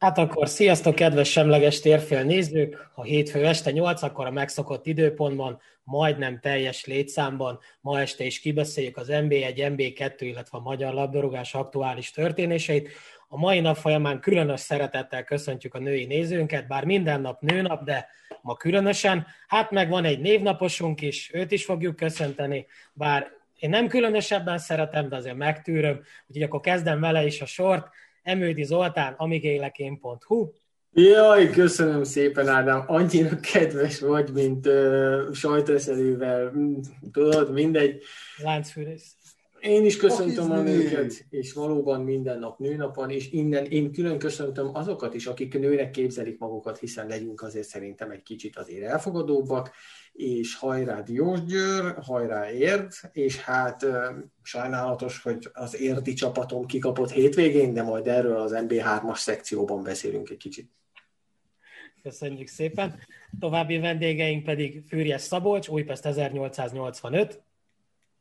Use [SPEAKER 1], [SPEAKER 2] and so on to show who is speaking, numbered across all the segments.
[SPEAKER 1] Hát akkor sziasztok, kedves semleges térfél nézők! Ha hétfő este 8, akkor a megszokott időpontban, majdnem teljes létszámban, ma este is kibeszéljük az NB1, NB2, illetve a magyar labdarúgás aktuális történéseit. A mai nap folyamán különös szeretettel köszöntjük a női nézőnket, bár minden nap nőnap, de ma különösen. Hát meg van egy névnaposunk is, őt is fogjuk köszönteni, bár én nem különösebben szeretem, de azért megtűröm, úgyhogy akkor kezdem vele is a sort. Emődi Zoltán, amigélekén.hu.
[SPEAKER 2] Jaj, köszönöm szépen, Ádám. Annyira kedves vagy, mint uh, sajtreszelővel. Tudod, mindegy.
[SPEAKER 1] Láncfűrész.
[SPEAKER 2] Én is köszöntöm a nőket, és valóban minden nap nőnap van, és innen én külön köszöntöm azokat is, akik nőnek képzelik magukat, hiszen legyünk azért szerintem egy kicsit azért elfogadóbbak, és hajrá Diós Győr, hajrá Érd, és hát sajnálatos, hogy az érdi csapatom kikapott hétvégén, de majd erről az MB3-as szekcióban beszélünk egy kicsit.
[SPEAKER 1] Köszönjük szépen. További vendégeink pedig Fűrjes Szabolcs, Újpest 1885.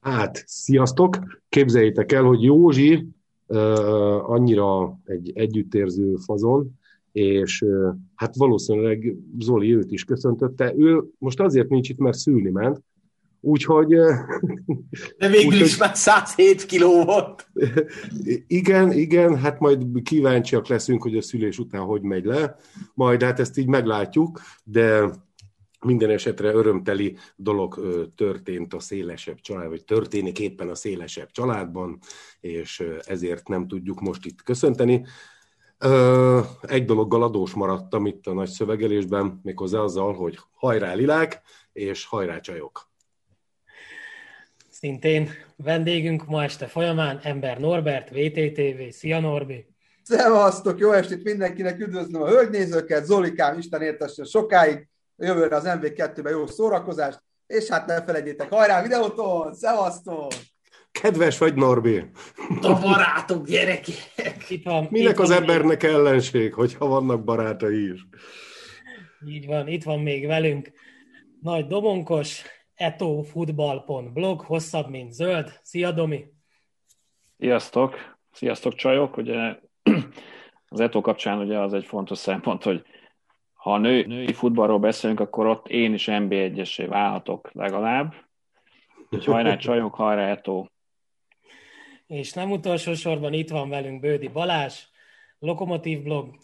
[SPEAKER 3] Hát, sziasztok! Képzeljétek el, hogy Józsi uh, annyira egy együttérző fazon, és uh, hát valószínűleg Zoli őt is köszöntötte. Ő most azért nincs itt, mert szülni ment, Úgyhogy...
[SPEAKER 2] De végül úgy, is már 107 kiló volt.
[SPEAKER 3] Igen, igen, hát majd kíváncsiak leszünk, hogy a szülés után hogy megy le. Majd hát ezt így meglátjuk, de minden esetre örömteli dolog történt a szélesebb család, vagy történik éppen a szélesebb családban, és ezért nem tudjuk most itt köszönteni. Egy dologgal adós maradtam itt a nagy szövegelésben, méghozzá azzal, hogy hajrá lilák, és hajrá csajok.
[SPEAKER 1] Szintén vendégünk ma este folyamán Ember Norbert, VTTV. Szia Norbi!
[SPEAKER 4] Szevasztok, jó estét mindenkinek, üdvözlöm a hölgynézőket, Zolikám, Isten értessen sokáig, jövőre az MV2-ben jó szórakozást, és hát ne felejtjétek, hajrá videóton, szevasztok!
[SPEAKER 3] Kedves vagy, Norbi?
[SPEAKER 2] A barátok, gyerekek!
[SPEAKER 3] Itt van, Minek itt az van embernek még... ellenség, hogyha vannak barátai is?
[SPEAKER 1] Így van, itt van még velünk Nagy Domonkos, etofutball.blog, hosszabb, mint zöld. Szia, Domi!
[SPEAKER 5] Sziasztok! Sziasztok, csajok! Ugye az Eto kapcsán ugye az egy fontos szempont, hogy ha a nő, női futballról beszélünk, akkor ott én is NB1-esé válhatok legalább. Úgyhogy hajrá csajok, hajrá Eto!
[SPEAKER 1] És nem utolsó sorban itt van velünk Bődi Balázs, Lokomotív blog.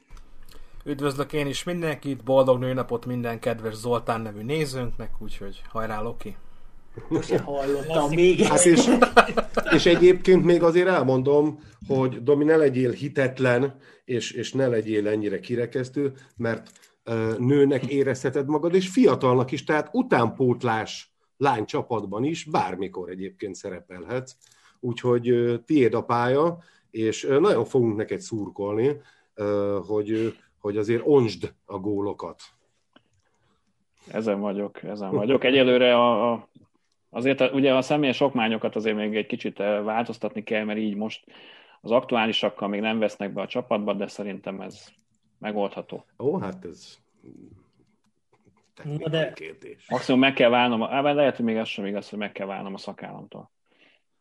[SPEAKER 6] Üdvözlök én is mindenkit, boldog nőnapot minden kedves Zoltán nevű nézőnknek, úgyhogy hajrá Loki!
[SPEAKER 2] Most hallottam még
[SPEAKER 3] hát és, és egyébként még azért elmondom, hogy Domi, ne legyél hitetlen, és, és ne legyél ennyire kirekesztő, mert nőnek érezheted magad, és fiatalnak is, tehát utánpótlás lány is bármikor egyébként szerepelhetsz. Úgyhogy tiéd a pálya, és nagyon fogunk neked szurkolni, hogy, hogy azért onsd a gólokat.
[SPEAKER 5] Ezen vagyok, ezen vagyok. Egyelőre a, a, azért ugye a személyes okmányokat azért még egy kicsit változtatni kell, mert így most az aktuálisakkal még nem vesznek be a csapatba, de szerintem ez megoldható.
[SPEAKER 3] Ó, hát ez
[SPEAKER 5] Na de... kérdés. Maximum meg kell válnom, á, lehet, hogy még az sem igaz, hogy meg kell válnom a szakállamtól.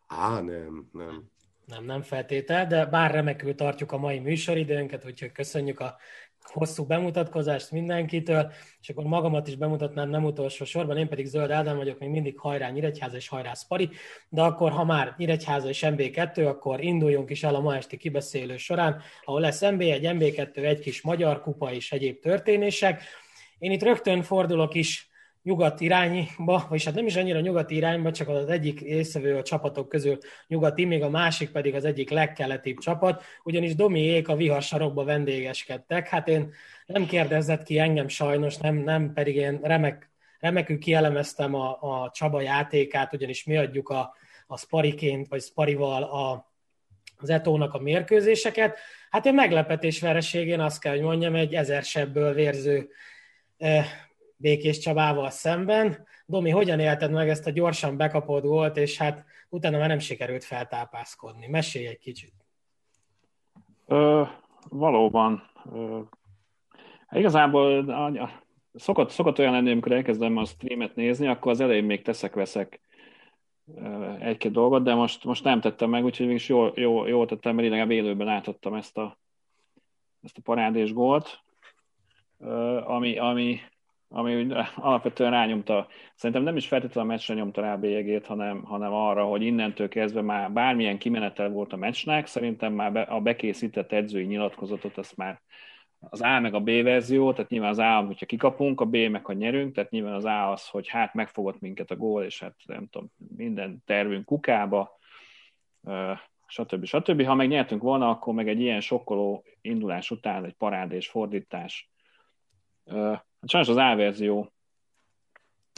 [SPEAKER 3] Á, nem, nem.
[SPEAKER 1] Nem, nem feltétel, de bár remekül tartjuk a mai műsoridőnket, úgyhogy köszönjük a hosszú bemutatkozást mindenkitől, és akkor magamat is bemutatnám nem utolsó sorban, én pedig Zöld Ádám vagyok, még mindig hajrá Nyíregyháza és hajrá Spari, de akkor ha már Nyíregyháza és MB2, akkor induljunk is el a ma esti kibeszélő során, ahol lesz MB1, MB2, egy kis magyar kupa és egyéb történések. Én itt rögtön fordulok is nyugat irányba, vagyis hát nem is annyira nyugati irányba, csak az egyik részvevő a csapatok közül nyugati, még a másik pedig az egyik legkeletibb csapat, ugyanis Domiék a viharsarokba vendégeskedtek. Hát én nem kérdezett ki engem sajnos, nem, nem pedig én remek, remekül kielemeztem a, a Csaba játékát, ugyanis mi adjuk a, a Spariként, vagy Sparival a, az Etónak a mérkőzéseket. Hát én meglepetés vereségén azt kell, hogy mondjam, egy ezer sebből vérző eh, Békés Csabával szemben. Domi, hogyan élted meg ezt a gyorsan bekapott gólt, és hát utána már nem sikerült feltápászkodni? Mesélj egy kicsit.
[SPEAKER 5] Ö, valóban. Ö, igazából szokott, szokott olyan lenni, amikor elkezdem a streamet nézni, akkor az elején még teszek-veszek egy-két dolgot, de most, most nem tettem meg, úgyhogy mégis jól, jól, jól tettem, mert legalább élőben látottam ezt a ezt a parádés gólt, ami, ami, ami alapvetően rányomta, szerintem nem is feltétlenül a meccsre nyomta rá a bélyegét, hanem, hanem arra, hogy innentől kezdve már bármilyen kimenetel volt a meccsnek, szerintem már a bekészített edzői nyilatkozatot azt már az A meg a B verzió, tehát nyilván az A, hogyha kikapunk, a B meg ha nyerünk, tehát nyilván az A az, hogy hát megfogott minket a gól, és hát nem tudom, minden tervünk kukába, stb. stb. Ha meg nyertünk volna, akkor meg egy ilyen sokkoló indulás után egy parádés fordítás. Hát sajnos az A verzió,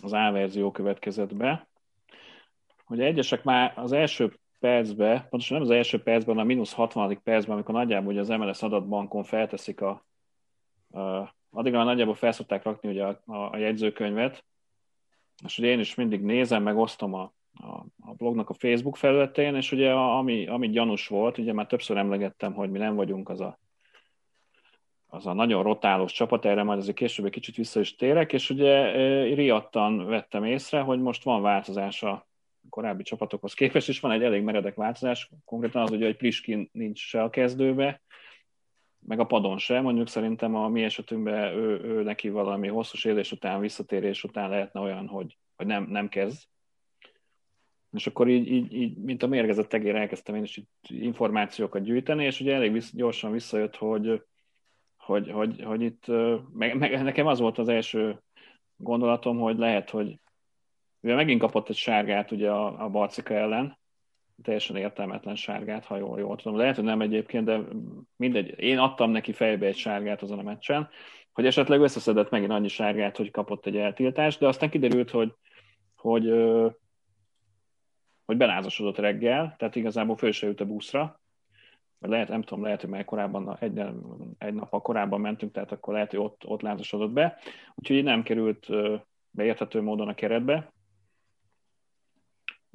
[SPEAKER 5] az A verzió következett be, hogy egyesek már az első percben, pontosan nem az első percben, a mínusz 60. percben, amikor nagyjából ugye az MLS adatbankon felteszik a, a addigra nagyjából felszokták rakni ugye a, a, a jegyzőkönyvet, és ugye én is mindig nézem, meg osztom a, a, a blognak a Facebook felületén, és ugye ami, ami gyanús volt, ugye már többször emlegettem, hogy mi nem vagyunk az a, az a nagyon rotálós csapat, erre majd azért később egy kicsit vissza is térek, és ugye riadtan vettem észre, hogy most van változás a korábbi csapatokhoz képest, és van egy elég meredek változás, konkrétan az, hogy Priskin nincs se a kezdőbe, meg a padon sem, mondjuk szerintem a mi esetünkben ő, ő neki valami hosszú sérülés után, visszatérés után lehetne olyan, hogy, hogy nem, nem kezd. És akkor így, így, így, mint a mérgezett tegére elkezdtem én is itt információkat gyűjteni, és ugye elég vissz, gyorsan visszajött, hogy, hogy, hogy, hogy itt, meg, meg, nekem az volt az első gondolatom, hogy lehet, hogy mivel megint kapott egy sárgát ugye a, a Barcika ellen, teljesen értelmetlen sárgát, ha jól, jól tudom. Lehet, hogy nem egyébként, de mindegy. Én adtam neki fejbe egy sárgát azon a meccsen, hogy esetleg összeszedett megint annyi sárgát, hogy kapott egy eltiltást, de aztán kiderült, hogy, hogy, hogy belázasodott reggel, tehát igazából föl se a buszra, lehet, nem tudom, lehet, hogy már korábban, egy, egy nap korábban mentünk, tehát akkor lehet, hogy ott, ott lázasodott be. Úgyhogy nem került beérthető módon a keretbe,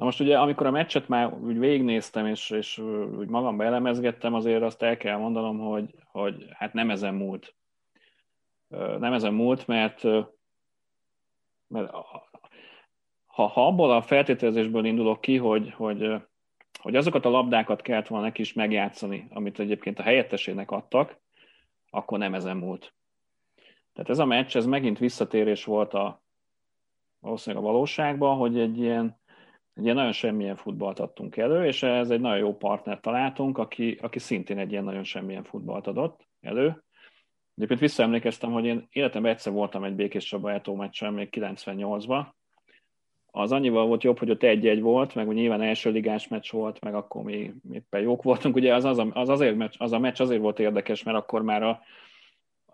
[SPEAKER 5] Na most ugye, amikor a meccset már úgy végignéztem, és, és úgy magamba elemezgettem, azért azt el kell mondanom, hogy, hogy hát nem ezen múlt. Nem ezen múlt, mert, mert ha, ha abból a feltételezésből indulok ki, hogy, hogy, hogy azokat a labdákat kellett volna neki is megjátszani, amit egyébként a helyettesének adtak, akkor nem ezen múlt. Tehát ez a meccs, ez megint visszatérés volt a valószínűleg a valóságban, hogy egy ilyen egy ilyen nagyon semmilyen futballt adtunk elő, és ez egy nagyon jó partner találtunk, aki, aki szintén egy ilyen nagyon semmilyen futballt adott elő. Egyébként visszaemlékeztem, hogy én életemben egyszer voltam egy Békés Csaba Etó meccsen, még 98-ban. Az annyival volt jobb, hogy ott egy-egy volt, meg nyilván első ligás meccs volt, meg akkor mi éppen jók voltunk. Ugye az, az, az, azért, meccs, az a meccs azért volt érdekes, mert akkor már a,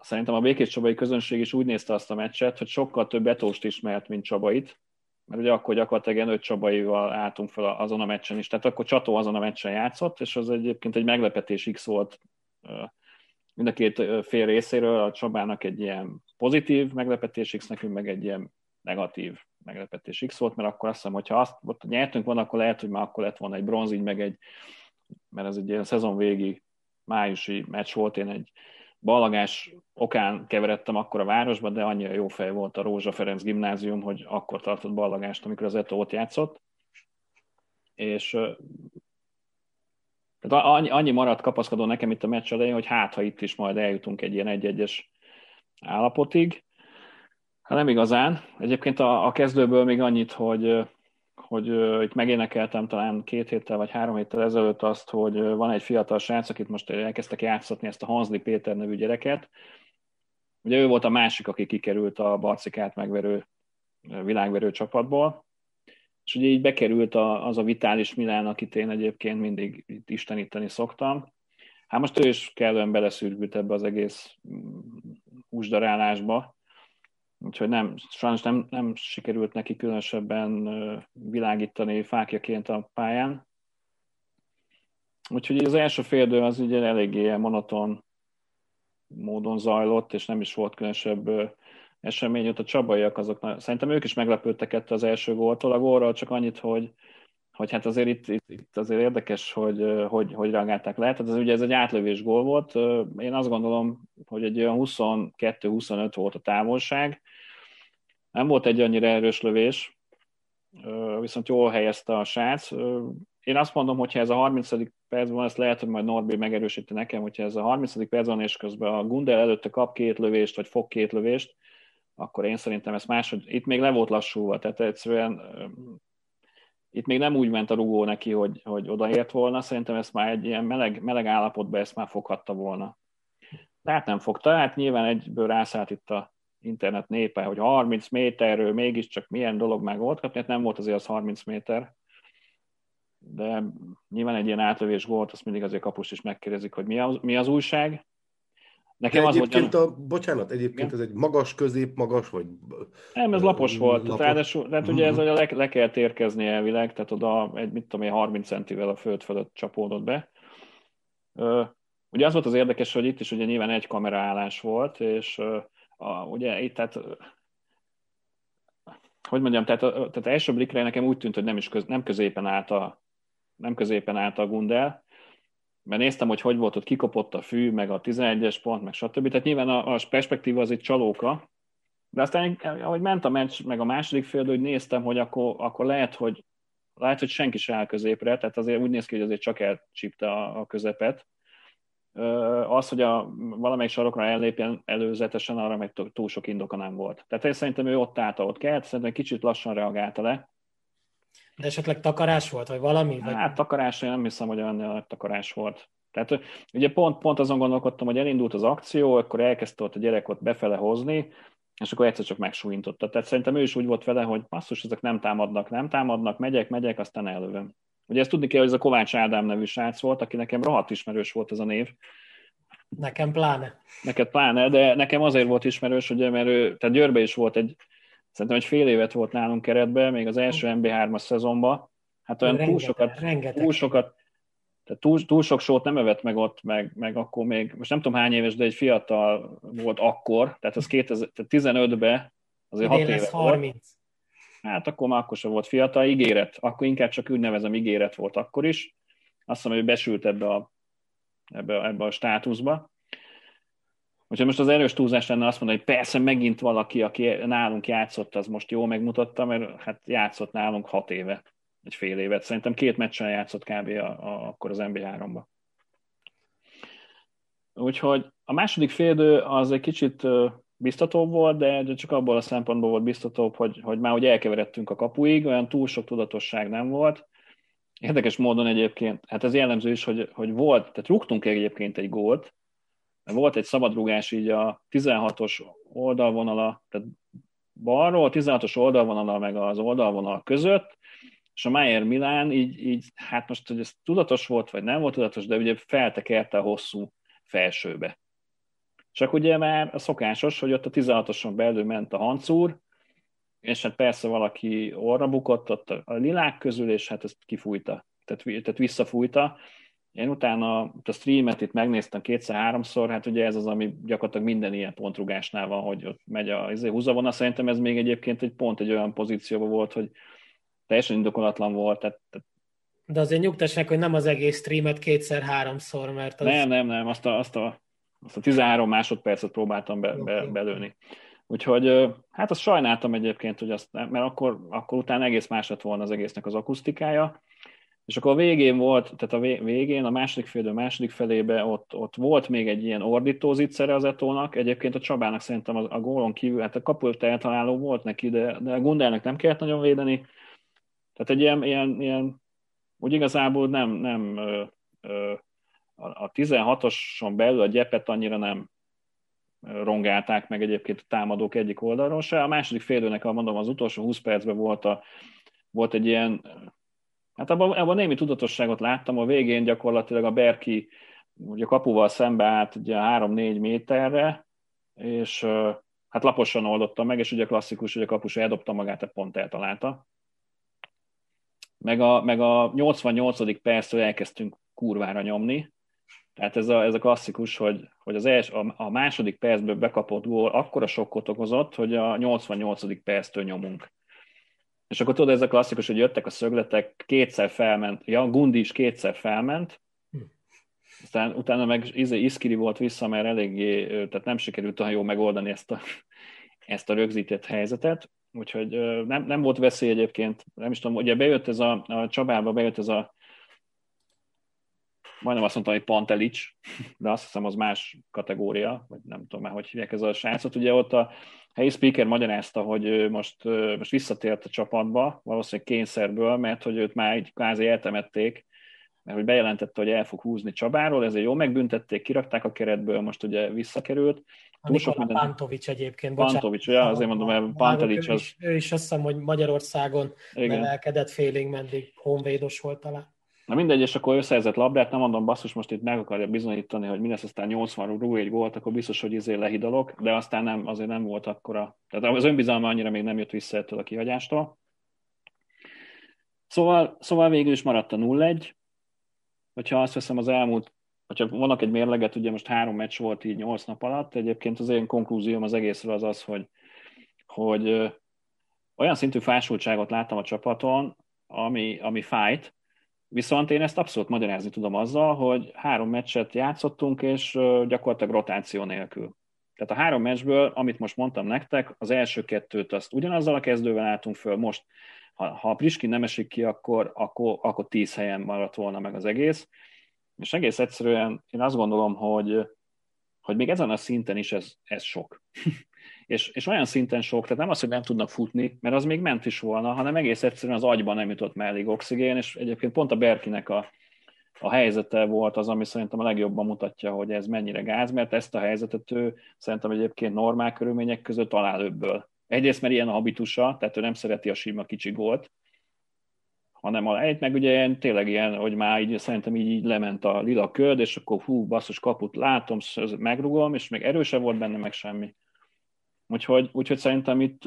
[SPEAKER 5] szerintem a Békés Csabai közönség is úgy nézte azt a meccset, hogy sokkal több etóst ismert, mint Csabait, mert ugye akkor gyakorlatilag ilyen öt Csabaival álltunk fel azon a meccsen is, tehát akkor Csató azon a meccsen játszott, és az egyébként egy meglepetés X volt mind a két fél részéről, a Csabának egy ilyen pozitív meglepetés X, nekünk meg egy ilyen negatív meglepetés X volt, mert akkor azt hiszem, hogyha azt ott nyertünk volna, akkor lehet, hogy már akkor lett volna egy bronzígy, meg egy, mert ez egy ilyen szezon végi májusi meccs volt, én egy ballagás okán keveredtem akkor a városba, de annyira jó fej volt a Rózsa Ferenc gimnázium, hogy akkor tartott ballagást, amikor az Eto ott játszott. És tehát annyi, annyi maradt kapaszkodó nekem itt a meccs elején, hogy hát, ha itt is majd eljutunk egy ilyen egy-egyes állapotig. Hát nem igazán. Egyébként a, a kezdőből még annyit, hogy hogy uh, itt megénekeltem talán két héttel vagy három héttel ezelőtt azt, hogy van egy fiatal srác, akit most elkezdtek játszatni, ezt a Hansli Péter nevű gyereket. Ugye ő volt a másik, aki kikerült a Barcikát megverő világverő csapatból, és ugye így bekerült a, az a Vitális Milán, akit én egyébként mindig itt isteníteni szoktam. Hát most ő is kellően beleszűrült ebbe az egész mm, húsdarálásba, Úgyhogy nem, sajnos nem, nem sikerült neki különösebben világítani fákjaként a pályán. Úgyhogy az első féldő az ugye eléggé monoton módon zajlott, és nem is volt különösebb esemény. Ott a csabaiak azok, szerintem ők is meglepődtek ettől az első góltól. A gólról csak annyit, hogy, hogy hát azért itt, itt, itt azért érdekes, hogy, hogy, hogy reagálták le. Tehát ez ugye ez egy átlövés gól volt. Én azt gondolom, hogy egy olyan 22-25 volt a távolság. Nem volt egy annyira erős lövés, viszont jól helyezte a srác. én azt mondom, hogyha ez a 30. percben, ezt lehet, hogy majd Norbi megerősíti nekem, hogyha ez a 30. percben, és közben a Gundel előtte kap két lövést, vagy fog két lövést, akkor én szerintem ez máshogy, itt még le volt lassúva, tehát egyszerűen itt még nem úgy ment a rugó neki, hogy, hogy odaért volna, szerintem ezt már egy ilyen meleg, meleg állapotban ezt már foghatta volna. Tehát nem fogta, hát nyilván egyből rászállt itt a internet népe, hogy 30 méterről mégiscsak milyen dolog meg volt kapni, hát nem volt azért az 30 méter, de nyilván egy ilyen átlövés volt, azt mindig azért kapust is megkérdezik, hogy mi az, mi az újság.
[SPEAKER 3] Nekem De az egyébként volt, a, bocsánat, egyébként igen? ez egy magas, közép, magas, vagy...
[SPEAKER 5] Nem, ez lapos volt, lapos. tehát, ráadásul, tehát ugye ez uh-huh. le, le kell térkezni elvileg, tehát oda egy, mit tudom én, 30 centivel a föld fölött csapódott be. Ugye az volt az érdekes, hogy itt is ugye nyilván egy kameraállás volt, és a, ugye itt tehát hogy mondjam, tehát, tehát első blikre nekem úgy tűnt, hogy nem, is köz, nem középen állt a, nem középen állt a Gundel, mert néztem, hogy hogy volt ott, kikopott a fű, meg a 11-es pont, meg stb. Tehát nyilván a, a perspektíva az egy csalóka, de aztán, ahogy ment a meccs, meg a második fél, hogy néztem, hogy akkor, akkor lehet, hogy lehet, hogy senki se áll középre, tehát azért úgy néz ki, hogy azért csak elcsípte a, a közepet, az, hogy a valamelyik sarokra ellépjen előzetesen, arra meg túl sok indoka nem volt. Tehát én szerintem ő ott állt, ott kellett, szerintem kicsit lassan reagálta le.
[SPEAKER 1] De esetleg takarás volt, vagy valami? Vagy...
[SPEAKER 5] Hát takarás, én nem hiszem, hogy olyan takarás volt. Tehát ugye pont, pont azon gondolkodtam, hogy elindult az akció, akkor elkezdte ott a gyerek ott befele hozni, és akkor egyszer csak megsújintotta. Tehát szerintem ő is úgy volt vele, hogy passzus, ezek nem támadnak, nem támadnak, megyek, megyek, aztán elővem. Ugye ezt tudni kell, hogy ez a Kovács Ádám nevű srác volt, aki nekem rohadt ismerős volt ez a név.
[SPEAKER 1] Nekem pláne.
[SPEAKER 5] Neked pláne, de nekem azért volt ismerős, ugye, mert ő, tehát Győrbe is volt egy, szerintem egy fél évet volt nálunk keretben, még az első MB3-as szezonban. Hát olyan rengeteg, túl sokat, rengeteg. túl sokat tehát túl, túl sok sót nem evett meg ott, meg, meg akkor még, most nem tudom hány éves, de egy fiatal volt akkor, tehát az 2015-ben, azért 6 éve 30. Volt hát akkor már akkor sem volt fiatal, ígéret, akkor inkább csak úgy nevezem, ígéret volt akkor is. Azt hiszem, hogy besült ebbe a, ebbe, ebbe a státuszba. Hogyha most az erős túlzás lenne azt mondani, hogy persze megint valaki, aki nálunk játszott, az most jól megmutatta, mert hát játszott nálunk hat éve, egy fél évet. Szerintem két meccsen játszott kb. A, a, akkor az NB3-ba. Úgyhogy a második félidő az egy kicsit biztatóbb volt, de csak abból a szempontból volt biztatóbb, hogy, hogy már hogy elkeveredtünk a kapuig, olyan túl sok tudatosság nem volt. Érdekes módon egyébként, hát ez jellemző is, hogy, hogy volt, tehát rúgtunk egyébként egy gólt, volt egy szabadrugás így a 16-os oldalvonala, tehát balról, a 16-os oldalvonala meg az oldalvonal között, és a Mayer Milán így, így, hát most, hogy ez tudatos volt, vagy nem volt tudatos, de ugye feltekerte a hosszú felsőbe. Csak ugye már a szokásos, hogy ott a 16-oson belül ment a hancúr, és hát persze valaki orra bukott ott a lilák közül, és hát ezt kifújta, tehát, tehát visszafújta. Én utána a streamet itt megnéztem kétszer-háromszor, hát ugye ez az, ami gyakorlatilag minden ilyen pontrugásnál van, hogy ott megy a izé, húzavona. Szerintem ez még egyébként egy pont egy olyan pozícióban volt, hogy teljesen indokolatlan volt. Tehát, tehát
[SPEAKER 1] de azért nyugtassák, hogy nem az egész streamet kétszer-háromszor, mert az...
[SPEAKER 5] Nem, nem, nem, azt a, azt a azt a 13 másodpercet próbáltam be, be, belőni. Úgyhogy hát azt sajnáltam egyébként, hogy azt, mert akkor, akkor utána egész más lett volna az egésznek az akusztikája, és akkor a végén volt, tehát a végén, a második félidő második felébe ott, ott volt még egy ilyen ordító zicsere az Etónak, egyébként a Csabának szerintem a, a gólon kívül, hát a kapult eltaláló volt neki, de, de a Gundelnek nem kellett nagyon védeni, tehát egy ilyen, ilyen, ilyen úgy igazából nem, nem ö, a 16-oson belül a gyepet annyira nem rongálták meg egyébként a támadók egyik oldalról se. A második félőnek, mondom, az utolsó 20 percben volt, a, volt egy ilyen, hát abban, abban némi tudatosságot láttam, a végén gyakorlatilag a Berki ugye kapuval szembe állt ugye 3-4 méterre, és hát laposan oldotta meg, és ugye klasszikus, hogy a kapus eldobta magát, a pont eltalálta. Meg a, meg a 88. perctől elkezdtünk kurvára nyomni, tehát ez a, ez a klasszikus, hogy, hogy az els, a, a második percből bekapott gól akkora sokkot okozott, hogy a 88. perctől nyomunk. És akkor tudod, ez a klasszikus, hogy jöttek a szögletek, kétszer felment, ja, Gundi is kétszer felment, aztán utána meg izé, Iszkiri volt vissza, mert eléggé, tehát nem sikerült olyan jól megoldani ezt a, ezt a rögzített helyzetet, úgyhogy nem, nem volt veszély egyébként, nem is tudom, ugye bejött ez a, a Csabába bejött ez a majdnem azt mondtam, hogy Pantelic, de azt hiszem az más kategória, vagy nem tudom már, hogy hívják ez a srácot. Ugye ott a helyi speaker magyarázta, hogy most, most visszatért a csapatba, valószínűleg kényszerből, mert hogy őt már így kvázi eltemették, mert hogy bejelentette, hogy el fog húzni Csabáról, ezért jól megbüntették, kirakták a keretből, most ugye visszakerült.
[SPEAKER 1] Túl sok minden... Pantovics egyébként.
[SPEAKER 5] Pantovics, ja, azért mondom, mert Pantelic
[SPEAKER 1] az... Ő is, ő is azt hiszem, hogy Magyarországon Igen. emelkedett félig meddig honvédos volt talán.
[SPEAKER 5] Na mindegy, és akkor összeezett labdát, nem mondom, basszus, most itt meg akarja bizonyítani, hogy mi lesz, aztán 80 rúg egy gólt, akkor biztos, hogy izé lehidalok, de aztán nem, azért nem volt akkora. Tehát az önbizalma annyira még nem jött vissza ettől a kihagyástól. Szóval, szóval végül is maradt a 0-1. Hogyha azt veszem az elmúlt, hogyha vannak egy mérleget, ugye most három meccs volt így 8 nap alatt, egyébként az én konklúzióm az egészről az az, hogy, hogy olyan szintű fásultságot láttam a csapaton, ami, ami fájt, Viszont én ezt abszolút magyarázni tudom azzal, hogy három meccset játszottunk, és gyakorlatilag rotáció nélkül. Tehát a három meccsből, amit most mondtam nektek, az első kettőt azt ugyanazzal a kezdővel álltunk föl, most ha, ha a Priskin nem esik ki, akkor, akkor, akkor tíz helyen maradt volna meg az egész. És egész egyszerűen én azt gondolom, hogy, hogy még ezen a szinten is ez, ez sok. és, és olyan szinten sok, tehát nem az, hogy nem tudnak futni, mert az még ment is volna, hanem egész egyszerűen az agyban nem jutott már elég oxigén, és egyébként pont a Berkinek a, a helyzete volt az, ami szerintem a legjobban mutatja, hogy ez mennyire gáz, mert ezt a helyzetet ő szerintem egyébként normál körülmények között talál öbből. Egyrészt, mert ilyen a habitusa, tehát ő nem szereti a sima kicsi gólt, hanem a egy, meg ugye ilyen, tényleg ilyen, hogy már így, szerintem így, így lement a lila köd, és akkor hú, basszus kaput látom, megrugom, és még erősebb volt benne, meg semmi. Úgyhogy, úgyhogy szerintem itt,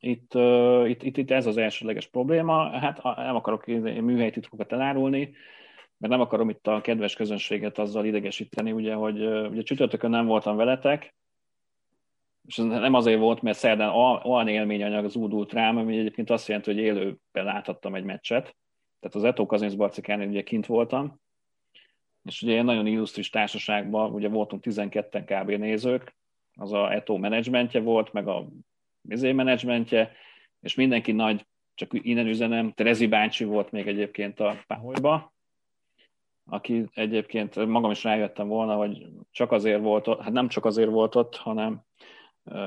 [SPEAKER 5] itt, itt, itt, itt ez az elsőleges probléma. Hát nem akarok műhelytitkokat elárulni, mert nem akarom itt a kedves közönséget azzal idegesíteni, ugye, hogy ugye csütörtökön nem voltam veletek, és ez nem azért volt, mert szerdán olyan élményanyag zúdult rám, ami egyébként azt jelenti, hogy élőben láthattam egy meccset. Tehát az Eto Kazinsz Barcikán ugye kint voltam, és ugye egy nagyon illusztris társaságban, ugye voltunk 12 kb. nézők, az a Eto menedzsmentje volt, meg a vizé menedzsmentje, és mindenki nagy, csak innen üzenem, Terezi bácsi volt még egyébként a Páholyba, aki egyébként magam is rájöttem volna, hogy csak azért volt ott, hát nem csak azért volt ott, hanem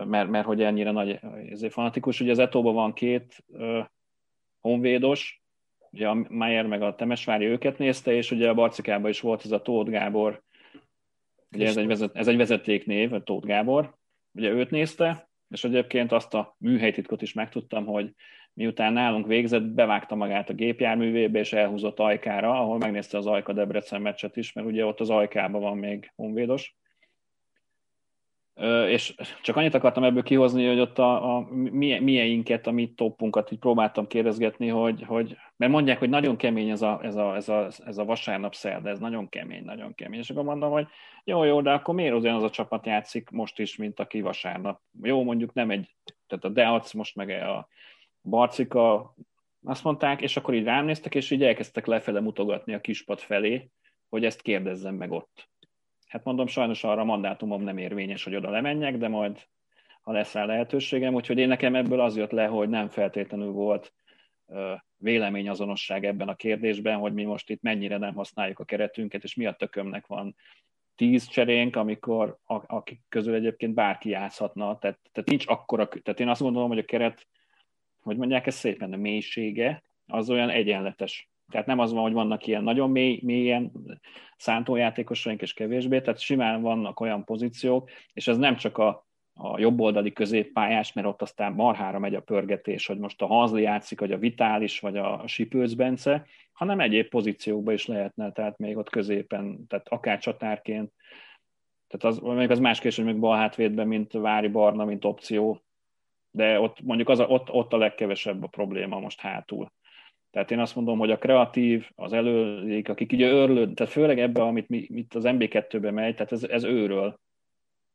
[SPEAKER 5] mert, mert hogy ennyire nagy ezért fanatikus. Ugye az Etóban van két honvédos, ugye a Mayer meg a Temesvári őket nézte, és ugye a Barcikában is volt ez a Tóth Gábor Ugye ez egy, vezet, ez egy vezetéknév, Tóth Gábor. Ugye őt nézte, és egyébként azt a műhelytitkot is megtudtam, hogy miután nálunk végzett, bevágta magát a gépjárművébe, és elhúzott Ajkára, ahol megnézte az Ajka Debrecen meccset is, mert ugye ott az Ajkában van még honvédos és csak annyit akartam ebből kihozni, hogy ott a, a mieinket, a mi toppunkat így próbáltam kérdezgetni, hogy, hogy mert mondják, hogy nagyon kemény ez a, ez a, ez a, ez a vasárnap szerda, ez nagyon kemény, nagyon kemény. És akkor mondom, hogy jó, jó, de akkor miért az a csapat játszik most is, mint aki vasárnap? Jó, mondjuk nem egy, tehát a Deac most meg a Barcika, azt mondták, és akkor így rám néztek, és így elkezdtek lefele mutogatni a kispad felé, hogy ezt kérdezzem meg ott. Hát mondom, sajnos arra a mandátumom nem érvényes, hogy oda lemenjek, de majd ha lesz rá lehetőségem, úgyhogy én nekem ebből az jött le, hogy nem feltétlenül volt véleményazonosság ebben a kérdésben, hogy mi most itt mennyire nem használjuk a keretünket, és mi a tökömnek van tíz cserénk, amikor akik közül egyébként bárki játszhatna, tehát, tehát nincs akkora, tehát én azt gondolom, hogy a keret, hogy mondják ezt szépen, a mélysége, az olyan egyenletes. Tehát nem az van, hogy vannak ilyen nagyon mély, mélyen szántójátékosaink és kevésbé, tehát simán vannak olyan pozíciók, és ez nem csak a, a jobboldali középpályás, mert ott aztán marhára megy a pörgetés, hogy most a Hanzli játszik, vagy a Vitális, vagy a Sipőc Bence, hanem egyéb pozíciókban is lehetne, tehát még ott középen, tehát akár csatárként, tehát az, még az más kérdés, hogy még bal hátvédben, mint Vári Barna, mint opció, de ott mondjuk az a, ott, ott a legkevesebb a probléma most hátul. Tehát én azt mondom, hogy a kreatív, az előlék, akik ugye őrlőd, tehát főleg ebbe, amit mi, mit az MB2-be megy, tehát ez, ez őről.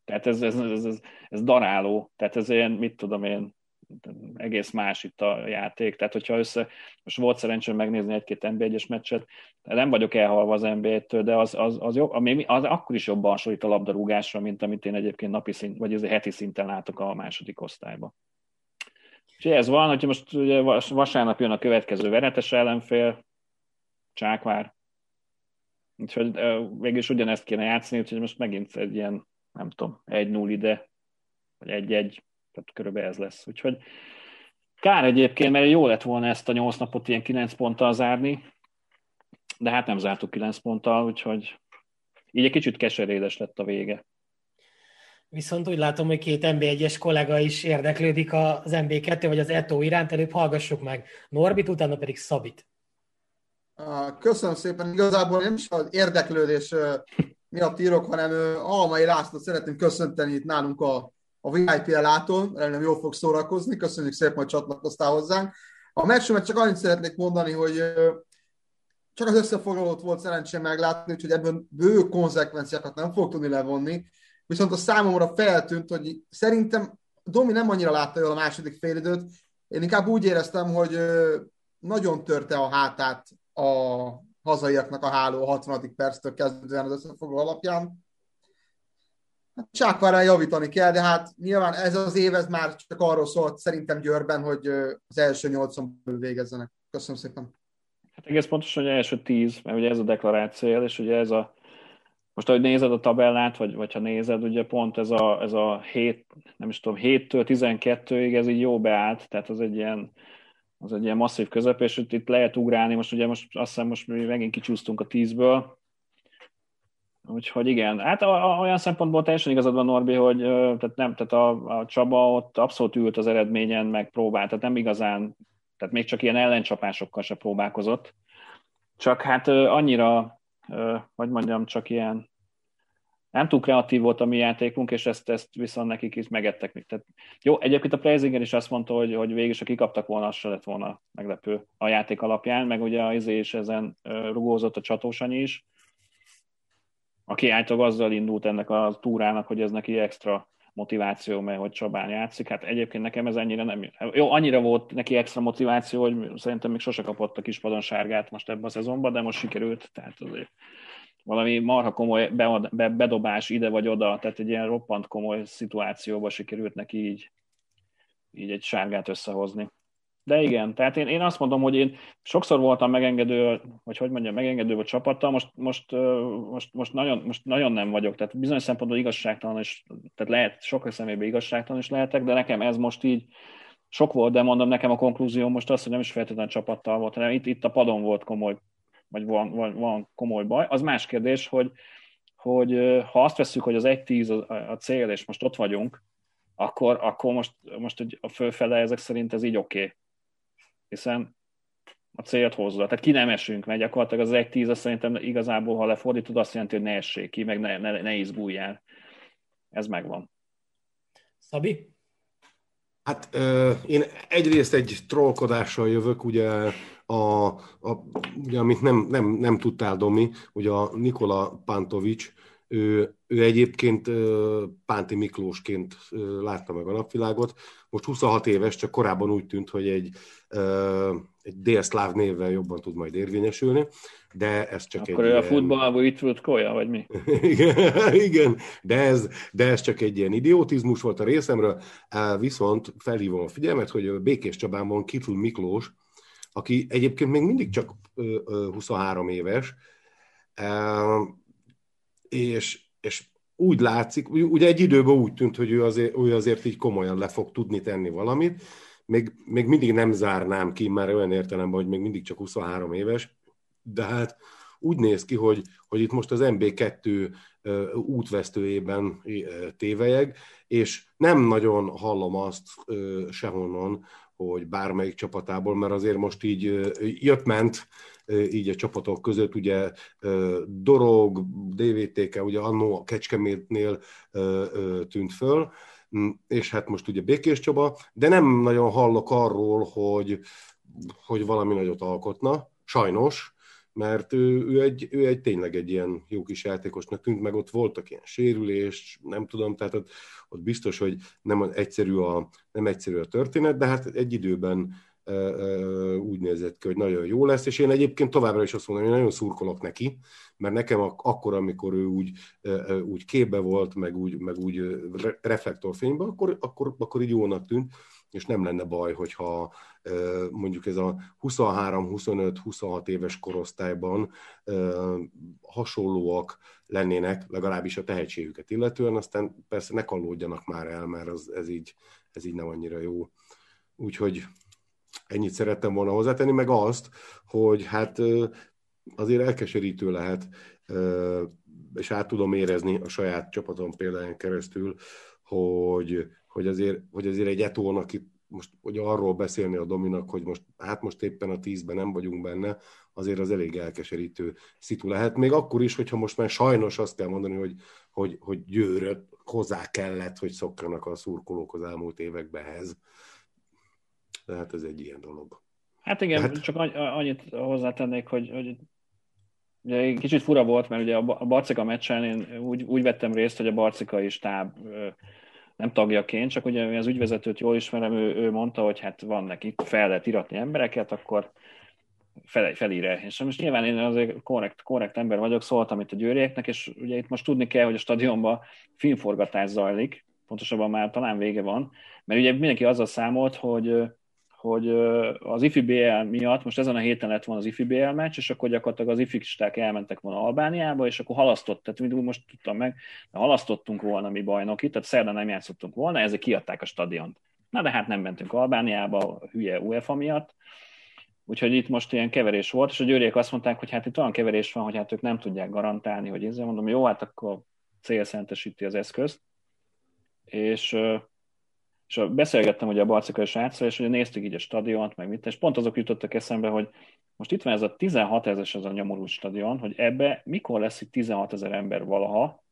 [SPEAKER 5] Tehát ez, ez, ez, ez, ez daráló, tehát ez ilyen, mit tudom én, egész más itt a játék. Tehát, hogyha össze, most volt szerencsém megnézni egy-két NB1-es meccset, nem vagyok elhalva az NBA-től, de az, az, az, jobb, ami, az akkor is jobban hasonlít a labdarúgásra, mint amit én egyébként napi szint, vagy heti szinten látok a második osztályban. Úgyhogy ez van, hogyha most ugye vasárnap jön a következő veretes ellenfél, Csákvár, Úgyhogy végül is ugyanezt kéne játszani, úgyhogy most megint egy ilyen, nem tudom, 1-0 ide, vagy 1-1, tehát körülbelül ez lesz. Úgyhogy kár egyébként, mert jó lett volna ezt a 8 napot ilyen 9 ponttal zárni, de hát nem zártuk 9 ponttal, úgyhogy így egy kicsit keserédes lett a vége.
[SPEAKER 1] Viszont úgy látom, hogy két NB1-es kollega is érdeklődik az NB2 vagy az ETO iránt, előbb hallgassuk meg Norbit, utána pedig Szabit.
[SPEAKER 4] Köszönöm szépen. Igazából nem is az érdeklődés miatt írok, hanem Almai László szeretném köszönteni itt nálunk a, a VIP elától. Remélem jól fog szórakozni. Köszönjük szépen, hogy csatlakoztál hozzánk. A meccsümet csak annyit szeretnék mondani, hogy csak az összefoglalót volt szerencsém meglátni, úgyhogy ebből bő konzekvenciákat nem fog tudni levonni. Viszont a számomra feltűnt, hogy szerintem Domi nem annyira látta jól a második félidőt. Én inkább úgy éreztem, hogy nagyon törte a hátát a hazaiaknak a háló a 60. perctől kezdődően az összefoglaló alapján. Hát Csákvárán javítani kell, de hát nyilván ez az év ez már csak arról szólt szerintem Győrben, hogy az első nyolcon belül végezzenek. Köszönöm szépen.
[SPEAKER 5] Hát egész pontosan, hogy első tíz, mert ugye ez a deklaráció, és ugye ez a most, ahogy nézed a tabellát, vagy, vagy ha nézed, ugye pont ez a, ez a 7, nem is tudom, 7-től 12-ig ez így jó beállt, tehát az egy ilyen, az egy ilyen masszív közep, és itt lehet ugrálni, most ugye most azt hiszem most mi megint kicsúsztunk a 10-ből, Úgyhogy igen, hát olyan szempontból teljesen igazad van Norbi, hogy tehát nem, tehát a, a Csaba ott abszolút ült az eredményen, meg próbált, tehát nem igazán, tehát még csak ilyen ellencsapásokkal se próbálkozott. Csak hát annyira hogy mondjam, csak ilyen nem túl kreatív volt a mi játékunk, és ezt, ezt viszont nekik is megettek. Tehát, jó, egyébként a Preisinger is azt mondta, hogy, hogy végül is, kikaptak volna, az se lett volna meglepő a játék alapján, meg ugye az Izé is ezen rugózott a csatósanyi is, aki általában azzal indult ennek a túrának, hogy ez neki extra motiváció, mert hogy Csabán játszik. Hát egyébként nekem ez ennyire nem... Jó, annyira volt neki extra motiváció, hogy szerintem még sose kapott a kispadon sárgát most ebben a szezonban, de most sikerült, tehát azért valami marha komoly bedobás ide vagy oda, tehát egy ilyen roppant komoly szituációba sikerült neki így, így egy sárgát összehozni. De igen, tehát én, én azt mondom, hogy én sokszor voltam megengedő, vagy hogy mondjam, megengedő a csapattal, most, most, most, most, nagyon, most nagyon nem vagyok, tehát bizonyos szempontból igazságtalan, és tehát lehet, sok személyben igazságtalan is lehetek, de nekem ez most így sok volt, de mondom, nekem a konklúzió most az, hogy nem is feltétlenül csapattal volt, hanem itt, itt a padon volt komoly, vagy van, van, van komoly baj. Az más kérdés, hogy, hogy ha azt veszük, hogy az 1-10 a, a cél, és most ott vagyunk, akkor, akkor most, most a fölfele ezek szerint ez így oké. Okay hiszen a célt hozza. Tehát ki nem esünk, mert gyakorlatilag az egy tíz, azt szerintem igazából, ha lefordítod, azt jelenti, hogy ne essék ki, meg ne, ne, ne izguljál. Ez megvan.
[SPEAKER 1] Szabi?
[SPEAKER 3] Hát ö, én egyrészt egy trollkodással jövök, ugye, a, a, ugye amit nem, nem, nem tudtál, Domi, ugye a Nikola Pantovics, ő, ő egyébként Pánti Miklósként látta meg a napvilágot. Most 26 éves, csak korábban úgy tűnt, hogy egy, egy délszláv névvel jobban tud majd érvényesülni, de ez csak
[SPEAKER 5] Akkor egy... Akkor a futballból itt volt Kolya, vagy mi?
[SPEAKER 3] igen, igen de, ez, de ez csak egy ilyen idiotizmus volt a részemről, viszont felhívom a figyelmet, hogy Békés Csabában Kitul Miklós, aki egyébként még mindig csak 23 éves, és, és úgy látszik, ugye egy időben úgy tűnt, hogy ő azért, ő azért így komolyan le fog tudni tenni valamit, még, még mindig nem zárnám ki, már olyan értelemben, hogy még mindig csak 23 éves, de hát úgy néz ki, hogy, hogy itt most az MB2 útvesztőjében tévejeg, és nem nagyon hallom azt sehonnan, hogy bármelyik csapatából, mert azért most így jött-ment így a csapatok között, ugye Dorog, DVTK, ugye annó a Kecskemétnél tűnt föl, mm, és hát most ugye Békés Csaba, de nem nagyon hallok arról, hogy, hogy valami nagyot alkotna, sajnos, mert ő, ő, egy, ő egy tényleg egy ilyen jó kis játékosnak tűnt, meg ott voltak ilyen sérülés, nem tudom, tehát ott, ott biztos, hogy nem egyszerű a, nem egyszerű a történet, de hát egy időben úgy nézett ki, hogy nagyon jó lesz, és én egyébként továbbra is azt mondom, hogy nagyon szurkolok neki, mert nekem akkor, amikor ő úgy, úgy képbe volt, meg úgy, meg úgy reflektorfényben, akkor, akkor, akkor így jónak tűnt, és nem lenne baj, hogyha mondjuk ez a 23-25-26 éves korosztályban hasonlóak lennének, legalábbis a tehetségüket illetően, aztán persze ne kallódjanak már el, mert az, ez, így, ez így nem annyira jó. Úgyhogy ennyit szerettem volna hozzátenni, meg azt, hogy hát azért elkeserítő lehet, és át tudom érezni a saját csapatom példáján keresztül, hogy, hogy, azért, hogy azért egy etónak itt most hogy arról beszélni a Dominak, hogy most, hát most éppen a tízben nem vagyunk benne, azért az elég elkeserítő szitu lehet. Még akkor is, hogyha most már sajnos azt kell mondani, hogy, hogy, hogy győröt hozzá kellett, hogy szokjanak a szurkolók az elmúlt években ehhez. De hát ez egy ilyen dolog.
[SPEAKER 5] Hát igen, hát... csak annyit hozzátennék, hogy, hogy ugye kicsit fura volt, mert ugye a Barcika meccsen én úgy, úgy vettem részt, hogy a Barcika is táb nem tagjaként, csak ugye az ügyvezetőt jól ismerem, ő, ő mondta, hogy hát van neki, fel lehet iratni embereket, akkor fel, felír És most nyilván én azért korrekt, korrekt ember vagyok, szóltam itt a győrieknek, és ugye itt most tudni kell, hogy a stadionban filmforgatás zajlik, pontosabban már talán vége van, mert ugye mindenki azzal számolt, hogy hogy az IFI BL miatt, most ezen a héten lett volna az IFI BL meccs, és akkor gyakorlatilag az ifisták elmentek volna Albániába, és akkor halasztott, tehát mind most tudtam meg, de halasztottunk volna mi bajnoki, tehát szerdán nem játszottunk volna, ezek kiadták a stadiont. Na de hát nem mentünk Albániába, hülye UEFA miatt, Úgyhogy itt most ilyen keverés volt, és a győriek azt mondták, hogy hát itt olyan keverés van, hogy hát ők nem tudják garantálni, hogy ezzel mondom, jó, hát akkor célszentesíti az eszközt. És és beszélgettem ugye a Barcikai sráccal, és ugye néztük így a stadiont, meg mit, és pont azok jutottak eszembe, hogy most itt van ez a 16 ezer az a nyomorult stadion, hogy ebbe mikor lesz itt 16 ezer ember valaha,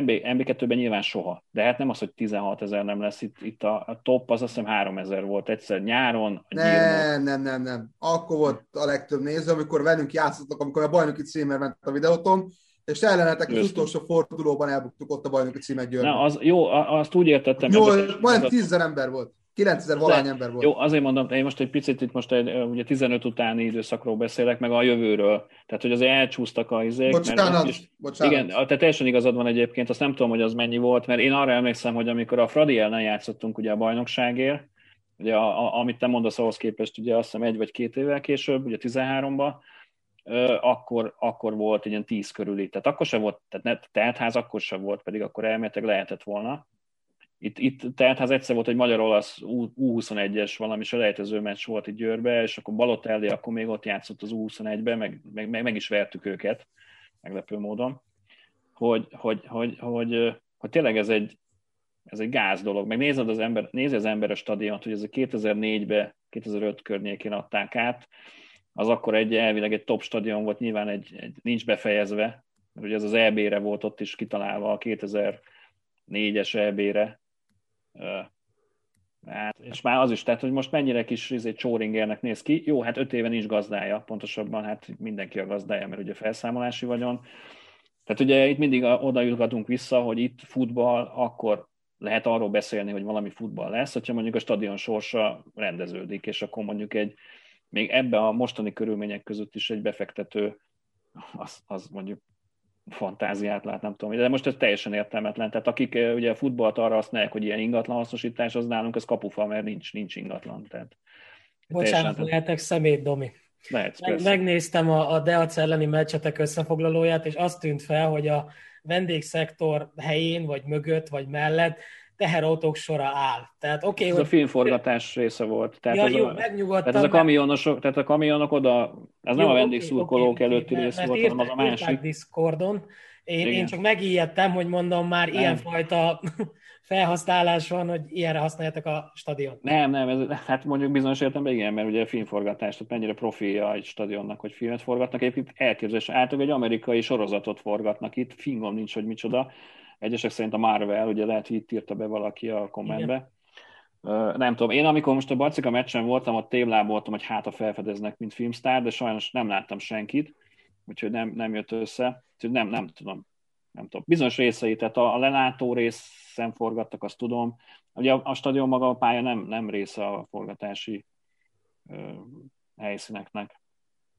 [SPEAKER 5] MB, MB2-ben nyilván soha, de hát nem az, hogy 16 ezer nem lesz, itt, itt a, a top az azt hiszem 3 ezer volt egyszer nyáron.
[SPEAKER 4] Nem, nem, nem, nem. Akkor volt a legtöbb néző, amikor velünk játszottak, amikor a bajnoki címer ment a videóton, és ellenetek az utolsó fordulóban elbuktuk ott a bajnoki címet Győrben.
[SPEAKER 5] Na, az, jó, azt úgy értettem.
[SPEAKER 4] Jó, majdnem 10 ember volt. 9000 valány ember volt.
[SPEAKER 5] Jó, azért mondom, én most egy picit itt most egy, ugye 15 utáni időszakról beszélek, meg a jövőről. Tehát, hogy azért elcsúsztak a izék.
[SPEAKER 4] Bocsánat, mert is, bocsánat.
[SPEAKER 5] Igen, tehát teljesen igazad van egyébként, azt nem tudom, hogy az mennyi volt, mert én arra emlékszem, hogy amikor a Fradi ellen játszottunk ugye a bajnokságért, ugye a, a, amit te mondasz ahhoz képest, ugye azt hiszem egy vagy két évvel később, ugye 13-ban, akkor, akkor volt ilyen tíz körüli. Tehát akkor sem volt, tehát ne, teltház akkor sem volt, pedig akkor elméletileg lehetett volna. Itt, itt teltház egyszer volt egy magyar-olasz U21-es valami selejtező meccs volt itt Győrbe, és akkor Balotelli akkor még ott játszott az U21-ben, meg, meg, meg, meg is vertük őket, meglepő módon, hogy, hogy, hogy, hogy, hogy tényleg ez egy, ez egy gáz dolog. Meg nézed az ember, nézi az ember a stadiont, hogy ez a 2004-ben, 2005 környékén adták át, az akkor egy elvileg egy top stadion volt, nyilván egy, egy nincs befejezve, mert ugye ez az EB-re volt ott is kitalálva a 2004-es EB-re. Hát, és már az is, tehát, hogy most mennyire kis egy csóringernek néz ki. Jó, hát öt éve nincs gazdája, pontosabban hát mindenki a gazdája, mert ugye felszámolási vagyon. Tehát ugye itt mindig oda vissza, hogy itt futball, akkor lehet arról beszélni, hogy valami futball lesz, hogyha mondjuk a stadion sorsa rendeződik, és akkor mondjuk egy még ebbe a mostani körülmények között is egy befektető, az, az mondjuk fantáziát lát, nem tudom, de most ez teljesen értelmetlen. Tehát akik ugye a futballt arra használják, hogy ilyen ingatlan hasznosítás, az nálunk az kapufa, mert nincs, nincs ingatlan. Tehát
[SPEAKER 1] Bocsánat, lehetek szemét, Domi. Lehetsz, Meg, megnéztem a, a Deac elleni meccsetek összefoglalóját, és azt tűnt fel, hogy a vendégszektor helyén, vagy mögött, vagy mellett teherautók sora áll. Tehát, okay,
[SPEAKER 5] ez
[SPEAKER 1] hogy...
[SPEAKER 5] a filmforgatás része volt. Tehát,
[SPEAKER 1] ja,
[SPEAKER 5] ez
[SPEAKER 1] jó,
[SPEAKER 5] a, tehát ez a kamionosok, tehát a kamionok oda, ez jó, nem a vendégszurkolók okay, előtti okay, rész volt, hanem az a másik.
[SPEAKER 1] Discordon. Én, én csak megijedtem, hogy mondom, már nem. ilyenfajta felhasználás van, hogy ilyenre használjátok a stadion.
[SPEAKER 5] Nem, nem, ez, hát mondjuk bizonyos értelemben igen, mert ugye a filmforgatás, tehát mennyire profilja egy stadionnak, hogy filmet forgatnak, egyébként elképzelés, általában egy amerikai sorozatot forgatnak itt, fingom nincs, hogy micsoda, Egyesek szerint a Marvel, ugye lehet, hogy itt írta be valaki a kommentbe. Igen. Nem tudom, én amikor most a Barcika meccsen voltam, ott tévláboltam, hogy hát a felfedeznek, mint filmstár, de sajnos nem láttam senkit, úgyhogy nem, nem jött össze. Úgyhogy nem, nem tudom. Nem tudom. Bizonyos részei, tehát a, a lelátó részen forgattak, azt tudom. Ugye a, a stadion maga a pálya nem, nem része a forgatási helyszíneknek.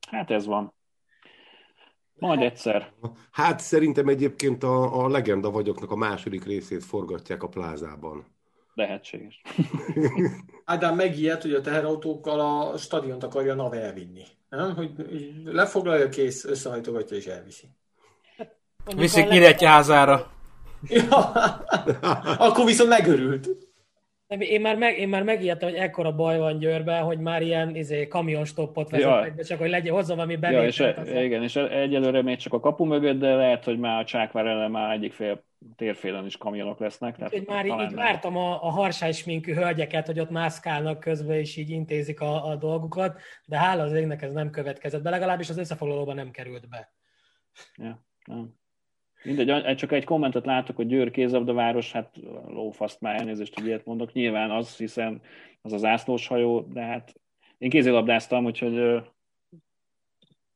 [SPEAKER 5] Hát ez van. Majd egyszer.
[SPEAKER 3] Hát szerintem egyébként a, a Legenda vagyoknak a második részét forgatják a plázában.
[SPEAKER 5] Lehetséges.
[SPEAKER 2] Ádám megijedt, hogy a teherautókkal a stadiont akarja NAV elvinni. Nem? Hogy lefoglalja, kész, összehajtogatja és elviszi.
[SPEAKER 6] Viszik Nyíregyházára.
[SPEAKER 2] Ja, akkor viszont megörült.
[SPEAKER 1] Én már, meg, én már megijedtem, hogy ekkora baj van Győrben, hogy már ilyen izé, kamionstoppot vezetnek, ja. csak hogy legyen hozzá valami bevételt.
[SPEAKER 5] Ja, és e, igen, és egyelőre még csak a kapu mögött, de lehet, hogy már a Csákvár ellen már egyik fél térfélen is kamionok lesznek. Tehát
[SPEAKER 1] Úgy, már így vártam a, a harsály minkű hölgyeket, hogy ott mászkálnak közben, és így intézik a, a dolgukat, de hála az égnek ez nem következett be, legalábbis az összefoglalóban nem került be.
[SPEAKER 5] Ja, nem. Mindegy, csak egy kommentet látok, hogy Győr kézabdaváros, hát lófaszt már elnézést, hogy ilyet mondok. Nyilván az, hiszen az az ászlós hajó, de hát én kézilabdáztam, úgyhogy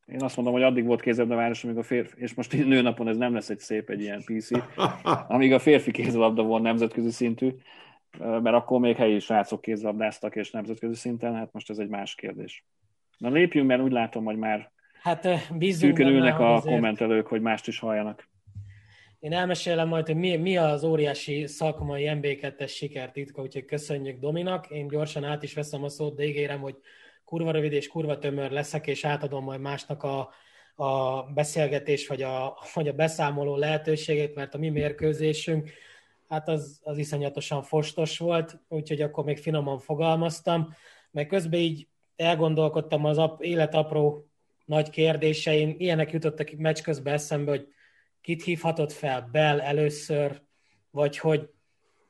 [SPEAKER 5] én azt mondom, hogy addig volt kézilabdaváros, amíg a férfi, és most nőnapon ez nem lesz egy szép, egy ilyen PC, amíg a férfi kézilabda volt nemzetközi szintű, mert akkor még helyi srácok kézilabdáztak és nemzetközi szinten, hát most ez egy más kérdés. Na lépjünk, mert úgy látom, hogy már
[SPEAKER 1] hát, bízunk
[SPEAKER 5] ülnek a azért. kommentelők, hogy mást is halljanak.
[SPEAKER 1] Én elmesélem majd, hogy mi, mi az óriási szakmai MB2-es sikertitka, úgyhogy köszönjük Dominak. Én gyorsan át is veszem a szót, de ígérem, hogy kurva rövid és kurva tömör leszek, és átadom majd másnak a, a beszélgetés vagy a, vagy a beszámoló lehetőségét, mert a mi mérkőzésünk, hát az, az iszonyatosan fostos volt, úgyhogy akkor még finoman fogalmaztam, meg közben így elgondolkodtam az ap, élet apró nagy kérdésein, ilyenek jutottak meccs közben eszembe, hogy kit hívhatott fel? Bell először, vagy hogy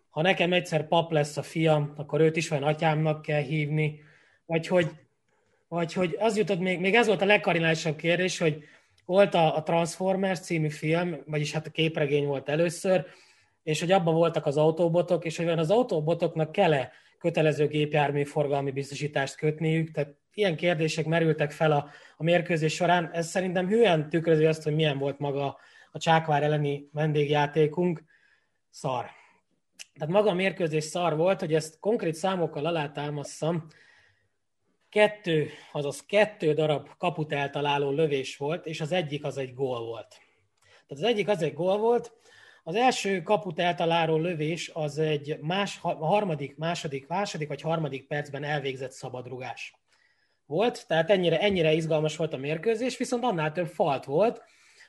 [SPEAKER 1] ha nekem egyszer pap lesz a fiam, akkor őt is van atyámnak kell hívni, vagy hogy, vagy hogy az jutott még, még ez volt a legkarinálisabb kérdés, hogy volt a, a Transformers című film, vagyis hát a képregény volt először, és hogy abban voltak az autóbotok, és hogy az autóbotoknak kell-e kötelező gépjármű forgalmi biztosítást kötniük, tehát ilyen kérdések merültek fel a, a mérkőzés során. Ez szerintem hülyen tükrözi azt, hogy milyen volt maga a Csákvár elleni vendégjátékunk, szar. Tehát maga a mérkőzés szar volt, hogy ezt konkrét számokkal alátámasztam, kettő, azaz kettő darab kaput eltaláló lövés volt, és az egyik az egy gól volt. Tehát az egyik az egy gól volt, az első kaput eltaláló lövés az egy más, harmadik, második, második vagy harmadik percben elvégzett szabadrugás volt, tehát ennyire, ennyire izgalmas volt a mérkőzés, viszont annál több falt volt,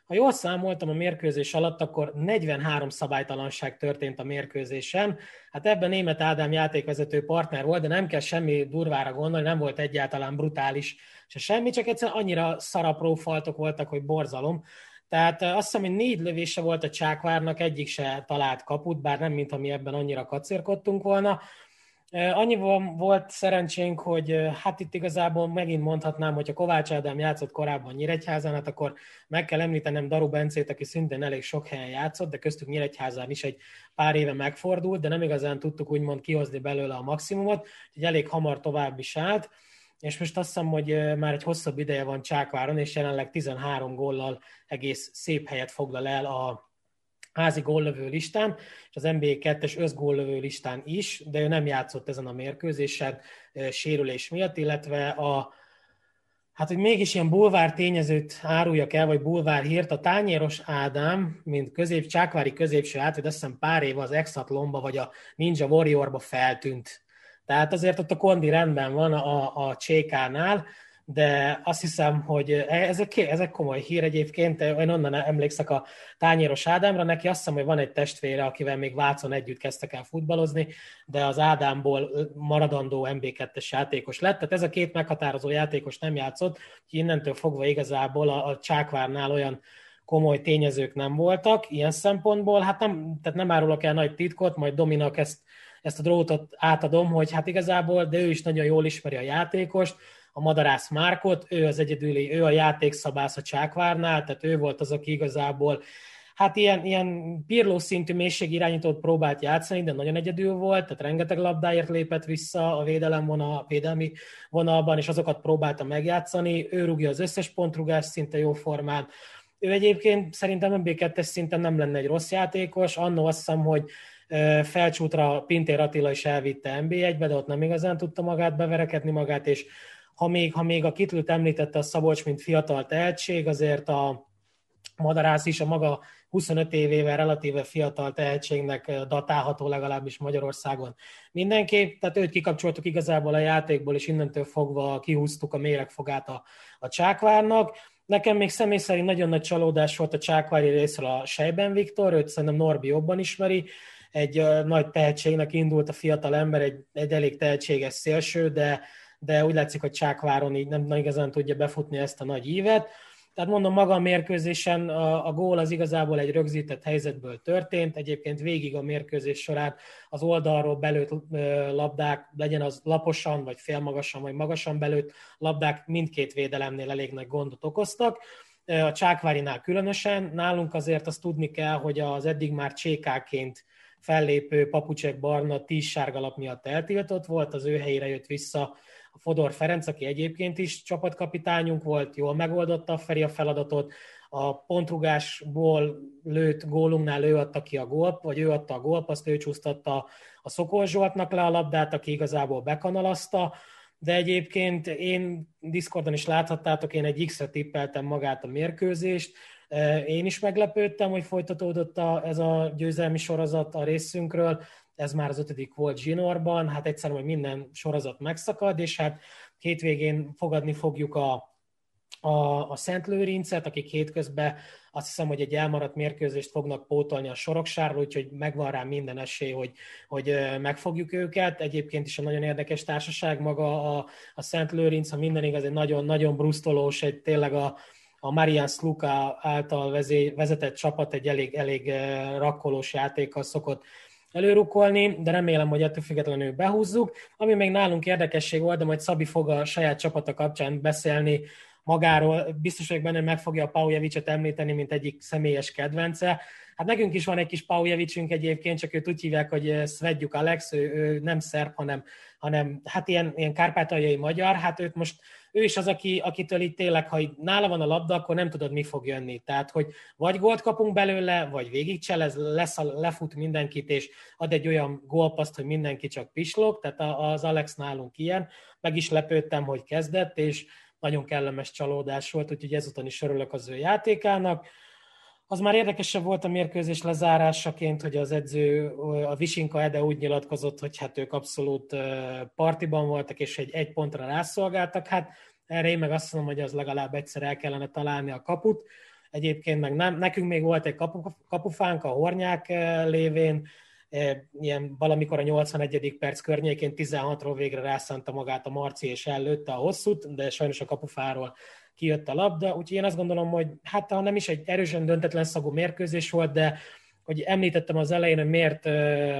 [SPEAKER 1] ha jól számoltam a mérkőzés alatt, akkor 43 szabálytalanság történt a mérkőzésen. Hát ebben német Ádám játékvezető partner volt, de nem kell semmi durvára gondolni, nem volt egyáltalán brutális se semmi, csak egyszerűen annyira szarapró faltok voltak, hogy borzalom. Tehát azt hiszem, hogy négy lövése volt a Csákvárnak, egyik se talált kaput, bár nem, mint mi ebben annyira kacérkodtunk volna. Annyiban volt szerencsénk, hogy hát itt igazából megint mondhatnám, hogy a Kovács Ádám játszott korábban Nyíregyházán, hát akkor meg kell említenem Daru Bencét, aki szintén elég sok helyen játszott, de köztük Nyíregyházán is egy pár éve megfordult, de nem igazán tudtuk úgymond kihozni belőle a maximumot, úgyhogy elég hamar tovább is állt. És most azt hiszem, hogy már egy hosszabb ideje van Csákváron, és jelenleg 13 góllal egész szép helyet foglal el a házi góllövő listán, és az NBA 2-es összgóllövő listán is, de ő nem játszott ezen a mérkőzésen sérülés miatt, illetve a, hát hogy mégis ilyen bulvár tényezőt áruljak el, vagy bulvár hírt, a Tányéros Ádám, mint közép, csákvári középső átvéd, azt hiszem pár éve az Exatlonba, vagy a Ninja Warriorba feltűnt. Tehát azért ott a kondi rendben van a, a Csékánál, de azt hiszem, hogy ezek, ezek komoly hír egyébként. Én onnan emlékszek a Tányéros Ádámra, neki azt hiszem, hogy van egy testvére, akivel még Vácon együtt kezdtek el futballozni, de az Ádámból maradandó MB2-es játékos lett. Tehát ez a két meghatározó játékos nem játszott, innentől fogva igazából a, a Csákvárnál olyan komoly tényezők nem voltak ilyen szempontból. Hát nem, tehát nem árulok el nagy titkot, majd Dominak ezt, ezt a drótot átadom, hogy hát igazából, de ő is nagyon jól ismeri a játékost, a Madarász Márkot, ő az egyedüli, ő a játékszabász a Csákvárnál, tehát ő volt az, aki igazából hát ilyen, ilyen pirló szintű mélységirányítót próbált játszani, de nagyon egyedül volt, tehát rengeteg labdáért lépett vissza a védelem vonal, a védelmi vonalban, és azokat próbálta megjátszani. Ő rúgja az összes pontrugás szinte jó formán. Ő egyébként szerintem MB2-es szinten nem lenne egy rossz játékos. Annó azt hiszem, hogy felcsútra Pintér Attila is elvitte NB1-be, de ott nem igazán tudta magát beverekedni magát, és ha még, ha még a kitült említette a Szabolcs, mint fiatal tehetség, azért a Madarász is a maga 25 évével relatíve fiatal tehetségnek datálható legalábbis Magyarországon. Mindenképp, tehát őt kikapcsoltuk igazából a játékból, és innentől fogva kihúztuk a méregfogát a, a Csákvárnak. Nekem még személy szerint nagyon nagy csalódás volt a Csákvári részről a Sejben Viktor, őt szerintem Norbi jobban ismeri, egy nagy tehetségnek indult a fiatal ember, egy, egy elég tehetséges szélső, de, de úgy látszik, hogy Csákváron így nem, nem igazán tudja befutni ezt a nagy ívet. Tehát mondom, maga a mérkőzésen a, a gól az igazából egy rögzített helyzetből történt. Egyébként végig a mérkőzés során az oldalról belőtt labdák, legyen az laposan, vagy félmagasan, vagy magasan belőtt labdák mindkét védelemnél elég nagy gondot okoztak. A Csákvárinál különösen. Nálunk azért azt tudni kell, hogy az eddig már csékáként fellépő papucsek barna tíz sárgalap miatt eltiltott volt, az ő helyére jött vissza Fodor Ferenc, aki egyébként is csapatkapitányunk volt, jól megoldotta a Feri a feladatot, a pontrugásból lőtt gólunknál ő adta ki a gólp, vagy ő adta a gólp, azt ő csúsztatta a Szokol Zsoltnak le a labdát, aki igazából bekanalazta, de egyébként én Discordon is láthattátok, én egy X-re tippeltem magát a mérkőzést, én is meglepődtem, hogy folytatódott a, ez a győzelmi sorozat a részünkről, ez már az ötödik volt Zsinorban, hát egyszerűen, hogy minden sorozat megszakad, és hát hétvégén fogadni fogjuk a, a, a Szent Lőrincet, akik hétközben azt hiszem, hogy egy elmaradt mérkőzést fognak pótolni a Soroksárról, úgyhogy megvan rá minden esély, hogy, hogy megfogjuk őket. Egyébként is a nagyon érdekes társaság maga a, a Szent Lőrinc, ha minden igaz, egy nagyon-nagyon brusztolós, egy tényleg a, a Marian Sluka által vezé, vezetett csapat egy elég, elég rakkolós játékkal szokott előrukolni, de remélem, hogy ettől függetlenül behúzzuk. Ami még nálunk érdekesség volt, de majd Szabi fog a saját csapata kapcsán beszélni magáról, biztos vagyok benne, meg fogja a Paujevicset említeni, mint egyik személyes kedvence. Hát nekünk is van egy kis Paujevicsünk egyébként, csak őt úgy hívják, hogy Svedjuk Alex, ő, ő nem szerb, hanem, hanem hát ilyen, ilyen kárpátaljai magyar, hát őt most ő is az, aki, akitől itt tényleg, ha nála van a labda, akkor nem tudod, mi fog jönni. Tehát, hogy vagy gólt kapunk belőle, vagy végigcselez, lesz, lefut mindenkit, és ad egy olyan gólpaszt, hogy mindenki csak pislog, tehát az Alex nálunk ilyen. Meg is lepődtem, hogy kezdett, és nagyon kellemes csalódás volt, úgyhogy ezután is örülök az ő játékának. Az már érdekesebb volt a mérkőzés lezárásaként, hogy az edző, a Visinka Ede úgy nyilatkozott, hogy hát ők abszolút partiban voltak, és egy, egy pontra rászolgáltak. Hát erre én meg azt mondom, hogy az legalább egyszer el kellene találni a kaput. Egyébként meg nem, nekünk még volt egy kapu, kapufánk a Hornyák lévén, ilyen valamikor a 81. perc környékén 16-ról végre rászánta magát a Marci és ellőtte a hosszút, de sajnos a kapufáról kijött a labda, úgyhogy én azt gondolom, hogy hát ha nem is egy erősen döntetlen szagú mérkőzés volt, de hogy említettem az elején, hogy miért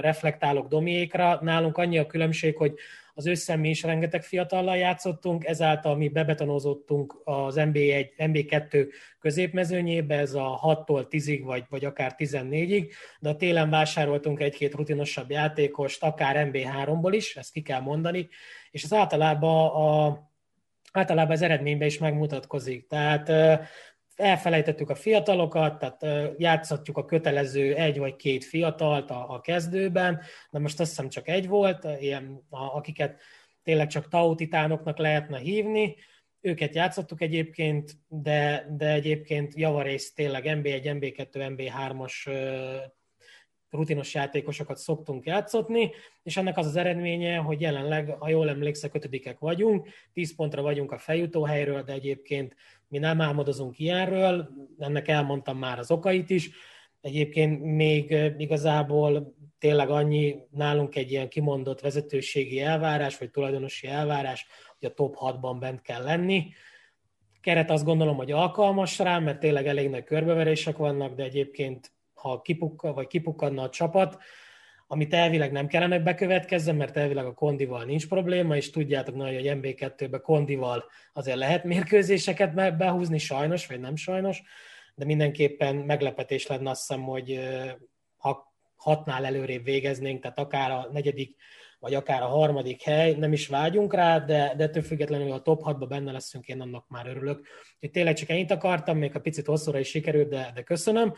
[SPEAKER 1] reflektálok Domiékra, nálunk annyi a különbség, hogy az ősszel mi is rengeteg fiatallal játszottunk, ezáltal mi bebetonozottunk az MB1, MB2 középmezőnyébe, ez a 6-tól 10-ig, vagy, vagy akár 14-ig, de a télen vásároltunk egy-két rutinosabb játékost, akár MB3-ból is, ezt ki kell mondani, és ez általában a általában az eredményben is megmutatkozik. Tehát elfelejtettük a fiatalokat, tehát játszhatjuk a kötelező egy vagy két fiatalt a, a kezdőben, de most azt hiszem csak egy volt, ilyen, akiket tényleg csak tautitánoknak lehetne hívni, őket játszottuk egyébként, de, de egyébként javarészt tényleg MB1, MB2, MB3-as rutinos játékosokat szoktunk játszotni, és ennek az az eredménye, hogy jelenleg, ha jól emlékszek, ötödikek vagyunk, 10 pontra vagyunk a feljutó helyről, de egyébként mi nem álmodozunk ilyenről, ennek elmondtam már az okait is. Egyébként még igazából tényleg annyi nálunk egy ilyen kimondott vezetőségi elvárás, vagy tulajdonosi elvárás, hogy a top 6-ban bent kell lenni. Keret azt gondolom, hogy alkalmas rá, mert tényleg elég nagy körbeverések vannak, de egyébként ha kipukka, vagy kipukkadna a csapat, amit elvileg nem kellene bekövetkezzen, mert elvileg a kondival nincs probléma, és tudjátok nagyon, hogy MB2-be kondival azért lehet mérkőzéseket behúzni, sajnos, vagy nem sajnos, de mindenképpen meglepetés lenne azt hiszem, hogy ha hatnál előrébb végeznénk, tehát akár a negyedik, vagy akár a harmadik hely, nem is vágyunk rá, de, de ettől függetlenül a top 6-ba benne leszünk, én annak már örülök. Úgyhogy tényleg csak ennyit akartam, még a picit hosszúra is sikerült, de, de köszönöm.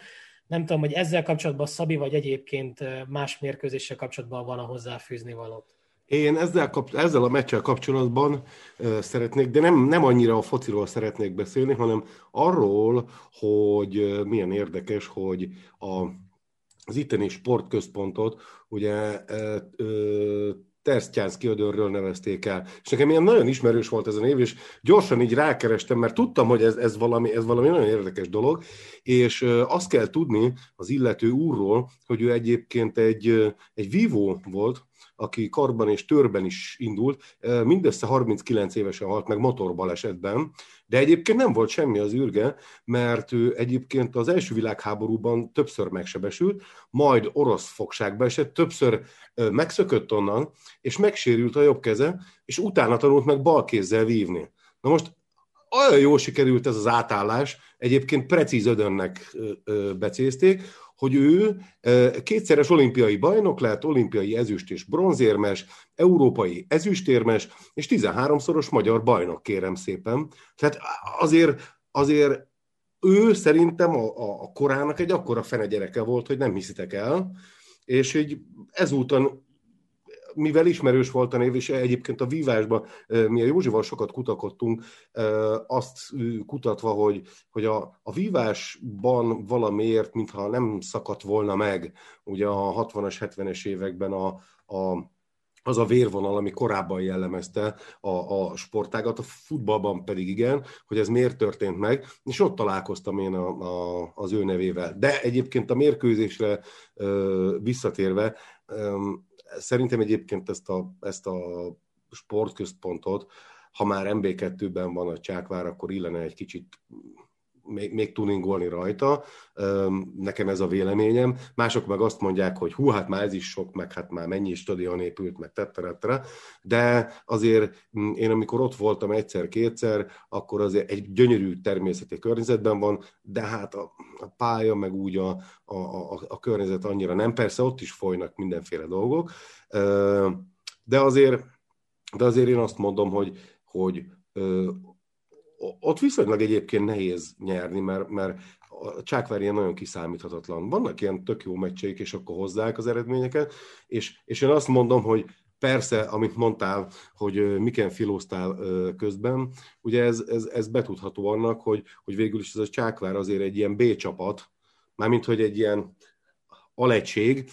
[SPEAKER 1] Nem tudom, hogy ezzel kapcsolatban Szabi, vagy egyébként más mérkőzéssel kapcsolatban van a hozzáfűzni valót.
[SPEAKER 3] Én ezzel, kap, ezzel a meccsel kapcsolatban uh, szeretnék, de nem, nem annyira a fociról szeretnék beszélni, hanem arról, hogy uh, milyen érdekes, hogy a, az itteni sportközpontot ugye uh, Tersztyánszki Ödörről nevezték el. És nekem ilyen nagyon ismerős volt ez a név, és gyorsan így rákerestem, mert tudtam, hogy ez, ez, valami, ez valami nagyon érdekes dolog, és azt kell tudni az illető úrról, hogy ő egyébként egy, egy vívó volt, aki karban és törben is indult, mindössze 39 évesen halt meg motorbalesetben, de egyébként nem volt semmi az űrge, mert ő egyébként az első világháborúban többször megsebesült, majd orosz fogságba esett, többször megszökött onnan, és megsérült a jobb keze, és utána tanult meg bal kézzel vívni. Na most olyan jól sikerült ez az átállás, egyébként precíz ödönnek becézték, hogy ő kétszeres olimpiai bajnok lett, olimpiai ezüst és bronzérmes, európai ezüstérmes, és 13-szoros magyar bajnok, kérem szépen. Tehát azért, azért ő szerintem a, a, a korának egy akkora fene gyereke volt, hogy nem hiszitek el, és így ezúton mivel ismerős volt a név, és egyébként a vívásban mi a Józsival sokat kutakodtunk, azt kutatva, hogy, hogy a, a vívásban valamiért, mintha nem szakadt volna meg, ugye a 60-as, 70-es években a, a az a vérvonal, ami korábban jellemezte a, a sportágat, a futballban pedig igen, hogy ez miért történt meg, és ott találkoztam én a, a, az ő nevével. De egyébként a mérkőzésre ö, visszatérve, ö, Szerintem egyébként ezt a, ezt a sportközpontot, ha már MB2-ben van a Csákvár, akkor illene egy kicsit még, még tuningolni rajta. Nekem ez a véleményem. Mások meg azt mondják, hogy hú, hát már ez is sok, meg hát már mennyi stadion épült, meg tetteretre. De azért mm, én amikor ott voltam egyszer-kétszer, akkor azért egy gyönyörű természeti környezetben van, de hát a, a pálya, meg úgy a, a, a, a környezet annyira nem. Persze ott is folynak mindenféle dolgok, de azért, de azért én azt mondom, hogy, hogy ott viszonylag egyébként nehéz nyerni, mert, mert a Csákvár ilyen nagyon kiszámíthatatlan. Vannak ilyen tök jó meccseik, és akkor hozzák az eredményeket, és, és én azt mondom, hogy persze, amit mondtál, hogy miken filóztál közben, ugye ez, ez, ez betudható annak, hogy, hogy végül is ez a Csákvár azért egy ilyen B csapat, mármint, hogy egy ilyen alegység,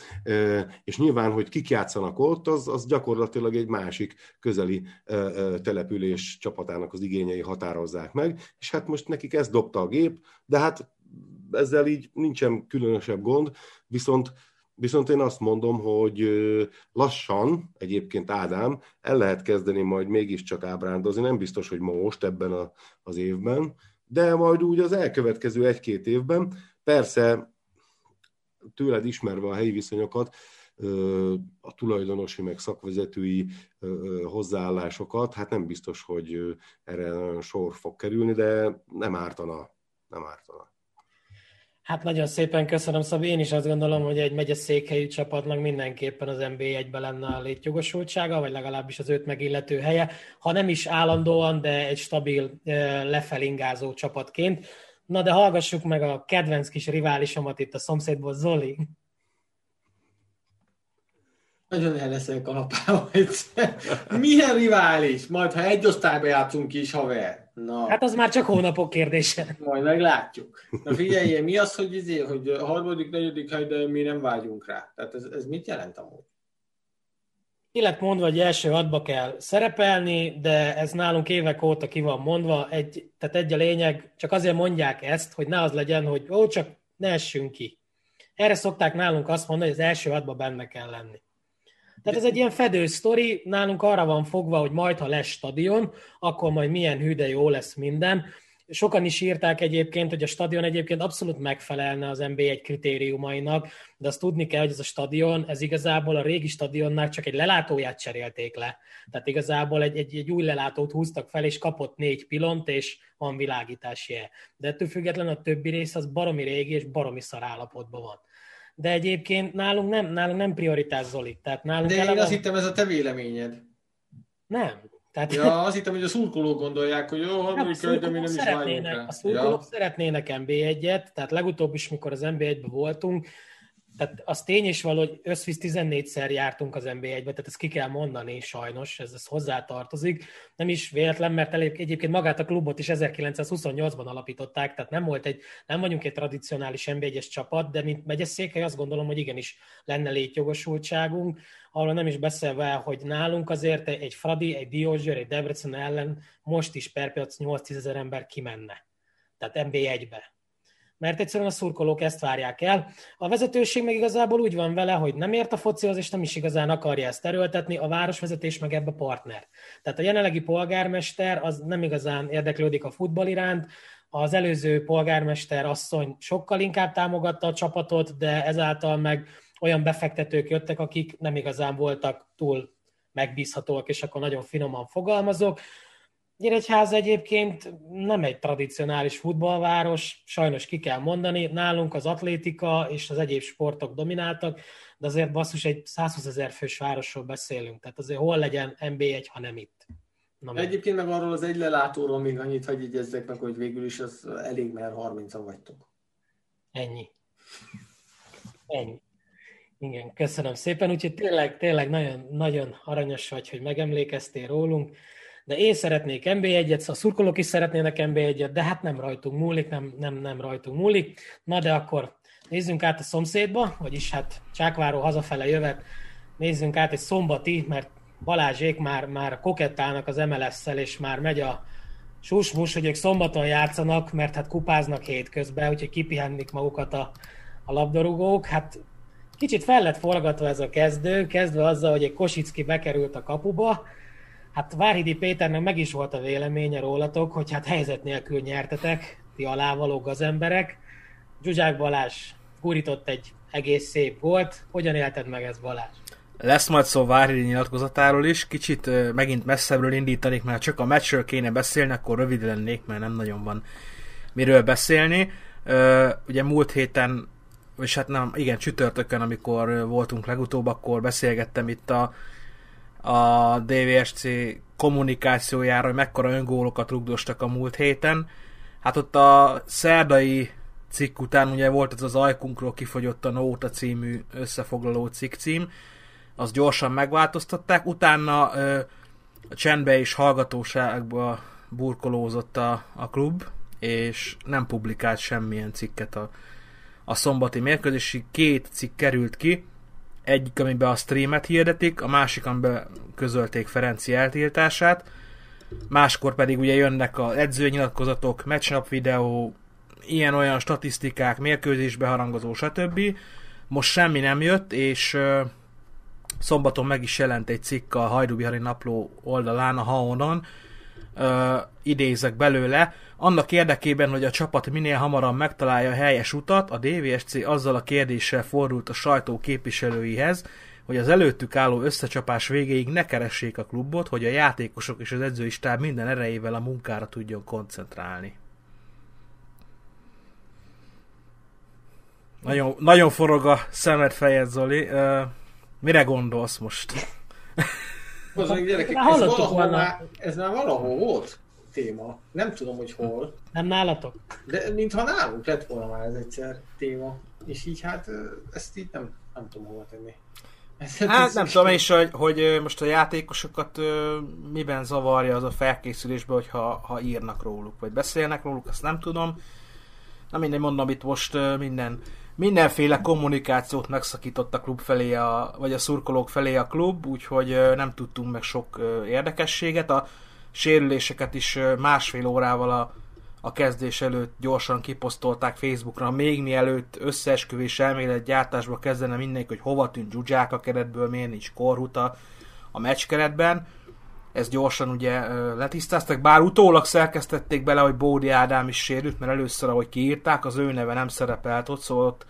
[SPEAKER 3] és nyilván, hogy kik játszanak ott, az, az gyakorlatilag egy másik közeli település csapatának az igényei határozzák meg, és hát most nekik ezt dobta a gép, de hát ezzel így nincsen különösebb gond, viszont Viszont én azt mondom, hogy lassan, egyébként Ádám, el lehet kezdeni majd mégiscsak ábrándozni, nem biztos, hogy most ebben a, az évben, de majd úgy az elkövetkező egy-két évben. Persze tőled ismerve a helyi viszonyokat, a tulajdonosi meg szakvezetői hozzáállásokat, hát nem biztos, hogy erre sor fog kerülni, de nem ártana. Nem ártana.
[SPEAKER 1] Hát nagyon szépen köszönöm, Szabi. Én is azt gondolom, hogy egy megye székhelyű csapatnak mindenképpen az NB1-ben lenne a létjogosultsága, vagy legalábbis az őt megillető helye, ha nem is állandóan, de egy stabil lefelingázó csapatként. Na de hallgassuk meg a kedvenc kis riválisomat itt a szomszédból, Zoli.
[SPEAKER 2] Nagyon el leszek kalapálva Milyen rivális? Majd, ha egy osztályba játszunk is, haver.
[SPEAKER 1] Na. Hát az már csak hónapok kérdése.
[SPEAKER 2] Majd meglátjuk. Na figyelj, mi az, hogy, izé, hogy a harmadik, negyedik hely, de mi nem vágyunk rá? Tehát ez, ez mit jelent amúgy?
[SPEAKER 1] Ki lett mondva, hogy első adba kell szerepelni, de ez nálunk évek óta ki van mondva, egy, tehát egy a lényeg, csak azért mondják ezt, hogy ne az legyen, hogy ó, csak ne essünk ki. Erre szokták nálunk azt mondani, hogy az első adba benne kell lenni. Tehát ez egy ilyen fedő sztori, nálunk arra van fogva, hogy majd, ha lesz stadion, akkor majd milyen hű, de jó lesz minden. Sokan is írták egyébként, hogy a stadion egyébként abszolút megfelelne az NB1 kritériumainak, de azt tudni kell, hogy ez a stadion, ez igazából a régi stadionnál csak egy lelátóját cserélték le. Tehát igazából egy, egy, egy új lelátót húztak fel, és kapott négy pilont, és van világítási jel. De ettől függetlenül a többi rész az baromi régi, és baromi szar állapotban van. De egyébként nálunk nem, nálunk nem prioritás Zoli. Tehát nálunk
[SPEAKER 2] De én azt hittem, ez a te véleményed.
[SPEAKER 1] Nem,
[SPEAKER 2] tehát, ja, azt hittem, hogy a szurkolók gondolják, hogy jó, harmadik kör, de mi nem is
[SPEAKER 1] A szurkolók ja. szeretnének NB1-et, tehát legutóbb is, mikor az NB1-ben voltunk, tehát az tény is való, hogy összvisz 14-szer jártunk az NB1-be, tehát ezt ki kell mondani sajnos, ez, ez hozzátartozik. Nem is véletlen, mert elég, egyébként magát a klubot is 1928-ban alapították, tehát nem volt egy, nem vagyunk egy tradicionális NB1-es csapat, de mint megyeszékhely azt gondolom, hogy igenis lenne létjogosultságunk, arról nem is beszélve, hogy nálunk azért egy Fradi, egy Diózsőr, egy Debrecen ellen most is per 8-10 ezer ember kimenne. Tehát NB1-be mert egyszerűen a szurkolók ezt várják el. A vezetőség meg igazából úgy van vele, hogy nem ért a focihoz, és nem is igazán akarja ezt erőltetni, a városvezetés meg ebbe partner. Tehát a jelenlegi polgármester az nem igazán érdeklődik a futball iránt, az előző polgármester asszony sokkal inkább támogatta a csapatot, de ezáltal meg olyan befektetők jöttek, akik nem igazán voltak túl megbízhatóak, és akkor nagyon finoman fogalmazok. Nyíregyháza egyébként nem egy tradicionális futballváros, sajnos ki kell mondani, nálunk az atlétika és az egyéb sportok domináltak, de azért basszus egy 120 ezer fős városról beszélünk, tehát azért hol legyen NB1, ha nem itt.
[SPEAKER 2] Na, Egyébként meg arról az egy lelátóról még annyit hagyj jegyezzek meg, hogy végül is az elég, mert 30-an vagytok.
[SPEAKER 1] Ennyi. Ennyi. Igen, köszönöm szépen, úgyhogy tényleg, tényleg nagyon, nagyon aranyos vagy, hogy megemlékeztél rólunk de én szeretnék NB1-et, a szurkolók is szeretnének NB1-et, de hát nem rajtunk múlik, nem, nem, nem rajtunk múlik. Na de akkor nézzünk át a szomszédba, vagyis hát Csákváró hazafele jövet, nézzünk át egy szombati, mert Balázsék már, már kokettálnak az MLS-szel, és már megy a susmus, hogy ők szombaton játszanak, mert hát kupáznak hétközben, úgyhogy kipihennik magukat a, a labdarúgók. Hát kicsit fel lett forgatva ez a kezdő, kezdve azzal, hogy egy Kosicki bekerült a kapuba, Hát Várhidi Péternek meg is volt a véleménye rólatok, hogy hát helyzet nélkül nyertetek, ti alávaló gazemberek. Zsuzsák Balázs gurított egy egész szép volt. Hogyan élted meg ez Balázs?
[SPEAKER 6] Lesz majd szó Várhidi nyilatkozatáról is, kicsit megint messzebbről indítanék, mert csak a meccsről kéne beszélni, akkor rövid lennék, mert nem nagyon van miről beszélni. Ugye múlt héten, és hát nem, igen, csütörtökön, amikor voltunk legutóbb, akkor beszélgettem itt a a DVSC kommunikációjára, hogy mekkora öngólokat rugdostak a múlt héten. Hát ott a szerdai cikk után ugye volt ez az ajkunkról kifogyott a Nóta című összefoglaló cikk cím, azt gyorsan megváltoztatták, utána ö, a csendbe és hallgatóságba burkolózott a, a klub, és nem publikált semmilyen cikket a, a szombati mérkőzésig. Két cikk került ki, egyik, amiben a streamet hirdetik, a másik, amiben közölték Ferenci eltiltását, máskor pedig ugye jönnek az edzőnyilatkozatok, meccsnap videó, ilyen-olyan statisztikák, mérkőzésbe harangozó, stb. Most semmi nem jött, és uh, szombaton meg is jelent egy cikk a Hajdubihari napló oldalán, a Haonon, uh, idézek belőle, annak érdekében, hogy a csapat minél hamarabb megtalálja a helyes utat, a DVSC azzal a kérdéssel fordult a sajtó képviselőihez, hogy az előttük álló összecsapás végéig ne keressék a klubot, hogy a játékosok és az edzői stáb minden erejével a munkára tudjon koncentrálni. Nagyon, nagyon forog a szemed fejed, Zoli. Uh, mire gondolsz most?
[SPEAKER 2] Az meg gyerekek, ez, valahol már, ez már valahol volt téma. Nem tudom, hogy hol.
[SPEAKER 1] Nem nálatok?
[SPEAKER 2] De mintha nálunk lett volna már ez egyszer téma. És így hát ezt így nem, nem tudom hova tenni.
[SPEAKER 6] Ez, hát nem tudom is, hogy, hogy most a játékosokat miben zavarja az a felkészülésbe, hogyha ha írnak róluk, vagy beszélnek róluk, azt nem tudom. Na mindegy, mondom, itt most minden, mindenféle kommunikációt megszakított a klub felé, a, vagy a szurkolók felé a klub, úgyhogy nem tudtunk meg sok érdekességet. A sérüléseket is másfél órával a, a kezdés előtt gyorsan kiposztolták Facebookra, még mielőtt összeesküvés elmélet gyártásba kezdene mindenki, hogy hova tűnt Zsuzsák a keretből, miért nincs korhuta a meccskeretben. Ezt gyorsan ugye letisztáztak, bár utólag szerkesztették bele, hogy Bódi Ádám is sérült, mert először, ahogy kiírták, az ő neve nem szerepelt ott, szóval ott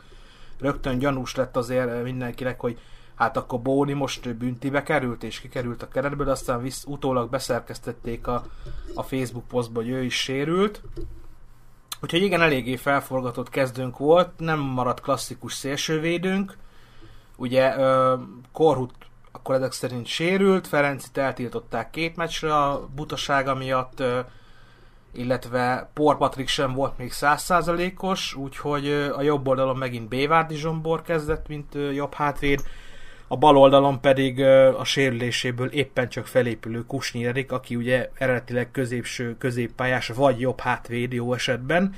[SPEAKER 6] rögtön gyanús lett azért mindenkinek, hogy hát akkor Bóni most büntibe került, és kikerült a keretből, aztán visz, utólag beszerkesztették a, a Facebook posztba, hogy ő is sérült. Úgyhogy igen, eléggé felforgatott kezdőnk volt, nem maradt klasszikus szélsővédőnk. Ugye Korhut akkor ezek szerint sérült, Ferencit eltiltották két meccsre a butasága miatt, illetve Por Patrick sem volt még százszázalékos, úgyhogy a jobb oldalon megint Bévárdi Zsombor kezdett, mint jobb hátvéd, a bal oldalon pedig a sérüléséből éppen csak felépülő Kusnyi aki ugye eredetileg középső középpályás, vagy jobb hátvéd jó esetben,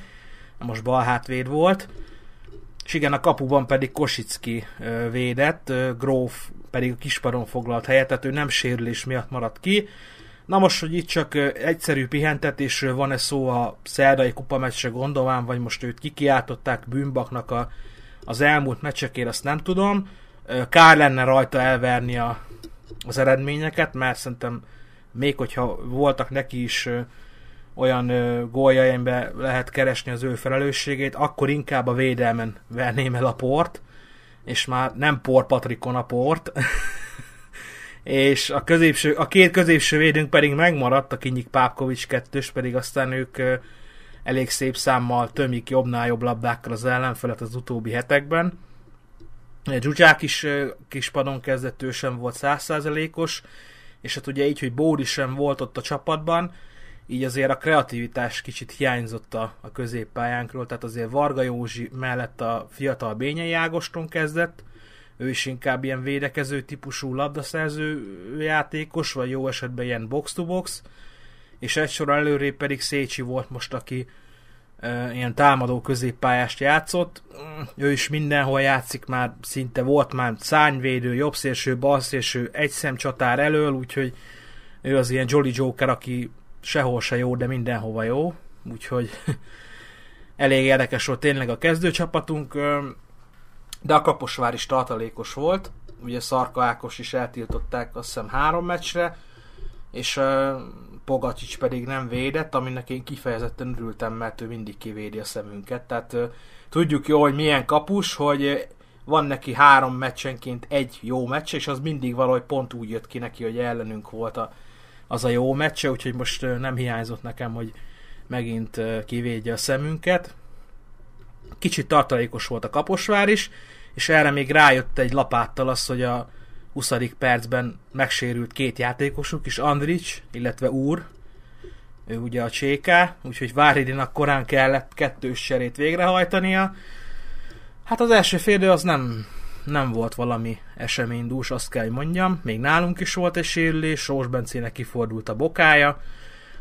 [SPEAKER 6] most bal hátvéd volt, és igen, a kapuban pedig Kosicki védett, Gróf pedig a kisparon foglalt helyet, tehát ő nem sérülés miatt maradt ki. Na most, hogy itt csak egyszerű pihentetésről van-e szó a szerdai kupameccsre gondolván, vagy most őt kikiáltották bűnbaknak a, az elmúlt meccsekért, azt nem tudom. Kár lenne rajta elverni a, az eredményeket, mert szerintem még hogyha voltak neki is olyan góljaimbe lehet keresni az ő felelősségét, akkor inkább a védelmen verném el a port, és már nem Por Patrikon a port, és a, középső, a két középső védőnk pedig megmaradt, a Kinyik Pápkovics kettős, pedig aztán ők elég szép számmal tömik jobbnál jobb labdákkal az ellenfelet az utóbbi hetekben. Zsuzsák is kispadon kezdett, ő sem volt százszázalékos, és hát ugye így, hogy Bódi sem volt ott a csapatban, így azért a kreativitás kicsit hiányzott a, a középpályánkról, tehát azért Varga Józsi mellett a fiatal Bényei Ágoston kezdett, ő is inkább ilyen védekező típusú labdaszerző játékos, vagy jó esetben ilyen box-to-box, és egy sor előrébb pedig Szécsi volt most, aki ilyen támadó középpályást játszott. Ő is mindenhol játszik már, szinte volt már szányvédő, jobbszélső, balszélső, egy csatár elől, úgyhogy ő az ilyen Jolly Joker, aki sehol se jó, de mindenhova jó, úgyhogy elég érdekes volt tényleg a kezdőcsapatunk, de a Kaposvár is tartalékos volt, ugye Szarka Ákos is eltiltották azt hiszem három meccsre, és Pogacsics pedig nem védett, aminek én kifejezetten örültem, mert ő mindig kivédi a szemünket, tehát tudjuk jó, hogy milyen kapus, hogy van neki három meccsenként egy jó meccs, és az mindig valahogy pont úgy jött ki neki, hogy ellenünk volt a az a jó meccse, úgyhogy most nem hiányzott nekem, hogy megint kivédje a szemünket. Kicsit tartalékos volt a Kaposvár is, és erre még rájött egy lapáttal az, hogy a 20. percben megsérült két játékosuk is, Andrics, illetve Úr, ő ugye a Cséká, úgyhogy Váridinak korán kellett kettős serét végrehajtania. Hát az első félidő az nem nem volt valami eseménydús, azt kell, hogy mondjam. Még nálunk is volt egy sérülés, Sós Bencének kifordult a bokája.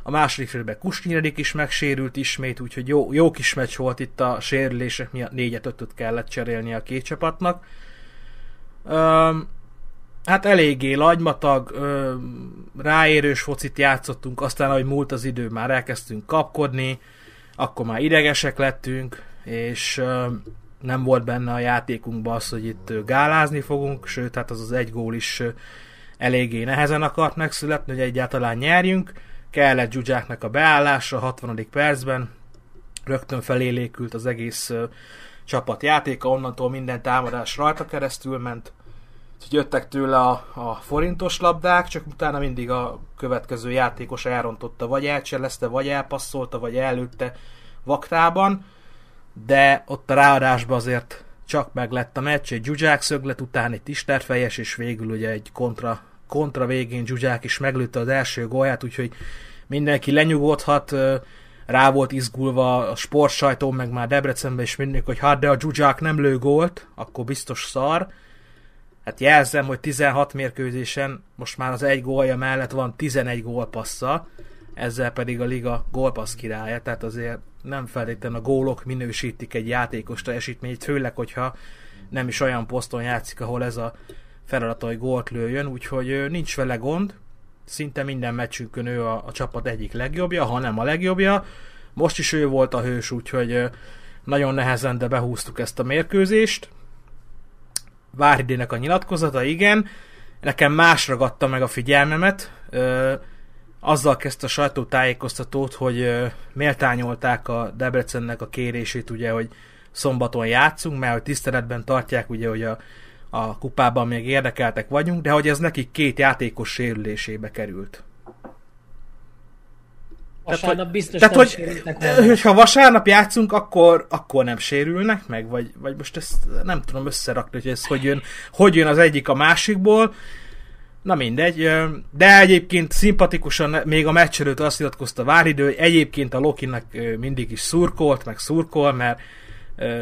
[SPEAKER 6] A második félben Kusnyiredik is megsérült ismét, úgyhogy jó, jó kis meccs volt itt a sérülések miatt, négyet ötöt kellett cserélni a két csapatnak. Üm, hát eléggé lagymatag, üm, ráérős focit játszottunk, aztán ahogy múlt az idő, már elkezdtünk kapkodni, akkor már idegesek lettünk, és üm, nem volt benne a játékunkban az, hogy itt gálázni fogunk, sőt, hát az az egy gól is eléggé nehezen akart megszületni, hogy egyáltalán nyerjünk. Kellett Zsuzsáknak a beállása a 60. percben, rögtön felélékült az egész csapat játéka, onnantól minden támadás rajta keresztül ment, hogy jöttek tőle a, a forintos labdák, csak utána mindig a következő játékos elrontotta, vagy elcselezte, vagy elpasszolta, vagy előtte vaktában de ott a ráadásban azért csak meg lett a meccs, egy Zsuzsák szöglet után egy tisterfejes, és végül ugye egy kontra, kontra végén Zsuzsák is meglőtte az első gólját, úgyhogy mindenki lenyugodhat, rá volt izgulva a sportsajtó, meg már Debrecenben is mindig, hogy hát de a Zsuzsák nem lő gólt, akkor biztos szar. Hát jelzem, hogy 16 mérkőzésen most már az egy gólja mellett van 11 gólpassza, ezzel pedig a liga gólpassz királya, tehát azért nem feltétlenül a gólok minősítik egy játékos teljesítményt, főleg, hogyha nem is olyan poszton játszik, ahol ez a feladat, hogy gólt lőjön, úgyhogy nincs vele gond, szinte minden meccsünkön ő a, a csapat egyik legjobbja, ha nem a legjobbja. Most is ő volt a hős, úgyhogy nagyon nehezen, de behúztuk ezt a mérkőzést. Váridének a nyilatkozata, igen. Nekem más ragadta meg a figyelmemet azzal kezdte a sajtótájékoztatót, hogy méltányolták a Debrecennek a kérését, ugye, hogy szombaton játszunk, mert hogy tiszteletben tartják, ugye, hogy a, a kupában még érdekeltek vagyunk, de hogy ez nekik két játékos sérülésébe került.
[SPEAKER 1] Vasárnap biztos
[SPEAKER 6] tehát, hogy, hogy ha vasárnap játszunk, akkor, akkor nem sérülnek meg, vagy, vagy most ezt nem tudom összerakni, hogy ez hogy jön, hogy jön az egyik a másikból, Na mindegy, de egyébként szimpatikusan még a meccs előtt azt nyilatkozta Váridő, hogy egyébként a Lokinak mindig is szurkolt, meg szurkol, mert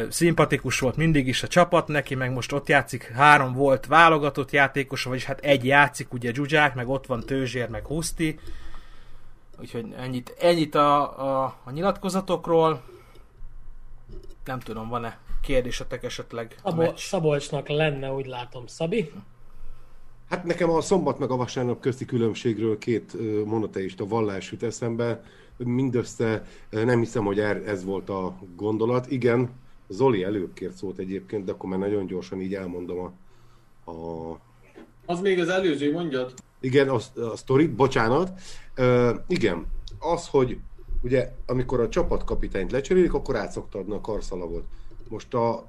[SPEAKER 6] szimpatikus volt mindig is a csapat neki, meg most ott játszik, három volt válogatott játékos, vagyis hát egy játszik, ugye Zsuzsák, meg ott van Tőzsér, meg Huszti. Úgyhogy ennyit, ennyit a, a, a nyilatkozatokról. Nem tudom, van-e kérdésetek esetleg?
[SPEAKER 1] Szabol, Szabolcsnak lenne, úgy látom, Szabi.
[SPEAKER 3] Hát nekem a szombat meg a vasárnap közti különbségről két monoteista vallás jut eszembe. Mindössze nem hiszem, hogy er, ez volt a gondolat. Igen, Zoli előbb kért szót egyébként, de akkor már nagyon gyorsan így elmondom a... a...
[SPEAKER 2] Az még az előző, mondjad.
[SPEAKER 3] Igen, a, a sztori, bocsánat. Igen, az, hogy ugye amikor a csapatkapitányt lecserélik, akkor át szokta adni a karszalagot. Most a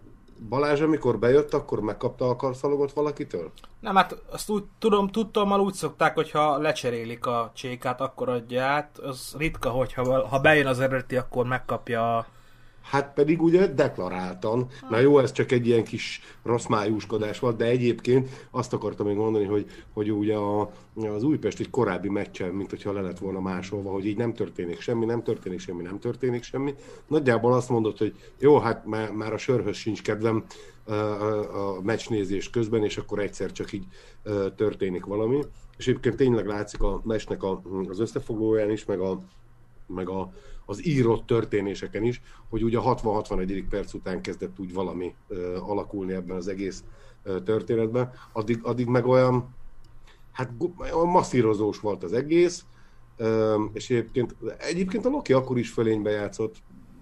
[SPEAKER 3] Balázs, amikor bejött, akkor megkapta a karszalagot valakitől?
[SPEAKER 6] Nem, hát azt úgy tudom, tudtam, úgy szokták, hogyha lecserélik a csékát, akkor adja át. Az ritka, hogyha ha bejön az eredeti, akkor megkapja a
[SPEAKER 3] Hát pedig ugye deklaráltan. Na jó, ez csak egy ilyen kis rossz májúskodás volt, de egyébként azt akartam még mondani, hogy, hogy ugye a, az Újpest egy korábbi meccsen, mint hogyha le lett volna másolva, hogy így nem történik semmi, nem történik semmi, nem történik semmi. Nagyjából azt mondott, hogy jó, hát már, már a sörhöz sincs kedvem a, a, a meccsnézés közben, és akkor egyszer csak így történik valami. És egyébként tényleg látszik a meccsnek a, az összefoglalóján is, meg a, meg a, az írott történéseken is, hogy ugye a 60-61. perc után kezdett úgy valami alakulni ebben az egész történetben, addig, addig meg olyan, hát olyan masszírozós volt az egész, és egyébként, egyébként a Loki akkor is fölénybe játszott,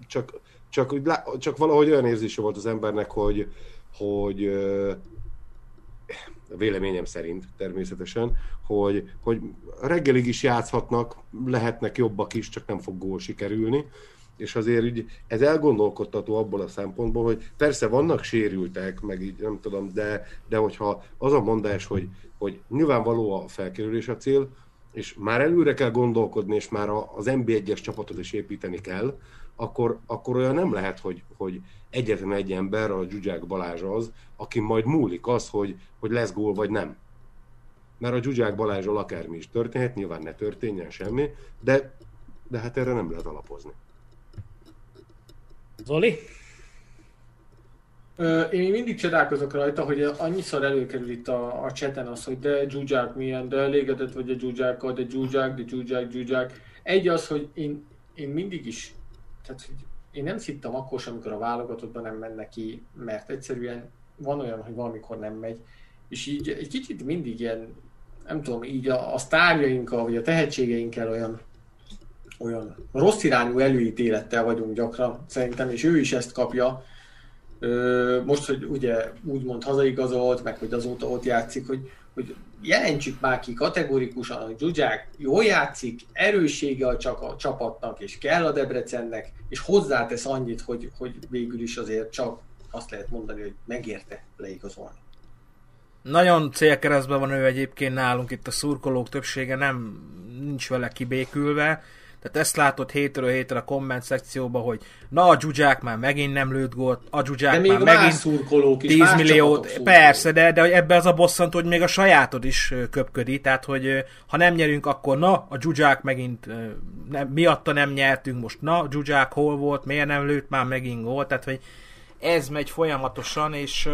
[SPEAKER 3] csak, csak, csak valahogy olyan érzése volt az embernek, hogy, hogy véleményem szerint természetesen, hogy, hogy reggelig is játszhatnak, lehetnek jobbak is, csak nem fog gól sikerülni, és azért így, ez elgondolkodtató abból a szempontból, hogy persze vannak sérültek, meg így nem tudom, de, de hogyha az a mondás, hogy, hogy nyilvánvaló a felkerülés a cél, és már előre kell gondolkodni, és már az NB1-es csapatot is építeni kell, akkor, akkor olyan nem lehet, hogy, hogy egyetlen egy ember, a Zsuzsák Balázs az, aki majd múlik az, hogy, hogy lesz gól vagy nem. Mert a Zsuzsák Balázsról akármi is történhet, nyilván ne történjen semmi, de, de hát erre nem lehet alapozni.
[SPEAKER 1] Zoli?
[SPEAKER 2] Én mindig csodálkozok rajta, hogy annyiszor előkerül itt a, a cseten az, hogy de Zsuzsák milyen, de elégedett vagy a Zsuzsákkal, de Zsuzsák, de Zsuzsák, Zsuzsák. Egy az, hogy én, én mindig is, tehát hogy én nem szittem akkor sem, amikor a válogatottban nem menne ki, mert egyszerűen van olyan, hogy valamikor nem megy, és így egy kicsit mindig ilyen, nem tudom, így a, a sztárjainkkal, vagy a tehetségeinkkel olyan, olyan rossz irányú előítélettel vagyunk gyakran, szerintem, és ő is ezt kapja. Most, hogy ugye úgymond hazaigazolt, meg hogy azóta ott játszik, hogy, hogy jelentsük már ki kategorikusan, hogy Zsuzsák jól játszik, erőssége a, csak a csapatnak, és kell a Debrecennek, és hozzátesz annyit, hogy, hogy végül is azért csak azt lehet mondani, hogy megérte leigazolni.
[SPEAKER 6] Nagyon célkeresztben van ő egyébként nálunk, itt a szurkolók többsége nem nincs vele kibékülve, tehát ezt látod hétről hétre a komment szekcióban, hogy na a Zsuzsák már megint nem lőtt gólt, a Zsuzsák
[SPEAKER 2] de
[SPEAKER 6] már megint
[SPEAKER 2] szurkolók is,
[SPEAKER 6] 10 milliót, persze, de, de ebbe az a bosszantó, hogy még a sajátod is köpködi, tehát hogy ha nem nyerünk, akkor na, a Zsuzsák megint nem, miatta nem nyertünk, most na, Zsuzsák hol volt, miért nem lőtt már megint gólt, tehát hogy ez megy folyamatosan, és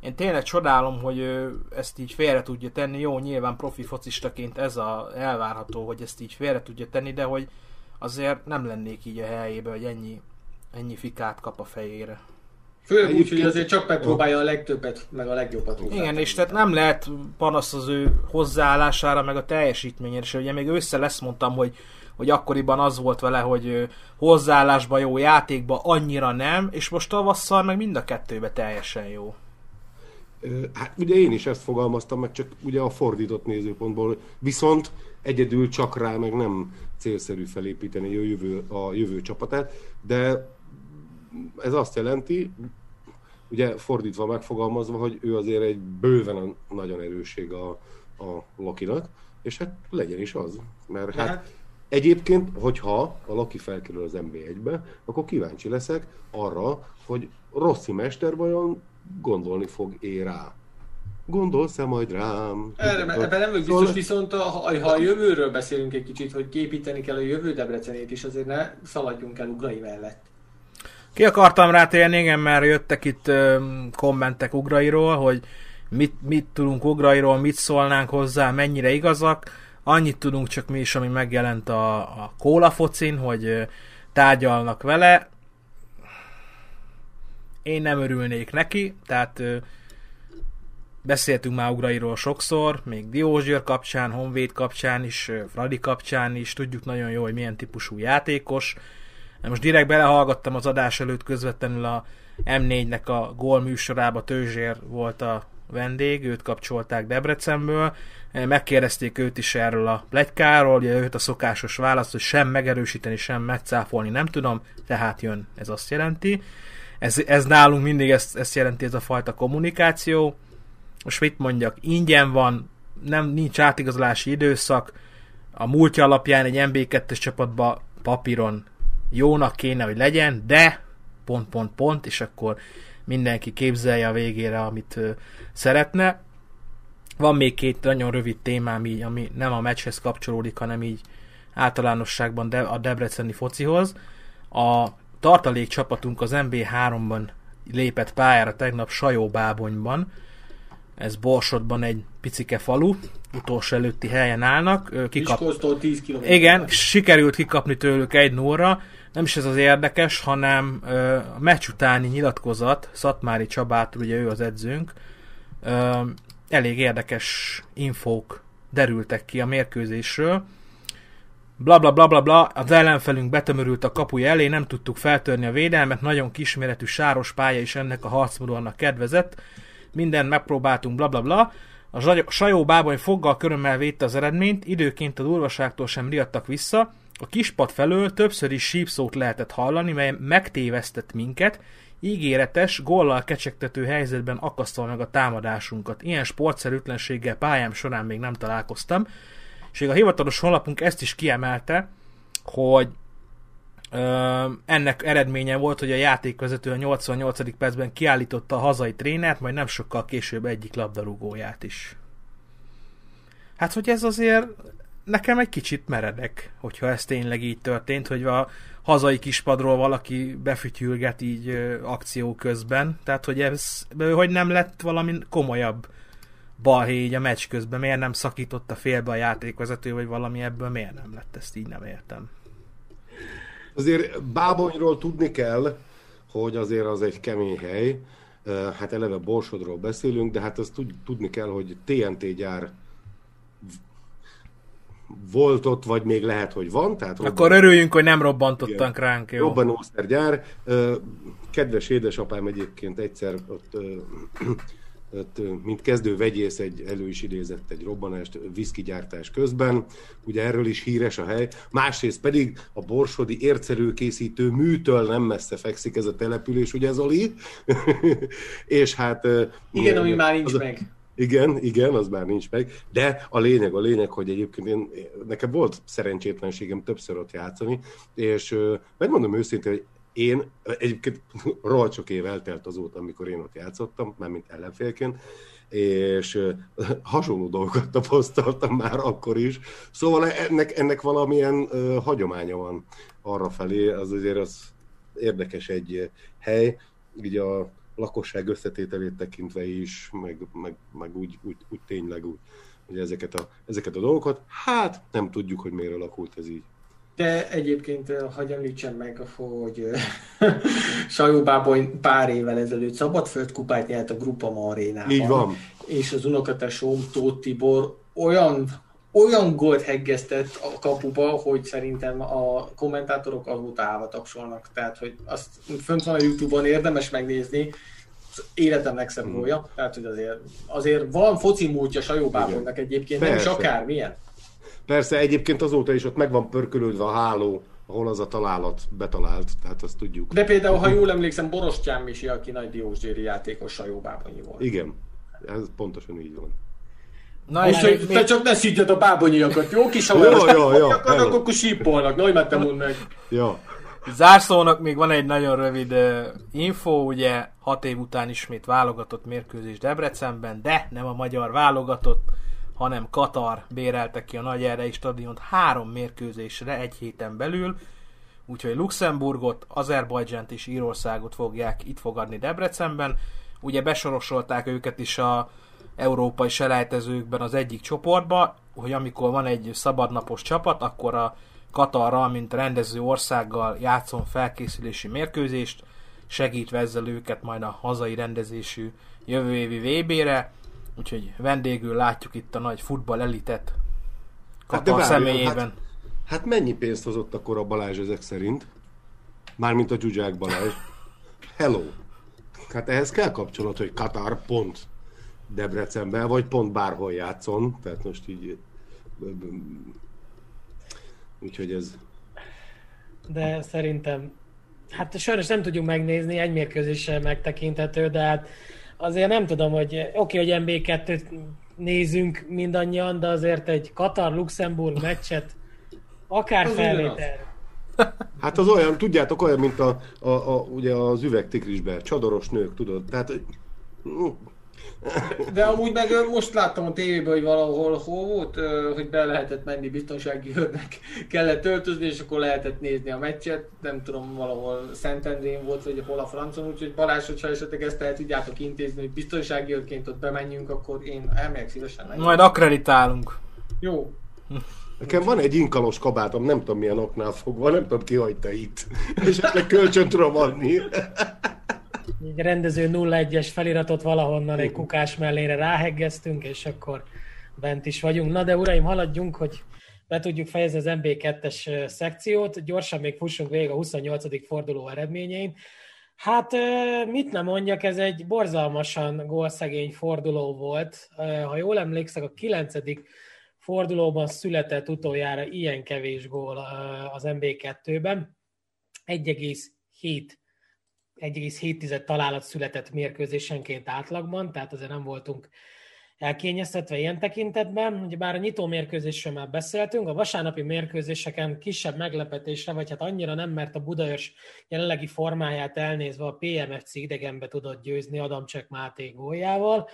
[SPEAKER 6] én tényleg csodálom, hogy ezt így félre tudja tenni. Jó, nyilván profi focistaként ez a elvárható, hogy ezt így félre tudja tenni, de hogy azért nem lennék így a helyébe, hogy ennyi, ennyi fikát kap a fejére.
[SPEAKER 2] Főleg úgy, hogy azért csak megpróbálja a legtöbbet, meg a legjobbat.
[SPEAKER 6] Igen, és tehát nem lehet panasz az ő hozzáállására, meg a teljesítményére, és ugye még össze lesz mondtam, hogy hogy akkoriban az volt vele, hogy hozzáállásban jó, játékban annyira nem, és most tavasszal meg mind a kettőbe teljesen jó.
[SPEAKER 3] Hát ugye én is ezt fogalmaztam meg, csak ugye a fordított nézőpontból. Viszont egyedül csak rá meg nem célszerű felépíteni a jövő, a jövő csapatát, de ez azt jelenti, ugye fordítva megfogalmazva, hogy ő azért egy bőven a nagyon erősség a, a Lokinak, és hát legyen is az. Mert hát, hát egyébként, hogyha a Loki felkerül az MB1-be, akkor kíváncsi leszek arra, hogy Rossi Mester vajon gondolni fog é rá. gondolsz-e majd rám?
[SPEAKER 2] Erre, ebben nem vagyok biztos, szóval... viszont ha, ha a jövőről beszélünk egy kicsit, hogy képíteni kell a jövő Debrecenét is, azért ne szaladjunk el Ugrai mellett.
[SPEAKER 6] Ki akartam rátérni, igen, mert jöttek itt ö, kommentek Ugrairól, hogy mit, mit tudunk Ugrairól, mit szólnánk hozzá, mennyire igazak. Annyit tudunk csak mi is, ami megjelent a, a Kóla focin, hogy ö, tárgyalnak vele. Én nem örülnék neki, tehát ö, beszéltünk már Ugrairól sokszor, még Diózsőr kapcsán, Honvéd kapcsán is, Fradi kapcsán is, tudjuk nagyon jó, hogy milyen típusú játékos. Most direkt belehallgattam az adás előtt közvetlenül a M4-nek a gól műsorába, Tőzsér volt a vendég, őt kapcsolták Debrecenből, megkérdezték őt is erről a plegykáról, ugye őt a szokásos választ, hogy sem megerősíteni, sem megcáfolni nem tudom, tehát jön, ez azt jelenti. Ez, ez nálunk mindig ezt, ezt jelenti ez a fajta kommunikáció. Most mit mondjak, ingyen van, nem nincs átigazolási időszak, a múltja alapján egy MB2-es csapatba papíron jónak kéne, hogy legyen, de pont, pont, pont, és akkor mindenki képzelje a végére, amit ö, szeretne. Van még két nagyon rövid témám így, ami nem a meccshez kapcsolódik, hanem így általánosságban de, a debreceni focihoz. A tartalék csapatunk az MB3-ban lépett pályára tegnap Sajóbábonyban. Ez Borsodban egy picike falu, utolsó előtti helyen állnak.
[SPEAKER 2] Kikap... 10 km.
[SPEAKER 6] Igen, sikerült kikapni tőlük egy nóra, nem is ez az érdekes, hanem a meccs utáni nyilatkozat, Szatmári Csabától, ugye ő az edzőnk, elég érdekes infók derültek ki a mérkőzésről. Bla bla bla bla bla, az ellenfelünk betömörült a kapuja elé, nem tudtuk feltörni a védelmet, nagyon kisméretű sáros pálya is ennek a harcmodornak kedvezett. Mindent megpróbáltunk, bla bla bla. A sajó bábony foggal körömmel védte az eredményt, időként a durvaságtól sem riadtak vissza, a kispad felől többször is sípszót lehetett hallani, mely megtévesztett minket, ígéretes, gollal kecsegtető helyzetben akasztal meg a támadásunkat. Ilyen sportszerűtlenséggel pályám során még nem találkoztam, és a hivatalos honlapunk ezt is kiemelte, hogy ö, ennek eredménye volt, hogy a játékvezető a 88. percben kiállította a hazai trénert, majd nem sokkal később egyik labdarúgóját is. Hát, hogy ez azért nekem egy kicsit meredek, hogyha ez tényleg így történt, hogy a hazai kispadról valaki befütyülget így ö, akció közben, tehát hogy ez, hogy nem lett valami komolyabb balhé így a meccs közben, miért nem szakította félbe a játékvezető, vagy valami ebből miért nem lett, ezt így nem értem.
[SPEAKER 3] Azért Bábonyról tudni kell, hogy azért az egy kemény hely, hát eleve Borsodról beszélünk, de hát azt tudni kell, hogy TNT gyár volt ott, vagy még lehet, hogy van. Tehát
[SPEAKER 6] robban... Akkor örüljünk, hogy nem robbantottak igen, ránk. Jó.
[SPEAKER 3] Robbanószergyár. Kedves édesapám egyébként egyszer ott, ott mint kezdő vegyész egy, elő is idézett egy robbanást viszkigyártás közben. Ugye erről is híres a hely. Másrészt pedig a borsodi ércelőkészítő műtől nem messze fekszik ez a település, ugye Zoli? és hát...
[SPEAKER 2] Igen, ami már nincs meg.
[SPEAKER 3] Igen, igen, az már nincs meg. De a lényeg, a lényeg, hogy egyébként én, nekem volt szerencsétlenségem többször ott játszani, és megmondom őszintén, hogy én egyébként rohadt sok év eltelt azóta, amikor én ott játszottam, már mint ellenfélként, és hasonló dolgokat tapasztaltam már akkor is. Szóval ennek, ennek valamilyen uh, hagyománya van arra felé, az azért az érdekes egy hely, így a lakosság összetételét tekintve is, meg, meg, meg úgy, úgy, úgy tényleg úgy, hogy ezeket a, ezeket a dolgokat, hát nem tudjuk, hogy miért alakult ez így.
[SPEAKER 2] De egyébként, eh, hagyj említsem meg, hogy eh, Sajóbábony pár évvel ezelőtt szabadföld kupát nyert a Grupa arénában.
[SPEAKER 3] Így van.
[SPEAKER 2] És az unokatesóm Tóth Tibor olyan olyan gólt heggeztett a kapuba, hogy szerintem a kommentátorok azóta állva tapsolnak. Tehát, hogy azt fönt van a Youtube-on, érdemes megnézni, életem legszebb hmm. gólja, tehát, hogy azért, azért van foci múltja Sajóbábonynak egyébként, Persze. nem is akármilyen.
[SPEAKER 3] Persze, egyébként azóta is ott meg van pörkölődve a háló, ahol az a találat betalált, tehát azt tudjuk.
[SPEAKER 2] De például, ha jól emlékszem, Borostyán Misi, aki nagy Diósgyéri játékos Sajóbábonyi volt.
[SPEAKER 3] Igen, ez pontosan így van.
[SPEAKER 2] Na, és hogy te csak ne szígyed a bábonyiakat, jó kis
[SPEAKER 3] jó, jó, jó.
[SPEAKER 2] Akarnak, akkor sípolnak, nagy mert te meg.
[SPEAKER 3] Ja.
[SPEAKER 6] Zárszónak még van egy nagyon rövid uh, info, ugye hat év után ismét válogatott mérkőzés Debrecenben, de nem a magyar válogatott, hanem Katar bérelte ki a nagy erei stadiont három mérkőzésre egy héten belül, úgyhogy Luxemburgot, Azerbajdzsánt és Írországot fogják itt fogadni Debrecenben. Ugye besorosolták őket is a európai selejtezőkben az egyik csoportba, hogy amikor van egy szabadnapos csapat, akkor a Katarral, mint rendező országgal játszon felkészülési mérkőzést, segítve ezzel őket majd a hazai rendezésű jövő évi VB-re, úgyhogy vendégül látjuk itt a nagy futball elitet Katar hát személyében. Hát,
[SPEAKER 3] hát mennyi pénzt hozott akkor a Balázs ezek szerint? Mármint a Zsuzsák Balázs. Hello! Hát ehhez kell kapcsolat, hogy Katar pont Debrecenben, vagy pont bárhol játszon, tehát most így Úgyhogy ez...
[SPEAKER 1] De szerintem, hát sajnos nem tudjuk megnézni, egy mérkőzéssel megtekinthető, de hát azért nem tudom, hogy oké, okay, hogy MB2-t nézünk mindannyian, de azért egy Katar-Luxemburg meccset akár felvétel.
[SPEAKER 3] Hát az olyan, tudjátok, olyan, mint a, a, a ugye az üvegtikrisben, csadoros nők, tudod, tehát
[SPEAKER 2] de amúgy meg most láttam a tévében, hogy valahol hol volt, hogy be lehetett menni biztonsági őrnek, kellett öltözni, és akkor lehetett nézni a meccset. Nem tudom, valahol Szentendrén volt, vagy hol a francon, úgyhogy Balázs, hogyha esetleg ezt el tudjátok intézni, hogy biztonsági őrként ott bemenjünk, akkor én elmegyek szívesen. Menjünk.
[SPEAKER 6] Majd akreditálunk.
[SPEAKER 2] Jó.
[SPEAKER 3] Nekem van egy inkalos kabátom, nem tudom milyen oknál fogva, nem tudom ki hagyta itt. És ezt kölcsön tudom adni
[SPEAKER 1] egy rendező 0-1-es feliratot valahonnan egy kukás mellére ráheggeztünk, és akkor bent is vagyunk. Na de uraim, haladjunk, hogy be tudjuk fejezni az MB2-es szekciót. Gyorsan még fussunk végig a 28. forduló eredményein. Hát mit nem mondjak, ez egy borzalmasan gólszegény forduló volt. Ha jól emlékszek, a 9. fordulóban született utoljára ilyen kevés gól az MB2-ben. 1,7 1,7 találat született mérkőzésenként átlagban, tehát azért nem voltunk elkényeztetve ilyen tekintetben. Ugye bár a nyitó mérkőzésről már beszéltünk, a vasárnapi mérkőzéseken kisebb meglepetésre, vagy hát annyira nem, mert a Budaörs jelenlegi formáját elnézve a PMFC idegenbe tudott győzni Adamcsek Máté góljával.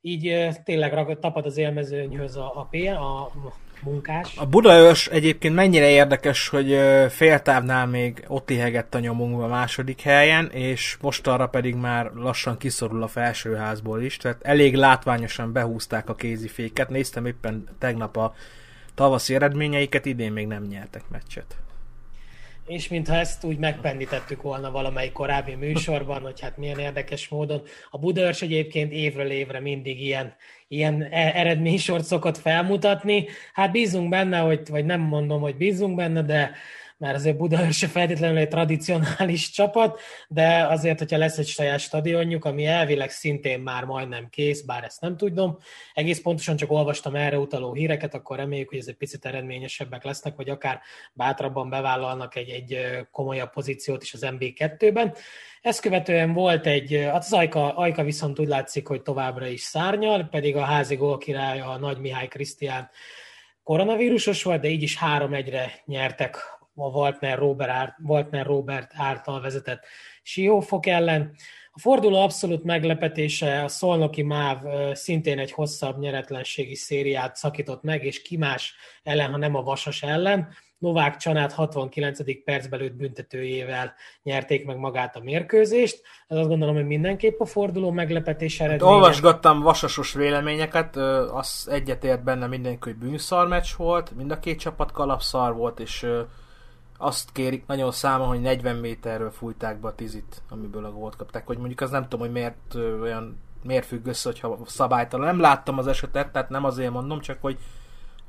[SPEAKER 1] Így tényleg tapad az élmezőnyhöz a, a, a munkás.
[SPEAKER 6] A Budaörs egyébként mennyire érdekes, hogy féltávnál még ott ihegett a nyomunkba a második helyen, és most arra pedig már lassan kiszorul a felsőházból is, tehát elég látványosan behúzták a kéziféket. Néztem éppen tegnap a tavaszi eredményeiket, idén még nem nyertek meccset
[SPEAKER 1] és mintha ezt úgy megpendítettük volna valamelyik korábbi műsorban, hogy hát milyen érdekes módon. A Budaörs egyébként évről évre mindig ilyen, ilyen e- eredménysort szokott felmutatni. Hát bízunk benne, hogy, vagy nem mondom, hogy bízunk benne, de mert azért Budaörs se feltétlenül egy tradicionális csapat, de azért, hogyha lesz egy saját stadionjuk, ami elvileg szintén már majdnem kész, bár ezt nem tudom, egész pontosan csak olvastam erre utaló híreket, akkor reméljük, hogy ez egy picit eredményesebbek lesznek, vagy akár bátrabban bevállalnak egy, egy komolyabb pozíciót is az MB2-ben. Ezt követően volt egy, hát az Ajka, Ajka viszont úgy látszik, hogy továbbra is szárnyal, pedig a házi gólkirály, a Nagy Mihály Krisztián koronavírusos volt, de így is 3-1-re nyertek a Waltner Robert, Waltner Robert által vezetett Siófok ellen. A forduló abszolút meglepetése a Szolnoki Máv szintén egy hosszabb nyeretlenségi szériát szakított meg, és ki más ellen, ha nem a Vasas ellen. Novák Csanát 69. percben lőtt büntetőjével nyerték meg magát a mérkőzést. Ez azt gondolom, hogy mindenképp a forduló meglepetés hát eredménye.
[SPEAKER 6] Hát olvasgattam vasasos véleményeket, az egyetért benne mindenki, hogy bűnszar meccs volt, mind a két csapat kalapszar volt, és azt kérik nagyon számon, hogy 40 méterről fújták be a tizit, amiből a gólt kapták, hogy mondjuk az nem tudom, hogy miért olyan miért függ össze, hogyha szabálytalan. Nem láttam az esetet, tehát nem azért mondom, csak hogy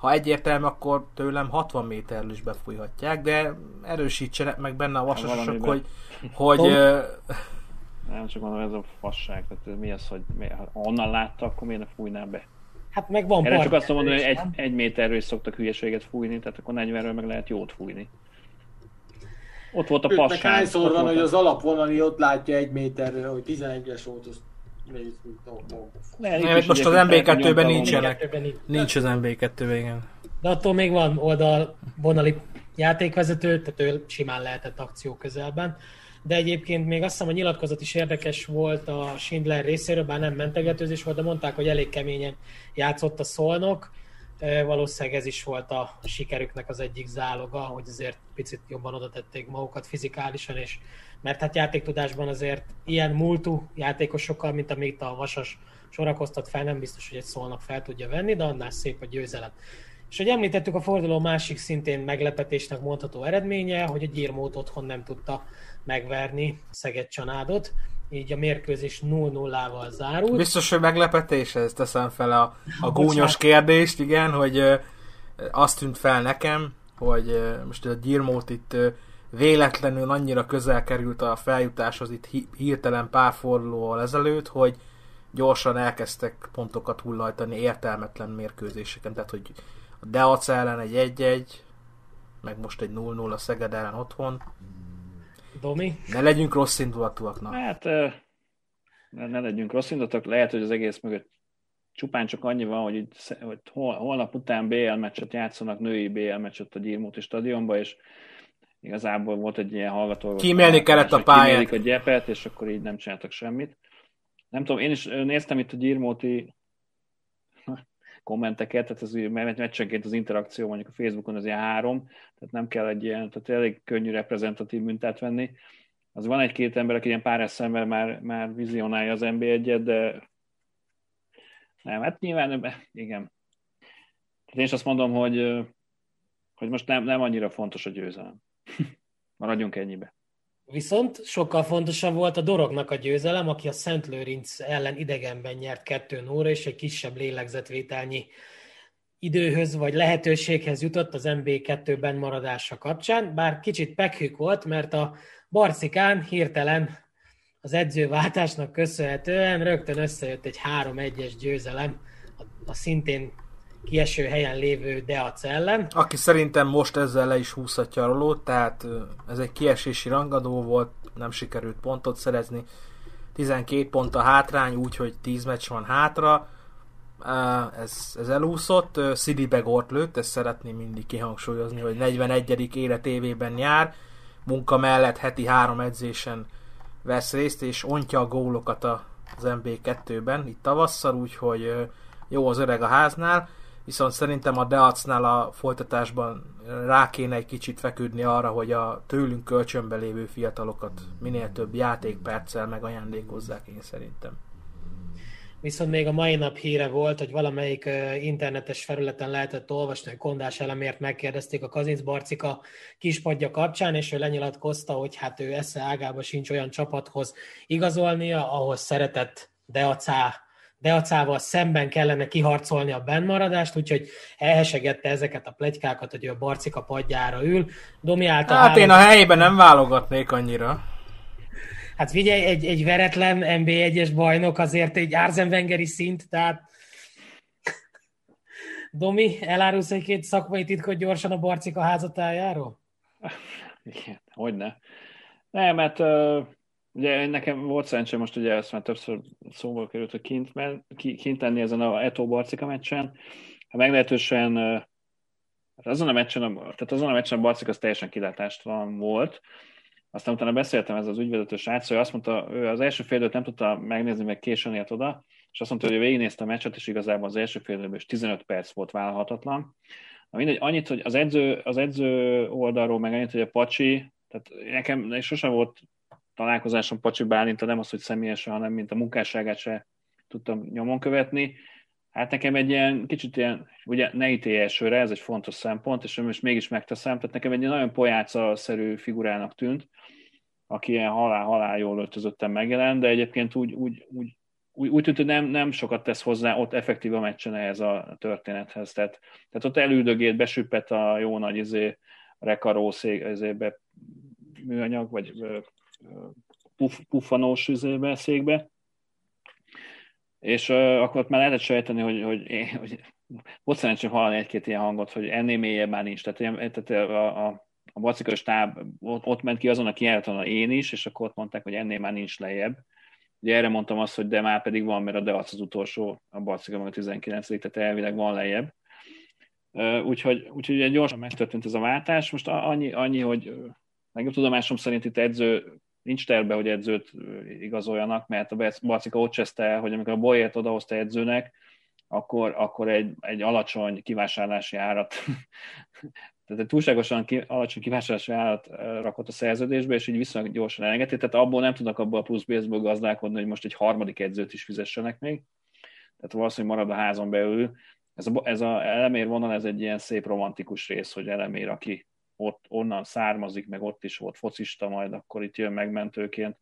[SPEAKER 6] ha egyértelmű, akkor tőlem 60 méterről is befújhatják, de erősítsenek meg benne a vasasok, hogy, hogy
[SPEAKER 5] nem csak mondom, ez a fasság, tehát mi az, hogy mi, ha onnan látta, akkor miért ne fújná be?
[SPEAKER 1] Hát meg van
[SPEAKER 5] Erre csak azt mondom, hogy egy, egy méterről is szoktak hülyeséget fújni, tehát akkor 40-ről meg lehet jót fújni. Ott volt a passág.
[SPEAKER 2] hányszor van, hogy az alapvonali ott látja egy méterre, hogy 11-es volt, az
[SPEAKER 6] nem, most az MB2-ben nincsenek. Nincs az MB2-ben, igen.
[SPEAKER 1] De attól még van oldal vonali játékvezető, tehát ő simán lehetett akció közelben. De egyébként még azt hiszem a nyilatkozat is érdekes volt a Schindler részéről, bár nem mentegetőzés volt, de mondták, hogy elég keményen játszott a szolnok. Valószínűleg ez is volt a sikerüknek az egyik záloga, hogy azért picit jobban oda tették magukat fizikálisan, és mert hát játéktudásban azért ilyen múltú játékosokkal, mint amit a Vasas sorakoztat fel, nem biztos, hogy egy szólnak fel tudja venni, de annál szép a győzelem. És hogy említettük, a forduló másik szintén meglepetésnek mondható eredménye, hogy a Gyirmót otthon nem tudta megverni Szeged Csanádot, így a mérkőzés 0-0-val zárult.
[SPEAKER 6] Biztos, hogy meglepetés, ezt teszem fel a, a gúnyos kérdést, igen, hogy azt tűnt fel nekem, hogy most a Gyirmót itt véletlenül annyira közel került a feljutáshoz itt hirtelen pár fordulóval ezelőtt, hogy gyorsan elkezdtek pontokat hullajtani értelmetlen mérkőzéseken, tehát hogy a Deac ellen egy 1-1, meg most egy 0-0 a Szeged ellen otthon.
[SPEAKER 1] Domi?
[SPEAKER 6] Ne legyünk rossz indulatúak. Na.
[SPEAKER 5] Hát ne, ne legyünk rossz indulatúak, lehet, hogy az egész mögött csupán csak annyi van, hogy, itt, hogy hol, holnap után BL meccset játszanak, női BL meccset a Gyirmóti stadionba, és igazából volt egy ilyen hallgató.
[SPEAKER 6] Kímélni kellett a pályát.
[SPEAKER 5] a gyepet, és akkor így nem csináltak semmit. Nem tudom, én is néztem itt a Gyirmóti kommenteket, tehát ez meccsenként az interakció mondjuk a Facebookon az ilyen három, tehát nem kell egy ilyen, tehát elég könnyű reprezentatív mintát venni. Az van egy-két ember, aki ilyen pár szemben már, már vizionálja az NB1-et, de nem, hát nyilván, igen. Tehát én is azt mondom, hogy, hogy most nem, nem annyira fontos a győzelem. Maradjunk ennyibe.
[SPEAKER 1] Viszont sokkal fontosabb volt a Dorognak a győzelem, aki a Szent Lőrinc ellen idegenben nyert 2 0 és egy kisebb lélegzetvételnyi időhöz vagy lehetőséghez jutott az MB2-ben maradása kapcsán, bár kicsit pekhük volt, mert a Barcikán hirtelen az edzőváltásnak köszönhetően rögtön összejött egy 3-1-es győzelem a, a szintén kieső helyen lévő Deac ellen.
[SPEAKER 6] Aki szerintem most ezzel le is húzhatja a rolót, tehát ez egy kiesési rangadó volt, nem sikerült pontot szerezni. 12 pont a hátrány, úgyhogy 10 meccs van hátra. Ez, ez elúszott. Szidi Begort lőtt, ezt szeretném mindig kihangsúlyozni, hogy 41. életévében jár. Munka mellett heti három edzésen vesz részt, és ontja a gólokat az MB2-ben, itt tavasszal, úgyhogy jó az öreg a háznál viszont szerintem a Deacnál a folytatásban rá kéne egy kicsit feküdni arra, hogy a tőlünk kölcsönbe lévő fiatalokat minél több játékperccel megajándékozzák én szerintem.
[SPEAKER 1] Viszont még a mai nap híre volt, hogy valamelyik internetes felületen lehetett olvasni, hogy Kondás elemért megkérdezték a Kazinc Barcika kispadja kapcsán, és ő lenyilatkozta, hogy hát ő esze ágába sincs olyan csapathoz igazolnia, ahhoz szeretett Deacá Deacával szemben kellene kiharcolni a bennmaradást, úgyhogy elhesegette ezeket a plegykákat, hogy ő a Barcika padjára ül. Domi által
[SPEAKER 6] hát én a helyében nem válogatnék annyira.
[SPEAKER 1] Hát figyelj, egy, egy veretlen NB1-es bajnok azért egy Arzen szint, tehát Domi, elárulsz egy-két szakmai titkot gyorsan a Barcika házatájáról?
[SPEAKER 5] Igen, hogyne. Nem, mert uh, Ugye nekem volt szerencsém most ugye ezt már többször szóval került, hogy kint, men, kint lenni ezen a Eto Barcika meccsen. Hát meglehetősen hát azon a meccsen, tehát azon a meccsen a Barcika az teljesen kilátástalan volt. Aztán utána beszéltem ez az ügyvezető srác, hogy azt mondta, ő az első fél nem tudta megnézni, meg későn ért oda, és azt mondta, hogy ő végignézte a meccset, és igazából az első fél is 15 perc volt vállalhatatlan. Na mindegy, annyit, hogy az edző, az edző oldalról, meg annyit, hogy a Pacsi, tehát nekem sosem volt találkozásom Pacsi Bálinta nem az, hogy személyesen, hanem mint a munkásságát se tudtam nyomon követni. Hát nekem egy ilyen kicsit ilyen, ugye ne ítélj elsőre, ez egy fontos szempont, és most mégis megteszem, tehát nekem egy ilyen nagyon pojáca-szerű figurának tűnt, aki ilyen halál-halál jól öltözötten megjelent, de egyébként úgy, úgy, úgy, úgy, úgy tűnt, hogy nem, nem sokat tesz hozzá ott effektív a meccsen ehhez a történethez. Tehát, tehát ott elüldögét, besüppet a jó nagy izé, rekaró szék, izébe, műanyag, vagy puff, puffanós üzébe, székbe, és uh, akkor ott már lehetett sejteni, hogy, hogy, én, hogy volt szerencsém hallani egy-két ilyen hangot, hogy ennél mélyebb már nincs. Tehát, ilyen, tehát a, a, a bacikas stáb ott, ott ment ki azon a kiállítóan én is, és akkor ott mondták, hogy ennél már nincs lejjebb. Ugye erre mondtam azt, hogy de már pedig van, mert a Deac az utolsó, a Barcika meg a 19 tehát elvileg van lejjebb. Úgyhogy, úgyhogy gyorsan megtörtént ez a váltás. Most annyi, annyi hogy legjobb tudomásom szerint itt edző nincs terve, hogy edzőt igazoljanak, mert a Barcika ott cseszte, hogy amikor a Boyert odahozta edzőnek, akkor, akkor egy, egy alacsony kivásárlási árat, tehát egy túlságosan ki, alacsony kivásárlási árat rakott a szerződésbe, és így viszonylag gyorsan elengedték, tehát abból nem tudnak abból a plusz pénzből gazdálkodni, hogy most egy harmadik edzőt is fizessenek még. Tehát valószínűleg marad a házon belül. Ez a, ez a elemér vonal, ez egy ilyen szép romantikus rész, hogy elemér, aki ott, onnan származik, meg ott is volt focista, majd akkor itt jön megmentőként.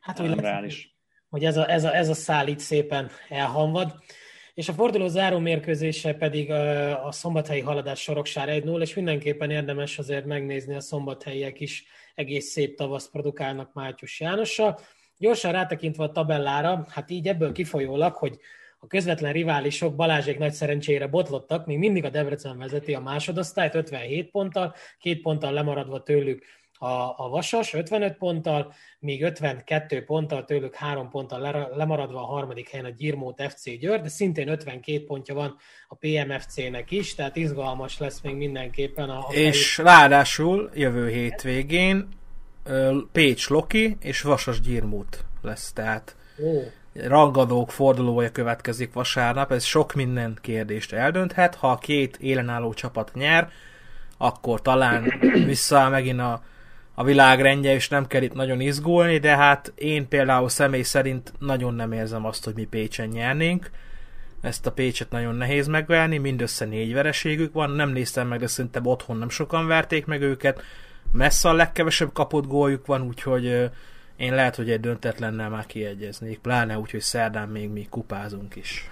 [SPEAKER 1] Hát, hogy, lesz, hogy ez, a, ez, a, ez a szál itt szépen elhamvad. És a forduló záró mérkőzése pedig a, a szombathelyi haladás soroksára 1-0, és mindenképpen érdemes azért megnézni a szombathelyiek is egész szép tavaszt produkálnak Mátyus Jánossal. Gyorsan rátekintve a tabellára, hát így ebből kifolyólag, hogy a közvetlen riválisok Balázsék nagy szerencsére botlottak, még mindig a Debrecen vezeti a másodosztályt 57 ponttal, két ponttal lemaradva tőlük a, a Vasas 55 ponttal, míg 52 ponttal tőlük három ponttal lemaradva a harmadik helyen a Gyirmót FC Győr, de szintén 52 pontja van a PMFC-nek is, tehát izgalmas lesz még mindenképpen. A, a
[SPEAKER 6] és fejét. ráadásul jövő hétvégén Pécs Loki és Vasas Gyirmót lesz, tehát Ó rangadók fordulója következik vasárnap, ez sok minden kérdést eldönthet. Ha a két élenálló csapat nyer, akkor talán visszaáll megint a, a világrendje, és nem kell itt nagyon izgulni, de hát én például személy szerint nagyon nem érzem azt, hogy mi Pécsen nyernénk. Ezt a Pécset nagyon nehéz megverni, mindössze négy vereségük van, nem néztem meg, de szerintem otthon nem sokan verték meg őket. Messze a legkevesebb kapott góljuk van, úgyhogy én lehet, hogy egy döntetlennel már kiegyeznék, pláne úgy, hogy szerdán még mi kupázunk is.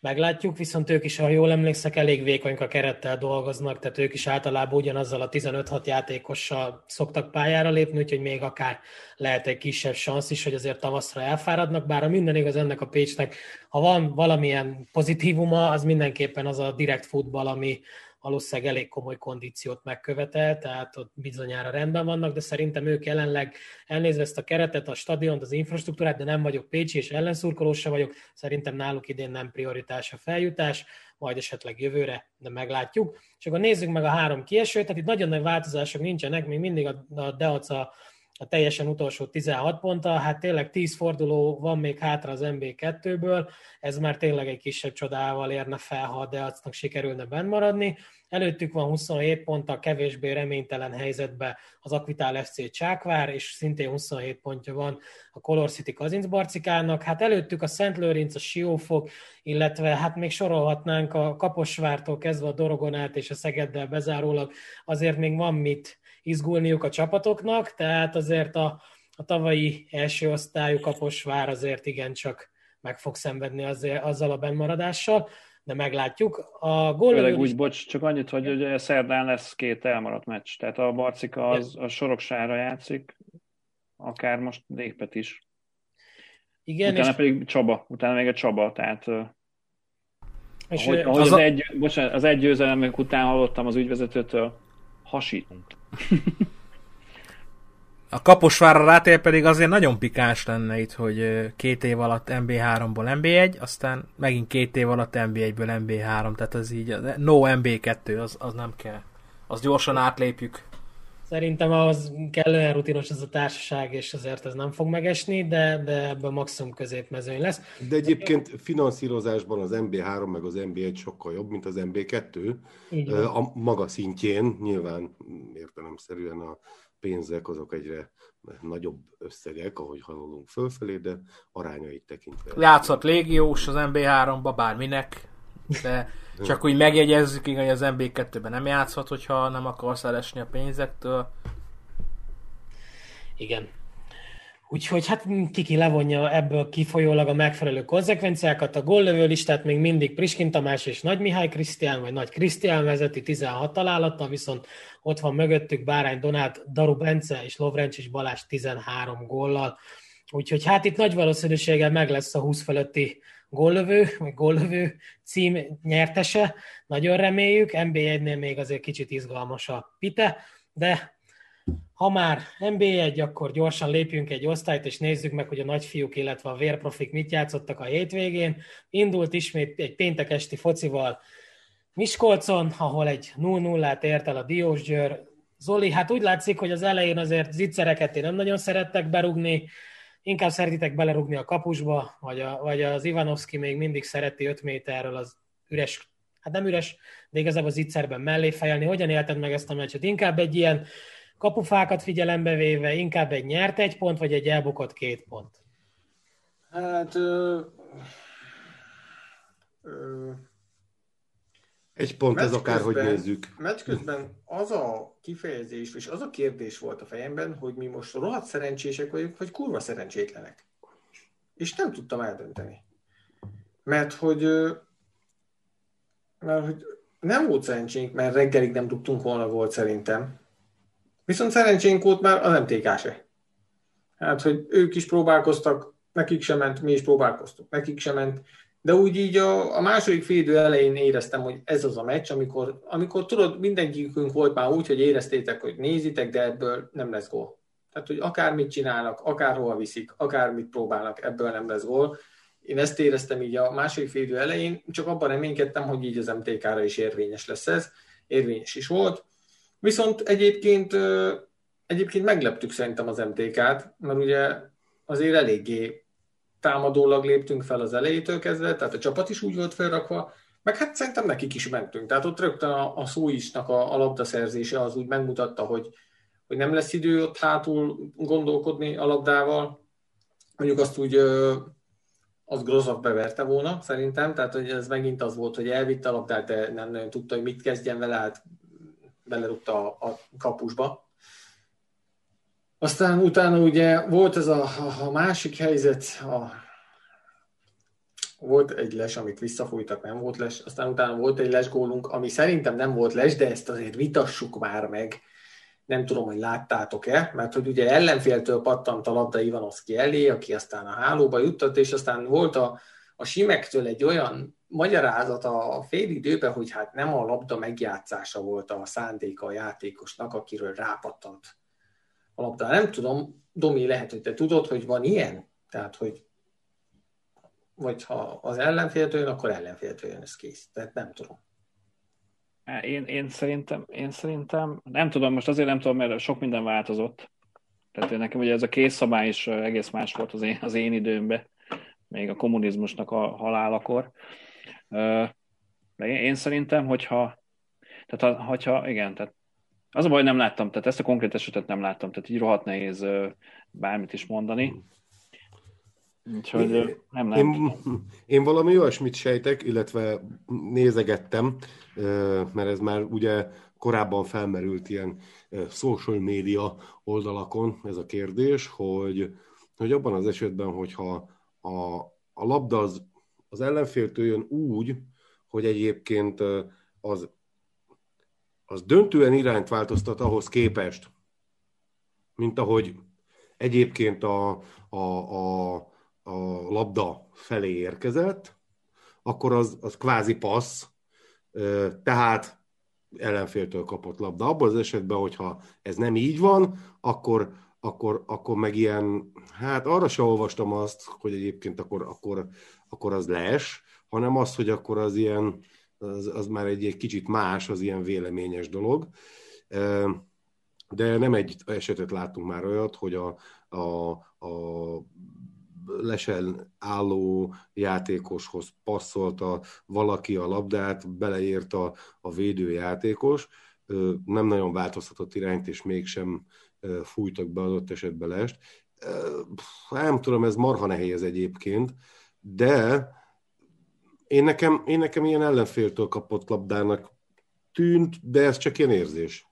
[SPEAKER 1] Meglátjuk, viszont ők is, ha jól emlékszek, elég vékonyka kerettel dolgoznak, tehát ők is általában ugyanazzal a 15-6 játékossal szoktak pályára lépni, úgyhogy még akár lehet egy kisebb szansz is, hogy azért tavaszra elfáradnak, bár a minden igaz ennek a Pécsnek, ha van valamilyen pozitívuma, az mindenképpen az a direkt futball, ami, valószínűleg elég komoly kondíciót megkövetel, tehát ott bizonyára rendben vannak, de szerintem ők jelenleg elnézve ezt a keretet, a stadiont, az infrastruktúrát, de nem vagyok Pécsi és ellenszurkoló se vagyok, szerintem náluk idén nem prioritás a feljutás, majd esetleg jövőre, de meglátjuk. És akkor nézzük meg a három kiesőt, tehát itt nagyon nagy változások nincsenek, még mindig a, a Deaca a teljesen utolsó 16 ponttal, hát tényleg 10 forduló van még hátra az MB2-ből, ez már tényleg egy kisebb csodával érne fel, ha a Deacnak sikerülne benn maradni. Előttük van 27 ponttal kevésbé reménytelen helyzetbe az Aquital FC Csákvár, és szintén 27 pontja van a Color City Kazincbarcikának. Hát előttük a Szent Lőrinc, a Siófok, illetve hát még sorolhatnánk a Kaposvártól kezdve a Dorogonát és a Szegeddel bezárólag, azért még van mit izgulniuk a csapatoknak, tehát azért a, a tavalyi első osztályú Kaposvár azért igencsak meg fog szenvedni azért, azzal a bennmaradással, de meglátjuk. A
[SPEAKER 5] gól Főleg úgy, bocs, csak annyit, hogy ugye szerdán lesz két elmaradt meccs, tehát a Barcika az a soroksára játszik, akár most Lépet is. Igen, utána és... pedig Csaba, utána még a Csaba, tehát és ahogy, ahogy az, az, a... egy, bocsánat, az egy győzelemek után hallottam az ügyvezetőtől, hasítunk.
[SPEAKER 6] A Kaposvárra rátér pedig azért nagyon pikáns lenne itt, hogy két év alatt MB3-ból MB1, aztán megint két év alatt MB1-ből MB3, tehát az így, no MB2, az, az nem kell. Az gyorsan átlépjük.
[SPEAKER 1] Szerintem az kellően rutinos ez a társaság, és azért ez nem fog megesni, de, de ebben maximum középmezőny lesz.
[SPEAKER 3] De egyébként finanszírozásban az MB3 meg az MB1 sokkal jobb, mint az MB2. A maga szintjén nyilván értelemszerűen a pénzek azok egyre nagyobb összegek, ahogy haladunk fölfelé, de arányait tekintve.
[SPEAKER 6] Játszott légiós az MB3-ba bárminek, de csak úgy megjegyezzük, hogy az MB2-ben nem játszhat, hogyha nem akarsz elesni a pénzektől.
[SPEAKER 1] Igen. Úgyhogy hát Kiki levonja ebből kifolyólag a megfelelő konzekvenciákat. A góllövő listát még mindig Priskin Tamás és Nagy Mihály Krisztián, vagy Nagy Krisztián vezeti 16 találattal, viszont ott van mögöttük Bárány Donát, Daru Bence és és Balázs 13 góllal. Úgyhogy hát itt nagy valószínűséggel meg lesz a 20 fölötti góllövő, vagy góllövő cím nyertese, nagyon reméljük. NBA1-nél még azért kicsit izgalmas a pite, de ha már NBA1, akkor gyorsan lépjünk egy osztályt, és nézzük meg, hogy a nagyfiúk, illetve a vérprofik mit játszottak a hétvégén. Indult ismét egy péntek esti focival Miskolcon, ahol egy 0-0-át ért el a Diósgyőr. Zoli, hát úgy látszik, hogy az elején azért zicsereket nem nagyon szerettek berugni, inkább szeretitek belerugni a kapusba, vagy, a, vagy az Ivanovski még mindig szereti 5 méterről az üres, hát nem üres, de igazából az zicserben mellé fejelni. Hogyan élted meg ezt a meccset? Inkább egy ilyen kapufákat figyelembe véve, inkább egy nyert egy pont, vagy egy elbukott két pont?
[SPEAKER 2] Hát... Ö, ö,
[SPEAKER 3] egy pont ez akár, hogy nézzük.
[SPEAKER 2] Meccs közben az a kifejezés, és az a kérdés volt a fejemben, hogy mi most rohadt szerencsések vagyunk, vagy kurva szerencsétlenek. És nem tudtam eldönteni. Mert hogy, mert hogy nem volt szerencsénk, mert reggelig nem tudtunk volna volt szerintem. Viszont szerencsénk volt már az MTK se. Hát, hogy ők is próbálkoztak, nekik sem ment, mi is próbálkoztunk, nekik sem ment. De úgy így a, a második félidő elején éreztem, hogy ez az a meccs, amikor, amikor tudod, mindenkikünk volt már úgy, hogy éreztétek, hogy nézitek, de ebből nem lesz gól. Tehát, hogy akármit csinálnak, akárhova viszik, akármit próbálnak, ebből nem lesz gól. Én ezt éreztem így a második félidő elején, csak abban reménykedtem, hogy így az MTK-ra is érvényes lesz ez. Érvényes is volt. Viszont egyébként, egyébként megleptük szerintem az MTK-t, mert ugye azért eléggé támadólag léptünk fel az elejétől kezdve, tehát a csapat is úgy volt felrakva, meg hát szerintem nekik is mentünk. Tehát ott rögtön a, a szóisnak a, a labdaszerzése az úgy megmutatta, hogy, hogy nem lesz idő ott hátul gondolkodni a labdával. Mondjuk azt úgy az Grozov beverte volna, szerintem, tehát hogy ez megint az volt, hogy elvitte a labdát, de nem nagyon tudta, hogy mit kezdjen vele, hát belerúgta a, a kapusba. Aztán utána ugye volt ez a, a másik helyzet, a, volt egy les, amit visszafújtak, nem volt les, aztán utána volt egy lesgólunk, ami szerintem nem volt les, de ezt azért vitassuk már meg. Nem tudom, hogy láttátok-e, mert hogy ugye ellenféltől pattant a labda Ivanovszki elé, aki aztán a hálóba juttat, és aztán volt a, a Simektől egy olyan magyarázat a fél időben, hogy hát nem a labda megjátszása volt a szándéka a játékosnak, akiről rápattant a. Nem tudom, Domi, lehet, hogy te tudod, hogy van ilyen? Tehát, hogy vagy ha az ellenféltől jön, akkor ellenféltől jön, ez kész. Tehát nem tudom.
[SPEAKER 5] Én, én, szerintem, én szerintem, nem tudom, most azért nem tudom, mert sok minden változott. Tehát nekem ugye ez a kész szabály is egész más volt az én, az én időmben, még a kommunizmusnak a halálakor. De én, én szerintem, hogyha, tehát hogyha, igen, tehát az a baj, nem láttam, tehát ezt a konkrét esetet nem láttam, tehát így rohadt nehéz bármit is mondani. Úgyhogy én, nem, nem
[SPEAKER 3] én, én valami olyasmit sejtek, illetve nézegettem, mert ez már ugye korábban felmerült ilyen social media oldalakon ez a kérdés, hogy, hogy abban az esetben, hogyha a, a labda az, az ellenféltől jön úgy, hogy egyébként az az döntően irányt változtat ahhoz képest, mint ahogy egyébként a, a, a, a labda felé érkezett, akkor az, az kvázi passz, tehát ellenféltől kapott labda. Abban az esetben, hogyha ez nem így van, akkor, akkor, akkor meg ilyen, hát arra se olvastam azt, hogy egyébként akkor, akkor, akkor az les, hanem az, hogy akkor az ilyen, az, az már egy, egy kicsit más, az ilyen véleményes dolog. De nem egy esetet láttunk már olyat, hogy a, a, a lesen álló játékoshoz passzolta valaki a labdát, beleírta a védőjátékos, nem nagyon változtatott irányt, és mégsem fújtak be adott esetben lest. Nem tudom, ez marha nehéz egyébként, de én nekem, én nekem ilyen ellenféltől kapott labdának tűnt, de ez csak ilyen érzés.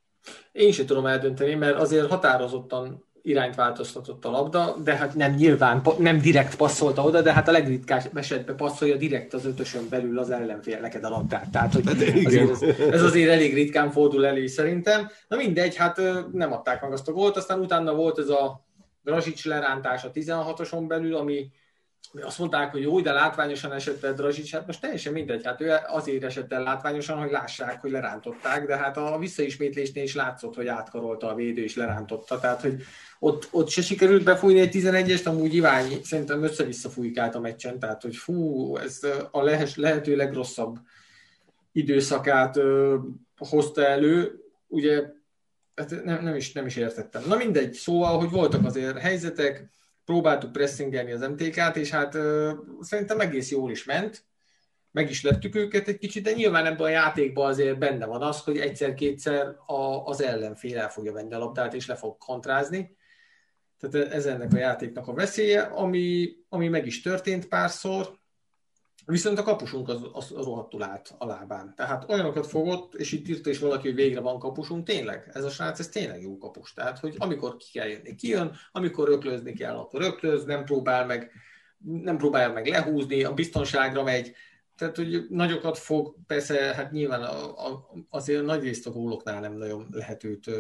[SPEAKER 2] Én sem tudom eldönteni, mert azért határozottan irányt változtatott a labda, de hát nem nyilván, nem direkt passzolta oda, de hát a legritkább esetben passzolja direkt az ötösön belül az ellenfél neked a labdát. Tehát, hogy hát azért ez, ez, azért elég ritkán fordul elő szerintem. Na mindegy, hát nem adták meg azt a gólt, aztán utána volt ez a Grasics lerántás a 16-oson belül, ami azt mondták, hogy jó, de látványosan esett el Drazsics, hát most teljesen mindegy, hát ő azért esett el látványosan, hogy lássák, hogy lerántották, de hát a visszaismétlésnél is látszott, hogy átkarolta a védő és lerántotta, tehát hogy ott, ott se sikerült befújni egy 11-est, amúgy Iványi szerintem össze-vissza fújkált a meccsen, tehát hogy fú, ez a lehet, lehető legrosszabb időszakát ö, hozta elő, ugye hát nem, nem, is, nem is értettem. Na mindegy, szóval, hogy voltak azért helyzetek, próbáltuk pressingelni az MTK-t, és hát ö, szerintem egész jól is ment, meg is lettük őket egy kicsit, de nyilván ebben a játékban azért benne van az, hogy egyszer-kétszer a, az ellenfél el fogja venni a labdát, és le fog kontrázni. Tehát ez ennek a játéknak a veszélye, ami, ami meg is történt párszor, Viszont a kapusunk az, az rohadtul állt a lábán. Tehát olyanokat fogott, és itt írta is valaki, hogy végre van kapusunk, tényleg, ez a srác, ez tényleg jó kapus. Tehát, hogy amikor ki kell jönni, kijön, amikor öklözni kell, akkor öklöz, nem próbál meg, nem próbálja meg lehúzni, a biztonságra megy, tehát, hogy nagyokat fog, persze, hát nyilván a, a, azért nagy részt a góloknál nem nagyon lehet őt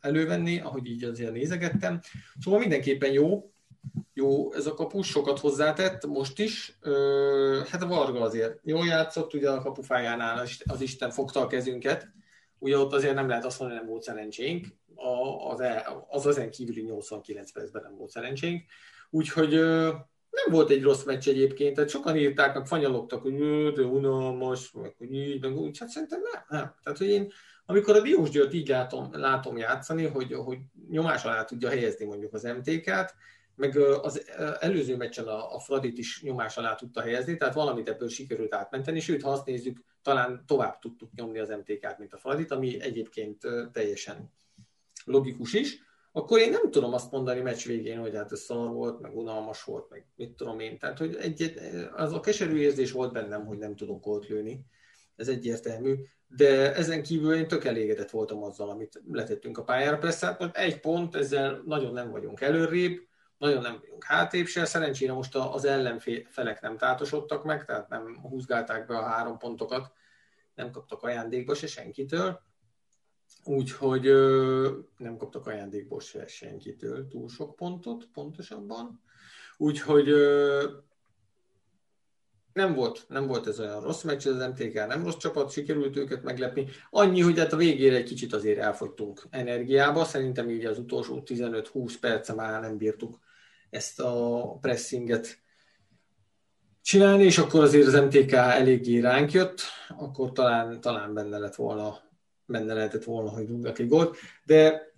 [SPEAKER 2] elővenni, ahogy így azért nézegettem. Szóval mindenképpen jó, jó ez a kapus, sokat hozzátett most is. Ö, hát Varga azért jól játszott, ugye a kapufájánál az Isten fogta a kezünket, ugye ott azért nem lehet azt mondani, nem volt szerencsénk, a, az, az ezen kívüli 89 percben nem volt szerencsénk, úgyhogy ö, nem volt egy rossz meccs egyébként, tehát sokan írták, meg fanyalogtak, hogy de unalmas, meg hogy így, meg úgy, hát szerintem nem, nem. Tehát, hogy én amikor a Diós Győrt így látom, látom játszani, hogy, hogy nyomás alá tudja helyezni mondjuk az MTK-t, meg az előző meccsen a, a Fradit is nyomás alá tudta helyezni, tehát valamit ebből sikerült átmenteni, sőt, ha azt nézzük, talán tovább tudtuk nyomni az MTK-t, mint a Fradit, ami egyébként teljesen logikus is, akkor én nem tudom azt mondani meccs végén, hogy hát ez szar volt, meg unalmas volt, meg mit tudom én. Tehát, hogy egy, az a keserű érzés volt bennem, hogy nem tudunk gólt lőni. Ez egyértelmű. De ezen kívül én tök elégedett voltam azzal, amit letettünk a pályára. Persze hát egy pont, ezzel nagyon nem vagyunk előrébb, nagyon nem vagyunk hátrébb. Szerencsére most az ellenfelek nem tátosodtak meg, tehát nem húzgálták be a három pontokat, nem kaptak ajándékba se senkitől. Úgyhogy nem kaptak ajándékból se senkitől túl sok pontot, pontosabban. Úgyhogy nem volt, nem volt ez olyan rossz meccs, az MTK nem rossz csapat, sikerült őket meglepni. Annyi, hogy hát a végére egy kicsit azért elfogytunk energiába, szerintem így az utolsó 15-20 perce már nem bírtuk ezt a pressinget csinálni, és akkor azért az MTK eléggé ránk jött, akkor talán, talán benne lett volna, benne lehetett volna, hogy rúgnak egy gólt, de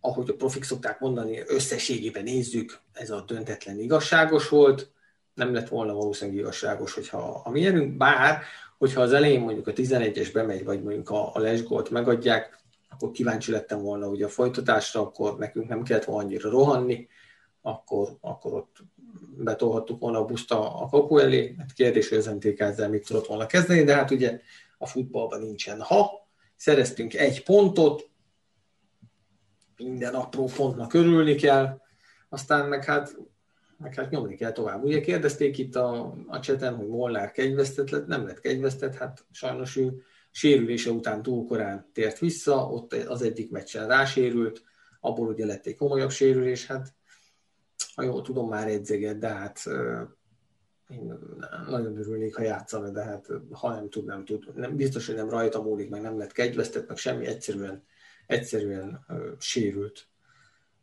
[SPEAKER 2] ahogy a profik szokták mondani, összességében nézzük, ez a döntetlen igazságos volt, nem lett volna valószínűleg igazságos, hogyha a milyenünk, bár, hogyha az elején mondjuk a 11-es bemegy, vagy mondjuk a, a lesgót megadják, akkor kíváncsi lettem volna ugye a folytatásra, akkor nekünk nem kellett volna annyira rohanni, akkor, akkor ott betolhattuk volna a buszt a, kapu elé. Hát kérdés, hogy az MTK ezzel mit tudott volna kezdeni, de hát ugye a futballban nincsen. Ha szereztünk egy pontot, minden apró pontnak örülni kell, aztán meg hát, meg hát nyomni kell tovább. Ugye kérdezték itt a, a cseten, hogy Molnár kegyvesztett lett, nem lett kegyvesztett, hát sajnos ő sérülése után túl korán tért vissza, ott az egyik meccsen rásérült, abból ugye lett egy komolyabb sérülés, hát ha jól tudom, már edzeget, de hát én nagyon örülnék, ha játszana, de hát ha nem tud, nem tud. Nem, biztos, hogy nem rajta múlik, meg nem lett kegyvesztett, meg semmi, egyszerűen, egyszerűen uh, sérült.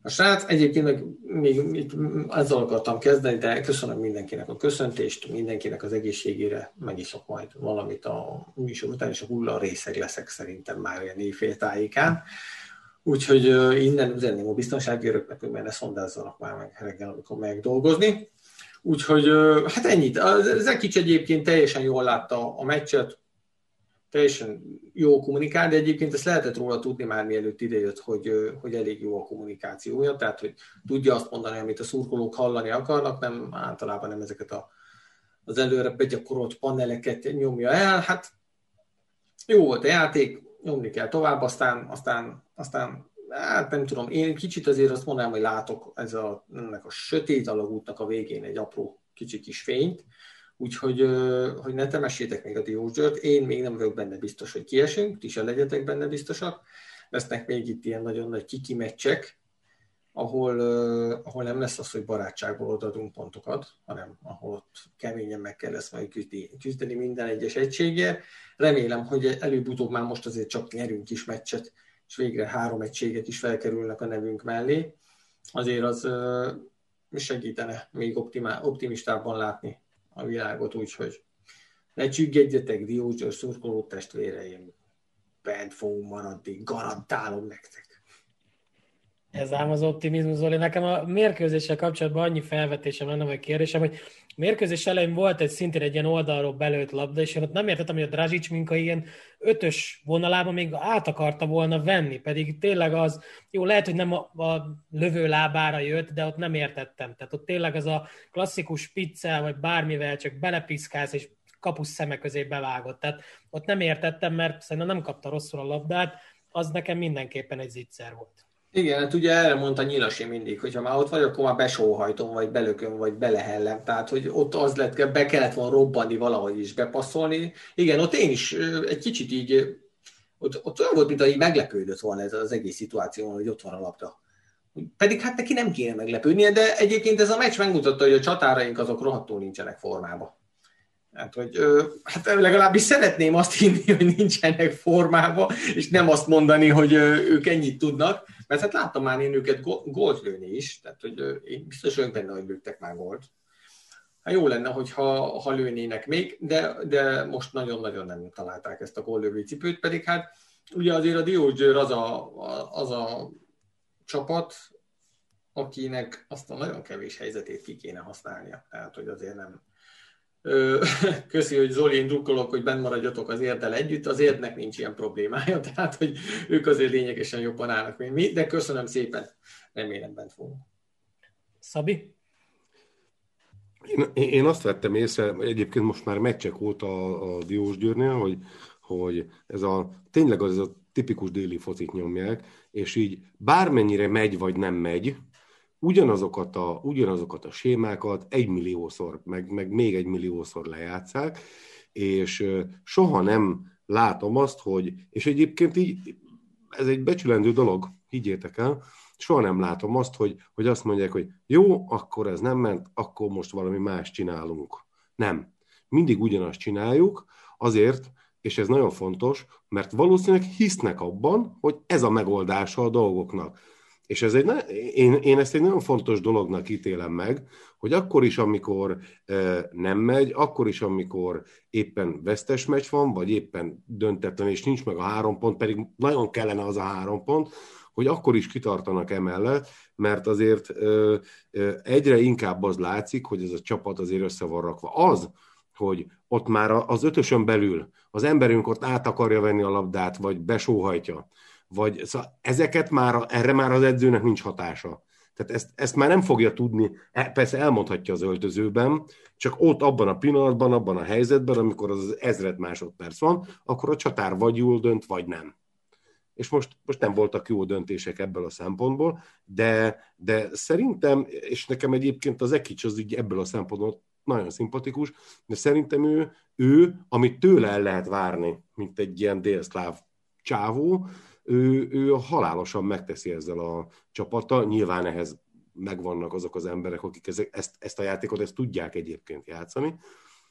[SPEAKER 2] A srác egyébként meg még itt ezzel akartam kezdeni, de köszönöm mindenkinek a köszöntést, mindenkinek az egészségére megiszok majd valamit a műsor után, és a hulla részeg leszek szerintem már ilyen éjfél tájékán. Úgyhogy innen üzenném a biztonsági öröknek, hogy ne szondázzanak már meg reggel, amikor meg dolgozni. Úgyhogy hát ennyit. Zekic egyébként teljesen jól látta a meccset, teljesen jó kommunikál, de egyébként ezt lehetett róla tudni már mielőtt idejött, hogy, hogy elég jó a kommunikációja, tehát hogy tudja azt mondani, amit a szurkolók hallani akarnak, nem általában nem ezeket a, az előre begyakorolt paneleket nyomja el. Hát jó volt a játék, nyomni kell tovább, aztán, aztán, aztán hát nem tudom, én kicsit azért azt mondanám, hogy látok ez a, ennek a sötét alagútnak a végén egy apró kicsi kis fényt, úgyhogy hogy ne temessétek még a Diózsört, én még nem vagyok benne biztos, hogy kiesünk, ti se legyetek benne biztosak, lesznek még itt ilyen nagyon nagy kiki meccsek, ahol, ahol nem lesz az, hogy barátságból adunk pontokat, hanem ahol ott keményen meg kell lesz majd küzdeni, küzdeni minden egyes egységért. Remélem, hogy előbb-utóbb már most azért csak nyerünk is meccset, és végre három egységet is felkerülnek a nevünk mellé. Azért az segítene még optimál, optimistában látni a világot, úgyhogy ne csüggedjetek, Diózsor szurkoló testvéreim, bent fogunk maradni, garantálom nektek.
[SPEAKER 1] Ez ám az optimizmus, Zoli. Nekem a mérkőzéssel kapcsolatban annyi felvetésem lenne, vagy kérdésem, hogy mérkőzés elején volt egy szintén egy ilyen oldalról belőtt labda, és én ott nem értettem, hogy a Drazsics minka ilyen ötös vonalában még át akarta volna venni, pedig tényleg az, jó, lehet, hogy nem a, a lövő lábára jött, de ott nem értettem. Tehát ott tényleg az a klasszikus piccel, vagy bármivel csak belepiszkálsz, és kapus szeme közé bevágott. Tehát ott nem értettem, mert szerintem nem kapta rosszul a labdát, az nekem mindenképpen egy zicser volt.
[SPEAKER 2] Igen, hát ugye erre mondta Nyilasi mindig, hogy ha már ott vagy, akkor már besóhajtom, vagy belököm, vagy belehellem. Tehát, hogy ott az lett, be kellett volna robbanni valahogy is bepasszolni. Igen, ott én is egy kicsit így, ott, ott olyan volt, mint hogy meglepődött volna ez az egész szituáció, hogy ott van a labda. Pedig hát neki nem kéne meglepődnie, de egyébként ez a meccs megmutatta, hogy a csatáraink azok rohadtul nincsenek formában. Hát, hogy, hát legalábbis szeretném azt hinni, hogy nincsenek formába, és nem azt mondani, hogy ők ennyit tudnak, mert hát láttam már én őket gólt lőni is, tehát hogy én biztos vagyok benne, hogy lőttek már gólt. Hát jó lenne, hogyha ha lőnének még, de, de most nagyon-nagyon nem találták ezt a góllövő cipőt, pedig hát ugye azért a Diógyőr az a, az a csapat, akinek azt a nagyon kevés helyzetét ki kéne használnia. Tehát, hogy azért nem, köszi, hogy Zoli, én drukkolok, hogy benn maradjatok az érdel együtt, az érdnek nincs ilyen problémája, tehát hogy ők azért lényegesen jobban állnak, mint mi, de köszönöm szépen, remélem bent fogunk.
[SPEAKER 1] Szabi?
[SPEAKER 3] Én, én azt vettem észre, egyébként most már meccsek óta a, a Diós Győrnél, hogy, hogy ez a, tényleg az a tipikus déli focit nyomják, és így bármennyire megy vagy nem megy, ugyanazokat a, ugyanazokat a sémákat egymilliószor, meg, meg még egy milliószor lejátszák, és soha nem látom azt, hogy, és egyébként így, ez egy becsülendő dolog, higgyétek el, soha nem látom azt, hogy, hogy azt mondják, hogy jó, akkor ez nem ment, akkor most valami más csinálunk. Nem. Mindig ugyanazt csináljuk, azért, és ez nagyon fontos, mert valószínűleg hisznek abban, hogy ez a megoldása a dolgoknak. És ez egy, én, én ezt egy nagyon fontos dolognak ítélem meg, hogy akkor is, amikor nem megy, akkor is, amikor éppen vesztes meccs van, vagy éppen döntetlen, és nincs meg a három pont, pedig nagyon kellene az a három pont, hogy akkor is kitartanak emellett, mert azért egyre inkább az látszik, hogy ez a csapat azért össze van rakva. Az, hogy ott már az ötösön belül az emberünk ott át akarja venni a labdát, vagy besóhajtja, vagy szóval ezeket már, erre már az edzőnek nincs hatása. Tehát ezt, ezt már nem fogja tudni, e, persze elmondhatja az öltözőben, csak ott abban a pillanatban, abban a helyzetben, amikor az ezred másodperc van, akkor a csatár vagy jól dönt, vagy nem. És most, most nem voltak jó döntések ebből a szempontból, de, de szerintem, és nekem egyébként az Ekics az így ebből a szempontból nagyon szimpatikus, de szerintem ő, ő, amit tőle el lehet várni, mint egy ilyen délszláv csávó, ő, ő halálosan megteszi ezzel a csapattal. Nyilván ehhez megvannak azok az emberek, akik ezt, ezt a játékot ezt tudják egyébként játszani.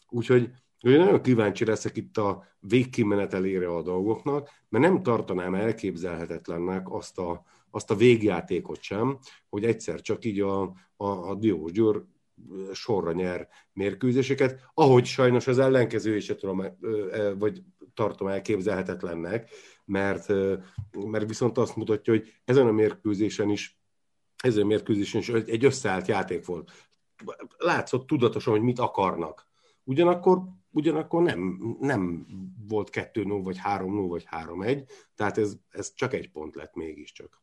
[SPEAKER 3] Úgyhogy én nagyon kíváncsi leszek itt a végkimenetelére a dolgoknak, mert nem tartanám elképzelhetetlennek azt a, azt a végjátékot sem, hogy egyszer csak így a, a, a Diós Győr sorra nyer mérkőzéseket, ahogy sajnos az ellenkező is tudom, vagy tartom elképzelhetetlennek, mert, mert viszont azt mutatja, hogy ezen a mérkőzésen is ezen a mérkőzésen is egy összeállt játék volt. Látszott tudatosan, hogy mit akarnak. Ugyanakkor, ugyanakkor nem, nem volt 2-0, vagy 3-0, vagy 3-1, tehát ez, ez csak egy pont lett mégiscsak.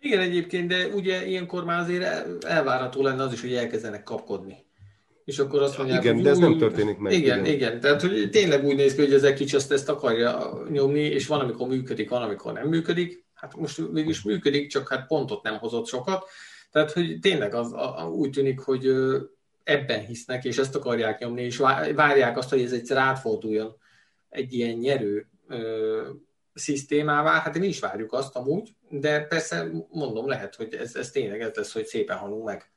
[SPEAKER 2] Igen, egyébként, de ugye ilyenkor már azért elvárható lenne az is, hogy elkezdenek kapkodni és akkor azt mondják,
[SPEAKER 3] igen,
[SPEAKER 2] hogy
[SPEAKER 3] de ez nem történik meg.
[SPEAKER 2] Igen, igen, igen. Tehát, hogy tényleg úgy néz ki, hogy az egy kicsit ezt akarja nyomni, és van, amikor működik, van, amikor nem működik. Hát most mégis működik, csak hát pontot nem hozott sokat. Tehát, hogy tényleg az, a, a, úgy tűnik, hogy ebben hisznek, és ezt akarják nyomni, és várják azt, hogy ez egyszer átforduljon egy ilyen nyerő ö, szisztémává, hát mi is várjuk azt amúgy, de persze mondom, lehet, hogy ez, ez tényleg ez lesz, hogy szépen halunk meg.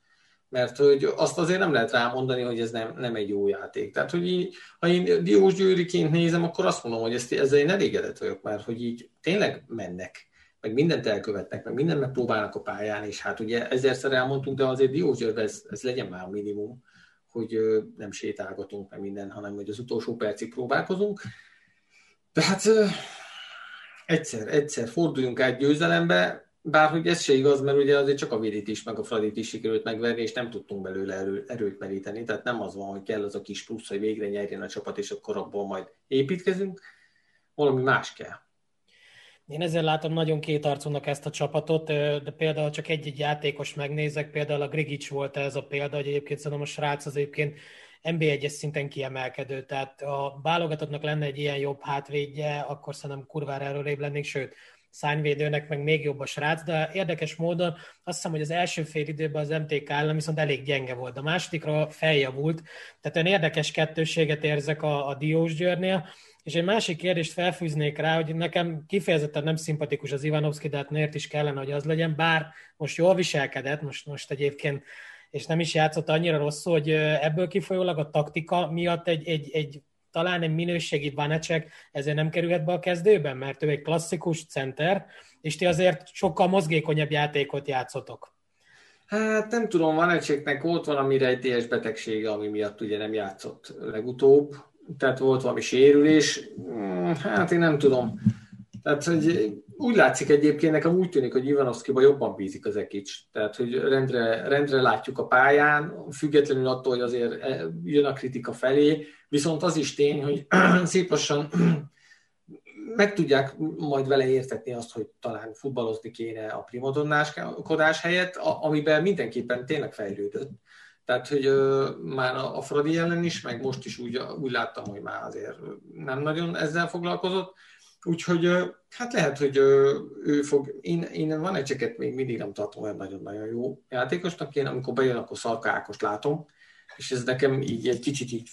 [SPEAKER 2] Mert hogy azt azért nem lehet rámondani, hogy ez nem, nem egy jó játék. Tehát, hogy így, ha én Diós Győriként nézem, akkor azt mondom, hogy ezt, ezzel én elégedett vagyok, mert hogy így tényleg mennek meg mindent elkövetnek, meg mindent megpróbálnak a pályán, és hát ugye ezerszer elmondtunk, de azért Diósgyőrben ez, ez legyen már minimum, hogy nem sétálgatunk meg minden, hanem hogy az utolsó percig próbálkozunk. Tehát egyszer, egyszer forduljunk át győzelembe, bár hogy ez se igaz, mert ugye azért csak a Vidit is, meg a Fradit is sikerült megverni, és nem tudtunk belőle erő, erőt meríteni. Tehát nem az van, hogy kell az a kis plusz, hogy végre nyerjen a csapat, és akkor abból majd építkezünk. Valami más kell.
[SPEAKER 1] Én ezzel látom nagyon kétarcúnak ezt a csapatot, de például csak egy-egy játékos megnézek, például a Grigic volt ez a példa, hogy egyébként szerintem a srác az egyébként NB1-es szinten kiemelkedő, tehát a válogatottnak lenne egy ilyen jobb hátvédje, akkor szerintem kurvára előrébb lennék, sőt, szányvédőnek meg még jobb a srác, de érdekes módon azt hiszem, hogy az első fél időben az MTK ellen viszont elég gyenge volt. A másodikra feljavult, tehát olyan érdekes kettőséget érzek a, a Diós Győrnél, és egy másik kérdést felfűznék rá, hogy nekem kifejezetten nem szimpatikus az Ivanovszki, de hát miért is kellene, hogy az legyen, bár most jól viselkedett, most, most egyébként és nem is játszott annyira rosszul, hogy ebből kifolyólag a taktika miatt egy, egy, egy talán egy minőségi Vanecek ezért nem kerülhet be a kezdőben, mert ő egy klasszikus center, és ti azért sokkal mozgékonyabb játékot játszotok.
[SPEAKER 2] Hát nem tudom, Vanecseknek volt valami rejtélyes betegsége, ami miatt ugye nem játszott legutóbb, tehát volt valami sérülés, hmm, hát én nem tudom. Tehát, hogy úgy látszik egyébként, nekem úgy tűnik, hogy Ivanovszkiba jobban bízik az Ekics. Tehát, hogy rendre, rendre látjuk a pályán, függetlenül attól, hogy azért eh, jön a kritika felé, viszont az is tény, hogy szép lassan meg tudják majd vele értetni azt, hogy talán futballozni kéne a primadonnáskodás helyett, amiben mindenképpen tényleg fejlődött. Tehát, hogy már a, a Fradi ellen is, meg most is úgy, úgy láttam, hogy már azért nem nagyon ezzel foglalkozott. Úgyhogy hát lehet, hogy ő fog, én, én van egy cseket még mindig nem tartom olyan nagyon-nagyon jó játékosnak, én amikor bejön, akkor Szalka látom, és ez nekem így egy kicsit így,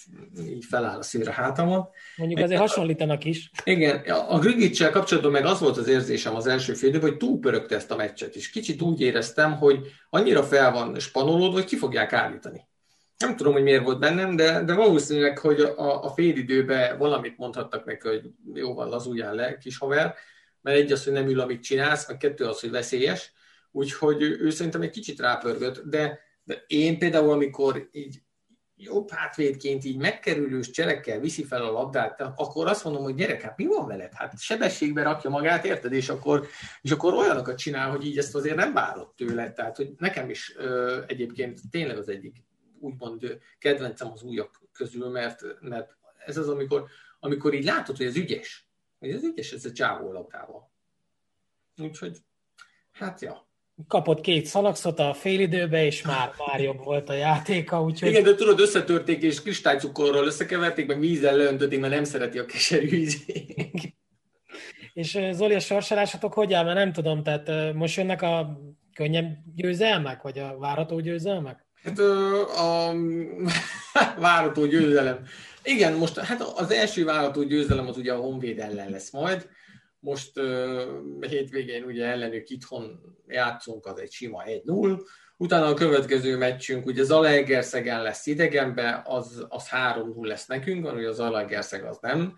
[SPEAKER 2] így feláll a szívre hátamon.
[SPEAKER 1] Mondjuk azért hasonlítanak is.
[SPEAKER 2] Igen, a Grigic-sel kapcsolatban meg az volt az érzésem az első fél hogy túlpörögte ezt a meccset, és kicsit úgy éreztem, hogy annyira fel van spanolódva, hogy ki fogják állítani. Nem tudom, hogy miért volt bennem, de, de valószínűleg, hogy a, a időben valamit mondhattak neki, hogy jó van, lazuljál le, kis haver, mert egy az, hogy nem ül, amit csinálsz, meg kettő az, hogy veszélyes, úgyhogy ő szerintem egy kicsit rápörgött, de, de én például, amikor így jobb hátvédként így megkerülős cselekkel viszi fel a labdát, akkor azt mondom, hogy gyerek, hát mi van veled? Hát sebességbe rakja magát, érted? És akkor, és akkor olyanokat csinál, hogy így ezt azért nem várott tőle. Tehát, hogy nekem is ö, egyébként tényleg az egyik úgymond kedvencem az újak közül, mert, mert ez az, amikor, amikor így látod, hogy ez ügyes. Hogy ez ügyes, ez a csávó labdával. Úgyhogy, hát ja
[SPEAKER 1] kapott két szalakszot a félidőbe, és már, már jobb volt a játéka. Úgyhogy...
[SPEAKER 2] Igen, de tudod, összetörték, és kristálycukorról összekeverték, meg vízzel leöntötték, mert nem szereti a keserű vízét.
[SPEAKER 1] és Zoli, a sorsolásatok hogy áll? Mert nem tudom, tehát most jönnek a könnyebb győzelmek, vagy a várható győzelmek?
[SPEAKER 2] Hát a, várható győzelem. Igen, most hát az első várható győzelem az ugye a Honvéd ellen lesz majd, most hétvégén ugye ellenük itthon játszunk, az egy sima 1-0. Utána a következő meccsünk, ugye Zalaegerszegen lesz idegenbe, az, az 3-0 lesz nekünk, van, ugye az Zalaegerszeg az nem,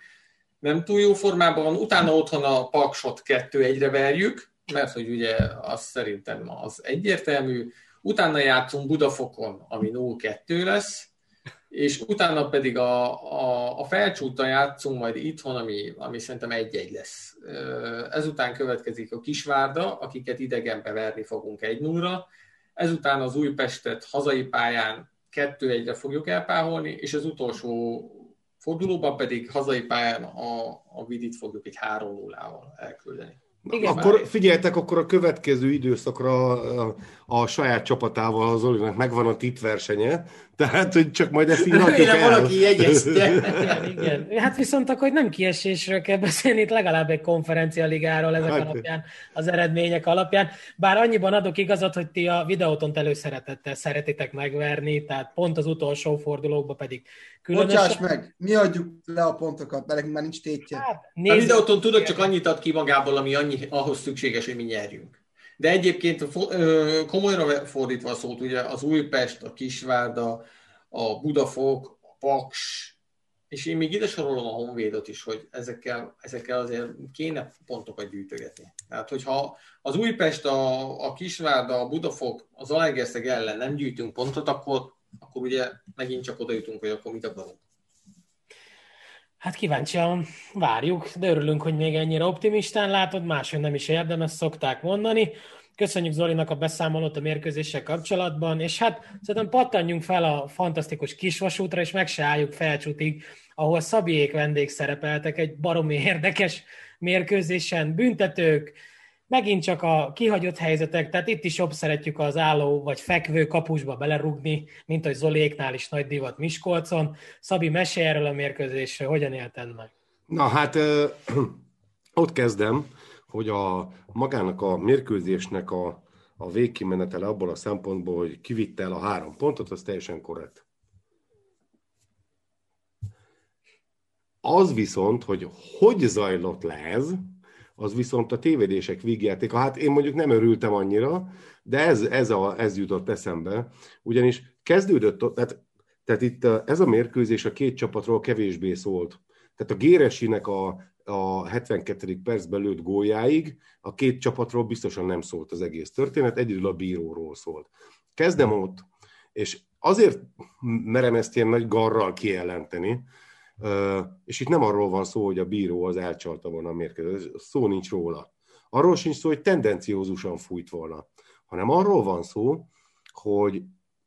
[SPEAKER 2] nem túl jó formában van. Utána otthon a Paksot 2-1-re verjük, mert hogy ugye az szerintem az egyértelmű. Utána játszunk Budafokon, ami 0-2 lesz, és utána pedig a, a, a felcsúta játszunk majd itthon, ami, ami szerintem egy-egy lesz. Ezután következik a Kisvárda, akiket idegenbe verni fogunk egy nullra. Ezután az Újpestet hazai pályán kettő egyre fogjuk elpáholni, és az utolsó fordulóban pedig hazai pályán a, a Vidit fogjuk egy 3 0 elküldeni.
[SPEAKER 3] Igen, akkor figyeljetek, akkor a következő időszakra a, a saját csapatával az Olinak megvan a tit versenye, tehát, hogy csak majd ezt így rakjuk
[SPEAKER 2] el. valaki jegyezte.
[SPEAKER 1] igen, igen. Hát viszont akkor nem kiesésről kell beszélni, itt legalább egy konferencialigáról ezek hát. alapján, az eredmények alapján. Bár annyiban adok igazat, hogy ti a videótont előszeretettel szeretitek megverni, tehát pont az utolsó fordulókban pedig
[SPEAKER 4] Különösen... Bocsáss meg, mi adjuk le a pontokat, mert már nincs tétje. Hát,
[SPEAKER 2] nézd... A videóton tudod, csak annyit ad ki magából, ami annyi, ahhoz szükséges, hogy mi nyerjünk. De egyébként komolyra fordítva szólt, ugye az Újpest, a Kisvárda, a Budafok, a Paks, és én még ide sorolom a Honvédot is, hogy ezekkel, ezekkel azért kéne pontokat gyűjtögetni. Tehát, hogyha az Újpest, a, a Kisvárda, a Budafok, az Alegerszeg ellen nem gyűjtünk pontot, akkor, akkor ugye megint csak oda jutunk, hogy akkor mit akarunk.
[SPEAKER 1] Hát kíváncsian várjuk, de örülünk, hogy még ennyire optimistán látod, máshogy nem is érdemes, szokták mondani. Köszönjük Zolinak a beszámolót a mérkőzéssel kapcsolatban, és hát szerintem pattanjunk fel a fantasztikus kisvasútra, és meg se álljuk felcsútig, ahol Szabiék vendég szerepeltek egy baromi érdekes mérkőzésen, büntetők, megint csak a kihagyott helyzetek, tehát itt is jobb szeretjük az álló vagy fekvő kapusba belerugni, mint hogy Zoliéknál is nagy divat Miskolcon. Szabi, mesélj erről a mérkőzésről, hogyan élted meg?
[SPEAKER 3] Na hát ö, ott kezdem, hogy a magának a mérkőzésnek a, a végkimenetele abból a szempontból, hogy kivitte el a három pontot, az teljesen korrekt. Az viszont, hogy hogy zajlott le ez, az viszont a tévedések vígjátéka. Hát én mondjuk nem örültem annyira, de ez, ez, a, ez jutott eszembe. Ugyanis kezdődött, tehát, tehát itt ez a mérkőzés a két csapatról kevésbé szólt. Tehát a Géresinek a, a 72. percben lőtt góljáig a két csapatról biztosan nem szólt az egész történet, egyedül a bíróról szólt. Kezdem ott, és azért merem ezt ilyen nagy garral kijelenteni, és itt nem arról van szó, hogy a bíró az elcsalta volna a mérkőzést, szó nincs róla. Arról sincs szó, hogy tendenciózusan fújt volna, hanem arról van szó, hogy,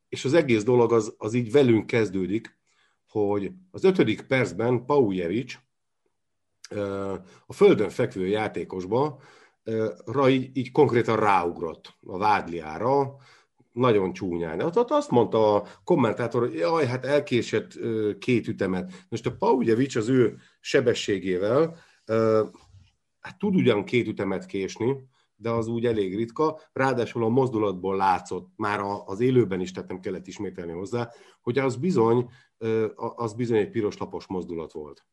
[SPEAKER 3] és az egész dolog az, az így velünk kezdődik, hogy az ötödik percben Paujevic a földön fekvő játékosba ra így, így konkrétan ráugrott a vádliára, nagyon csúnyán. Ott, ott azt mondta a kommentátor, hogy jaj, hát elkésett két ütemet. Most a Paujevic az ő sebességével hát tud ugyan két ütemet késni, de az úgy elég ritka. Ráadásul a mozdulatból látszott, már az élőben is, tehát nem kellett ismételni hozzá, hogy az bizony, az bizony egy piros lapos mozdulat volt.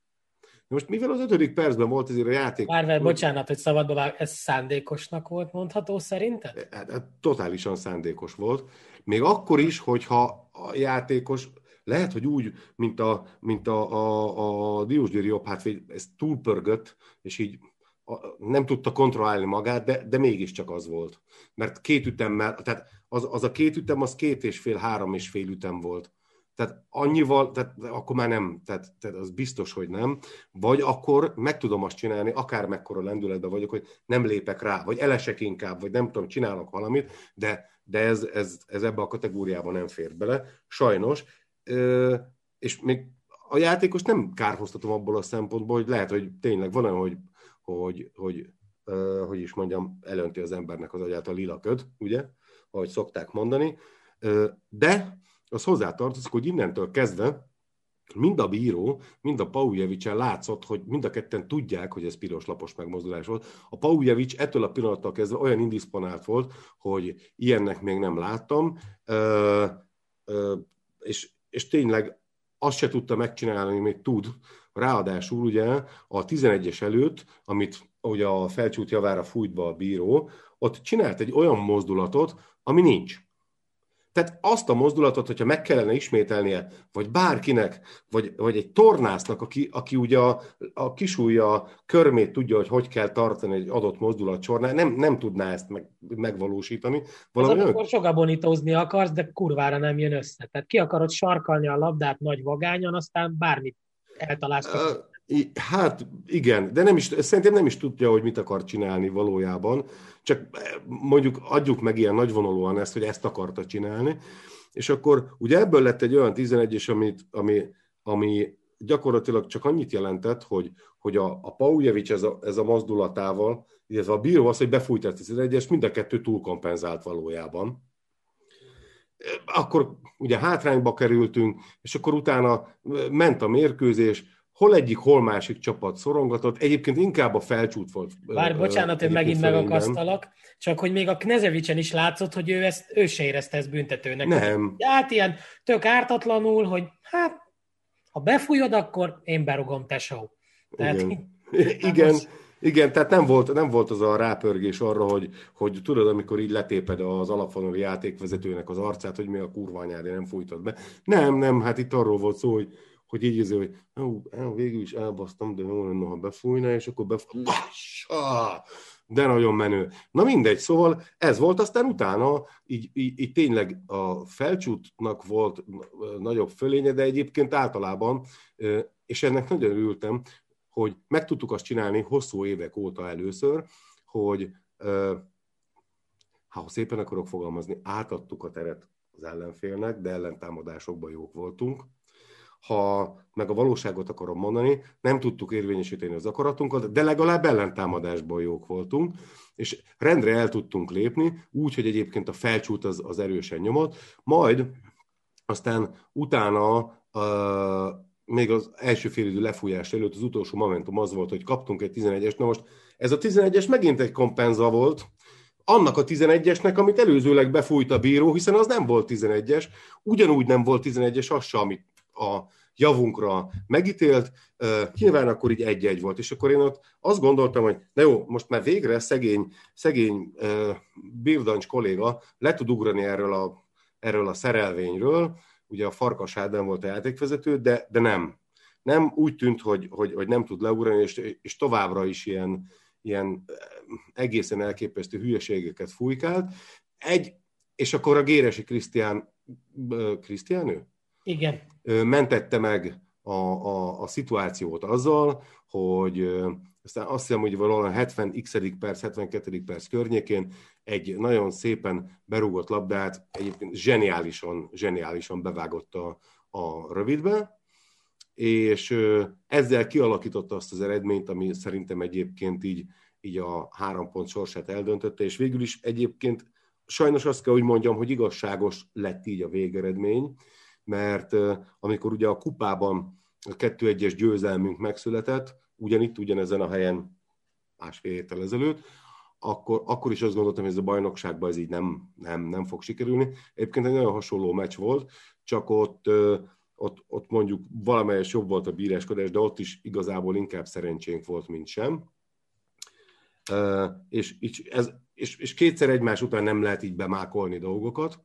[SPEAKER 3] Most mivel az ötödik percben volt ezért a játék...
[SPEAKER 1] Márvel, bocsánat, hogy szabadba vág, ez szándékosnak volt mondható szerinted?
[SPEAKER 3] Hát, hát, totálisan szándékos volt. Még akkor is, hogyha a játékos lehet, hogy úgy, mint a, mint a, a, a Diósgyőri jobb hátvéd, ez túlpörgött, és így a, nem tudta kontrollálni magát, de, de mégiscsak az volt. Mert két ütemmel, tehát az, az a két ütem, az két és fél, három és fél ütem volt. Tehát annyival, tehát akkor már nem, tehát, tehát az biztos, hogy nem. Vagy akkor meg tudom azt csinálni, akár mekkora lendületben vagyok, hogy nem lépek rá, vagy elesek inkább, vagy nem tudom, csinálok valamit, de, de ez, ez, ez ebbe a kategóriába nem fér bele, sajnos. És még a játékos nem kárhoztatom abból a szempontból, hogy lehet, hogy tényleg van olyan, hogy, hogy, hogy, hogy is mondjam, elönti az embernek az agyát a lila köd, ugye, ahogy szokták mondani, de az hozzátartozik, hogy innentől kezdve mind a bíró, mind a Paujevicsen látszott, hogy mind a ketten tudják, hogy ez piros lapos megmozdulás volt. A Paujevic ettől a pillanattól kezdve olyan indisponált volt, hogy ilyennek még nem láttam, ö, ö, és, és tényleg azt se tudta megcsinálni, amit tud. Ráadásul ugye a 11-es előtt, amit ugye a felcsút javára fújt be a bíró, ott csinált egy olyan mozdulatot, ami nincs. Tehát azt a mozdulatot, hogyha meg kellene ismételnie, vagy bárkinek, vagy, vagy egy tornásznak, aki, aki ugye a, a kisúlya körmét tudja, hogy hogy kell tartani egy adott mozdulat során, nem, nem tudná ezt meg, megvalósítani.
[SPEAKER 1] Valami az, amikor soga bonítózni akarsz, de kurvára nem jön össze. Tehát ki akarod sarkalni a labdát nagy vagányon, aztán bármit eltalálsz. Uh,
[SPEAKER 3] Hát igen, de nem is, szerintem nem is tudja, hogy mit akar csinálni valójában, csak eh, mondjuk adjuk meg ilyen nagyvonalúan ezt, hogy ezt akarta csinálni, és akkor ugye ebből lett egy olyan 11 amit, ami, ami gyakorlatilag csak annyit jelentett, hogy, hogy a, a Paujevic ez a, ez a mozdulatával, illetve a bíró az, hogy befújt a 11-es, mind a kettő túlkompenzált valójában. Akkor ugye hátrányba kerültünk, és akkor utána eh, ment a mérkőzés, hol egyik, hol másik csapat szorongatott. Egyébként inkább a felcsút volt.
[SPEAKER 1] Bár bocsánat, hogy megint megakasztalak, csak hogy még a Knezevicsen is látszott, hogy ő, ezt, ő se érezte ezt büntetőnek.
[SPEAKER 3] Nem.
[SPEAKER 1] Hát ilyen tök ártatlanul, hogy hát Ha befújod, akkor én berugom, tesó.
[SPEAKER 3] Tehát, igen, igen, igen, tehát nem volt, nem volt az a rápörgés arra, hogy, hogy tudod, amikor így letéped az alapvonali játékvezetőnek az arcát, hogy mi a kurva anyád, nem fújtad be. Nem, nem, hát itt arról volt szó, hogy, hogy így izé, hogy hogy végül is elbasztam, de jó lenne, ha befújna, és akkor befújna. De nagyon menő. Na mindegy, szóval ez volt, aztán utána így, így, így tényleg a felcsútnak volt nagyobb fölénye, de egyébként általában, és ennek nagyon örültem, hogy meg tudtuk azt csinálni hosszú évek óta először, hogy ha szépen akarok fogalmazni, átadtuk a teret az ellenfélnek, de ellentámadásokban jók voltunk. Ha meg a valóságot akarom mondani, nem tudtuk érvényesíteni az akaratunkat, de legalább ellentámadásban jók voltunk, és rendre el tudtunk lépni, úgy, hogy egyébként a felcsút az, az erősen nyomott, majd aztán utána uh, még az első félidő lefújás előtt az utolsó momentum az volt, hogy kaptunk egy 11-es. Na most ez a 11-es megint egy kompenza volt, annak a 11-esnek, amit előzőleg befújt a bíró, hiszen az nem volt 11-es, ugyanúgy nem volt 11-es az se, amit a javunkra megítélt, nyilván akkor így egy-egy volt, és akkor én ott azt gondoltam, hogy na jó, most már végre szegény, szegény Birdancs kolléga le tud ugrani erről a, erről a szerelvényről, ugye a Farkas Ádám volt a játékvezető, de, de nem. Nem úgy tűnt, hogy, hogy, hogy nem tud leugrani, és, és továbbra is ilyen, ilyen egészen elképesztő hülyeségeket fújkált. Egy, és akkor a Géresi Krisztián, Krisztián ő?
[SPEAKER 1] Igen.
[SPEAKER 3] Mentette meg a, a, a szituációt azzal, hogy aztán azt hiszem, hogy valahol 70 x perc, 72. perc környékén egy nagyon szépen berúgott labdát egyébként zseniálisan, zseniálisan bevágott a, a rövidbe, és ezzel kialakította azt az eredményt, ami szerintem egyébként így, így a három pont sorsát eldöntötte, és végül is egyébként sajnos azt kell, hogy mondjam, hogy igazságos lett így a végeredmény, mert amikor ugye a kupában a 2-1-es győzelmünk megszületett, ugyanitt, ugyanezen a helyen másfél héttel ezelőtt, akkor, akkor is azt gondoltam, hogy ez a bajnokságban ez így nem, nem, nem fog sikerülni. Egyébként egy nagyon hasonló meccs volt, csak ott, ott, ott mondjuk valamelyes jobb volt a bíráskodás, de ott is igazából inkább szerencsénk volt, mint sem. És, ez, és, és kétszer egymás után nem lehet így bemákolni dolgokat,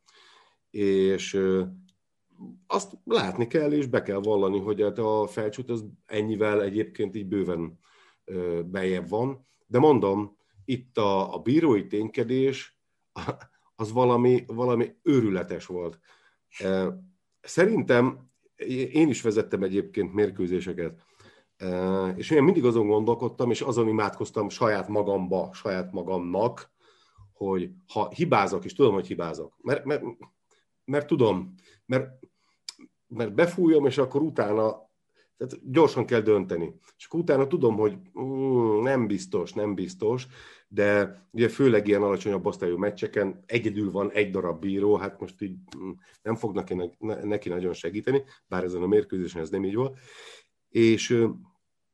[SPEAKER 3] és azt látni kell, és be kell vallani, hogy hát a felcsút az ennyivel egyébként így bőven bejebb van, de mondom, itt a, a bírói ténykedés az valami, valami őrületes volt. Szerintem én is vezettem egyébként mérkőzéseket, és én mindig azon gondolkodtam, és azon imádkoztam saját magamba, saját magamnak, hogy ha hibázok, és tudom, hogy hibázok, mert, mert, mert tudom, mert, mert befújom, és akkor utána tehát gyorsan kell dönteni. És akkor utána tudom, hogy mm, nem biztos, nem biztos, de ugye főleg ilyen alacsonyabb osztályú meccseken egyedül van egy darab bíró, hát most így mm, nem fog neki, nagyon segíteni, bár ezen a mérkőzésen ez nem így volt. És,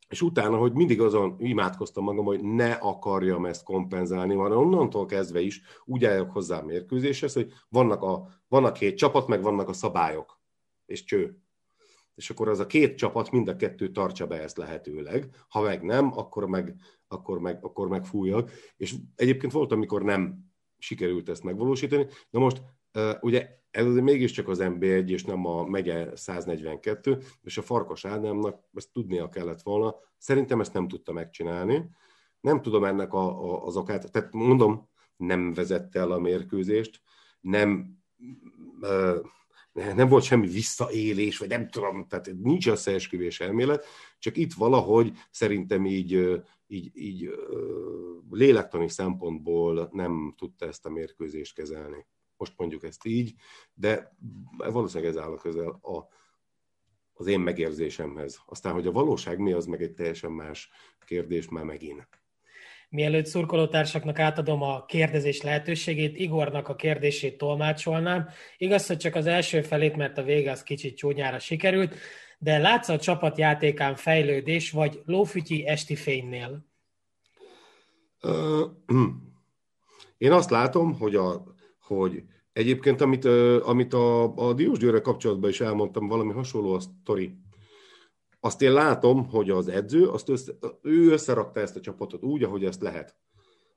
[SPEAKER 3] és utána, hogy mindig azon imádkoztam magam, hogy ne akarjam ezt kompenzálni, van onnantól kezdve is úgy álljak hozzá a mérkőzéshez, hogy vannak, a, vannak két csapat, meg vannak a szabályok, és cső és akkor az a két csapat mind a kettő tartsa be ezt lehetőleg. Ha meg nem, akkor meg, akkor meg, akkor meg fújjak. És egyébként volt, amikor nem sikerült ezt megvalósítani. Na most ugye ez azért mégiscsak az MB1 és nem a megye 142, és a Farkas Ádámnak ezt tudnia kellett volna. Szerintem ezt nem tudta megcsinálni. Nem tudom ennek a, a, az okát, tehát mondom, nem vezette el a mérkőzést, nem nem volt semmi visszaélés, vagy nem tudom, tehát nincs összeesküvés elmélet, csak itt valahogy szerintem így, így, így lélektani szempontból nem tudta ezt a mérkőzést kezelni. Most mondjuk ezt így, de valószínűleg ez áll a közel a, az én megérzésemhez. Aztán, hogy a valóság mi, az meg egy teljesen más kérdés már megint.
[SPEAKER 1] Mielőtt szurkolótársaknak átadom a kérdezés lehetőségét, Igornak a kérdését tolmácsolnám. Igaz, hogy csak az első felét, mert a vége az kicsit csúnyára sikerült, de látsz a csapatjátékán fejlődés, vagy lófütyi esti fénynél?
[SPEAKER 3] Én azt látom, hogy, a, hogy egyébként, amit, amit a, a Diós Győre kapcsolatban is elmondtam, valami hasonló a sztori, azt én látom, hogy az edző, azt össze, ő összerakta ezt a csapatot úgy, ahogy ezt lehet.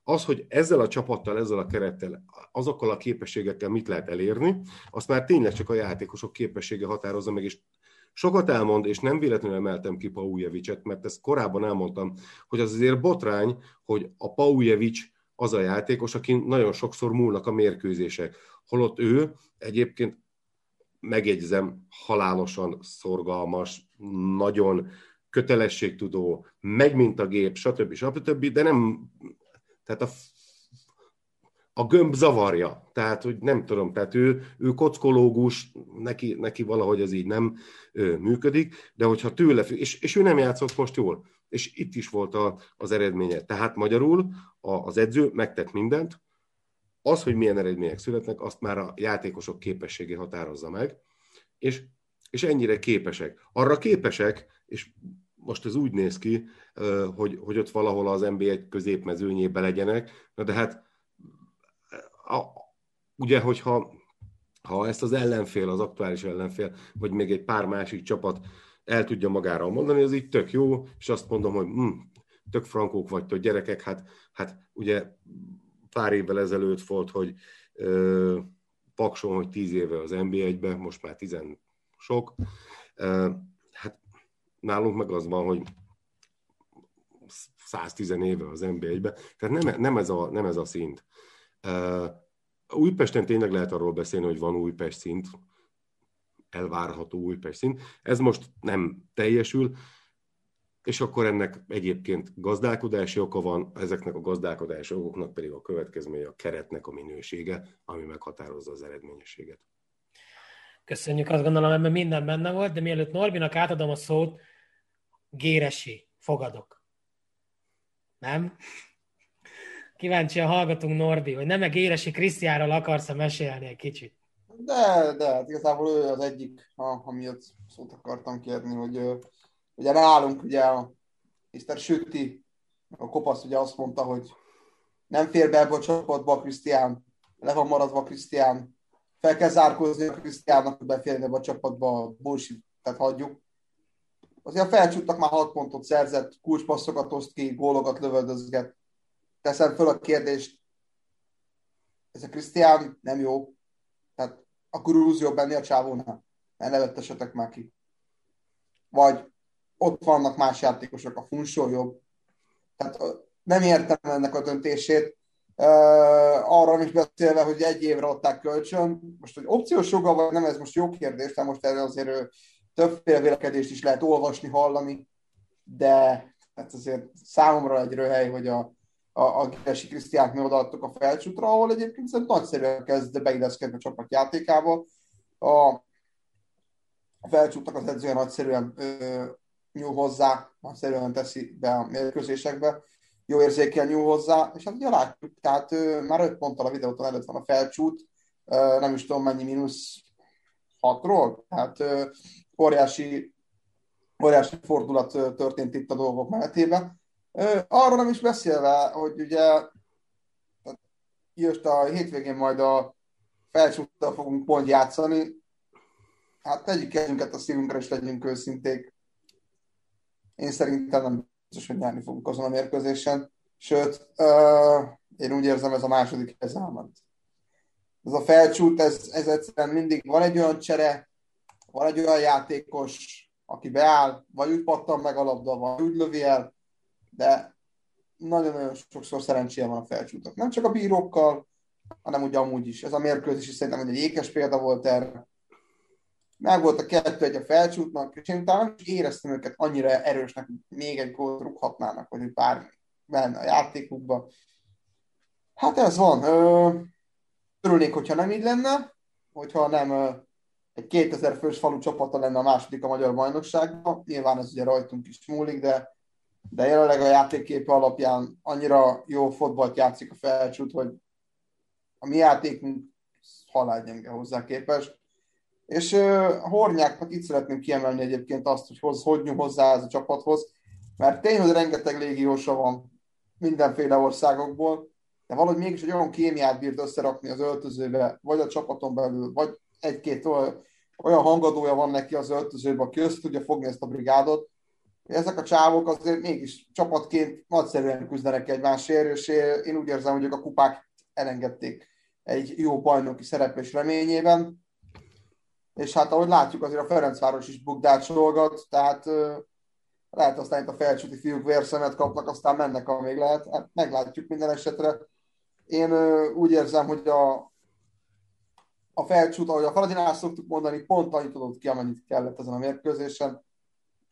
[SPEAKER 3] Az, hogy ezzel a csapattal, ezzel a kerettel, azokkal a képességekkel mit lehet elérni, azt már tényleg csak a játékosok képessége határozza meg, és sokat elmond, és nem véletlenül emeltem ki Paujevicet, mert ezt korábban elmondtam, hogy az azért botrány, hogy a Paujevic az a játékos, aki nagyon sokszor múlnak a mérkőzések. Holott ő egyébként megjegyzem, halálosan szorgalmas, nagyon kötelességtudó, meg mint a gép, stb. stb. De nem, tehát a, a gömb zavarja. Tehát, hogy nem tudom, tehát ő, ő kockológus, neki, neki valahogy ez így nem ő, működik, de hogyha tőle, és, és ő nem játszott most jól, és itt is volt a, az eredménye. Tehát magyarul a, az edző megtett mindent, az, hogy milyen eredmények születnek, azt már a játékosok képessége határozza meg, és, és ennyire képesek. Arra képesek, és most ez úgy néz ki, hogy, hogy ott valahol az NBA középmezőnyébe legyenek, na de hát a, ugye, hogyha ha ezt az ellenfél, az aktuális ellenfél, vagy még egy pár másik csapat el tudja magára mondani, az így tök jó, és azt mondom, hogy hm, tök frankók vagytok gyerekek, hát, hát ugye pár évvel ezelőtt volt, hogy ö, Pakson, hogy tíz éve az NB1-be, most már tizen sok. Ö, hát nálunk meg az van, hogy 110 éve az NB1-be, tehát nem, nem, ez a, nem ez a szint. Ö, Újpesten tényleg lehet arról beszélni, hogy van Újpest szint, elvárható Újpest szint. Ez most nem teljesül, és akkor ennek egyébként gazdálkodási oka van, ezeknek a gazdálkodási okoknak pedig a következménye a keretnek a minősége, ami meghatározza az eredményességet.
[SPEAKER 1] Köszönjük, azt gondolom, ebben minden benne volt, de mielőtt Norbinak átadom a szót, Géresi, fogadok. Nem? Kíváncsian hallgatunk Norbi, hogy nem-e Géresi Krisztiáról akarsz mesélni egy kicsit?
[SPEAKER 4] De, de, hát igazából ő az egyik, amiatt szót akartam kérni, hogy ugye nálunk ugye a Mr. Sütti, a kopasz ugye azt mondta, hogy nem fér be ebbe a csapatba Krisztián, le van maradva Krisztián, fel kell zárkózni a Krisztiánnak, hogy beférni ebbe a csapatba, bullshit, tehát hagyjuk. Azért a felcsúttak már 6 pontot szerzett, kulcspasszokat oszt ki, gólokat lövöldözget. Teszem föl a kérdést, ez a Krisztián nem jó, tehát akkor jobb benni a csávónál. Ne nevettesetek már ki. Vagy ott vannak más játékosok, a Funsó jobb. Tehát nem értem ennek a döntését. Arra is beszélve, hogy egy évre adták kölcsön. Most, hogy opciós joga vagy nem, ez most jó kérdés, de most erre azért többféle vélekedést is lehet olvasni, hallani, de hát azért számomra egy röhely, hogy a, a, a Géresi Krisztiánt mi odaadtuk a felcsútra, ahol egyébként szerintem nagyszerűen kezd beilleszkedni a csapat játékába. A, a felcsútnak az edzője nagyszerűen ö, nyúl hozzá, nagyszerűen teszi be a mérkőzésekbe, jó érzékel nyúl hozzá, és hát ugye látjuk, tehát ö, már 5 ponttal a videótól előtt van a felcsút, nem is tudom mennyi mínusz 6-ról, tehát ö, óriási, óriási fordulat történt itt a dolgok menetében. Arról nem is beszélve, hogy ugye jött a hétvégén majd a felcsúttal fogunk pont játszani, hát tegyük kezünket a szívünkre, és legyünk őszinték. Én szerintem nem biztos, hogy nyerni fogunk azon a mérkőzésen. Sőt, uh, én úgy érzem, ez a második ez elment. Ez a felcsút, ez, ez egyszerűen mindig van egy olyan csere, van egy olyan játékos, aki beáll, vagy úgy pattan meg a labda, vagy úgy lövi el, de nagyon-nagyon sokszor szerencséje van a felcsútok. Nem csak a bírókkal, hanem ugye amúgy is. Ez a mérkőzés is szerintem egy ékes példa volt erre. Meg volt a kettő egy a felcsútnak, és én talán éreztem őket annyira erősnek, hogy még egy gólt rúghatnának, vagy bármi benne a játékukba. Hát ez van. Örülnék, hogyha nem így lenne, hogyha nem egy 2000 fős falu csapata lenne a második a magyar bajnokságban. Nyilván ez ugye rajtunk is múlik, de de jelenleg a játékképe alapján annyira jó fotbalt játszik a felcsút, hogy a mi játékunk halálgyenge hozzá képes. És Hornyáknak itt szeretném kiemelni egyébként azt, hogy hoz, hogy nyúl hozzá ez a csapathoz, mert tényleg hogy rengeteg légiósa van mindenféle országokból, de valahogy mégis egy olyan kémiát bírt összerakni az öltözőbe, vagy a csapaton belül, vagy egy-két olyan hangadója van neki az öltözőbe, aki össze tudja fogni ezt a brigádot, ezek a csávok azért mégis csapatként nagyszerűen küzdenek egymásért, és én úgy érzem, hogy ők a kupák elengedték egy jó bajnoki szereplés reményében. És hát ahogy látjuk, azért a Ferencváros is bukdácsolgat, tehát lehet aztán itt a felcsúti fiúk vérszemet kapnak, aztán mennek, amíg lehet. Hát meglátjuk minden esetre. Én úgy érzem, hogy a, a felcsút, ahogy a Faradinál szoktuk mondani, pont annyit tudott ki, amennyit kellett ezen a mérkőzésen.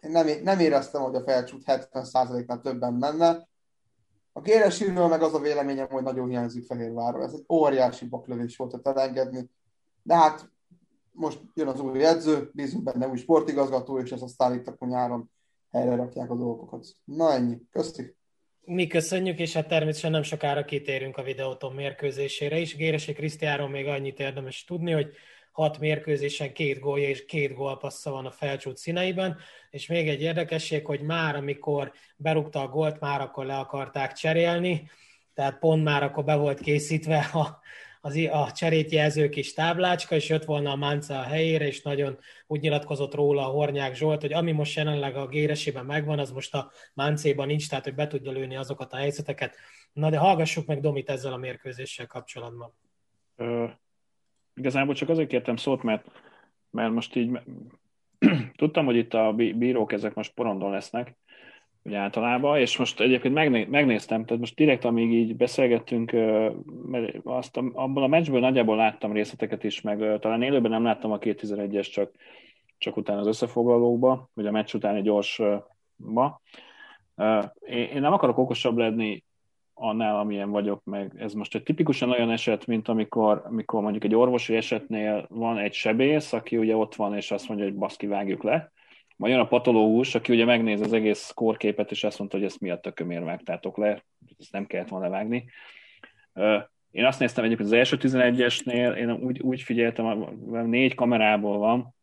[SPEAKER 4] Én nem, nem éreztem, hogy a felcsút 70%-nál többen menne. A Géresiről meg az a véleményem, hogy nagyon hiányzik Fehérvárról. Ez egy óriási baklövés volt ott elengedni. De hát most jön az új edző, bízunk benne új sportigazgató, és ezt aztán itt a nyáron helyre rakják a dolgokat. Na ennyi. Köszönjük.
[SPEAKER 1] Mi köszönjük, és hát természetesen nem sokára kitérünk a videóton mérkőzésére is. Géresi Krisztiáról még annyit érdemes tudni, hogy hat mérkőzésen két gólja és két gólpassza van a felcsút színeiben, és még egy érdekesség, hogy már amikor berúgta a gólt, már akkor le akarták cserélni, tehát pont már akkor be volt készítve a, az, a cserét jelző kis táblácska, és jött volna a Mánca a helyére, és nagyon úgy nyilatkozott róla a Hornyák Zsolt, hogy ami most jelenleg a Géresében megvan, az most a Máncéban nincs, tehát hogy be tudja lőni azokat a helyzeteket. Na de hallgassuk meg Domit ezzel a mérkőzéssel kapcsolatban.
[SPEAKER 5] Ö, igazából csak azért kértem szót, mert, mert most így tudtam, hogy itt a bírók ezek most porondon lesznek, ugye általában, és most egyébként megné, megnéztem, tehát most direkt amíg így beszélgettünk, mert azt a, abban a meccsből nagyjából láttam részleteket is, meg talán élőben nem láttam a 2011-es, csak, csak utána az összefoglalókba, vagy a meccs utáni gyorsba. Én nem akarok okosabb lenni annál, amilyen vagyok, meg ez most egy tipikusan olyan eset, mint amikor, amikor mondjuk egy orvosi esetnél van egy sebész, aki ugye ott van, és azt mondja, hogy baszki, vágjuk le, majd jön a patológus, aki ugye megnéz az egész kórképet, és azt mondta, hogy ezt mi a tökömért vágtátok le, ezt nem kellett volna vágni. Én azt néztem egyébként az első 11-esnél, én úgy, úgy figyeltem, négy kamerából van,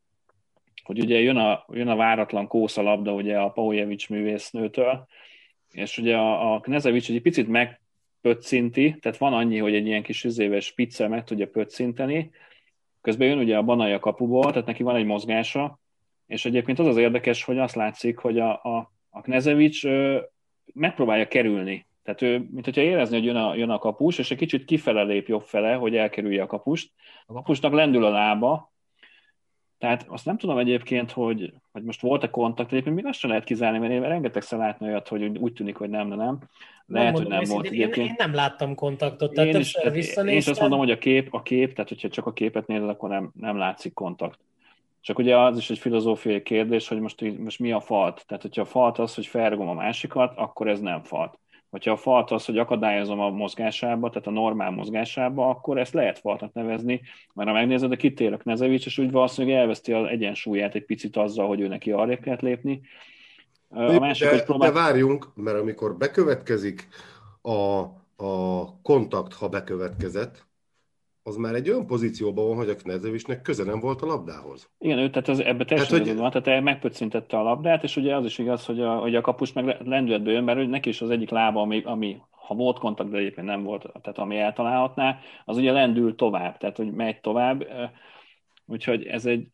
[SPEAKER 5] hogy ugye jön a, jön a váratlan kószalabda ugye a Paujevics művésznőtől, és ugye a, a Knezevics egy picit megpöccinti, tehát van annyi, hogy egy ilyen kis üzéves spiccel meg tudja pöccinteni, közben jön ugye a Banai a kapuból, tehát neki van egy mozgása, és egyébként az az érdekes, hogy azt látszik, hogy a, a, a Knezevics ö, megpróbálja kerülni. Tehát ő, mint hogyha érezni, hogy jön a, jön a kapus, és egy kicsit kifele lép jobb fele, hogy elkerülje a kapust. A kapusnak lendül a lába, tehát azt nem tudom egyébként, hogy, hogy most volt-e kontakt, egyébként még azt sem lehet kizárni, mert én rengetegszer látni olyat, hogy úgy tűnik, hogy nem, de nem. Lehet, nem hogy nem volt
[SPEAKER 1] egyébként. Én, én, nem láttam kontaktot, tehát én is, tehát
[SPEAKER 5] én is azt mondom, hogy a kép, a kép, tehát hogyha csak a képet nézed, akkor nem, nem látszik kontakt. Csak ugye az is egy filozófiai kérdés, hogy most, most mi a falt. Tehát, hogyha a falt az, hogy felrugom a másikat, akkor ez nem falt. Hogyha a falt az, hogy akadályozom a mozgásába, tehát a normál mozgásába, akkor ezt lehet faltnak nevezni, mert ha megnézed, a kitérek Nezevics, és úgy valószínűleg elveszti az egyensúlyát egy picit azzal, hogy ő neki arra kellett lépni.
[SPEAKER 3] A másik, de, hogy próbál... de várjunk, mert amikor bekövetkezik a, a kontakt, ha bekövetkezett, az már egy olyan pozícióban van, hogy a Knezevicsnek köze nem volt a labdához.
[SPEAKER 5] Igen, ő tehát az, ebbe teljesen hogy... van, tehát megpöccintette a labdát, és ugye az is igaz, hogy a, hogy a kapus meg lendületből jön, mert neki is az egyik lába, ami, ami ha volt kontakt, de egyébként nem volt, tehát ami eltalálhatná, az ugye lendül tovább, tehát hogy megy tovább, úgyhogy ez egy,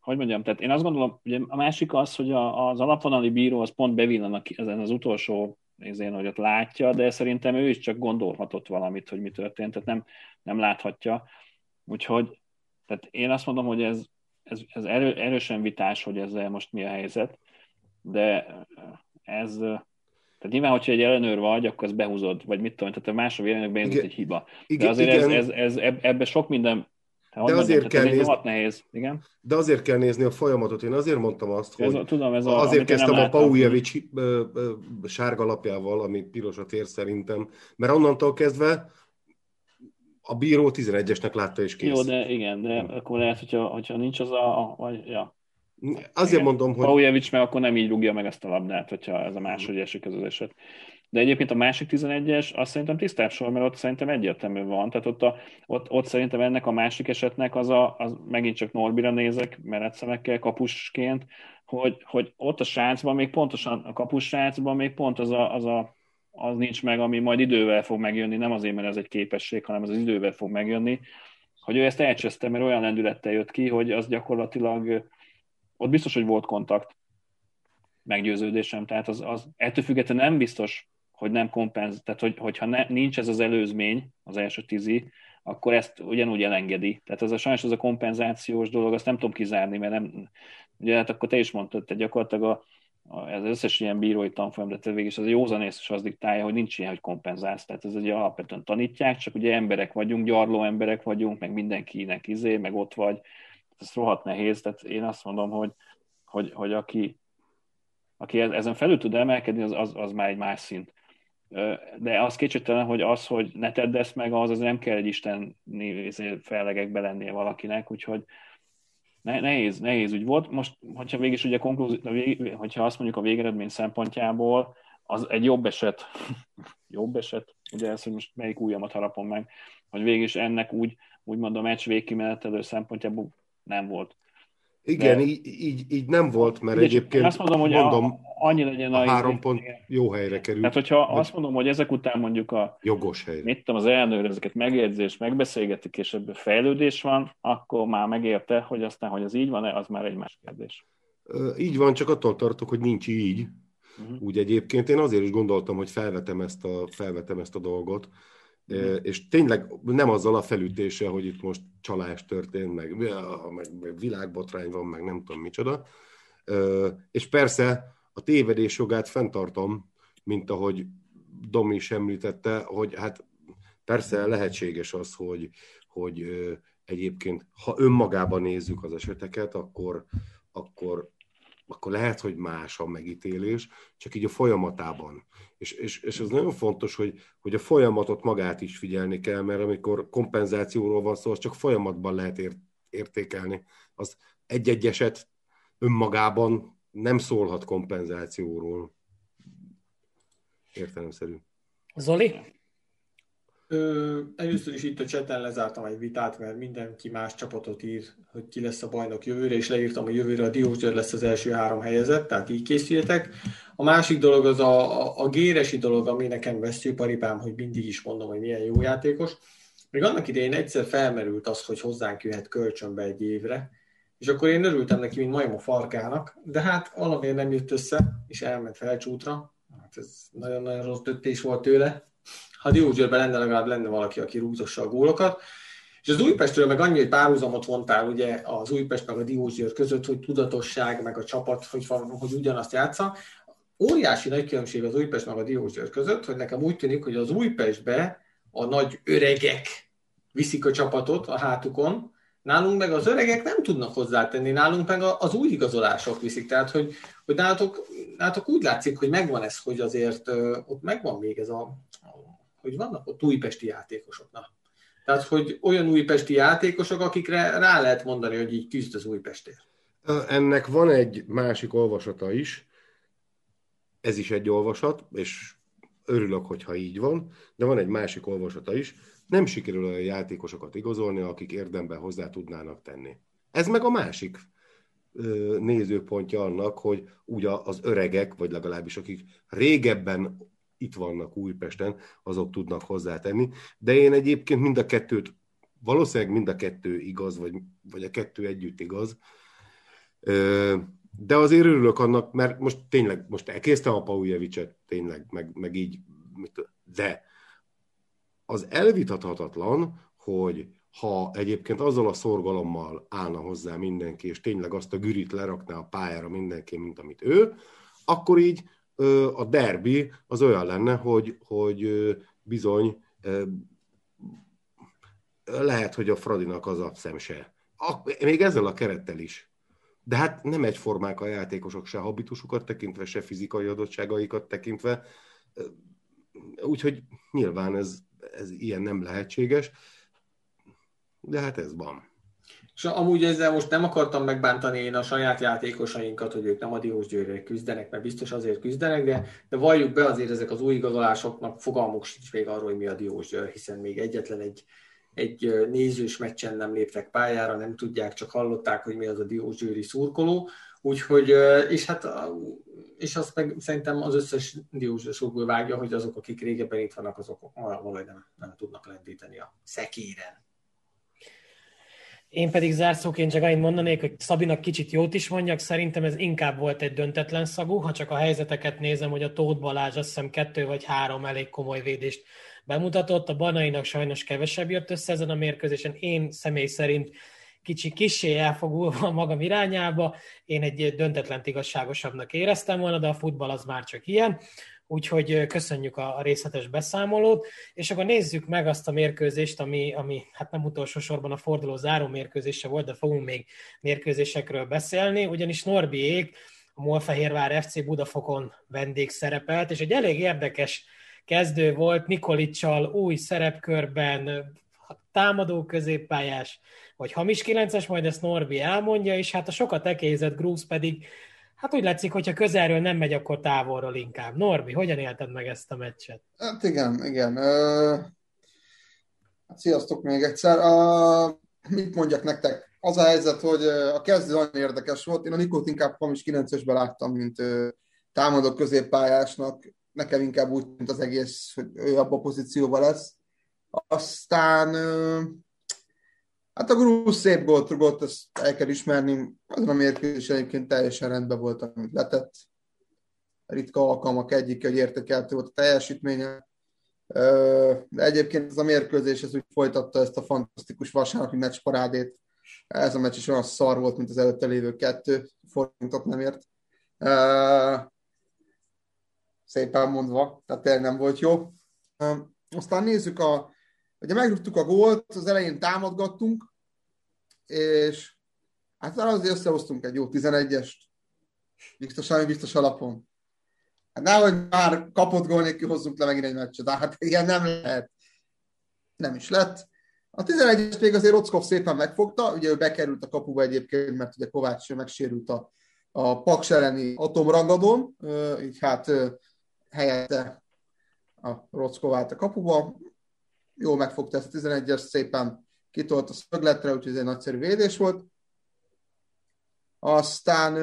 [SPEAKER 5] hogy mondjam, tehát én azt gondolom, ugye a másik az, hogy a, az alapvonali bíró az pont bevillan ezen az utolsó nézén, hogy ott látja, de szerintem ő is csak gondolhatott valamit, hogy mi történt, tehát nem, nem láthatja. Úgyhogy tehát én azt mondom, hogy ez, ez, ez erő, erősen vitás, hogy ezzel most mi a helyzet, de ez, tehát nyilván, hogyha egy ellenőr vagy, akkor ezt behúzod, vagy mit tudom, tehát a véleményekben ez egy hiba. De azért igen. ez, ez, ez, ebbe sok minden
[SPEAKER 3] de azért kell nézni,
[SPEAKER 5] nehéz, igen.
[SPEAKER 3] De azért kell nézni a folyamatot. Én azért mondtam azt, hogy
[SPEAKER 5] ez, tudom, ez a,
[SPEAKER 3] azért kezdtem a Paujevics sárga lapjával, ami piros a tér szerintem, mert onnantól kezdve a bíró 11-esnek látta és kész.
[SPEAKER 5] Jó, de igen, de akkor lehet, hogyha, hogyha nincs az a, a vagy, ja.
[SPEAKER 3] Azért igen. mondom, hogy...
[SPEAKER 5] Paujevics meg akkor nem így rúgja meg ezt a labdát, hogyha ez a második esik az eset. De egyébként a másik 11-es, azt szerintem tisztább sor, mert ott szerintem egyértelmű van. Tehát ott, a, ott, ott szerintem ennek a másik esetnek az, a, az megint csak Norbira nézek, mered szemekkel kapusként, hogy, hogy ott a srácban még pontosan, a kapus srácban még pont az a, az a az nincs meg, ami majd idővel fog megjönni, nem azért, mert ez egy képesség, hanem az idővel fog megjönni, hogy ő ezt elcseszte, mert olyan lendülettel jött ki, hogy az gyakorlatilag ott biztos, hogy volt kontakt, meggyőződésem. Tehát az, az ettől függetlenül nem biztos, hogy nem kompenz, tehát hogy, hogyha ne, nincs ez az előzmény, az első tízi, akkor ezt ugyanúgy elengedi. Tehát az a sajnos az a kompenzációs dolog, azt nem tudom kizárni, mert nem, ugye hát akkor te is mondtad, te gyakorlatilag a, a, ez összes ilyen bírói tanfolyam, de végig is az a józanész is az diktálja, hogy nincs ilyen, hogy kompenzálsz. Tehát ez ugye alapvetően tanítják, csak ugye emberek vagyunk, gyarló emberek vagyunk, meg mindenkinek izé, meg ott vagy. Ez rohadt nehéz, tehát én azt mondom, hogy, hogy, hogy aki, aki ezen felül tud emelkedni, az, az, az már egy más szint de az kétségtelen, hogy az, hogy ne tedd ezt meg, az, az nem kell egy Isten fellegekbe lennie valakinek, úgyhogy nehéz, nehéz úgy. Volt. Most, hogyha végig ugye konklúzi, hogyha azt mondjuk a végeredmény szempontjából, az egy jobb eset, jobb eset, ugye ez, hogy most melyik ujjamat harapom meg, hogy végig ennek úgy, úgymond a meccs végkimenetelő szempontjából nem volt
[SPEAKER 3] igen, De... így, így, így nem volt, mert Igen, egyébként
[SPEAKER 5] azt mondom, hogy mondom, a, annyi legyen
[SPEAKER 3] a, a három pont jó helyre került.
[SPEAKER 5] Tehát, hogyha azt mondom, hogy ezek után mondjuk a
[SPEAKER 3] jogos helyre.
[SPEAKER 5] Mit tudom, az elnőr ezeket megjegyzés, megbeszélgetik, és ebből fejlődés van, akkor már megérte, hogy aztán, hogy az így van-e, az már egy más kérdés.
[SPEAKER 3] Így van, csak attól tartok, hogy nincs így. Uh-huh. Úgy egyébként én azért is gondoltam, hogy felvetem ezt a, felvetem ezt a dolgot. És tényleg nem azzal a felütése, hogy itt most csalás történt, meg, meg világbotrány van, meg nem tudom micsoda. És persze a tévedés jogát fenntartom, mint ahogy Domi is említette, hogy hát persze lehetséges az, hogy, hogy egyébként, ha önmagában nézzük az eseteket, akkor, akkor akkor lehet, hogy más a megítélés, csak így a folyamatában. És, és, és ez nagyon fontos, hogy, hogy a folyamatot magát is figyelni kell, mert amikor kompenzációról van szó, az csak folyamatban lehet ért, értékelni. Az egy-egy eset önmagában nem szólhat kompenzációról. Értelemszerű.
[SPEAKER 1] Zoli?
[SPEAKER 2] Ö, először is itt a cseten lezártam egy vitát, mert mindenki más csapatot ír, hogy ki lesz a bajnok jövőre, és leírtam, hogy jövőre a Diósgyőr lesz az első három helyezett, tehát így készüljetek. A másik dolog az a, a, a géresi dolog, ami nekem vesztőparipám, hogy mindig is mondom, hogy milyen jó játékos. Még annak idején egyszer felmerült az, hogy hozzánk jöhet kölcsönbe egy évre, és akkor én örültem neki, mint majom a farkának, de hát valamiért nem jött össze, és elment felcsútra. Hát ez nagyon-nagyon rossz döntés volt tőle, ha Diózsőrben lenne, legalább lenne valaki, aki rúgtossa a gólokat. És az Újpestről meg annyi, hogy párhuzamot vontál ugye az Újpest meg a Diózsőr között, hogy tudatosság, meg a csapat, hogy, hogy ugyanazt játsza. Óriási nagy különbség az Újpest meg a Diózsőr között, hogy nekem úgy tűnik, hogy az Újpestbe a nagy öregek viszik a csapatot a hátukon, Nálunk meg az öregek nem tudnak hozzátenni, nálunk meg az új igazolások viszik. Tehát, hogy, hogy nálatok, nálatok úgy látszik, hogy megvan ez, hogy azért ott megvan még ez a, hogy vannak ott újpesti játékosok. Na. Tehát, hogy olyan újpesti játékosok, akikre rá lehet mondani, hogy így küzd az Újpestért.
[SPEAKER 3] Ennek van egy másik olvasata is, ez is egy olvasat, és örülök, hogyha így van, de van egy másik olvasata is, nem sikerül olyan játékosokat igazolni, akik érdemben hozzá tudnának tenni. Ez meg a másik nézőpontja annak, hogy ugye az öregek, vagy legalábbis akik régebben itt vannak Újpesten, azok tudnak hozzátenni. De én egyébként mind a kettőt, valószínűleg mind a kettő igaz, vagy, vagy a kettő együtt igaz. De azért örülök annak, mert most tényleg, most elkésztem a Paujevicset, tényleg, meg, meg így, de az elvitathatatlan, hogy ha egyébként azzal a szorgalommal állna hozzá mindenki, és tényleg azt a gürit lerakná a pályára mindenki, mint amit ő, akkor így a derbi az olyan lenne, hogy, hogy bizony lehet, hogy a Fradinak az a szemse. Még ezzel a kerettel is. De hát nem egyformák a játékosok se habitusukat tekintve, se fizikai adottságaikat tekintve. Úgyhogy nyilván ez, ez ilyen nem lehetséges. De hát ez van.
[SPEAKER 2] És amúgy ezzel most nem akartam megbántani én a saját játékosainkat, hogy ők nem a Diós küzdenek, mert biztos azért küzdenek, de, de valljuk be azért ezek az új igazolásoknak fogalmuk sincs még arról, hogy mi a Diós hiszen még egyetlen egy, egy nézős meccsen nem léptek pályára, nem tudják, csak hallották, hogy mi az a Diós szurkoló, úgyhogy, és hát és azt meg szerintem az összes szurkoló vágja, hogy azok, akik régebben itt vannak, azok valahogy nem, nem tudnak lendíteni a szekéren.
[SPEAKER 1] Én pedig zárszóként csak annyit mondanék, hogy Szabinak kicsit jót is mondjak, szerintem ez inkább volt egy döntetlen szagú, ha csak a helyzeteket nézem, hogy a Tóth Balázs azt hiszem kettő vagy három elég komoly védést bemutatott, a Banainak sajnos kevesebb jött össze ezen a mérkőzésen, én személy szerint kicsi kissé elfogulva a magam irányába, én egy döntetlen igazságosabbnak éreztem volna, de a futball az már csak ilyen, úgyhogy köszönjük a, részletes beszámolót, és akkor nézzük meg azt a mérkőzést, ami, ami hát nem utolsó sorban a forduló záró mérkőzése volt, de fogunk még mérkőzésekről beszélni, ugyanis Norbiék a Molfehérvár FC Budafokon vendég szerepelt, és egy elég érdekes kezdő volt, Nikolicsal új szerepkörben, támadó középpályás, vagy hamis 9-es, majd ezt Norbi elmondja, és hát a sokat ekézett Grúz pedig, hát úgy látszik, hogyha közelről nem megy, akkor távolról inkább. Norbi, hogyan élted meg ezt a meccset?
[SPEAKER 4] Hát igen, igen. Hát sziasztok még egyszer. Uh, mit mondjak nektek? Az a helyzet, hogy a kezdő nagyon érdekes volt. Én a Nikót inkább hamis 9-esben láttam, mint uh, támadó középpályásnak. Nekem inkább úgy, mint az egész, hogy ő abban a pozícióban lesz. Aztán Hát a Grúz szép gólt rugott, ezt el kell ismerni. Azon a mérkőzés egyébként teljesen rendben volt, amit letett. Ritka alkalmak egyik, hogy értékeltő volt a teljesítménye. De egyébként ez a mérkőzés ez úgy folytatta ezt a fantasztikus vasárnapi meccsparádét. Ez a meccs is olyan szar volt, mint az előtte lévő kettő. Forintot nem ért. Szépen mondva, tehát tényleg nem volt jó. Aztán nézzük a Ugye megrúgtuk a gólt, az elején támadgattunk, és hát azért összehoztunk egy jó 11-est, biztosan, biztos alapon. Hát nehogy már kapott gól nélkül hozzunk le megint egy meccset, hát ilyen nem lehet. Nem is lett. A 11-es még azért Rockov szépen megfogta, ugye ő bekerült a kapuba egyébként, mert ugye Kovács megsérült a, a Paks elleni atomrangadón, így hát helyette a Rockovát a kapuba jól megfogta ezt a 11-es, szépen kitolt a szögletre, úgyhogy ez egy nagyszerű védés volt. Aztán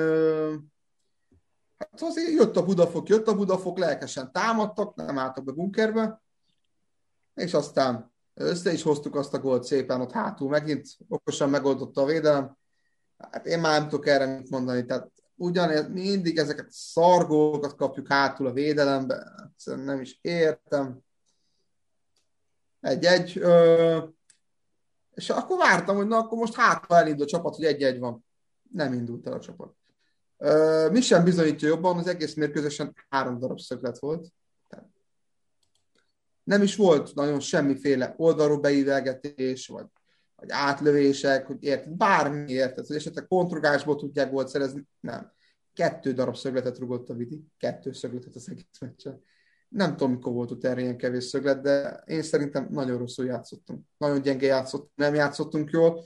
[SPEAKER 4] hát azért jött a Budafok, jött a Budafok, lelkesen támadtak, nem álltak be bunkerbe, és aztán össze is hoztuk azt a gólt szépen ott hátul, megint okosan megoldotta a védelem. Hát én már nem tudok erre mit mondani, tehát ugyanez, mindig ezeket a szargókat kapjuk hátul a védelembe, nem is értem egy-egy, és akkor vártam, hogy na akkor most hát elindul a csapat, hogy egy-egy van. Nem indult el a csapat. Mi sem bizonyítja jobban, az egész mérkőzésen három darab szöglet volt. Nem is volt nagyon semmiféle oldalról beívelgetés, vagy, vagy átlövések, hogy érted, bármi érted, hogy esetleg kontrugásból tudják volt szerezni, nem. Kettő darab szögletet rugott a Vidi, kettő szögletet az egész meccsen nem tudom, mikor volt utána ilyen kevés szöglet, de én szerintem nagyon rosszul játszottunk. Nagyon gyenge játszottunk, nem játszottunk jól.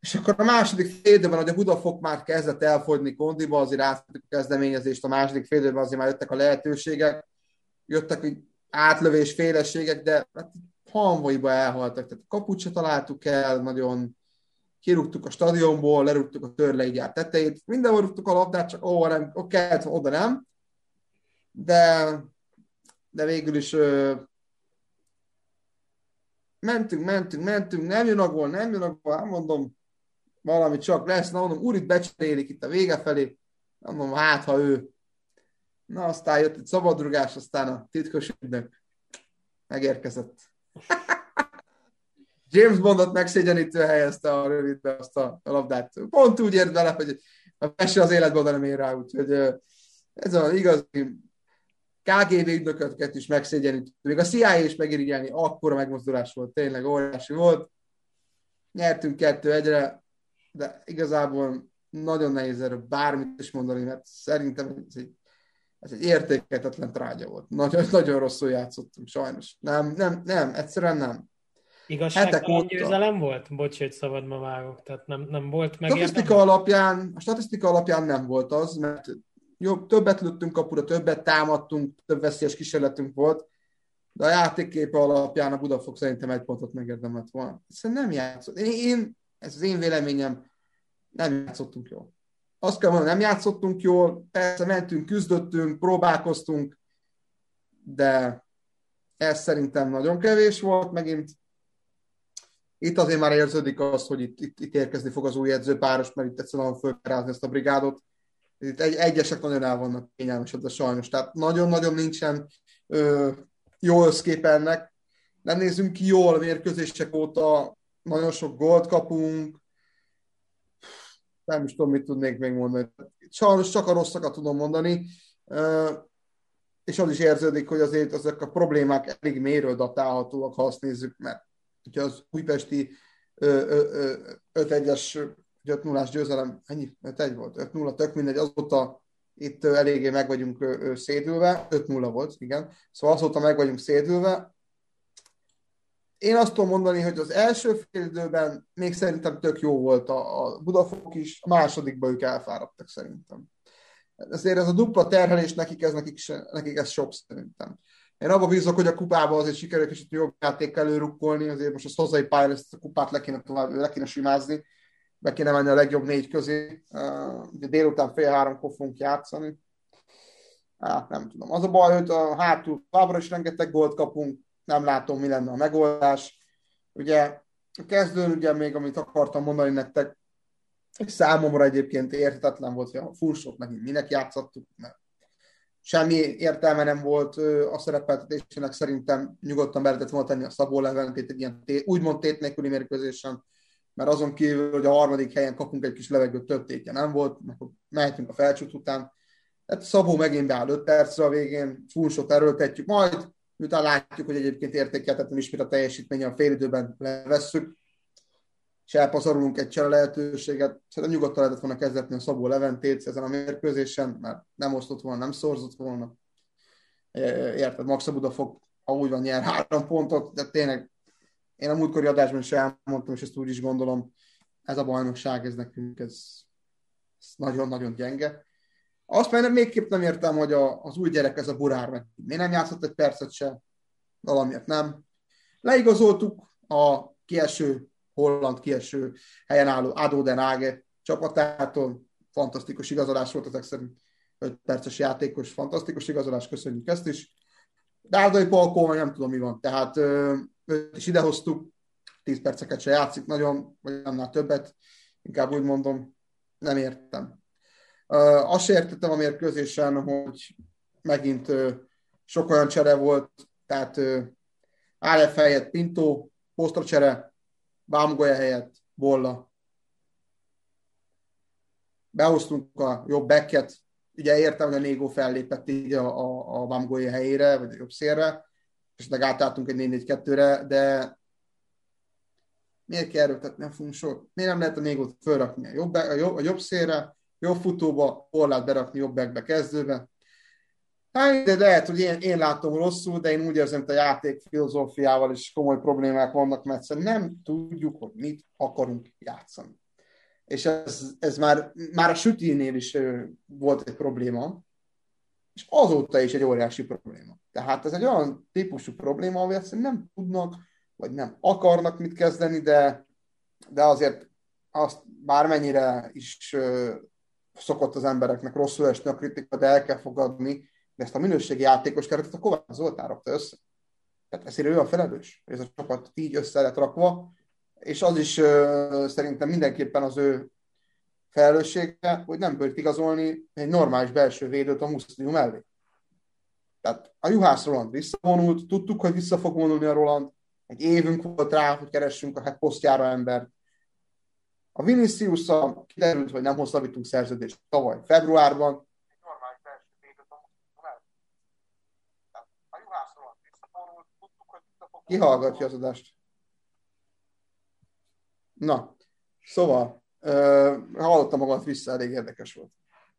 [SPEAKER 4] És akkor a második félidőben, hogy a Budafok már kezdett elfogyni kondiba, azért átvettük a kezdeményezést, a második félidőben azért már jöttek a lehetőségek, jöttek átlövés félességek, de hát halmaiba elhaltak. Tehát a kaput se találtuk el, nagyon kirúgtuk a stadionból, lerúgtuk a törleigyár tetejét, mindenhol rúgtuk a labdát, csak ó, nem, oké, oda nem. De de végül is ö, mentünk, mentünk, mentünk, nem jön a gól, nem jön a gól, hát mondom, valami csak lesz, na mondom, úrit becserélik itt a vége felé, mondom, hát ha ő. Na, aztán jött egy szabadrugás, aztán a titkos ügynök megérkezett. James Bondot megszégyenítő helyezte a rövidbe azt a, labdát. Pont úgy ért bele, hogy a mese az életben nem ér rá, úgyhogy ez az igazi KGB ügynököket is megszégyenít. Még a CIA is megirigyelni, akkora megmozdulás volt, tényleg óriási volt. Nyertünk kettő egyre, de igazából nagyon nehéz erről bármit is mondani, mert szerintem ez egy, ez egy értéketetlen trágya volt. Nagyon, nagyon rosszul játszottunk, sajnos. Nem, nem, nem, egyszerűen nem.
[SPEAKER 1] Igazságtalan győzelem volt? Bocs, hogy szabad ma vágok. Tehát nem, nem volt
[SPEAKER 4] meg. Statisztika alapján, a statisztika alapján nem volt az, mert jobb, többet lőttünk kapura, többet támadtunk, több veszélyes kísérletünk volt, de a játékképe alapján a Budafok szerintem egy pontot megérdemelt volna. Hiszen nem játszott. Én, én, ez az én véleményem, nem játszottunk jól. Azt kell mondani, nem játszottunk jól, persze mentünk, küzdöttünk, próbálkoztunk, de ez szerintem nagyon kevés volt megint. Itt azért már érződik az, hogy itt, itt, itt érkezni fog az új edzőpáros, mert itt egyszerűen föl kell ezt a brigádot. Itt egy, egyesek nagyon el vannak kényelmesedve sajnos. Tehát nagyon-nagyon nincsen ö, jó összkép ennek. Nem nézünk ki jól mérkőzések óta, nagyon sok gólt kapunk, nem is tudom, mit tudnék még mondani. Sajnos csak a rosszakat tudom mondani, és az is érződik, hogy azért ezek a problémák elég méről datálhatóak, ha azt nézzük, mert hogyha az újpesti 5-1-es 5-0-ás győzelem, ennyi? 5-1 volt? 5-0, tök mindegy, azóta itt eléggé meg vagyunk szédülve, 5-0 volt, igen, szóval azóta meg vagyunk szédülve, én azt tudom mondani, hogy az első fél időben még szerintem tök jó volt a, a Budafok is, a másodikban ők elfáradtak szerintem. Ezért ez a dupla terhelés nekik ez, nekik, se, nekik ez sok szerintem. Én abban bízok, hogy a kupában azért sikerül kicsit jobb játék előrukkolni, azért most a pályán ezt a kupát le kéne, tovább, le kéne simázni, be kéne menni a legjobb négy közé. Ugye délután fél háromkor fogunk játszani. Hát nem tudom. Az a baj, hogy a hátul továbbra is rengeteg gólt kapunk, nem látom, mi lenne a megoldás. Ugye a kezdőn, ugye még amit akartam mondani nektek, számomra egyébként értetlen volt, hogy a fullshot megint minek játszottuk, mert semmi értelme nem volt a szerepeltetésének, szerintem nyugodtan be lehetett volna tenni a Szabó Leventét egy ilyen úgymond tét nélküli mérkőzésen, mert azon kívül, hogy a harmadik helyen kapunk egy kis levegőt, több tétje nem volt, akkor mehetünk a felcsút után. Hát Szabó megint beáll 5 percre a végén, fullshot erőltetjük, majd miután látjuk, hogy egyébként értékeltetlen ismét a teljesítménye a félidőben levesszük, és elpazarulunk egy csere lehetőséget. Szerintem nyugodtan lehetett volna kezdetni a Szabó Leventét ezen a mérkőzésen, mert nem osztott volna, nem szorzott volna. Érted, Max Buda fog, ha úgy van, nyer három pontot, de tényleg én a múltkori adásban is elmondtam, és ezt úgy is gondolom, ez a bajnokság, ez nekünk, ez, ez nagyon-nagyon gyenge. Azt már még képp nem értem, hogy a, az új gyerek, ez a Burár meg miért nem játszott egy percet se, valamiért nem. Leigazoltuk a kieső, holland kieső helyen álló Adó Den Áge csapatától. Fantasztikus igazolás volt ezek szerint. 5 perces játékos, fantasztikus igazolás, köszönjük ezt is. Dárdai Palkó, nem tudom mi van. Tehát őt is idehoztuk, 10 perceket se játszik nagyon, vagy annál többet, inkább úgy mondom, nem értem. Azt értettem a mérkőzésen, hogy megint sok olyan csere volt, tehát Álef helyett Pinto, Posztra csere, Bámgolya helyett Bolla. Behoztunk a jobb backet, ugye értem, hogy a Négó fellépett így a, a, a Bámgolya helyére, vagy a jobb szélre, és meg átálltunk egy 4-4-2-re, de miért kell erőltetni fogunk sor? Miért nem lehet a Négót fölrakni a jobb, a jobb, a jobb szélre, jobb futóba, Orlát berakni jobb backbe kezdőbe. Hát, de lehet, hogy én, én látom rosszul, de én úgy érzem, hogy a játék filozófiával is komoly problémák vannak, mert nem tudjuk, hogy mit akarunk játszani. És ez, ez már, már a sütinél is volt egy probléma, és azóta is egy óriási probléma. Tehát ez egy olyan típusú probléma, ami nem tudnak, vagy nem akarnak mit kezdeni, de, de azért azt bármennyire is szokott az embereknek rosszul esni a kritika, de el kell fogadni, de ezt a minőségi játékos keretet a Kovács Zoltán rakta össze. Tehát ezért ő a felelős, ez a csapat így össze lett rakva, és az is uh, szerintem mindenképpen az ő felelőssége, hogy nem bőrt igazolni egy normális belső védőt a muszlium mellé. Tehát a Juhász Roland visszavonult, tudtuk, hogy vissza fog vonulni a Roland, egy évünk volt rá, hogy keressünk a hát posztjára embert, a vinicius kiderült, hogy nem hosszabbítunk szerződést tavaly februárban. Kihallgatja az adást. Na, szóval, uh, hallottam magamat vissza, elég érdekes volt.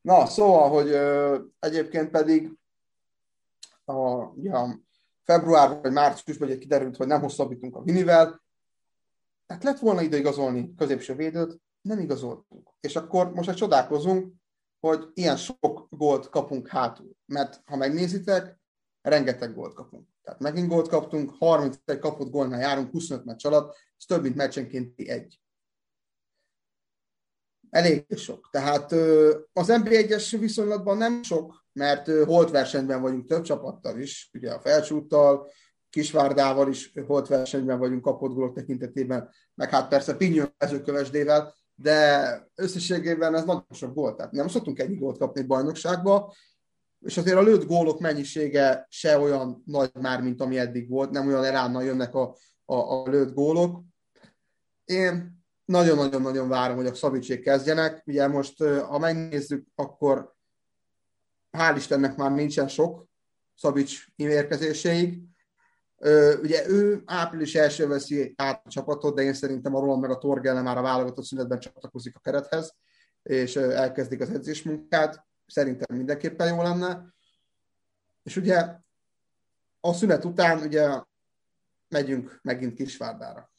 [SPEAKER 4] Na, szóval, hogy uh, egyébként pedig a, ja, február vagy márciusban kiderült, hogy nem hosszabbítunk a Vinivel, tehát lett volna ide igazolni középső védőt, nem igazoltunk. És akkor most egy csodálkozunk, hogy ilyen sok gólt kapunk hátul. Mert ha megnézitek, rengeteg gólt kapunk. Tehát megint gólt kaptunk, 31 kapott gólnál járunk 25 meccs alatt, ez több, mint meccsenként egy. Elég sok. Tehát az NB1-es viszonylatban nem sok, mert holt versenyben vagyunk több csapattal is, ugye a felcsúttal, Kisvárdával is volt versenyben vagyunk kapott gólok tekintetében, meg hát persze Pinyó mezőkövesdével, de összességében ez nagyon sok gól. Tehát nem szoktunk ennyi gólt kapni bajnokságba, és azért a lőtt gólok mennyisége se olyan nagy már, mint ami eddig volt, nem olyan elánnal jönnek a, a, a lőtt gólok. Én nagyon-nagyon-nagyon várom, hogy a Szabicsék kezdjenek. Ugye most, ha megnézzük, akkor hál' Istennek már nincsen sok Szabics érkezéséig. Ugye ő április első veszi át a csapatot, de én szerintem a Roland meg a Torgelle már a válogatott szünetben csatlakozik a kerethez, és elkezdik az edzésmunkát. Szerintem mindenképpen jó lenne. És ugye a szünet után ugye megyünk megint Kisvárdára.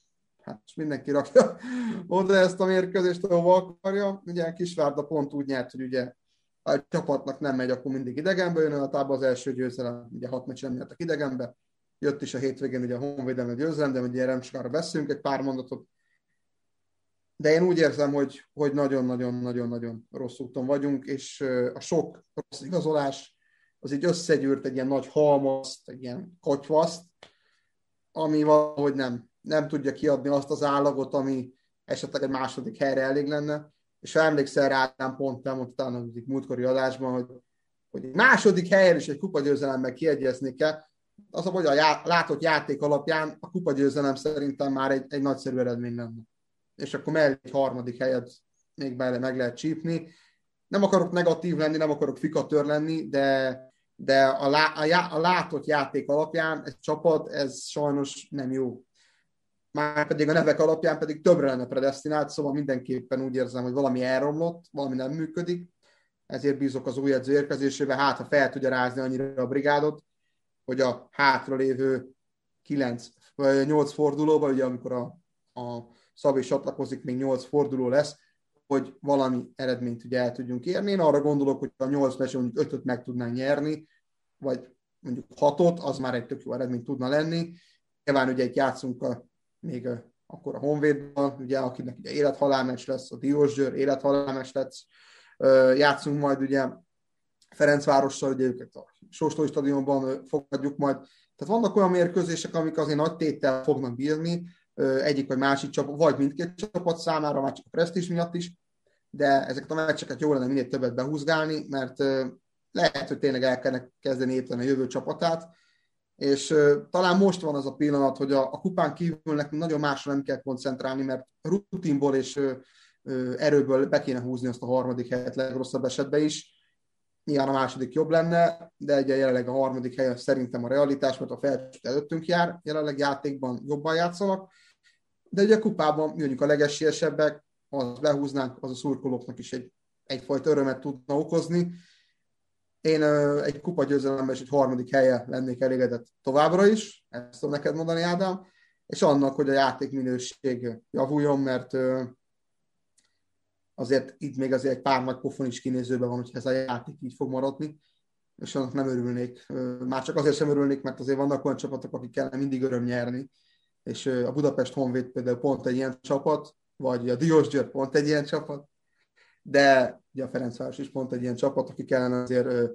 [SPEAKER 4] Hát mindenki rakja oda ezt a mérkőzést, ahova akarja. Ugye Kisvárda pont úgy nyert, hogy ugye a csapatnak nem megy, akkor mindig idegenbe jön, a az első győzelem, ugye hat meccs nem nyertek idegenbe, jött is a hétvégén ugye a Honvédelme győzelem, de ugye nem sokára beszélünk egy pár mondatot. De én úgy érzem, hogy, hogy nagyon-nagyon-nagyon-nagyon rossz úton vagyunk, és a sok rossz igazolás az így összegyűrt egy ilyen nagy halmazt, egy ilyen kotyvaszt, ami valahogy nem, nem tudja kiadni azt az állagot, ami esetleg egy második helyre elég lenne. És ha emlékszel rá, nem pont elmondta talán az múltkori adásban, hogy, hogy egy második helyen is egy kupagyőzelemmel kiegyezni kell, az, hogy a já, látott játék alapján a kupagyőzelem szerintem már egy, egy nagyszerű eredmény lenne. És akkor mellé egy harmadik helyet még bele meg lehet csípni. Nem akarok negatív lenni, nem akarok fikatőr lenni, de, de a, lá, a, já, a látott játék alapján egy csapat, ez sajnos nem jó. Már pedig a nevek alapján pedig többre lenne predestinált, szóval mindenképpen úgy érzem, hogy valami elromlott, valami nem működik, ezért bízok az új edző érkezésébe, hát ha fel tudja rázni annyira a brigádot, hogy a hátralévő 9 vagy 8 fordulóban, ugye amikor a, a Szabi csatlakozik, még 8 forduló lesz, hogy valami eredményt ugye el tudjunk érni. Én arra gondolok, hogy a 8 meccs mondjuk 5 meg tudnánk nyerni, vagy mondjuk 6 az már egy tök jó eredmény tudna lenni. Nyilván ugye egy játszunk a, még a, akkor a Honvédban, ugye, akinek ugye élethalálmes lesz, a Diósgyőr élethalálmes lesz, játszunk majd ugye Ferencvárossal, ugye őket a Sóstói stadionban fogadjuk majd. Tehát vannak olyan mérkőzések, amik azért nagy téttel fognak bírni, egyik vagy másik csapat, vagy mindkét csapat számára, már csak a presztis miatt is, de ezeket a meccseket jó lenne minél többet behúzgálni, mert lehet, hogy tényleg el kellene kezdeni építeni a jövő csapatát, és talán most van az a pillanat, hogy a, a kupán kívül nekünk nagyon másra nem kell koncentrálni, mert rutinból és erőből be kéne húzni azt a harmadik helyet legrosszabb esetben is, Nyilván a második jobb lenne, de ugye jelenleg a harmadik helyen szerintem a realitás, mert a felcsúcs előttünk jár, jelenleg játékban jobban játszanak, de ugye a kupában mondjuk a legesélyesebbek, az behúznánk, az a szurkolóknak is egy, egyfajta örömet tudna okozni. Én ö, egy kupa győzelemben és egy harmadik helye lennék elégedett továbbra is, ezt tudom neked mondani, Ádám, és annak, hogy a játék minőség javuljon, mert ö, azért itt még azért egy pár nagy pofon is kinézőben van, hogy ez a játék így fog maradni, és annak nem örülnék. Már csak azért sem örülnék, mert azért vannak olyan csapatok, akik kellene mindig öröm nyerni, és a Budapest Honvéd például pont egy ilyen csapat, vagy a Diós Győr pont egy ilyen csapat, de ugye a Ferencváros is pont egy ilyen csapat, aki kellene azért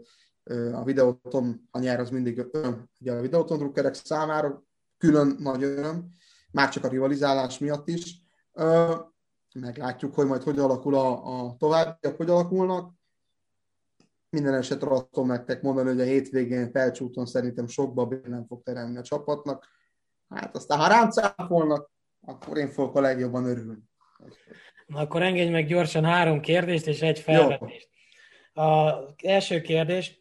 [SPEAKER 4] a videóton, a nyer az mindig öröm, ugye a videóton drukkerek számára külön nagy öröm, már csak a rivalizálás miatt is meglátjuk, hogy majd hogy alakul a, a továbbiak, hogy alakulnak. Minden esetre azt tudom nektek mondani, hogy a hétvégén felcsúton szerintem sokba nem fog teremni a csapatnak. Hát aztán, ha rám cáfolnak, akkor én fogok a legjobban örülni.
[SPEAKER 1] Na akkor engedj meg gyorsan három kérdést és egy felvetést. A első kérdés,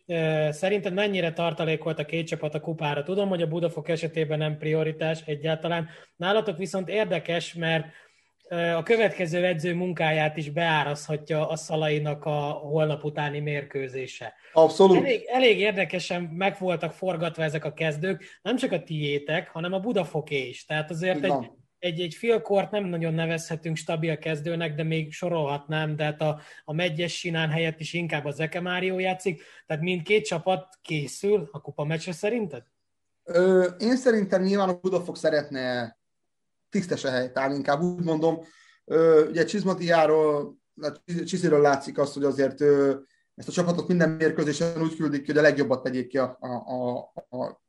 [SPEAKER 1] szerinted mennyire tartalékolt a két csapat a kupára? Tudom, hogy a Budafok esetében nem prioritás egyáltalán. Nálatok viszont érdekes, mert a következő edző munkáját is beárazhatja a Szalainak a holnap utáni mérkőzése.
[SPEAKER 4] Abszolút.
[SPEAKER 1] Elég, elég érdekesen meg voltak forgatva ezek a kezdők, nem csak a tiétek, hanem a Budafoké is. Tehát azért egy, egy, egy félkort nem nagyon nevezhetünk stabil kezdőnek, de még sorolhatnám, de hát a, a Megyes Sinán helyett is inkább az Ekemárió játszik. Tehát mindkét csapat készül a kupa meccsre szerinted?
[SPEAKER 4] Ö, én szerintem nyilván a Budafok szeretne tisztes a helytáll, inkább úgy mondom. Ugye Csizmatiáról, Csiziről látszik azt, hogy azért ezt a csapatot minden mérkőzésen úgy küldik, hogy a legjobbat tegyék ki a, a, a, a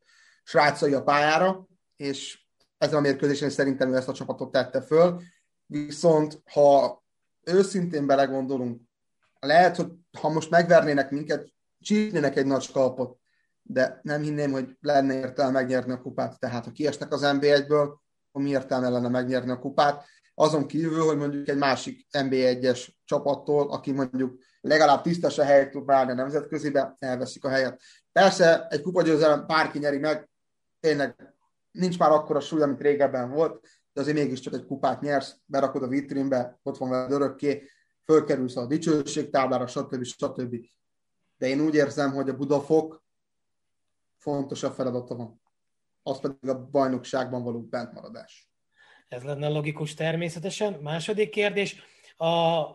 [SPEAKER 4] srácai a pályára, és ezen a mérkőzésen szerintem ő ezt a csapatot tette föl. Viszont ha őszintén belegondolunk, lehet, hogy ha most megvernének minket, csípnének egy nagy skalpot, de nem hinném, hogy lenne értelme megnyerni a kupát. Tehát ha kiesnek az NB1-ből, akkor mi értelme lenne megnyerni a kupát. Azon kívül, hogy mondjuk egy másik NB1-es csapattól, aki mondjuk legalább tisztesen helyet tud válni a nemzetközibe, elveszik a helyet. Persze egy kupagyőzelem bárki nyeri meg, tényleg nincs már akkora súly, amit régebben volt, de azért mégiscsak egy kupát nyersz, berakod a vitrínbe, ott van veled örökké, fölkerülsz a dicsőségtáblára, stb. stb. De én úgy érzem, hogy a Budafok fontosabb feladata van. Az pedig a bajnokságban való bentmaradás.
[SPEAKER 1] Ez lenne logikus természetesen. Második kérdés. A,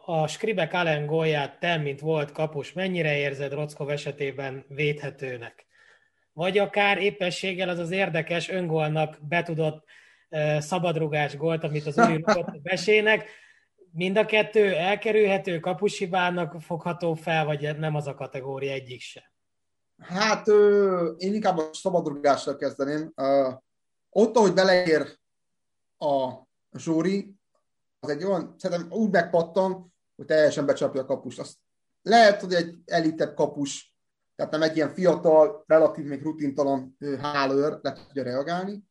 [SPEAKER 1] a Skribek Allen gólját te, mint volt kapus, mennyire érzed Rockov esetében védhetőnek? Vagy akár éppességgel az az érdekes öngolnak betudott uh, szabadrugás gólt, amit az új a besének, mind a kettő elkerülhető, kapushibának fogható fel, vagy nem az a kategória egyik se?
[SPEAKER 4] Hát én inkább a szabadrugással kezdeném. Ott, ahogy beleér a zsúri, az egy olyan, szerintem úgy megpattan, hogy teljesen becsapja a kapust. Azt lehet, hogy egy elitebb kapus, tehát nem egy ilyen fiatal, relatív még rutintalan hálőr le tudja reagálni,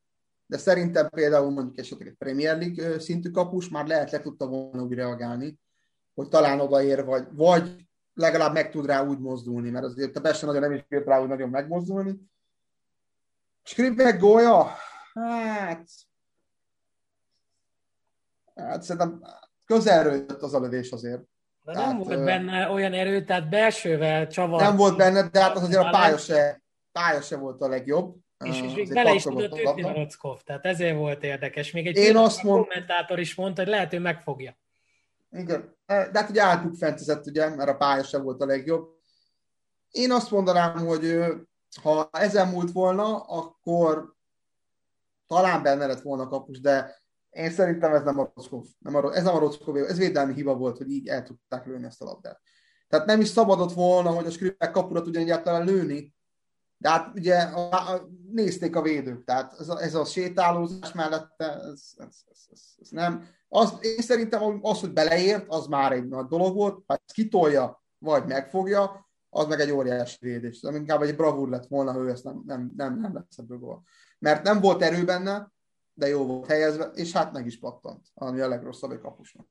[SPEAKER 4] de szerintem például mondjuk esetleg egy Premier League szintű kapus már lehet le tudta volna úgy reagálni, hogy talán odaér, vagy, vagy legalább meg tud rá úgy mozdulni, mert azért a Besse nagyon nem is bírt rá úgy nagyon megmozdulni. Skripek gólya? Hát... Hát szerintem közelről jött az a lövés azért.
[SPEAKER 1] De tehát, nem volt benne olyan erő, tehát belsővel csavar.
[SPEAKER 4] Nem volt benne, de hát az azért a pálya se, pálya se volt a legjobb.
[SPEAKER 1] És, és még bele is tudott ütni a Rockov, tehát ezért volt érdekes. Még egy
[SPEAKER 4] Én azt mond...
[SPEAKER 1] kommentátor is mondta, hogy lehet, hogy megfogja.
[SPEAKER 4] Igen, de hát ugye átbukfentezett, ugye, mert a pálya sem volt a legjobb. Én azt mondanám, hogy ha ezen múlt volna, akkor talán benne lett volna kapus, de én szerintem ez nem a Rockov. Nem a, ez nem a Rockov, ez védelmi hiba volt, hogy így el tudták lőni ezt a labdát. Tehát nem is szabadott volna, hogy a Skripek kapura tudja egyáltalán lőni, de hát ugye a, a, nézték a védők, tehát ez a, ez a sétálózás mellette, ez, ez, ez, ez, ez nem. Az, én szerintem az, hogy beleért, az már egy nagy dolog volt, ha ezt kitolja, vagy megfogja, az meg egy óriási védés. De inkább egy bravúr lett volna, hogy ezt nem, nem, nem, nem lesz ebből. Mert nem volt erő benne, de jó volt helyezve, és hát meg is pattant, ami a legrosszabb egy kapusnak.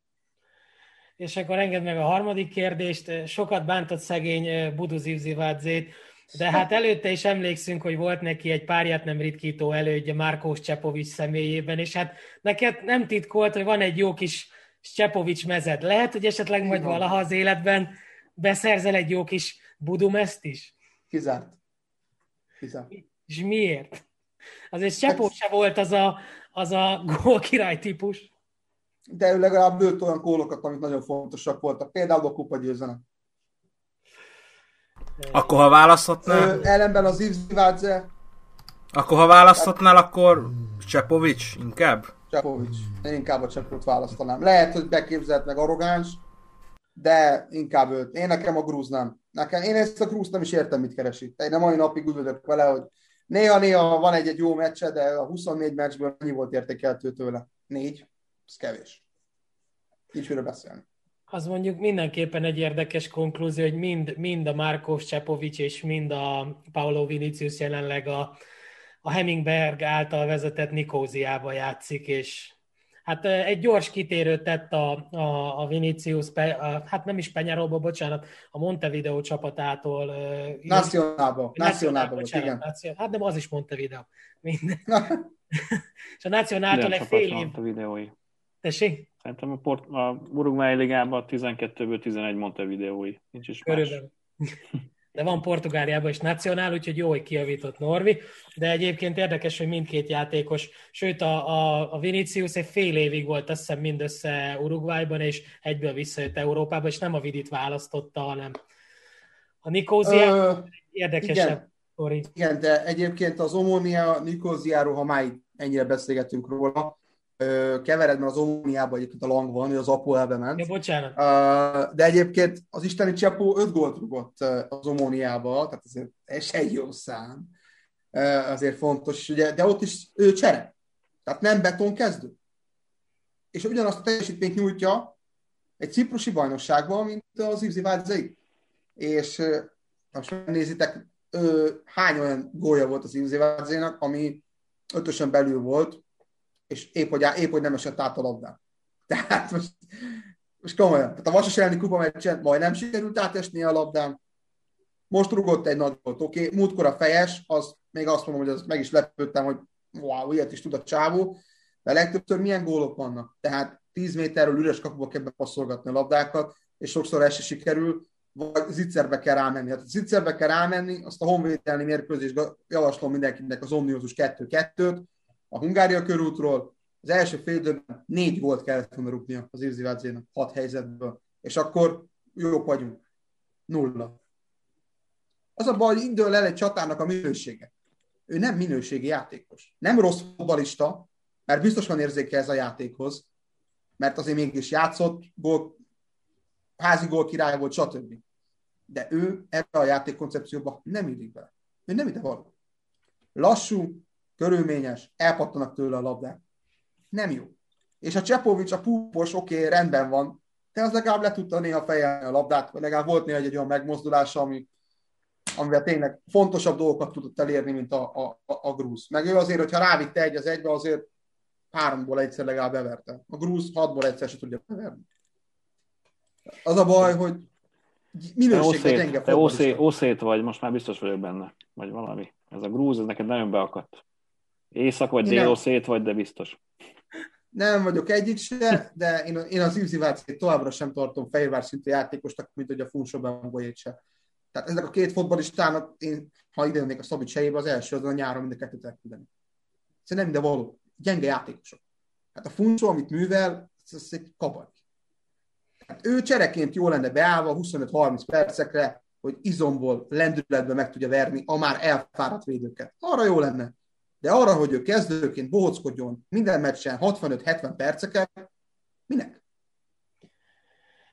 [SPEAKER 1] És akkor engedd meg a harmadik kérdést. Sokat bántott szegény eh, Budu Zivzivádzét, de hát előtte is emlékszünk, hogy volt neki egy párját nem ritkító elődje Márkós Csepovics személyében, és hát neked nem titkolt, hogy van egy jó kis Csepovics mezed. Lehet, hogy esetleg majd valaha az életben beszerzel egy jó kis budumezt is?
[SPEAKER 4] Kizárt. Kizárt.
[SPEAKER 1] És miért? Azért Csepó se volt az a, az a gól király típus.
[SPEAKER 4] De ő legalább lőtt olyan gólokat, amik nagyon fontosak voltak. Például a kupa győzenek.
[SPEAKER 6] Akkor ha választhatnál...
[SPEAKER 4] ellenben az Ivzivádze.
[SPEAKER 6] Akkor ha választhatnál, akkor Csepovics inkább?
[SPEAKER 4] Csepovics. Én inkább a Csepot választanám. Lehet, hogy beképzelt meg arrogáns, de inkább őt. Én nekem a grúz nem. Nekem, én ezt a grúzt nem is értem, mit keresi. Én a mai napig úgy vagyok vele, hogy néha-néha van egy-egy jó meccse, de a 24 meccsből annyi volt értékeltő tőle. Négy. Ez kevés. Nincs miről beszélni
[SPEAKER 1] az mondjuk mindenképpen egy érdekes konklúzió, hogy mind, mind a Márkos Csepovics és mind a Paolo Vinicius jelenleg a, a Hemingberg által vezetett Nikóziába játszik, és hát egy gyors kitérőt tett a, a, a Vinicius, a, hát nem is Penyáróba, bocsánat, a Montevideo csapatától.
[SPEAKER 4] Nacionálba, Nacionálba volt, igen.
[SPEAKER 1] Nacionál, hát nem, az is Montevideo. Minden. és a Nacionáltól egy fél év... Tessék?
[SPEAKER 5] Szerintem a, Port, a Uruguay ligában 12-ből 11 Montevideói. Nincs is Körülbelül.
[SPEAKER 1] De van Portugáliában is nacionál, úgyhogy jó, hogy kiavított Norvi. De egyébként érdekes, hogy mindkét játékos, sőt a, a, a Vinicius egy fél évig volt azt hiszem mindössze Uruguayban, és egyből visszajött Európába, és nem a Vidit választotta, hanem a Nikózia érdekesebb
[SPEAKER 4] igen. Igen, de egyébként az Omonia Nikóziáról, ha már ennyire beszélgetünk róla, kevered, mert az Omniában egyébként a Lang van, hogy az Apo elbe ment.
[SPEAKER 1] Ja, bocsánat.
[SPEAKER 4] De egyébként az isteni Csepó 5 gólt rúgott az Omóniába, tehát ez egy jó szám. azért fontos, ugye, de ott is ő csere. Tehát nem beton kezdő. És ugyanazt a teljesítményt nyújtja egy ciprusi bajnokságban, mint az Ivzi Vádzai. És most nézitek, hány olyan gólja volt az Ivzi Vádzainak, ami ötösen belül volt, és épp hogy, épp, hogy nem esett át a labdán. Tehát most, most komolyan. Tehát a Vasas elleni kupa meccsen majdnem sikerült átesni a labdán. Most rugott egy nagy volt, oké. Okay. Múltkor a fejes, az még azt mondom, hogy az meg is lepődtem, hogy wow, ilyet is tud a csávó. De legtöbbször milyen gólok vannak? Tehát 10 méterről üres kapuba kell bepasszolgatni a labdákat, és sokszor ez se sikerül, vagy zicserbe kell rámenni. Hát zicserbe kell rámenni, azt a honvédelmi mérkőzés javaslom mindenkinek az Omniozus 2-2-t, a Hungária körútról, az első fél négy volt kellett volna rúgnia az Irzivádzénak hat helyzetből, és akkor jók vagyunk. Nulla. Az a baj, hogy indul el egy csatának a minősége. Ő nem minőségi játékos. Nem rossz futbalista, mert biztos van érzéke ez a játékhoz, mert azért mégis játszott, gól, házi gól király volt, stb. De ő ebbe a játékkoncepcióba nem illik bele. Ő nem ide való. Lassú, körülményes, elpattanak tőle a labdák. Nem jó. És a Csepovics, a púpos, oké, okay, rendben van, de az legalább le tudta néha fejelni a labdát, vagy legalább volt néha egy olyan megmozdulása, ami, amivel tényleg fontosabb dolgokat tudott elérni, mint a, a, a, a grúz. Meg ő azért, hogyha rávitte egy az egybe, azért háromból egyszer legalább beverte. A grúz hatból egyszer se tudja beverni. Az a baj, hogy minőségben gyenge
[SPEAKER 5] Te oszét, oszét vagy, most már biztos vagyok benne. Vagy valami. Ez a grúz, ez neked nagyon beakadt. Észak vagy dél szét vagy, de biztos.
[SPEAKER 4] Nem vagyok egyik se, de én, én az Ivzivácét továbbra sem tartom Fehérvár szintű játékosnak, mint hogy a Funso Bambolyét se. Tehát ezek a két fotbalistának, én, ha ide a Szabics helyébe, az első az a nyáron mind a kettőt elküldeni. Szerintem nem, de való. Gyenge játékosok. Hát a Funso, amit művel, ez, ez egy kabaj. Hát ő csereként jó lenne beállva 25-30 percekre, hogy izomból, lendületbe meg tudja verni a már elfáradt védőket. Arra jó lenne. De arra, hogy ő kezdőként bohockodjon minden meccsen 65-70 perceket, minek?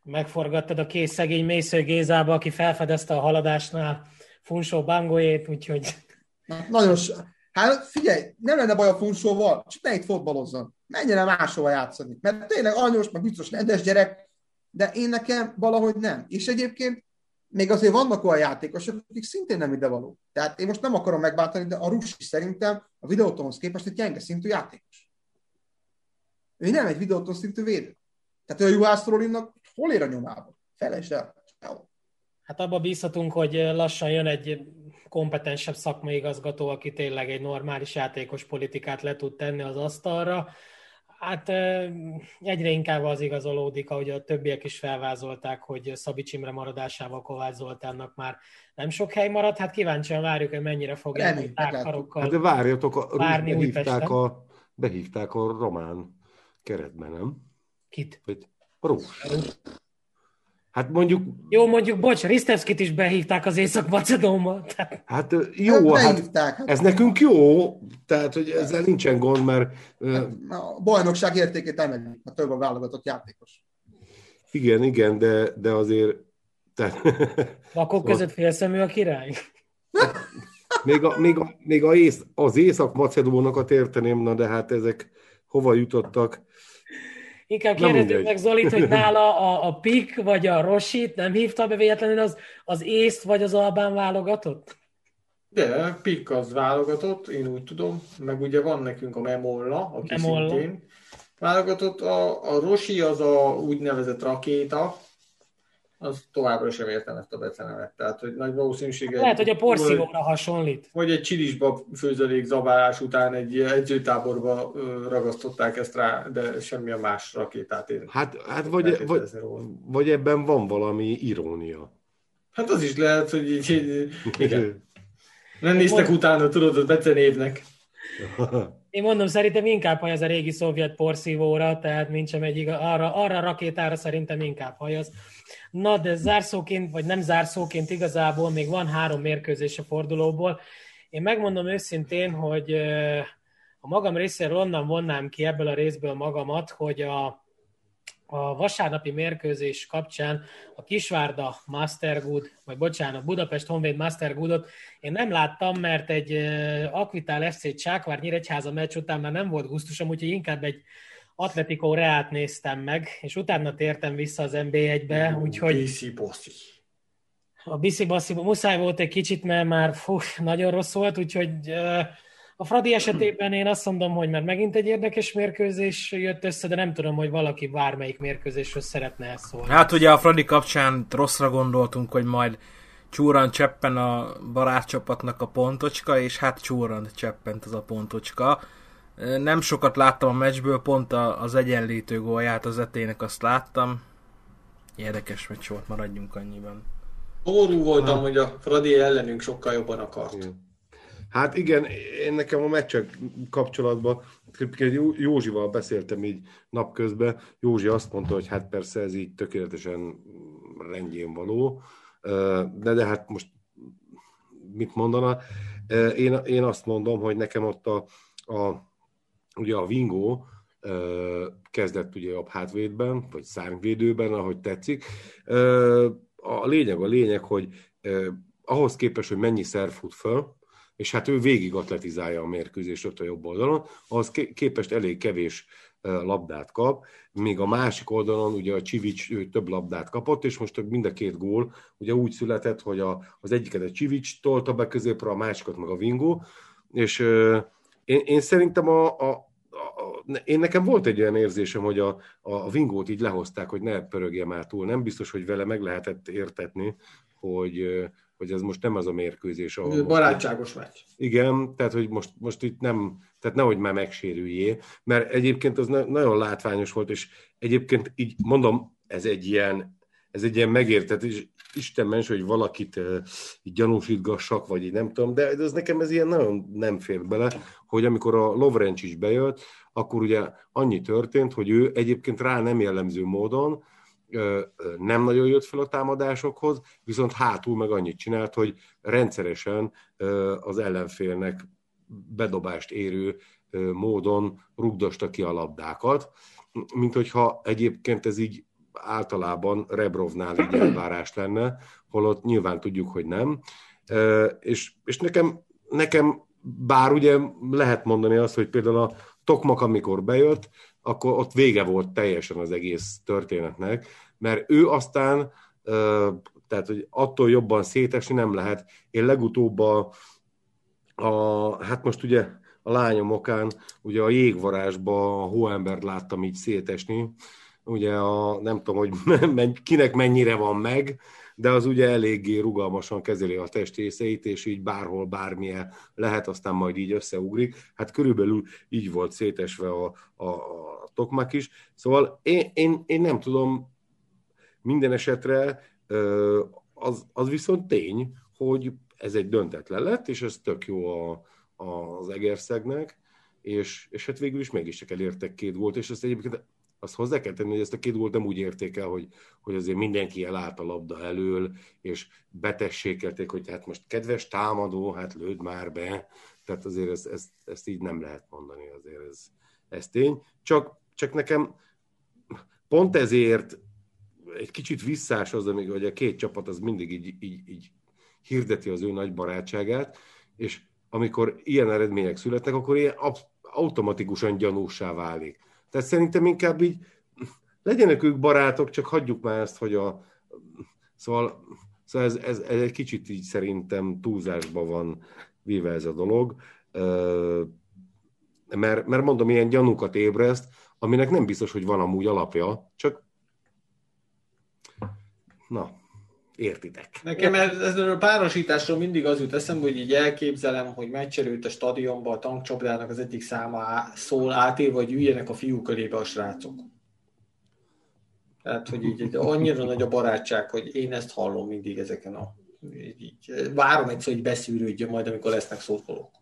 [SPEAKER 1] Megforgattad a kész szegény Mésző Gézába, aki felfedezte a haladásnál Funsó Bangójét, úgyhogy...
[SPEAKER 4] Na, nagyon Hát figyelj, nem lenne baj a Funsóval, csak ne itt fotbalozzon. Menjen el máshova játszani. Mert tényleg anyós, meg biztos rendes gyerek, de én nekem valahogy nem. És egyébként még azért vannak olyan játékosok, akik szintén nem idevaló. Tehát én most nem akarom megbántani, de a Rusi szerintem a videótonhoz képest egy gyenge szintű játékos. Ő nem egy videóton szintű védő. Tehát ő a Juhász hol ér a nyomába? Felejtsd el.
[SPEAKER 1] Hát abba bízhatunk, hogy lassan jön egy kompetensebb szakmai igazgató, aki tényleg egy normális játékos politikát le tud tenni az asztalra, Hát egyre inkább az igazolódik, ahogy a többiek is felvázolták, hogy Szabics Imre maradásával Kovács Zoltánnak már nem sok hely maradt. Hát kíváncsian várjuk, hogy mennyire fogják
[SPEAKER 3] tárkarokkal hát de várjatok, a, várni behívták a, behívták a román keretben, nem?
[SPEAKER 1] Kit?
[SPEAKER 3] Hogy Rós. Hát mondjuk...
[SPEAKER 1] Jó, mondjuk, bocs, Risztevszkit is behívták az Észak-Macedónba.
[SPEAKER 3] Hát jó, hát, hát ez nekünk jó, tehát hogy ezzel nincsen gond, mert...
[SPEAKER 4] Hát, a bajnokság értékét emelik, a több a válogatott játékos.
[SPEAKER 3] Igen, igen, de, de azért... Tehát...
[SPEAKER 1] Vakok között félszemű a király?
[SPEAKER 3] Még, a, még, a, még a ész, az Észak-Macedónokat érteném, na de hát ezek hova jutottak?
[SPEAKER 1] Inkább kérdezzük meg Zolit, hogy nála a, a Pik vagy a Rosit nem hívta be véletlenül az, az észt vagy az Albán válogatott?
[SPEAKER 2] De, Pik az válogatott, én úgy tudom, meg ugye van nekünk a Memolla, aki Memolla. szintén válogatott. A, a Rosi az a úgynevezett rakéta, az továbbra sem értem ezt a becenevet. Tehát, hogy nagy valószínűséggel...
[SPEAKER 1] Lehet, hogy a porszívóra hasonlít.
[SPEAKER 2] Vagy egy csilisba főzelék zabálás után egy edzőtáborba ragasztották ezt rá, de semmi a más rakétát én
[SPEAKER 3] Hát, hát vagy, vagy, vagy, ebben van valami irónia.
[SPEAKER 2] Hát az is lehet, hogy így, így igen. Nem néztek utána, tudod, a becenévnek.
[SPEAKER 1] Én mondom, szerintem inkább hajaz a régi szovjet porszívóra, tehát nincs egy arra, arra a rakétára szerintem inkább hajaz. Na, de zárszóként, vagy nem zárszóként igazából még van három mérkőzés a fordulóból. Én megmondom őszintén, hogy a magam részéről onnan vonnám ki ebből a részből magamat, hogy a, a vasárnapi mérkőzés kapcsán a Kisvárda Mastergood, vagy bocsánat, Budapest Honvéd Mastergoodot én nem láttam, mert egy Akvitál FC Csákvár Nyíregyháza meccs után már nem volt gusztusom, úgyhogy inkább egy Atletico Reát néztem meg, és utána tértem vissza az NB1-be, úgyhogy... A Biszi Bossi muszáj volt egy kicsit, mert már fú, nagyon rossz volt, úgyhogy a Fradi esetében én azt mondom, hogy már megint egy érdekes mérkőzés jött össze, de nem tudom, hogy valaki bármelyik mérkőzésről szeretne ezt szólni.
[SPEAKER 6] Hát ugye a Fradi kapcsán rosszra gondoltunk, hogy majd csúran cseppen a barátcsapatnak a pontocska, és hát csúran cseppent az a pontocska. Nem sokat láttam a meccsből, pont az egyenlítő gólját az etének azt láttam. Érdekes meccs volt, maradjunk annyiban.
[SPEAKER 2] Órú voltam, ha. hogy a Fradi ellenünk sokkal jobban akart. Igen.
[SPEAKER 3] Hát igen, én nekem a meccsek kapcsolatban, Józsival beszéltem így napközben, Józsi azt mondta, hogy hát persze ez így tökéletesen rendjén való, de, de hát most mit mondana? Én, én azt mondom, hogy nekem ott a, a ugye a Vingó kezdett ugye a hátvédben, vagy szárnyvédőben, ahogy tetszik. A lényeg a lényeg, hogy ahhoz képest, hogy mennyi szer fut föl, és hát ő végig atletizálja a mérkőzést ott a jobb oldalon, ahhoz képest elég kevés labdát kap, még a másik oldalon ugye a Csivics ő több labdát kapott, és most mind a két gól ugye úgy született, hogy a, az egyiket a Csivics tolta be középre, a másikat meg a Vingó, és én, én szerintem a, a, én nekem volt egy olyan érzésem, hogy a, a Vingót így lehozták, hogy ne pörögje már túl. Nem biztos, hogy vele meg lehetett értetni, hogy, hogy ez most nem az a mérkőzés.
[SPEAKER 2] Ahol Barátságos meccs.
[SPEAKER 3] Igen, tehát hogy most, most itt nem, tehát nehogy már megsérüljé, mert egyébként az nagyon látványos volt, és egyébként így mondom, ez egy ilyen, ez egy ilyen megértetés, Isten mens, hogy valakit uh, így gyanúsítgassak, vagy így nem tudom, de ez nekem ez ilyen nagyon nem fér bele, hogy amikor a Lovrencs is bejött, akkor ugye annyi történt, hogy ő egyébként rá nem jellemző módon nem nagyon jött fel a támadásokhoz, viszont hátul meg annyit csinált, hogy rendszeresen az ellenfélnek bedobást érő módon rugdosta ki a labdákat, mint hogyha egyébként ez így általában Rebrovnál így elvárás lenne, holott nyilván tudjuk, hogy nem. És, és nekem, nekem bár ugye lehet mondani azt, hogy például a Tokmak, amikor bejött, akkor ott vége volt teljesen az egész történetnek, mert ő aztán, tehát hogy attól jobban szétesni nem lehet. Én legutóbb a, a hát most ugye a lányom okán, ugye a jégvarásba a hóembert láttam így szétesni, ugye a, nem tudom, hogy kinek mennyire van meg, de az ugye eléggé rugalmasan kezeli a testrészeit, és így bárhol, bármilyen lehet, aztán majd így összeugrik. Hát körülbelül így volt szétesve a, a, a tokmak is. Szóval én, én, én nem tudom, minden esetre az, az viszont tény, hogy ez egy döntetlen lett, és ez tök jó a, az Egerszegnek, és, és hát végül is mégis csak elértek két volt, és ezt egyébként azt hozzá kell tenni, hogy ezt a két gólt nem úgy érték el, hogy, hogy azért mindenki elállt a labda elől, és betessékelték, hogy hát most kedves támadó, hát lőd már be. Tehát azért ezt, ezt, ezt így nem lehet mondani, azért ez, ez tény. Csak, csak nekem pont ezért egy kicsit visszás az, amíg, hogy a két csapat az mindig így, így, így hirdeti az ő nagy barátságát, és amikor ilyen eredmények születnek, akkor ilyen automatikusan gyanúsá válik. Tehát szerintem inkább így legyenek ők barátok, csak hagyjuk már ezt, hogy a... Szóval, szóval ez, ez, ez egy kicsit így szerintem túlzásban van véve ez a dolog, mert, mert mondom, ilyen gyanúkat ébreszt, aminek nem biztos, hogy van amúgy alapja, csak na, értitek.
[SPEAKER 2] Nekem ez, ez a párosításról mindig az jut eszembe, hogy így elképzelem, hogy meccserült a stadionban a tankcsapdának az egyik száma szól átírva, hogy üljenek a fiú körébe a srácok. Tehát, hogy így annyira nagy a barátság, hogy én ezt hallom mindig ezeken a... Így, várom egyszer, hogy beszűrődjön majd, amikor lesznek szurkolók.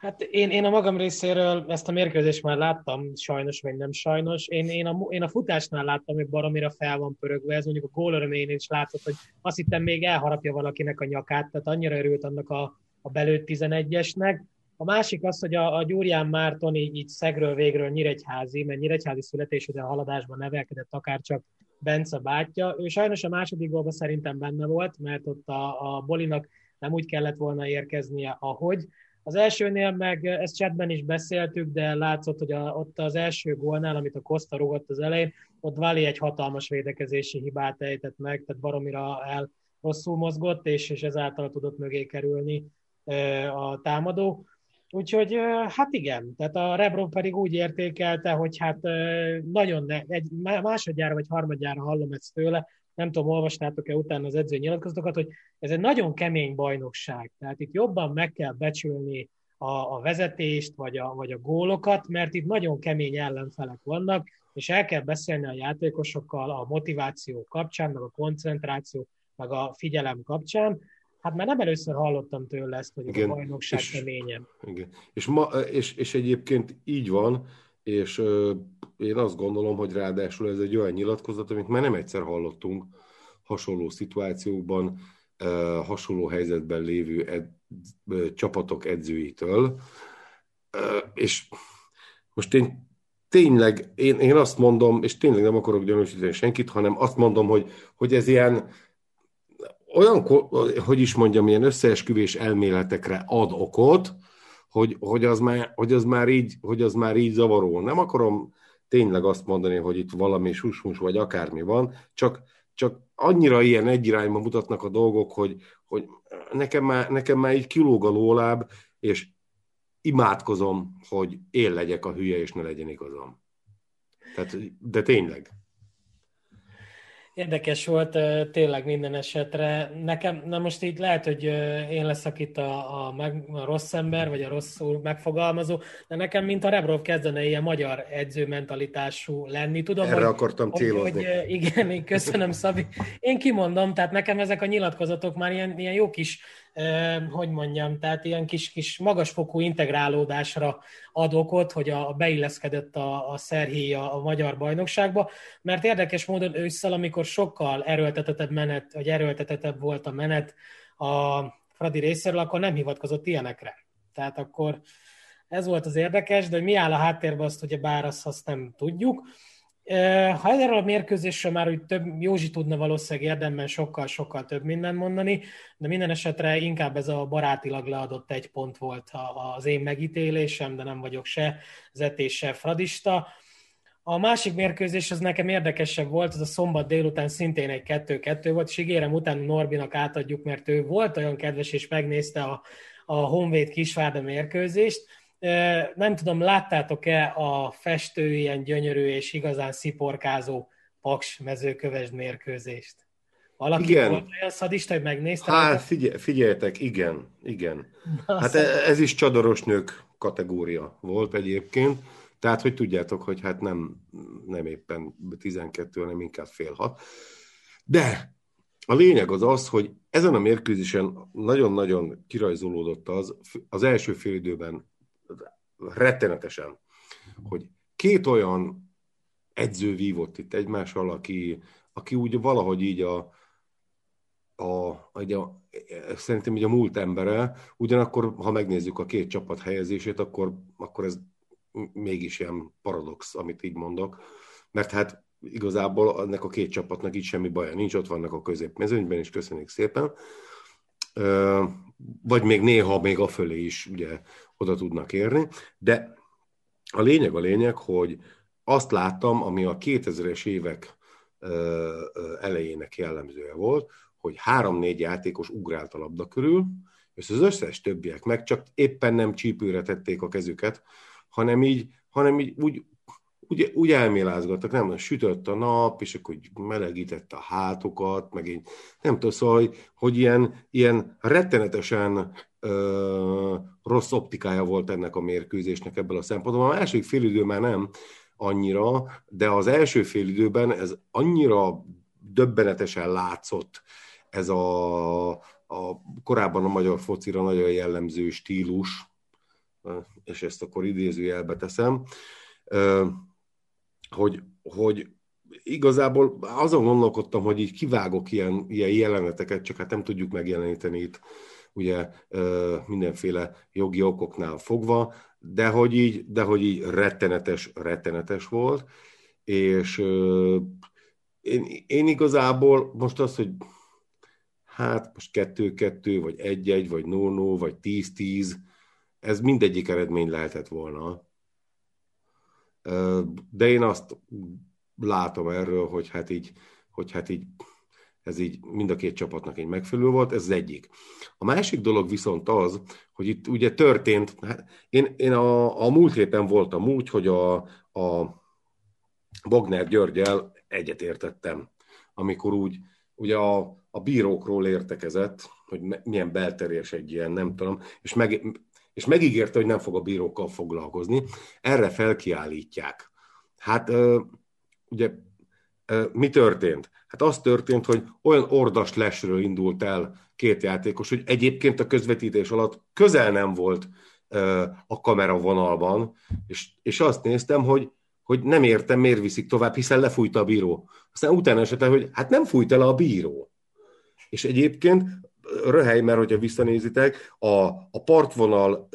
[SPEAKER 1] Hát én, én a magam részéről ezt a mérkőzést már láttam, sajnos vagy nem sajnos. Én, én, a, én a futásnál láttam, hogy baromira fel van pörögve, ez mondjuk a gól örömén is látszott, hogy azt hittem még elharapja valakinek a nyakát, tehát annyira örült annak a, a belőtt 11-esnek. A másik az, hogy a, a Gyurján Márton így, így szegről végről Nyíregyházi, mert Nyíregyházi születésű, de a haladásban nevelkedett akár csak Bence bátyja. Ő sajnos a második gólban szerintem benne volt, mert ott a, a Bolinak nem úgy kellett volna érkeznie, ahogy. Az elsőnél meg, ezt chatben is beszéltük, de látszott, hogy a, ott az első gólnál, amit a Costa rugott az elején, ott Vali egy hatalmas védekezési hibát ejtett meg, tehát baromira el rosszul mozgott, és, és ezáltal tudott mögé kerülni a támadó. Úgyhogy hát igen, tehát a Rebrov pedig úgy értékelte, hogy hát nagyon ne, egy másodjára vagy harmadjára hallom ezt tőle, nem tudom, olvastátok-e utána az edző nyilatkozatokat, hogy ez egy nagyon kemény bajnokság. Tehát itt jobban meg kell becsülni a, a vezetést, vagy a, vagy a gólokat, mert itt nagyon kemény ellenfelek vannak, és el kell beszélni a játékosokkal a motiváció kapcsán, meg a koncentráció, meg a figyelem kapcsán. Hát már nem először hallottam tőle ezt, hogy igen, a bajnokság és, keményebb.
[SPEAKER 3] Igen. És, ma, és, és egyébként így van, és én azt gondolom, hogy ráadásul ez egy olyan nyilatkozat, amit már nem egyszer hallottunk hasonló szituációkban, hasonló helyzetben lévő ed, csapatok edzőitől, és most én tényleg, én, én azt mondom, és tényleg nem akarok gyanúsítani senkit, hanem azt mondom, hogy, hogy ez ilyen olyan, hogy is mondjam, ilyen összeesküvés elméletekre ad okot, hogy, hogy, az már, hogy, az már így, hogy az már így zavaró. Nem akarom tényleg azt mondani, hogy itt valami susmus vagy akármi van, csak, csak annyira ilyen egy irányba mutatnak a dolgok, hogy, hogy nekem, már, nekem már így kilóg a lóláb, és imádkozom, hogy én legyek a hülye, és ne legyen igazam. Tehát, de tényleg.
[SPEAKER 1] Érdekes volt tényleg minden esetre. Nekem, na most így lehet, hogy én leszek itt a, a, meg, a rossz ember, vagy a rosszul megfogalmazó, de nekem, mint a Rebrov kezdene ilyen magyar edzőmentalitású lenni. Tudom,
[SPEAKER 3] Erre hogy, akartam célozni.
[SPEAKER 1] Hogy, hogy, igen, én köszönöm, Szabi. Én kimondom, tehát nekem ezek a nyilatkozatok már ilyen, ilyen jó kis hogy mondjam, tehát ilyen kis, kis magasfokú integrálódásra ad okot, hogy a, beilleszkedett a, a Szerhéja a magyar bajnokságba, mert érdekes módon ősszel, amikor sokkal erőltetettebb menet, vagy erőltetettebb volt a menet a Fradi részéről, akkor nem hivatkozott ilyenekre. Tehát akkor ez volt az érdekes, de hogy mi áll a háttérben, azt ugye bár azt, azt nem tudjuk. Ha erről a mérkőzésről már úgy több, Józsi tudna valószínűleg érdemben sokkal-sokkal több mindent mondani, de minden esetre inkább ez a barátilag leadott egy pont volt az én megítélésem, de nem vagyok se zetés, se fradista. A másik mérkőzés az nekem érdekesebb volt, az a szombat délután szintén egy 2-2 volt, és ígérem utána Norbinak átadjuk, mert ő volt olyan kedves, és megnézte a, a Honvéd Kisvárda mérkőzést, nem tudom, láttátok-e a festő ilyen gyönyörű és igazán sziporkázó Paks mezőkövesd mérkőzést? Valaki igen. volt olyan szadista, hogy megnézte?
[SPEAKER 3] Hát figyel, figyeljetek, igen, igen. Na, hát szóval... ez is csadoros nők kategória volt egyébként, tehát hogy tudjátok, hogy hát nem, nem éppen 12, hanem inkább fél hat. De a lényeg az az, hogy ezen a mérkőzésen nagyon-nagyon kirajzolódott az, az első fél időben rettenetesen, hogy két olyan edző vívott itt egymással, aki, aki úgy valahogy így a, a, a, a, szerintem így a múlt embere, ugyanakkor, ha megnézzük a két csapat helyezését, akkor, akkor ez mégis ilyen paradox, amit így mondok, mert hát igazából ennek a két csapatnak így semmi baja nincs, ott vannak a középmezőnyben, és köszönjük szépen. Vagy még néha még a fölé is ugye oda tudnak érni, de a lényeg a lényeg, hogy azt láttam, ami a 2000-es évek elejének jellemzője volt, hogy három-négy játékos ugrált a labda körül, és az összes többiek meg csak éppen nem csípőre tették a kezüket, hanem így, hanem így úgy, úgy, úgy elmélázgattak, nem, sütött a nap, és akkor melegítette a hátokat, meg így, nem tudom, szóval, hogy, hogy ilyen, ilyen rettenetesen ö, rossz optikája volt ennek a mérkőzésnek ebből a szempontból. A második félidő már nem annyira, de az első félidőben ez annyira döbbenetesen látszott ez a, a korábban a magyar focira nagyon jellemző stílus, és ezt akkor idézőjelbe teszem, hogy, hogy igazából azon gondolkodtam, hogy így kivágok ilyen, ilyen jeleneteket, csak hát nem tudjuk megjeleníteni itt ugye mindenféle jogi okoknál fogva, de hogy így, de hogy így rettenetes, rettenetes volt, és én, én igazából most az, hogy hát most kettő-kettő, vagy egy-egy, vagy no-no, vagy tíz-tíz, ez mindegyik eredmény lehetett volna. De én azt látom erről, hogy hát így, hogy hát így ez így mind a két csapatnak egy megfelelő volt, ez az egyik. A másik dolog viszont az, hogy itt ugye történt, hát én, én a, a múlt héten voltam úgy, hogy a, a Bogner Györgyel egyetértettem, amikor úgy ugye a, a bírókról értekezett, hogy milyen belterjes egy ilyen, nem tudom, és, meg, és megígérte, hogy nem fog a bírókkal foglalkozni. Erre felkiállítják. Hát ugye mi történt? Hát az történt, hogy olyan ordas lesről indult el két játékos, hogy egyébként a közvetítés alatt közel nem volt a kamera vonalban, és, és azt néztem, hogy, hogy nem értem, miért viszik tovább, hiszen lefújta a bíró. Aztán utána esetleg, hogy hát nem fújt el a bíró. És egyébként röhely, mert hogyha visszanézitek, a, a partvonal,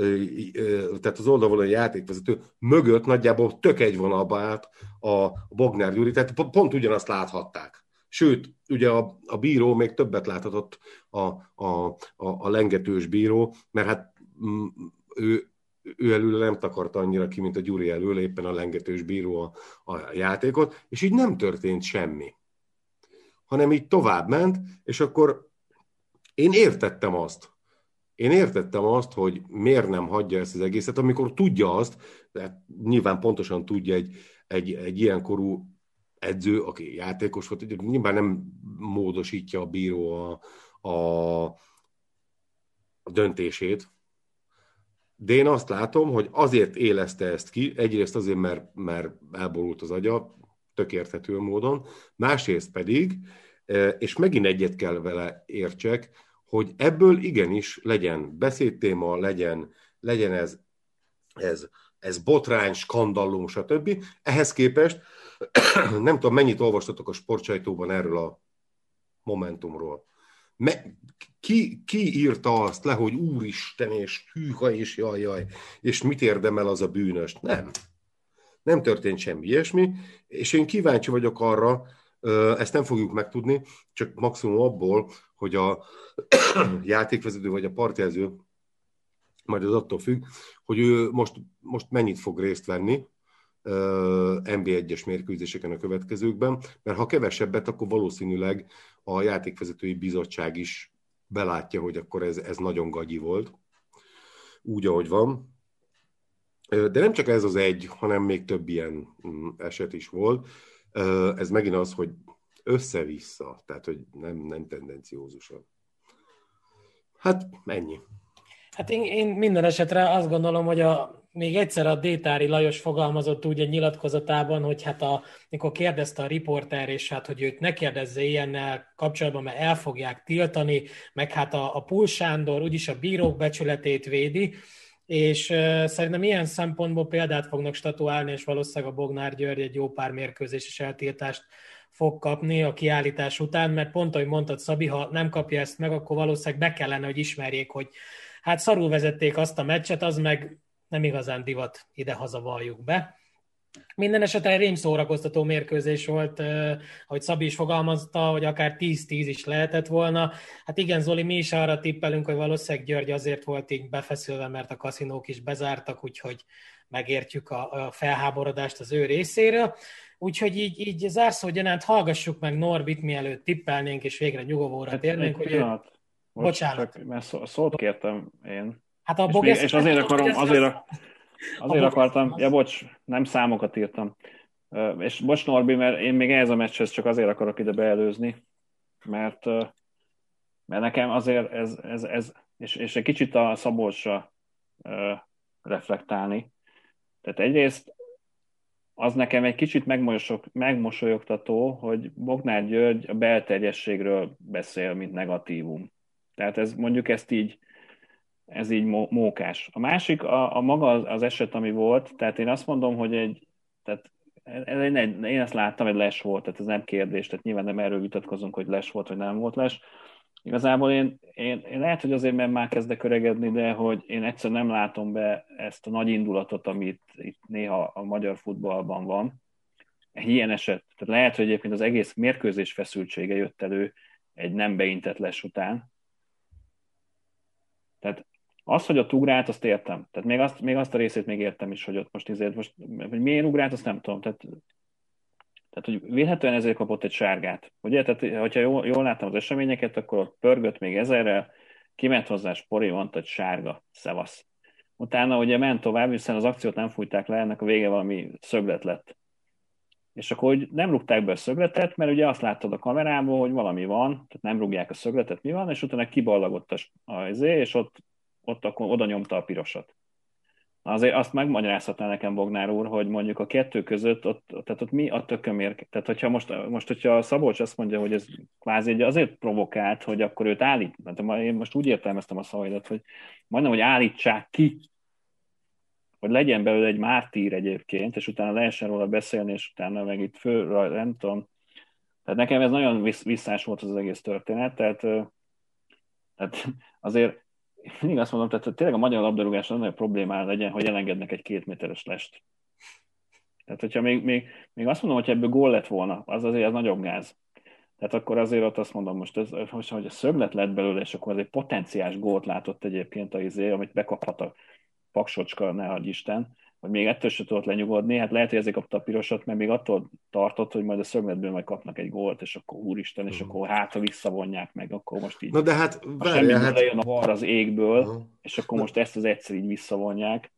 [SPEAKER 3] tehát az oldalvonal játékvezető mögött nagyjából tök egy vonalba állt a Bognár Gyuri, tehát pont ugyanazt láthatták. Sőt, ugye a, a bíró még többet láthatott a, a, a, a lengetős bíró, mert hát mm, ő, ő elől nem takarta annyira ki, mint a Gyuri elől, éppen a lengetős bíró a, a játékot, és így nem történt semmi. Hanem így tovább ment, és akkor én értettem azt, én értettem azt, hogy miért nem hagyja ezt az egészet, amikor tudja azt, de nyilván pontosan tudja egy, egy, egy ilyen korú edző, aki játékos volt, hogy nyilván nem módosítja a bíró a, a, a döntését, de én azt látom, hogy azért élezte ezt ki, egyrészt azért, mert, mert elborult az agya, tök érthető módon, másrészt pedig, e, és megint egyet kell vele értsek, hogy ebből igenis legyen beszédtéma, legyen, legyen ez, ez, ez botrány, skandallum, stb. Ehhez képest nem tudom, mennyit olvastatok a sportsajtóban erről a Momentumról. Me, ki, ki írta azt le, hogy úristen, és hűha, és jaj, jaj, és mit érdemel az a bűnös? Nem. Nem történt semmi ilyesmi, és én kíváncsi vagyok arra, ezt nem fogjuk megtudni, csak maximum abból, hogy a játékvezető vagy a partjelző, majd az attól függ, hogy ő most, most mennyit fog részt venni, NB1-es mérkőzéseken a következőkben, mert ha kevesebbet, akkor valószínűleg a játékvezetői bizottság is belátja, hogy akkor ez, ez nagyon gagyi volt, úgy, ahogy van. De nem csak ez az egy, hanem még több ilyen mm, eset is volt. Ez megint az, hogy össze-vissza, tehát hogy nem, nem tendenciózusan. Hát ennyi.
[SPEAKER 1] Hát én, én minden esetre azt gondolom, hogy a, még egyszer a Détári Lajos fogalmazott úgy egy nyilatkozatában, hogy hát a, mikor kérdezte a riporter, és hát, hogy őt ne kérdezze ilyennel kapcsolatban, mert el fogják tiltani, meg hát a, a Pul Sándor úgyis a bírók becsületét védi, és uh, szerintem ilyen szempontból példát fognak statuálni, és valószínűleg a Bognár György egy jó pár mérkőzéses eltiltást fog kapni a kiállítás után, mert pont, ahogy mondtad, Szabi, ha nem kapja ezt meg, akkor valószínűleg be kellene, hogy ismerjék, hogy hát szarul vezették azt a meccset, az meg nem igazán divat ide-haza valljuk be. Minden esetre rény szórakoztató mérkőzés volt, eh, ahogy Szabi is fogalmazta, hogy akár 10-10 is lehetett volna. Hát igen, Zoli, mi is arra tippelünk, hogy valószínűleg György azért volt így befeszülve, mert a kaszinók is bezártak, úgyhogy megértjük a, a felháborodást az ő részéről. Úgyhogy így, így zárszó gyanánt hallgassuk meg Norbit, mielőtt tippelnénk, és végre nyugovóra hát térnénk. Hogy ő...
[SPEAKER 5] Bocsánat. Csak, mert szót kértem én.
[SPEAKER 1] Hát a
[SPEAKER 5] és, még, és azért akarom, azért, azért a akartam, ja bocs, nem számokat írtam. És bocs Norbi, mert én még ehhez a meccshez csak azért akarok ide beelőzni, mert, mert nekem azért ez, ez, ez és, és egy kicsit a Szabolcsra reflektálni. Tehát egyrészt az nekem egy kicsit megmosolyogtató, hogy Bognár György a belterjességről beszél, mint negatívum. Tehát ez mondjuk ezt így, ez így mókás. A másik, a, a maga az, az eset, ami volt, tehát én azt mondom, hogy egy, tehát ez egy, én ezt láttam, hogy les volt, tehát ez nem kérdés, tehát nyilván nem erről vitatkozunk, hogy les volt, vagy nem volt les. Igazából én, én, én lehet, hogy azért, mert már kezdek öregedni, de hogy én egyszer nem látom be ezt a nagy indulatot, amit itt néha a magyar futballban van. Egy ilyen eset, tehát lehet, hogy egyébként az egész mérkőzés feszültsége jött elő egy nem beintett les után. Tehát az, hogy ott ugrált, azt értem. Tehát még azt, még azt a részét még értem is, hogy ott most ezért most, hogy miért ugrált, azt nem tudom. Tehát, tehát hogy vélhetően ezért kapott egy sárgát. Ugye? Tehát, hogyha jól, jól láttam az eseményeket, akkor ott pörgött még ezerrel, kiment hozzá Spori, mondta, hogy sárga, szevasz. Utána ugye ment tovább, hiszen az akciót nem fújták le, ennek a vége valami szöglet lett. És akkor hogy nem rúgták be a szögletet, mert ugye azt láttad a kamerából, hogy valami van, tehát nem rúgják a szögletet, mi van, és utána kiballagott a, a izé, és ott ott akkor oda nyomta a pirosat. Azért azt megmagyarázhatná nekem Bognár úr, hogy mondjuk a kettő között, ott, tehát ott mi a tökömér, tehát hogyha most, most hogyha Szabolcs azt mondja, hogy ez kvázi azért provokált, hogy akkor őt állít, mert én most úgy értelmeztem a szavaidat, hogy majdnem, hogy állítsák ki, hogy legyen belőle egy mártír egyébként, és utána lehessen róla beszélni, és utána meg itt föl, nem tudom. Tehát nekem ez nagyon visszás volt az, az egész történet, tehát, tehát azért mindig azt mondom, tehát tényleg a magyar labdarúgás nagy problémája legyen, hogy elengednek egy két méteres lest. Tehát, hogyha még, még, még azt mondom, hogy ebből gól lett volna, az azért az nagyobb gáz. Tehát akkor azért ott azt mondom, most, ez, most hogy a szöglet lett belőle, és akkor az egy potenciás gólt látott egyébként a izé, amit bekaphat a paksocska, ne hagyj Isten, hogy még ettől se tudott lenyugodni, hát lehet, hogy ezért kapta a pirosat, mert még attól tartott, hogy majd a szögletből majd kapnak egy gólt, és akkor úristen, és akkor hát, ha visszavonják meg, akkor most így.
[SPEAKER 3] Na de hát,
[SPEAKER 5] semmi hát... lejön a var az égből, uh-huh. és akkor most ezt az egyszer így visszavonják.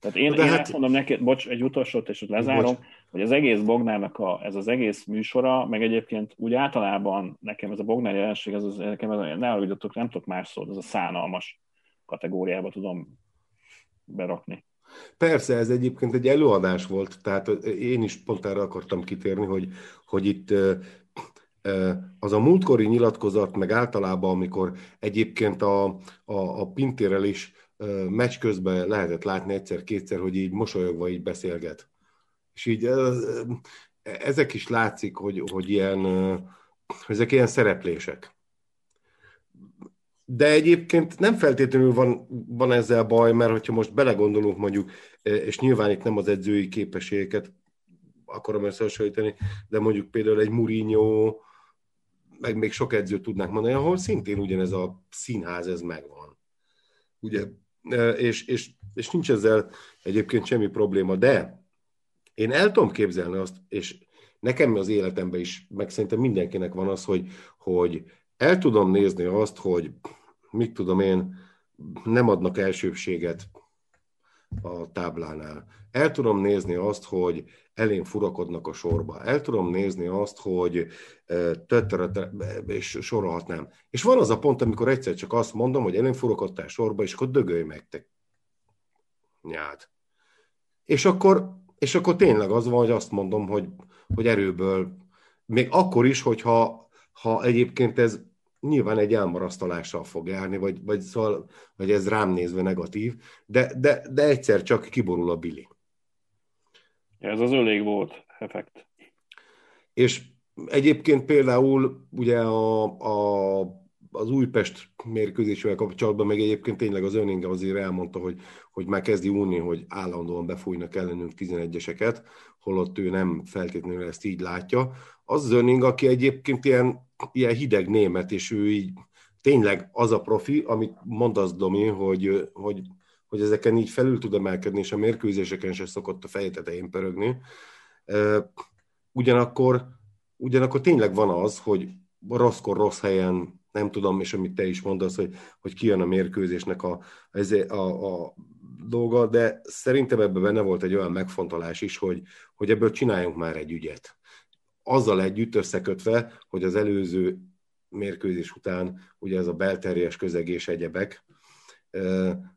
[SPEAKER 5] Tehát én, én hát... azt mondom neked, bocs, egy utolsót, és ott lezárom, bocs. hogy az egész Bognárnak a, ez az egész műsora, meg egyébként úgy általában nekem ez a Bognár jelenség, ez, az, nekem ez, ne aludjatok, nem tudok más szót, ez a szánalmas kategóriába tudom berakni.
[SPEAKER 3] Persze, ez egyébként egy előadás volt, tehát én is pont erre akartam kitérni, hogy, hogy itt az a múltkori nyilatkozat, meg általában, amikor egyébként a, a, a Pintérrel is meccs közben lehetett látni egyszer-kétszer, hogy így mosolyogva így beszélget. És így ezek is látszik, hogy, hogy ilyen, ezek ilyen szereplések. De egyébként nem feltétlenül van, van ezzel baj, mert hogyha most belegondolunk mondjuk, e, és nyilván itt nem az edzői képességeket akarom összehasonlítani, de mondjuk például egy Mourinho, meg még sok edzőt tudnák mondani, ahol szintén ugyanez a színház, ez megvan. Ugye? E, és, és, és nincs ezzel egyébként semmi probléma, de én el tudom képzelni azt, és nekem az életemben is, meg szerintem mindenkinek van az, hogy, hogy el tudom nézni azt, hogy mit tudom én, nem adnak elsőbséget a táblánál. El tudom nézni azt, hogy elén furakodnak a sorba. El tudom nézni azt, hogy és sorolhatnám. És van az a pont, amikor egyszer csak azt mondom, hogy elén furakodtál sorba, és akkor dögölj meg te nyád. És akkor, és akkor tényleg az van, hogy azt mondom, hogy, hogy erőből, még akkor is, hogyha ha egyébként ez nyilván egy elmarasztalással fog járni, vagy, vagy, szóval, vagy ez rám nézve negatív, de, de, de egyszer csak kiborul a bili.
[SPEAKER 5] Ez az ölég volt effekt.
[SPEAKER 3] És egyébként például ugye a, a, az Újpest mérkőzésével kapcsolatban meg egyébként tényleg az öninge azért elmondta, hogy, hogy már kezdi unni, hogy állandóan befújnak ellenünk 11-eseket, holott ő nem feltétlenül ezt így látja. Az Zöning, aki egyébként ilyen ilyen hideg német, és ő így tényleg az a profi, amit mondasz, Domi, hogy, hogy, hogy ezeken így felül tud emelkedni, és a mérkőzéseken se szokott a feje tetején pörögni. Ugyanakkor, ugyanakkor tényleg van az, hogy rosszkor, rossz helyen, nem tudom, és amit te is mondasz, hogy, hogy kijön a mérkőzésnek a, a, a dolga, de szerintem ebben benne volt egy olyan megfontolás is, hogy, hogy ebből csináljunk már egy ügyet azzal együtt összekötve, hogy az előző mérkőzés után ugye ez a belterjes közeg és egyebek,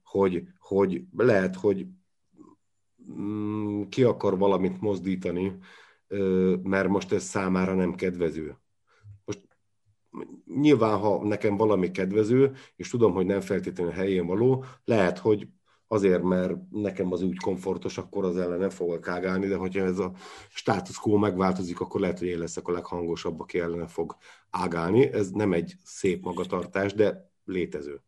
[SPEAKER 3] hogy, hogy lehet, hogy mm, ki akar valamit mozdítani, mert most ez számára nem kedvező. Most nyilván, ha nekem valami kedvező, és tudom, hogy nem feltétlenül helyén való, lehet, hogy azért, mert nekem az úgy komfortos, akkor az ellen nem fogok ágálni, de hogyha ez a status quo megváltozik, akkor lehet, hogy én leszek a leghangosabb, aki ellene fog ágálni. Ez nem egy szép magatartás, de létező.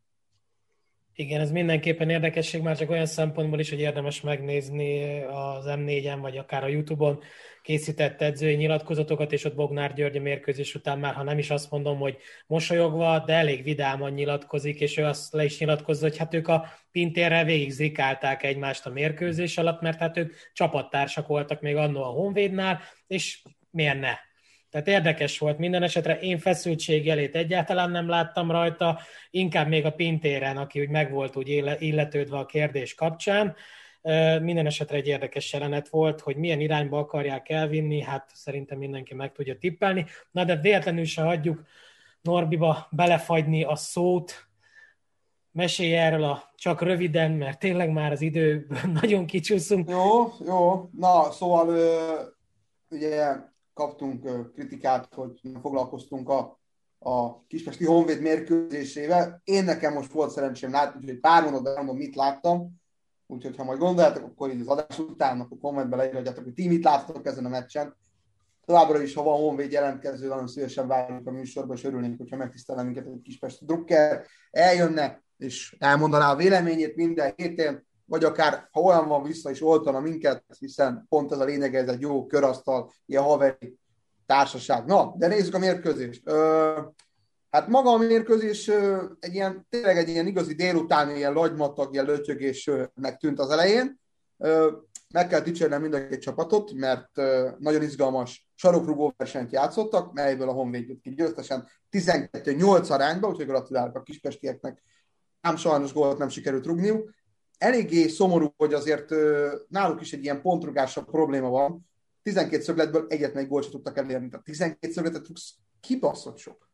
[SPEAKER 1] Igen, ez mindenképpen érdekesség, már csak olyan szempontból is, hogy érdemes megnézni az M4-en, vagy akár a Youtube-on készített edzői nyilatkozatokat, és ott Bognár György a mérkőzés után már, ha nem is azt mondom, hogy mosolyogva, de elég vidáman nyilatkozik, és ő azt le is nyilatkozza, hogy hát ők a Pintérrel végig zrikálták egymást a mérkőzés alatt, mert hát ők csapattársak voltak még annó a Honvédnál, és miért ne? Tehát érdekes volt minden esetre. Én feszültségjelét egyáltalán nem láttam rajta, inkább még a Pintéren, aki úgy meg volt úgy illetődve a kérdés kapcsán. Minden esetre egy érdekes jelenet volt, hogy milyen irányba akarják elvinni, hát szerintem mindenki meg tudja tippelni. Na de véletlenül se hagyjuk Norbiba belefagyni a szót, mesélj erről a csak röviden, mert tényleg már az idő nagyon kicsúszunk.
[SPEAKER 4] Jó, jó. Na, szóval ugye kaptunk kritikát, hogy foglalkoztunk a, a Kispesti Honvéd mérkőzésével. Én nekem most volt szerencsém látni, hogy pár mondatban mit láttam. Úgyhogy ha majd gondoljátok, akkor így az adás után, akkor kommentbe leírhatjátok, hogy ti mit láttatok ezen a meccsen. Továbbra is, ha van Honvéd jelentkező, nagyon szívesen várjuk a műsorba, és örülnénk, hogyha megtisztelne minket egy Kispesti drukker, eljönne, és elmondaná a véleményét minden héten vagy akár, ha olyan van, vissza is oltana minket, hiszen pont ez a lényeg, ez egy jó körasztal, ilyen haveri társaság. Na, de nézzük a mérkőzést. Ö, hát maga a mérkőzés egy ilyen, tényleg egy ilyen igazi délutáni, ilyen lagymatag, ilyen lötyögésnek tűnt az elején. Meg kell dicsérnem mind a két csapatot, mert nagyon izgalmas sarokrugó versenyt játszottak, melyből a Honvéd jött ki győztesen 12-8 arányba, úgyhogy gratulálok a kispestieknek. Ám sajnos gólt nem sikerült rugniuk eléggé szomorú, hogy azért náluk is egy ilyen pontrugása probléma van. 12 szögletből egyetlen egy gólt tudtak elérni. Tehát 12 szögletet tudsz kibaszott sok.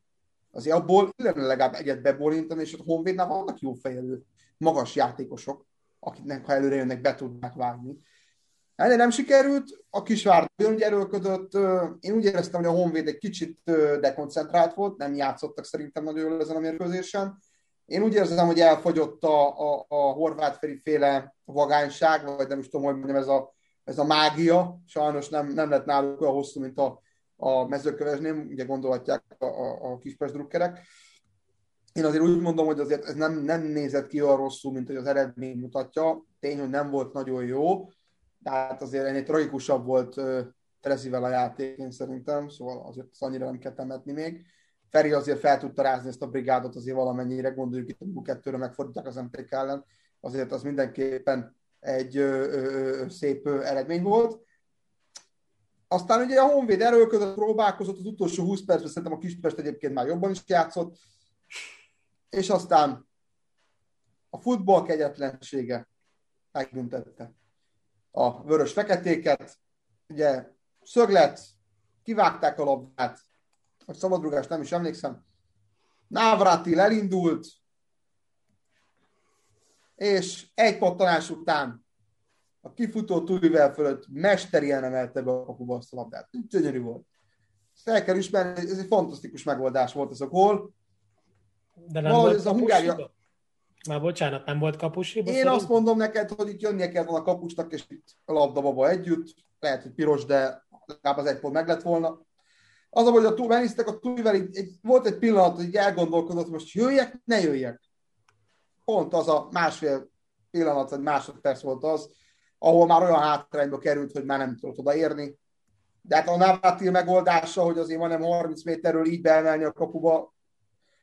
[SPEAKER 4] Azért abból illene legalább egyet bebolintani, és a Honvédnál vannak jó fejelő, magas játékosok, akiknek ha előre jönnek, be tudnak vágni. Ennél nem sikerült, a Kisvár nagyon erőlködött. Én úgy éreztem, hogy a Honvéd egy kicsit dekoncentrált volt, nem játszottak szerintem nagyon jól ezen a mérkőzésen. Én úgy érzem, hogy elfogyott a, a, a horvát féle vagányság, vagy nem is tudom, hogy mondjam, ez a, ez a mágia. Sajnos nem, nem lett náluk olyan hosszú, mint a, a mezőkövesném, ugye gondolhatják a, a, a kispes drukkerek. Én azért úgy mondom, hogy azért ez nem, nem nézett ki olyan rosszul, mint hogy az eredmény mutatja. Tény, hogy nem volt nagyon jó, de hát azért ennél tragikusabb volt Trezivel a játék, én szerintem, szóval azért annyira nem kell temetni még. Feri azért fel tudta rázni ezt a brigádot azért valamennyire, gondoljuk itt a kettőre megfordítják az MTK ellen, azért az mindenképpen egy ö, ö, szép eredmény volt. Aztán ugye a Honvéd erőlködött, próbálkozott, az utolsó 20 percben szerintem a Kispest egyébként már jobban is játszott, és aztán a futball kegyetlensége megbüntette a vörös-feketéket, ugye szöglet, kivágták a labdát, vagy szabadrugás, nem is emlékszem. Návrátil elindult, és egy pattanás után a kifutó túlivel fölött mesterien emelte be a kapuba azt a labdát. Gyönyörű volt. Ezt el kell ismerni, ez egy fantasztikus megoldás volt ez a gól.
[SPEAKER 1] De nem Valahogy volt ez a Hungária... Már bocsánat, nem volt kapus Én
[SPEAKER 4] szerint? azt mondom neked, hogy itt jönnie kell volna a kapusnak, és itt a labdababa együtt. Lehet, hogy piros, de legalább az egy pont meg lett volna. Az, hogy a túl, a túlvel, egy, volt egy pillanat, hogy elgondolkodott, most jöjjek, ne jöjjek. Pont az a másfél pillanat, vagy másodperc volt az, ahol már olyan hátrányba került, hogy már nem tudott odaérni. De hát a Navratil megoldása, hogy azért nem 30 méterről így beemelni a kapuba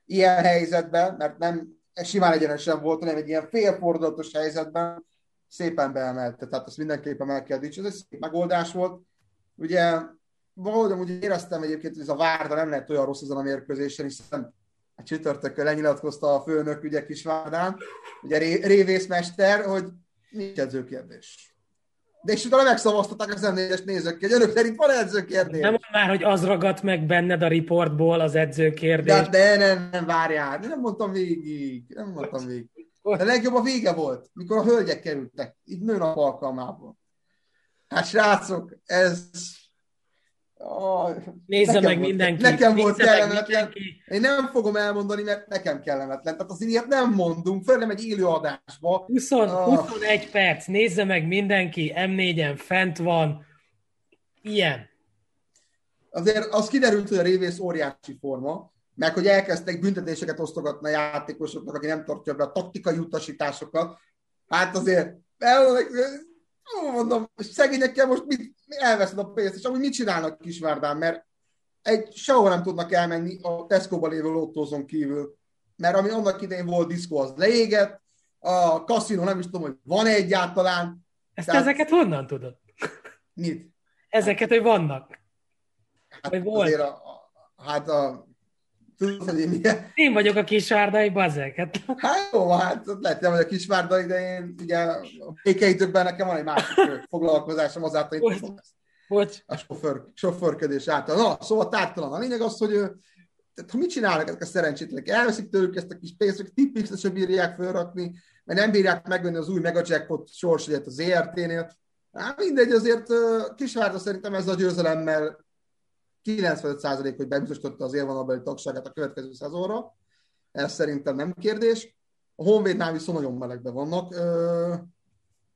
[SPEAKER 4] ilyen helyzetben, mert nem simán egyenesen volt, hanem egy ilyen félfordulatos helyzetben szépen beemelte. Tehát azt mindenképpen meg kell dicsérni. Ez egy szép megoldás volt. Ugye valahogy amúgy éreztem egyébként, hogy ez a Várda nem lehet olyan rossz ezen a mérkőzésen, hiszen a csütörtökön lenyilatkozta a főnök ugye Kisvárdán, ugye révészmester, hogy nincs edzőkérdés. De és utána megszavaztatták az M4-es nézők, hogy önök szerint van edzőkérdés.
[SPEAKER 1] Nem már, hogy az ragadt meg benned a riportból az edzőkérdés.
[SPEAKER 4] De, de nem, nem, várjál, nem mondtam végig, nem mondtam végig. De legjobb a vége volt, mikor a hölgyek kerültek, itt nőnap alkalmából. Hát srácok, ez
[SPEAKER 1] Oh, Nézze meg volt, mindenki.
[SPEAKER 4] Nekem volt kellemetlen. Mindenki. Én nem fogom elmondani, mert nekem kellemetlen. Tehát azért ilyet nem mondunk, föl nem egy élő adásba.
[SPEAKER 1] 20, oh. 21 perc, nézze meg mindenki, M4-en fent van. Ilyen.
[SPEAKER 4] Azért az kiderült, hogy a révész óriási forma, meg hogy elkezdtek büntetéseket osztogatni a játékosoknak, aki nem tartja be a taktikai utasításokat. Hát azért, mondom, szegényekkel most mit, elveszed a pénzt, és amúgy mit csinálnak Kisvárdán, mert egy sehol nem tudnak elmenni a Tesco-ba lévő lottózon kívül, mert ami annak idején volt diszkó, az leégett, a kaszinó nem is tudom, hogy van-e egyáltalán.
[SPEAKER 1] Ezt Tehát... ezeket honnan tudod?
[SPEAKER 4] Mit?
[SPEAKER 1] Ezeket, hogy vannak.
[SPEAKER 4] Hát vagy volt. Azért a, a, hát a Tudod, hogy én
[SPEAKER 1] Én vagyok a kisvárdai bazek. Hát...
[SPEAKER 4] hát jó, hát lehet, hogy a kisvárdai, de én ugye a békeidőkben nekem van egy másik foglalkozásom, azáltal ezt.
[SPEAKER 1] Bocs.
[SPEAKER 4] A sofőr, sofőrködés által. Na, szóval tártalan. A lényeg az, hogy tehát, ha mit csinálnak ezek a szerencsétlenek? Elveszik tőlük ezt a kis pénzt, hogy tipix se bírják felrakni, mert nem bírják megvenni az új mega jackpot sorsjegyet az ERT-nél. Hát mindegy, azért Kisvárda szerintem ez a győzelemmel 95% hogy bebiztosította az élvonalbeli tagságát a következő szezonra. Ez szerintem nem kérdés. A Honvédnál viszont nagyon melegben vannak.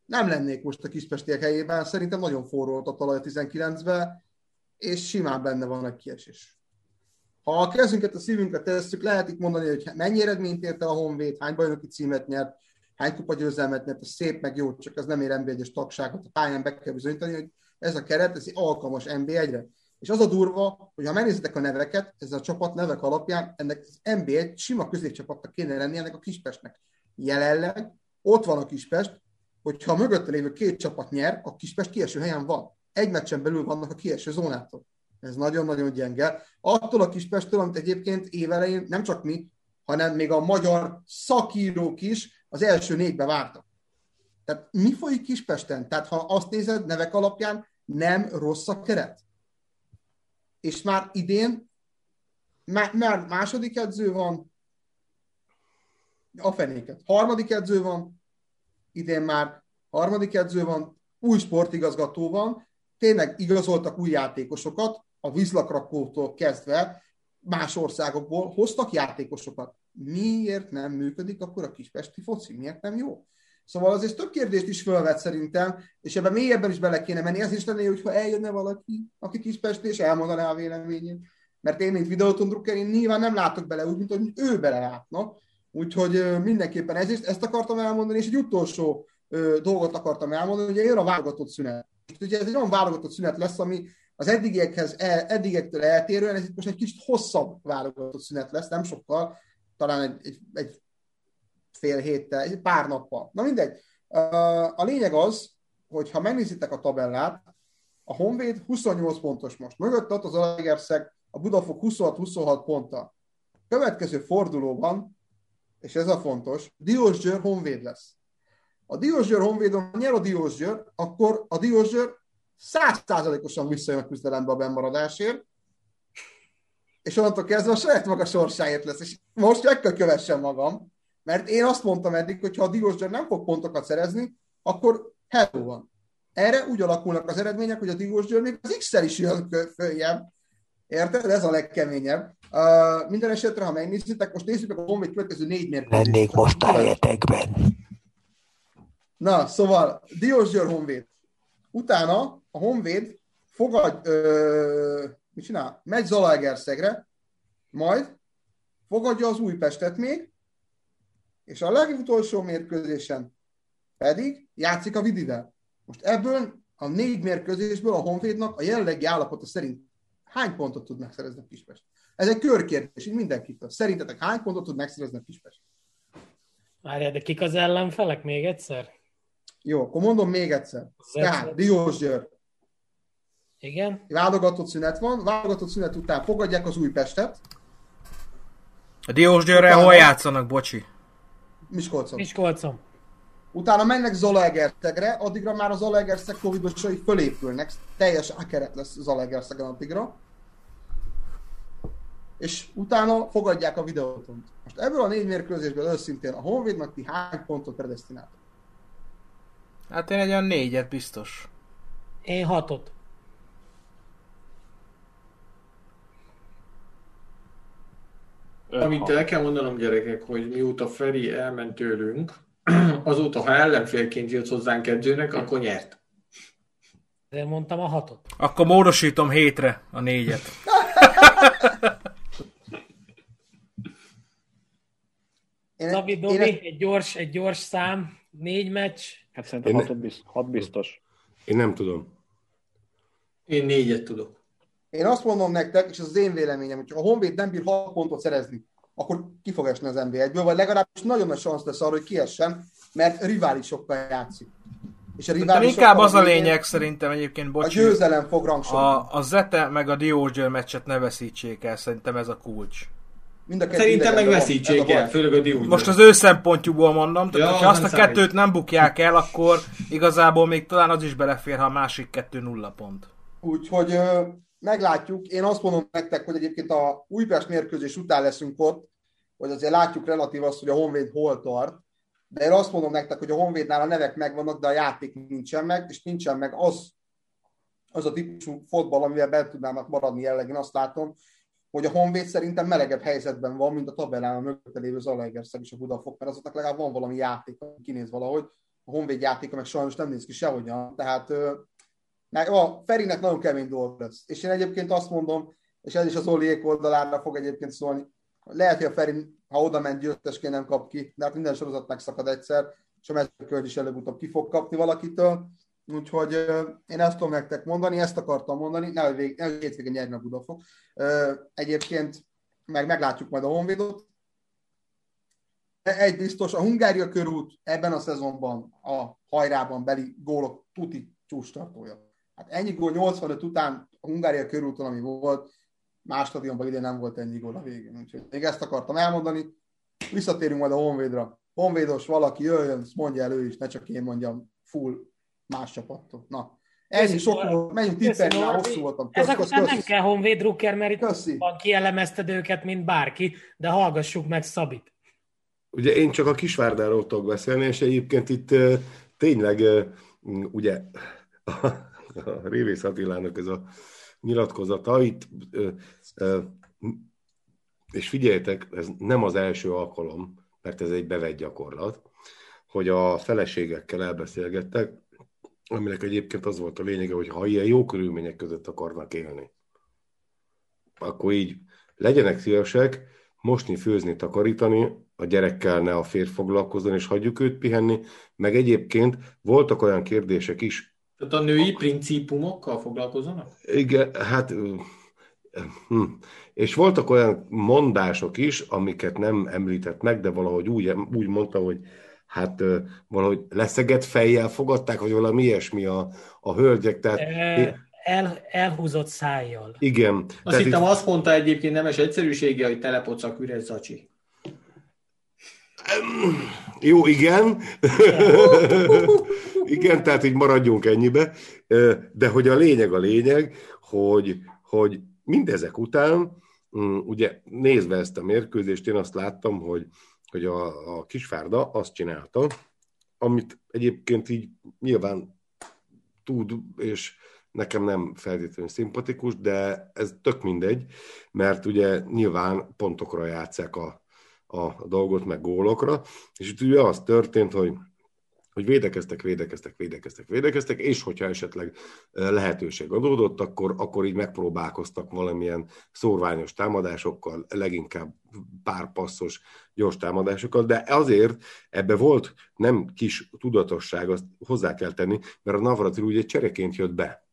[SPEAKER 4] Nem lennék most a Kispestiek helyében, szerintem nagyon forró volt a talaj 19-ben, és simán benne van egy kiesés. Ha a kezünket a szívünkre tesszük, lehet itt mondani, hogy mennyi eredményt ért el a Honvéd, hány bajnoki címet nyert, hány kupa győzelmet nyert, ez szép, meg jó, csak ez nem ér NB1-es tagságot, a pályán be kell bizonyítani, hogy ez a keret, ez alkalmas NB1-re. És az a durva, hogy ha megnézitek a neveket, ez a csapat nevek alapján, ennek az NBA sima középcsapatnak kéne lenni ennek a Kispestnek. Jelenleg ott van a Kispest, hogyha a mögötte lévő két csapat nyer, a Kispest kieső helyen van. Egy meccsen belül vannak a kieső zónától. Ez nagyon-nagyon gyenge. Attól a Kispestől, amit egyébként évelején nem csak mi, hanem még a magyar szakírók is az első négybe vártak. Tehát mi folyik Kispesten? Tehát ha azt nézed nevek alapján, nem rossz a keret és már idén már, második edző van, a fenéket. Harmadik edző van, idén már harmadik edző van, új sportigazgató van, tényleg igazoltak új játékosokat, a vízlakrakótól kezdve más országokból hoztak játékosokat. Miért nem működik akkor a kispesti foci? Miért nem jó? Szóval azért több kérdést is felvet szerintem, és ebben mélyebben is bele kéne menni. Ez is lenné, hogyha eljönne valaki, aki Kispest, és elmondaná a véleményét. Mert én, mint videóton drukker, én nyilván nem látok bele úgy, mint hogy ő belelátna. Úgyhogy mindenképpen ez ezt akartam elmondani, és egy utolsó ö, dolgot akartam elmondani, hogy jön a válogatott szünet. Ugye ez egy olyan válogatott szünet lesz, ami az eddigiekhez, el, eddigektől eltérően, ez itt most egy kicsit hosszabb válogatott szünet lesz, nem sokkal, talán egy, egy, egy fél héttel, pár nappal. Na mindegy. A lényeg az, hogy ha megnézitek a tabellát, a Honvéd 28 pontos most. Mögött ott az Alegerszeg, a Budafok 26-26 ponttal. Következő fordulóban, és ez a fontos, Diósgyőr Honvéd lesz. A Diósgyőr Honvédon, ha nyer a Diósgyőr, akkor a Diósgyőr százszázalékosan visszajön a küzdelembe a bennmaradásért, és onnantól kezdve a saját maga sorsáért lesz. És most meg kell kövessen magam, mert én azt mondtam eddig, hogy ha a Diósgyőr nem fog pontokat szerezni, akkor hello van. Erre úgy alakulnak az eredmények, hogy a Diósgyőr még az X-szel is jön följebb. Érted? Ez a legkeményebb. Uh, minden esetre, ha megnézitek, most nézzük meg a Honvéd következő négy mérkőzést.
[SPEAKER 7] Lennék most a helyetekben.
[SPEAKER 4] Na, szóval Diósgyőr Honvéd. Utána a Honvéd fogad, ö, mit csinál? Megy Zalaegerszegre, majd fogadja az Újpestet még, és a legutolsó mérkőzésen pedig játszik a Vidivel. Most ebből a négy mérkőzésből a Honvédnak a jelenlegi állapota szerint hány pontot tud megszerezni a Kispest? Ez egy körkérdés, így mindenkitől. Szerintetek hány pontot tud megszerezni a Kispest?
[SPEAKER 1] Várjál, de kik az ellenfelek még egyszer?
[SPEAKER 4] Jó, akkor mondom még egyszer. Tehát Diós Győr.
[SPEAKER 1] Igen.
[SPEAKER 4] Válogatott szünet van, válogatott szünet után fogadják az Újpestet.
[SPEAKER 6] A Diós Győrrel hol játszanak, bocsi?
[SPEAKER 4] Miskolcon.
[SPEAKER 1] Miskolcon.
[SPEAKER 4] Utána mennek Zalaegerszegre, addigra már az Zalaegerszeg covidosai fölépülnek, teljes akeret lesz Zalaegerszegen addigra. És utána fogadják a videótont. Most ebből a négy mérkőzésből őszintén a Honvédnak ti hány pontot predestináltak?
[SPEAKER 6] Hát én egy olyan négyet biztos.
[SPEAKER 1] Én hatot.
[SPEAKER 2] Amit el kell mondanom, gyerekek, hogy mióta Feri elment tőlünk, azóta, ha ellenfélként jött hozzánk edzőnek, akkor nyert.
[SPEAKER 1] De mondtam a hatot.
[SPEAKER 6] Akkor módosítom hétre a négyet.
[SPEAKER 1] Én, Szabi, Dobi, én egy, gyors, egy gyors szám, négy meccs.
[SPEAKER 5] Hát szerintem én hat, biztos, hat biztos.
[SPEAKER 3] Én nem tudom.
[SPEAKER 2] Én négyet tudok.
[SPEAKER 4] Én azt mondom nektek, és ez az én véleményem, hogy ha a Honvéd nem bír 6 pontot szerezni, akkor ki fog esni az NB1-ből, vagy legalábbis nagyon nagy szansz lesz arra, hogy kiessen, mert riválisokkal játszik.
[SPEAKER 6] És a rivális inkább az a lényeg szerintem egyébként,
[SPEAKER 4] bocsi, A győzelem fog rangsolni.
[SPEAKER 6] A, a Zete meg a Diógyőr meccset ne veszítsék el, szerintem ez a kulcs.
[SPEAKER 2] Mind a Szerintem meg veszítsék el, főleg a Diógyőr.
[SPEAKER 6] Most az ő szempontjukból mondom, tehát ja, ha azt a számít. kettőt nem bukják el, akkor igazából még talán az is belefér, ha a másik kettő nulla pont.
[SPEAKER 4] Úgyhogy meglátjuk. Én azt mondom nektek, hogy egyébként a Újpest mérkőzés után leszünk ott, hogy azért látjuk relatív azt, hogy a Honvéd hol tart, de én azt mondom nektek, hogy a Honvédnál a nevek megvannak, de a játék nincsen meg, és nincsen meg az, az a típusú fotball, amivel be tudnának maradni jelenleg. Én azt látom, hogy a Honvéd szerintem melegebb helyzetben van, mint a tabellán a mögötte lévő Zalaegerszeg és a Budafok, mert azoknak legalább van valami játék, kinéz valahogy. A Honvéd játéka meg sajnos nem néz ki sehogyan. Tehát a Ferinek nagyon kemény dolog lesz. És én egyébként azt mondom, és ez is az Oliék oldalára fog egyébként szólni, lehet, hogy a Feri, ha oda ment győztesként nem kap ki, de hát minden sorozat megszakad egyszer, és a mezőköld is előbb-utóbb ki fog kapni valakitől. Úgyhogy én ezt tudom nektek mondani, ezt akartam mondani, ne, hogy, vég, ne, hétvégén nyerni a Budafok. Egyébként meg meglátjuk majd a Honvédot. Egy biztos, a Hungária körút ebben a szezonban a hajrában beli gólok tuti csústartója. Hát ennyi gól 85 után a Hungária körúton, ami volt, más stadionban idén nem volt ennyi gól a végén. Úgyhogy még ezt akartam elmondani. Visszatérünk majd a Honvédra. Honvédos valaki jöjjön, ezt mondja el ő is, ne csak én mondjam full más csapattól. Na, ennyi sok volt, menjünk tippelni, már hosszú voltam.
[SPEAKER 1] Kösz, Ezek után nem kell Honvéd Drucker, mert itt Köszi. van kielemezted őket, mint bárki, de hallgassuk meg Szabit.
[SPEAKER 3] Ugye én csak a Kisvárdáról tudok beszélni, és egyébként itt tényleg ugye a, Révész Attilának ez a nyilatkozata. Itt, és figyeljetek, ez nem az első alkalom, mert ez egy bevett gyakorlat, hogy a feleségekkel elbeszélgettek, aminek egyébként az volt a lényege, hogy ha ilyen jó körülmények között akarnak élni, akkor így legyenek szívesek mosni, főzni, takarítani, a gyerekkel ne a férj foglalkozzon, és hagyjuk őt pihenni, meg egyébként voltak olyan kérdések is,
[SPEAKER 2] tehát a női principumokkal foglalkozanak?
[SPEAKER 3] Igen, hát... Hm. És voltak olyan mondások is, amiket nem említett meg, de valahogy úgy, úgy mondta, hogy hát valahogy leszegett fejjel fogadták, vagy valami ilyesmi a, a hölgyek. Tehát,
[SPEAKER 1] El, elhúzott szájjal.
[SPEAKER 3] Igen.
[SPEAKER 2] Azt hittem itt... azt mondta egyébként nemes egyszerűsége, hogy telepocak üres zacsi.
[SPEAKER 3] Jó, igen. igen, tehát így maradjunk ennyibe. De hogy a lényeg a lényeg, hogy, hogy mindezek után, mm, ugye nézve ezt a mérkőzést, én azt láttam, hogy, hogy a, a Kisfárda azt csinálta, amit egyébként így nyilván tud, és nekem nem feltétlenül szimpatikus, de ez tök mindegy, mert ugye nyilván pontokra játszák a, a dolgot, meg gólokra, és itt ugye az történt, hogy hogy védekeztek, védekeztek, védekeztek, védekeztek, és hogyha esetleg lehetőség adódott, akkor, akkor így megpróbálkoztak valamilyen szórványos támadásokkal, leginkább pár passzos, gyors támadásokkal, de azért ebbe volt nem kis tudatosság, azt hozzá kell tenni, mert a Navratil ugye csereként jött be.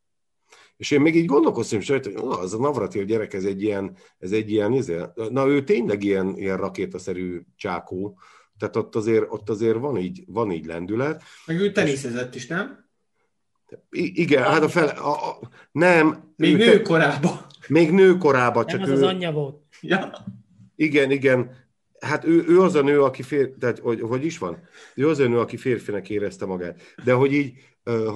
[SPEAKER 3] És én még így gondolkoztam is hogy oh, az a Navratil gyerek, ez egy ilyen, ez egy ilyen, izé, na ő tényleg ilyen, ilyen rakétaszerű csákó, tehát ott azért, ott azért van, így, van így lendület.
[SPEAKER 2] Meg ő teniszezett is, nem?
[SPEAKER 3] I- igen, hát a fele, a, a, nem.
[SPEAKER 2] Még nőkorába.
[SPEAKER 3] Még nőkorába, csak
[SPEAKER 1] nem
[SPEAKER 3] ő...
[SPEAKER 1] az az anyja volt.
[SPEAKER 2] Ja.
[SPEAKER 3] Igen, igen. Hát ő, ő az a nő, aki fér, tehát hogy, hogy is van? Ő az a nő, aki férfinek érezte magát. De hogy így,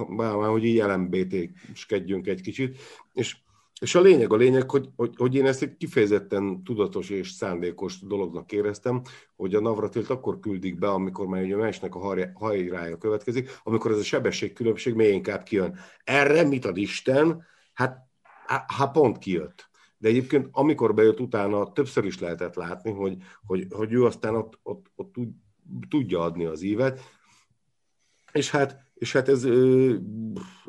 [SPEAKER 3] már, hogy így LMBT-skedjünk egy kicsit. És, és a lényeg a lényeg, hogy, hogy, hogy én ezt egy kifejezetten tudatos és szándékos dolognak éreztem, hogy a Navratilt akkor küldik be, amikor már ugye a meccsnek a hajrája következik, amikor ez a sebességkülönbség még inkább kijön. Erre mit ad Isten? Hát, hát pont kijött. de egyébként amikor bejött utána, többször is lehetett látni, hogy, hogy, hogy ő aztán ott, ott, ott tud, tudja adni az ívet, és hát, és hát ez,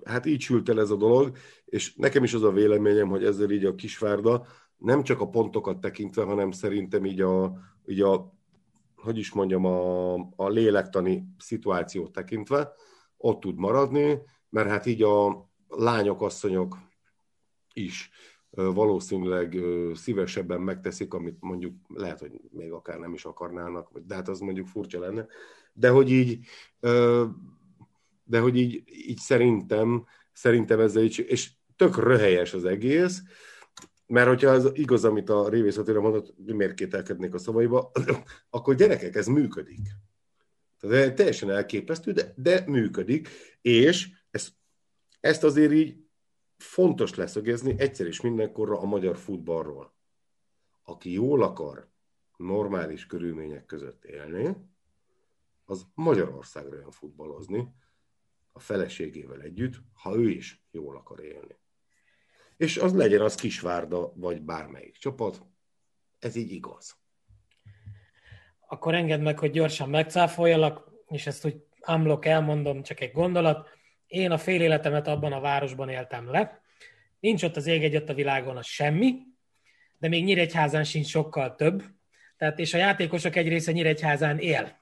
[SPEAKER 3] hát így sült el ez a dolog, és nekem is az a véleményem, hogy ezzel így a Kisvárda nem csak a pontokat tekintve, hanem szerintem így a, így a hogy is mondjam, a, a lélektani szituációt tekintve ott tud maradni, mert hát így a lányok, asszonyok is valószínűleg szívesebben megteszik, amit mondjuk lehet, hogy még akár nem is akarnának, de hát az mondjuk furcsa lenne, de hogy így, de hogy így, így szerintem, szerintem ezzel így, és tök röhelyes az egész, mert hogyha az igaz, amit a Révész Attila mondott, miért kételkednék a szavaiba, akkor gyerekek, ez működik. Tehát teljesen elképesztő, de, de működik, és ezt, ezt azért így fontos leszögezni egyszer és mindenkorra a magyar futballról. Aki jól akar normális körülmények között élni, az Magyarországra jön futballozni a feleségével együtt, ha ő is jól akar élni és az legyen az Kisvárda, vagy bármelyik csapat. Ez így igaz.
[SPEAKER 1] Akkor engedd meg, hogy gyorsan megcáfoljalak, és ezt úgy amlok elmondom, csak egy gondolat. Én a fél életemet abban a városban éltem le. Nincs ott az ég egyet a világon a semmi, de még Nyíregyházán sincs sokkal több. Tehát, és a játékosok egy része Nyíregyházán él.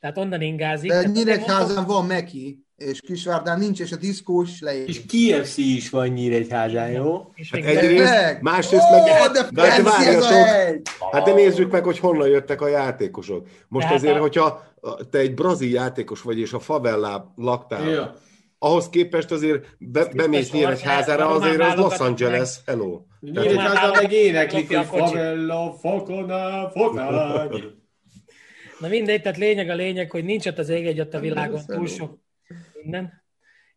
[SPEAKER 1] Tehát onnan ingázik.
[SPEAKER 4] De Nyíregyházán van Meki és Kisvárdán nincs, és a diszkó is leér.
[SPEAKER 2] És KFC is van Nyíregyházán, jó?
[SPEAKER 3] És hát egyrészt, másrészt oh, meg... De, de hát, várjatok, hát de nézzük meg, hogy honnan jöttek a játékosok. Most Tehát azért, a... hogyha te egy brazil játékos vagy, és a favellá laktál, ja. ahhoz képest azért be, bemész Nyíregyházára, azért az Los Angeles, hello.
[SPEAKER 2] Nyíregyházán meg éneklik, hogy favella, fakona, fotágy.
[SPEAKER 1] Na mindegy, tehát lényeg a lényeg, hogy nincs ott az ég egy ott a világon túl sok minden.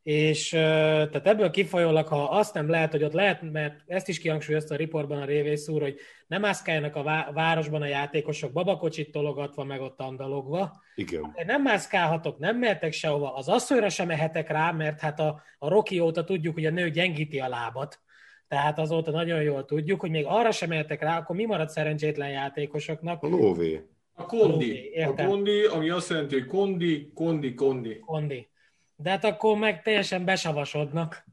[SPEAKER 1] És tehát ebből kifolyólag, ha azt nem lehet, hogy ott lehet, mert ezt is kihangsúlyozta a riportban a Révész úr, hogy nem mászkáljanak a városban a játékosok babakocsit tologatva, meg ott andalogva.
[SPEAKER 3] Igen.
[SPEAKER 1] De nem mászkálhatok, nem mehetek sehova. Az asszonyra sem mehetek rá, mert hát a, a Rocky óta tudjuk, hogy a nő gyengíti a lábat. Tehát azóta nagyon jól tudjuk, hogy még arra sem mehetek rá, akkor mi marad szerencsétlen játékosoknak?
[SPEAKER 3] A lóvé.
[SPEAKER 2] A kondi. A kondi, ami azt jelenti, hogy kondi, kondi, kondi.
[SPEAKER 1] Kondi. De hát akkor meg teljesen besavasodnak.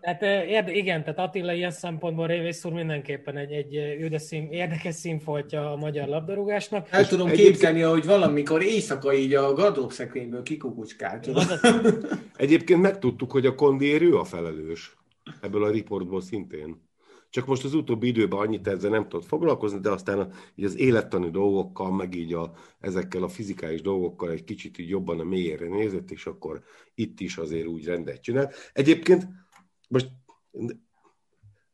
[SPEAKER 1] Tehát érde, igen, tehát Attila ilyen szempontból Révész úr mindenképpen egy, egy szín, érdekes színfoltja a magyar labdarúgásnak.
[SPEAKER 2] El tudom képzelni, hogy valamikor éjszaka így a gardróbszekrényből kikukucskált.
[SPEAKER 3] Egyébként megtudtuk, hogy a kondérő a felelős. Ebből a riportból szintén. Csak most az utóbbi időben annyit ezzel nem tudott foglalkozni, de aztán így az élettani dolgokkal, meg így a, ezekkel a fizikális dolgokkal egy kicsit így jobban a mélyére nézett, és akkor itt is azért úgy rendet csinált. Egyébként most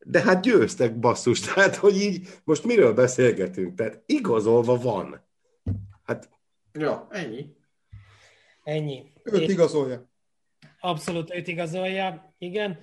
[SPEAKER 3] de hát győztek basszus, tehát hogy így most miről beszélgetünk? Tehát igazolva van. Hát...
[SPEAKER 2] Ja, ennyi.
[SPEAKER 1] Ennyi.
[SPEAKER 4] Őt igazolja.
[SPEAKER 1] Abszolút őt igazolja, igen.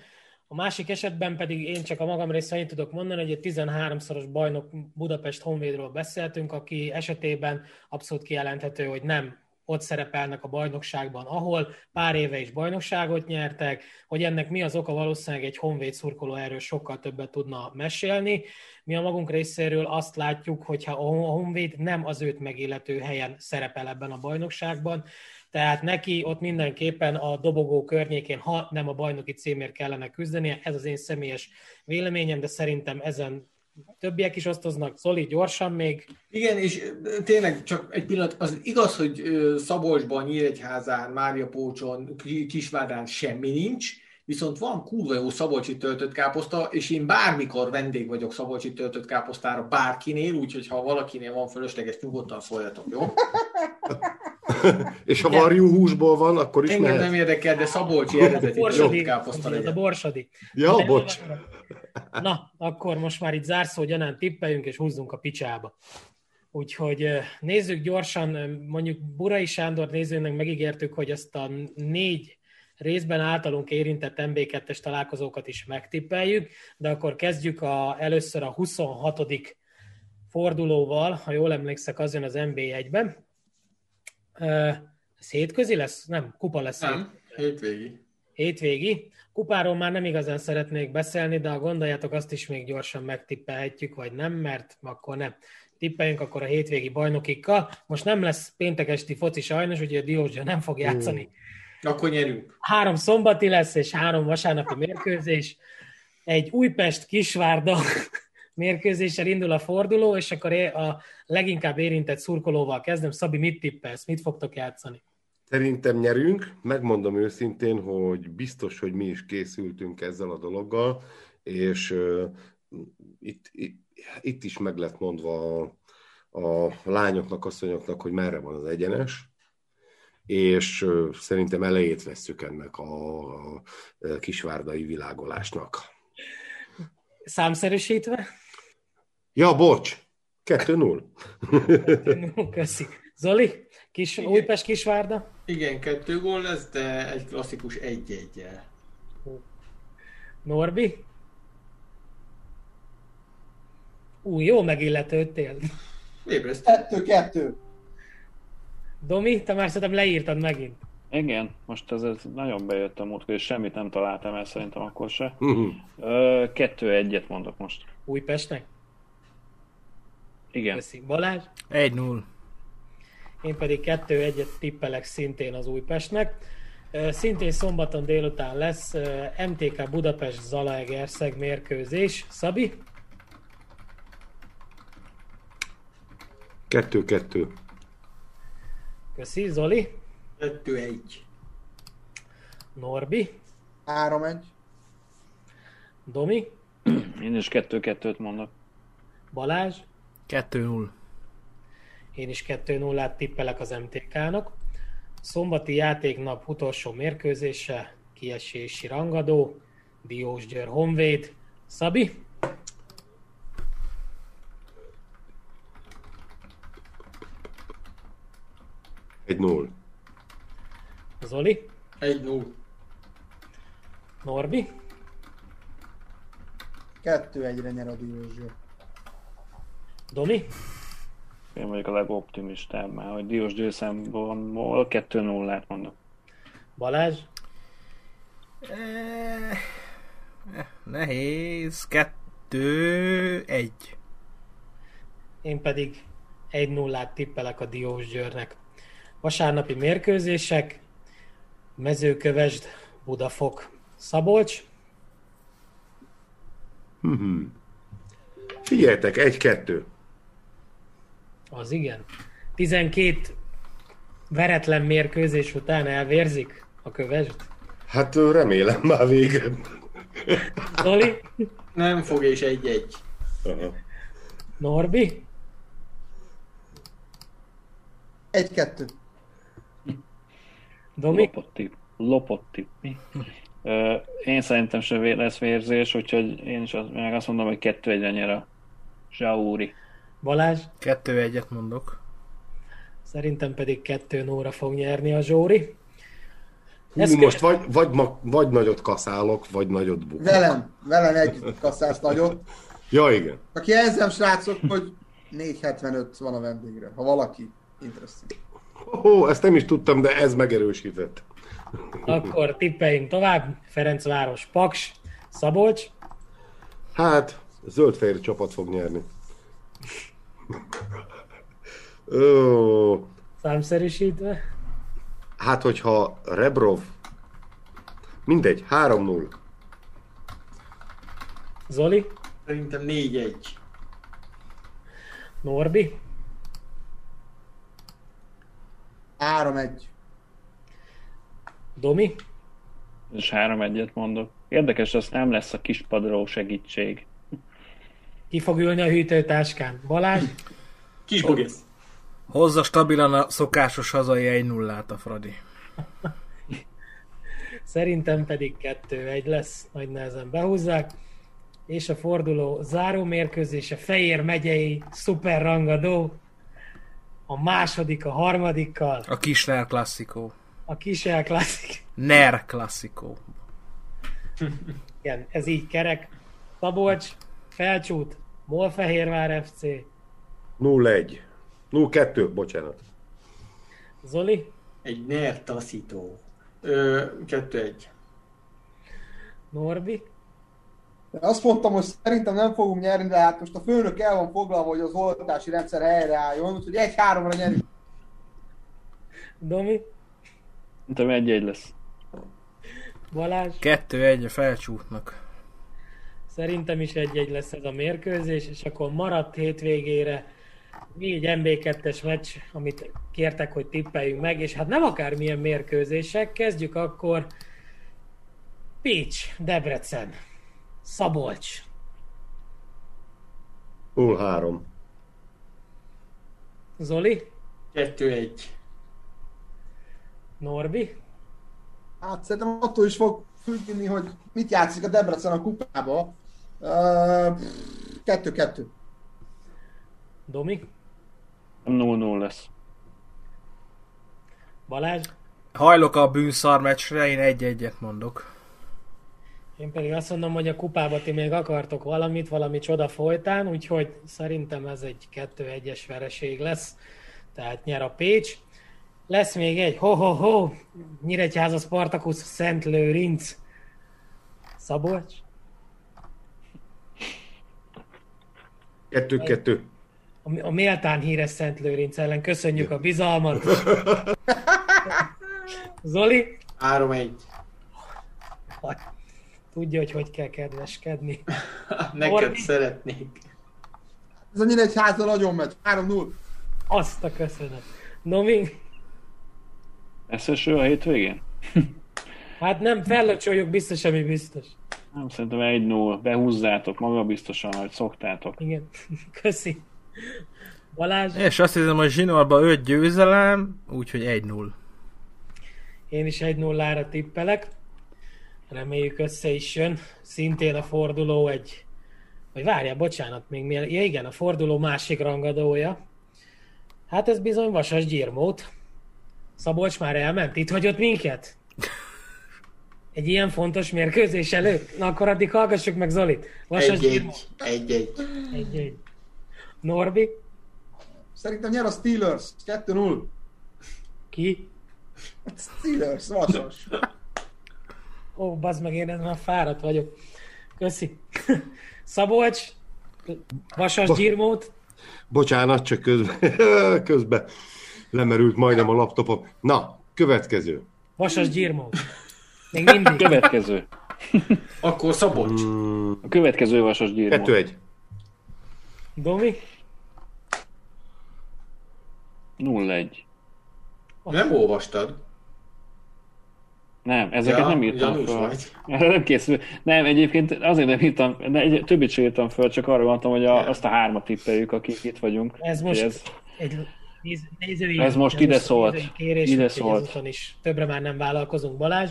[SPEAKER 1] A másik esetben pedig én csak a magam részén tudok mondani, hogy egy 13-szoros bajnok Budapest Honvédról beszéltünk, aki esetében abszolút kijelenthető, hogy nem ott szerepelnek a bajnokságban, ahol pár éve is bajnokságot nyertek, hogy ennek mi az oka, valószínűleg egy honvéd szurkoló erről sokkal többet tudna mesélni. Mi a magunk részéről azt látjuk, hogyha a honvéd nem az őt megillető helyen szerepel ebben a bajnokságban, tehát neki ott mindenképpen a dobogó környékén, ha nem a bajnoki címért kellene küzdenie, ez az én személyes véleményem, de szerintem ezen többiek is osztoznak. Zoli, gyorsan még.
[SPEAKER 2] Igen, és tényleg csak egy pillanat, az igaz, hogy Szabolcsban, Nyíregyházán, Mária Pócson, Kisvádán semmi nincs, viszont van kurva jó szabolcsi töltött káposzta, és én bármikor vendég vagyok szabolcsi töltött káposztára bárkinél, úgyhogy ha valakinél van fölösleges, nyugodtan szóljatok, jó?
[SPEAKER 3] és ha varjú húsból van, akkor is
[SPEAKER 2] Engem mehet. nem érdekel, de szabolcsi eredeti
[SPEAKER 1] borsodi, káposzta legyen. A borsodi.
[SPEAKER 3] Ja, de bocs.
[SPEAKER 1] Na, akkor most már itt zárszó gyanán tippeljünk, és húzzunk a picsába. Úgyhogy nézzük gyorsan, mondjuk Burai Sándor nézőnek megígértük, hogy ezt a négy részben általunk érintett MB2-es találkozókat is megtippeljük, de akkor kezdjük a, először a 26. fordulóval, ha jól emlékszek, az jön az MB1-ben. Ez hétközi lesz? Nem, kupa lesz.
[SPEAKER 2] Nem, hétvégi.
[SPEAKER 1] hétvégi. Kupáról már nem igazán szeretnék beszélni, de ha gondoljátok, azt is még gyorsan megtippelhetjük, vagy nem, mert akkor nem. Tippeljünk akkor a hétvégi bajnokikkal. Most nem lesz péntek esti foci sajnos, ugye a Diózsa nem fog játszani.
[SPEAKER 2] Akkor nyerünk.
[SPEAKER 1] Három szombati lesz, és három vasárnapi mérkőzés. Egy Újpest-Kisvárda mérkőzéssel indul a forduló, és akkor a leginkább érintett szurkolóval kezdem. Szabi, mit tippelsz? Mit fogtok játszani?
[SPEAKER 3] Szerintem nyerünk, megmondom őszintén, hogy biztos, hogy mi is készültünk ezzel a dologgal, és uh, itt, itt, itt is meg lett mondva a, a lányoknak, asszonyoknak, hogy merre van az egyenes, és uh, szerintem elejét vesszük ennek a, a kisvárdai világolásnak.
[SPEAKER 1] Számszerűsítve?
[SPEAKER 3] Ja, bocs, 2-0.
[SPEAKER 1] Köszi. Zoli? Kis, Igen. Újpest Kisvárda?
[SPEAKER 2] Igen, kettő gól lesz, de egy klasszikus egy 1
[SPEAKER 1] Norbi? Ú, jó megilletődtél.
[SPEAKER 4] Kettő-kettő.
[SPEAKER 1] Domi, te már szerintem leírtad megint.
[SPEAKER 5] Igen, most ez, ez nagyon bejött a múltkor, és semmit nem találtam el szerintem akkor se.
[SPEAKER 3] Mhm.
[SPEAKER 5] Kettő egyet mondok most.
[SPEAKER 1] Újpestnek?
[SPEAKER 5] Igen.
[SPEAKER 1] Köszi. Balázs?
[SPEAKER 6] 1-0.
[SPEAKER 1] Én pedig 2-1-et tippelek szintén az Újpestnek. Szintén szombaton délután lesz MTK Budapest Zalaegerszeg mérkőzés. Szabi?
[SPEAKER 3] 2-2.
[SPEAKER 1] Köszi. Zoli?
[SPEAKER 2] 2-1.
[SPEAKER 1] Norbi?
[SPEAKER 4] 3-1.
[SPEAKER 1] Domi?
[SPEAKER 5] Én is kettő-kettőt mondok.
[SPEAKER 1] Balázs?
[SPEAKER 6] 2-0.
[SPEAKER 1] Én is 2-0-át tippelek az MTK-nak. Szombati játéknap utolsó mérkőzése, kiesési rangadó, Diós Győr Honvéd. Szabi?
[SPEAKER 3] Egy null.
[SPEAKER 1] Zoli?
[SPEAKER 2] Egy null.
[SPEAKER 1] Norbi?
[SPEAKER 4] Kettő egyre nyer a Diózső.
[SPEAKER 1] Domi?
[SPEAKER 5] Én vagyok a legoptimistább már, hogy Diós győrszemból 2-0-át mondok.
[SPEAKER 1] Balázs?
[SPEAKER 6] Eh, eh, Nehéz. 2-1.
[SPEAKER 1] Én pedig 1-0-át tippelek a Diós Győrnek. Vasárnapi mérkőzések, Mezőkövesd, Budafok, Szabolcs.
[SPEAKER 3] Mhm. Figyeljetek, egy-kettő.
[SPEAKER 1] Az igen. 12 veretlen mérkőzés után elvérzik a kövesd.
[SPEAKER 3] Hát remélem már vége.
[SPEAKER 1] Zoli?
[SPEAKER 2] Nem fog és egy-egy.
[SPEAKER 3] Aha.
[SPEAKER 1] Norbi?
[SPEAKER 4] Egy-kettő.
[SPEAKER 1] Domi?
[SPEAKER 5] Lopott tipp. Lopott én szerintem sem lesz vérzés, úgyhogy én is az, meg azt mondom, hogy kettő egyre nyer a Zsaúri.
[SPEAKER 1] Balázs?
[SPEAKER 6] 2-1-et mondok.
[SPEAKER 1] Szerintem pedig 2 nóra fog nyerni a Zsóri.
[SPEAKER 3] Hú,
[SPEAKER 1] Ez
[SPEAKER 3] most vagy, vagy, ma, vagy nagyot kaszálok, vagy nagyot bukok.
[SPEAKER 4] Velem, velem egy kasszálsz nagyot.
[SPEAKER 3] Ja, igen.
[SPEAKER 4] Aki jelzem, srácok, hogy 4.75 van a vendégre, ha valaki interesting.
[SPEAKER 3] Ó, ezt nem is tudtam, de ez megerősített.
[SPEAKER 1] Akkor tippeljünk tovább. Ferencváros, Paks, Szabolcs.
[SPEAKER 3] Hát, zöld-fehér csapat fog nyerni. Ó,
[SPEAKER 1] Számszerűsítve.
[SPEAKER 3] hát, hogyha Rebrov... Mindegy, 3-0.
[SPEAKER 1] Zoli,
[SPEAKER 2] Szerintem 4-1.
[SPEAKER 1] Norbi,
[SPEAKER 4] 3-1.
[SPEAKER 1] Domi,
[SPEAKER 5] És három egyet mondok. Érdekes, az nem lesz a kispadról segítség.
[SPEAKER 1] Ki fog ülni a hűtőtáskán? Balázs,
[SPEAKER 2] Kisbogész.
[SPEAKER 6] Hozza stabilan a szokásos hazai 1 0 a Fradi.
[SPEAKER 1] szerintem pedig 2-1 lesz, nagy nehezen behúzzák. És a forduló záró mérkőzése Fejér megyei szuperrangadó. A második, a harmadikkal,
[SPEAKER 6] A Kisner klasszikó.
[SPEAKER 1] a kisel klasszik.
[SPEAKER 6] NER klasszikó.
[SPEAKER 1] Igen, ez így kerek. Szabolcs, Felcsút, Molfehérvár FC,
[SPEAKER 3] 0-1. 0-2, bocsánat.
[SPEAKER 1] Zoli,
[SPEAKER 2] Egy ner taszító. Ö, 2-1.
[SPEAKER 1] Norbi?
[SPEAKER 4] Azt mondtam, hogy szerintem nem fogunk nyerni, de hát most a főnök el van foglalva, hogy az oltási rendszer helyreálljon, úgyhogy egy-háromra nyerünk.
[SPEAKER 1] Domi?
[SPEAKER 5] Szerintem egy-egy lesz.
[SPEAKER 1] Balázs?
[SPEAKER 6] Kettő-egy a felcsútnak.
[SPEAKER 1] Szerintem is egy-egy lesz ez a mérkőzés, és akkor maradt hétvégére négy MB2-es meccs, amit kértek, hogy tippeljünk meg, és hát nem akármilyen mérkőzések, kezdjük akkor Pécs, Debrecen, Szabolcs.
[SPEAKER 3] 0-3.
[SPEAKER 1] Zoli?
[SPEAKER 2] 2-1.
[SPEAKER 1] Norbi?
[SPEAKER 4] Hát szerintem attól is fog függni, hogy mit játszik a Debrecen a kupába. Uh, kettő-kettő.
[SPEAKER 1] Domi?
[SPEAKER 5] 0-0 lesz.
[SPEAKER 1] Balázs?
[SPEAKER 6] Hajlok a bűnszar meccsre, én egy-egyet mondok.
[SPEAKER 1] Én pedig azt mondom, hogy a kupába ti még akartok valamit, valami csoda folytán, úgyhogy szerintem ez egy 2-1-es vereség lesz. Tehát nyer a Pécs. Lesz még egy, ho-ho-ho, Nyíregyháza Spartacus Szent Lőrinc. Szabolcs?
[SPEAKER 3] Kettő-kettő.
[SPEAKER 1] A, a méltán híres Szent Lőrinc ellen köszönjük a bizalmat. Zoli?
[SPEAKER 2] 3-1.
[SPEAKER 1] Hát, Tudja, hogy hogy kell kedveskedni.
[SPEAKER 2] Neked
[SPEAKER 1] Norbi?
[SPEAKER 2] szeretnék.
[SPEAKER 4] Ez a Nyíregyháza nagyon megy. 3-0.
[SPEAKER 1] Azt a köszönet. Nomi?
[SPEAKER 5] Lesz eső a hétvégén?
[SPEAKER 1] Hát nem, fellöcsöljük biztos, ami biztos.
[SPEAKER 5] Nem, szerintem 1-0. Behúzzátok magabiztosan, ahogy szoktátok.
[SPEAKER 1] Igen, köszi. Balázs?
[SPEAKER 6] És azt hiszem, hogy zsinórban 5 győzelem, úgyhogy 1-0.
[SPEAKER 1] Én is egy nullára tippelek. Reméljük össze is jön. Szintén a forduló egy... Vagy várjál, bocsánat, még miel... Ja igen, a forduló másik rangadója. Hát ez bizony Vasas Gyirmót. Szabolcs már elment? Itt hagyott minket? Egy ilyen fontos mérkőzés előtt? Na akkor addig hallgassuk meg Zolit. Vasas Gyirmót.
[SPEAKER 2] 1-1.
[SPEAKER 1] Egy-egy. Norbi?
[SPEAKER 4] Szerintem nyer a Steelers. 2-0.
[SPEAKER 1] Ki?
[SPEAKER 4] Steelers, vasas.
[SPEAKER 1] Ó, bazd meg, én már fáradt vagyok. Köszi. Szabolcs, Vasas
[SPEAKER 3] Ba-
[SPEAKER 1] Gyirmót,
[SPEAKER 3] Bocsánat, csak közben, közben lemerült majdnem a laptopom. Na, következő.
[SPEAKER 1] Vasas Gyirmót. Még mindig.
[SPEAKER 5] Következő.
[SPEAKER 2] Akkor Szabolcs.
[SPEAKER 5] A következő vasas gyírmód.
[SPEAKER 3] kettő-egy.
[SPEAKER 1] Domi?
[SPEAKER 5] 0-1.
[SPEAKER 2] Nem olvastad?
[SPEAKER 5] Nem, ezeket
[SPEAKER 2] Ja,
[SPEAKER 5] nem írtam
[SPEAKER 2] vagy.
[SPEAKER 5] Erre nem készül. Nem, egyébként azért nem írtam, de egy, többit sem írtam föl, csak arra gondoltam, hogy a, azt a hármat tippeljük, akik itt vagyunk.
[SPEAKER 1] Ez most
[SPEAKER 5] Ez,
[SPEAKER 1] egy néz, nézői,
[SPEAKER 5] Ez most ide szólt.
[SPEAKER 1] Kérés,
[SPEAKER 5] Ide szólt.
[SPEAKER 1] is többre már nem vállalkozunk. Balázs?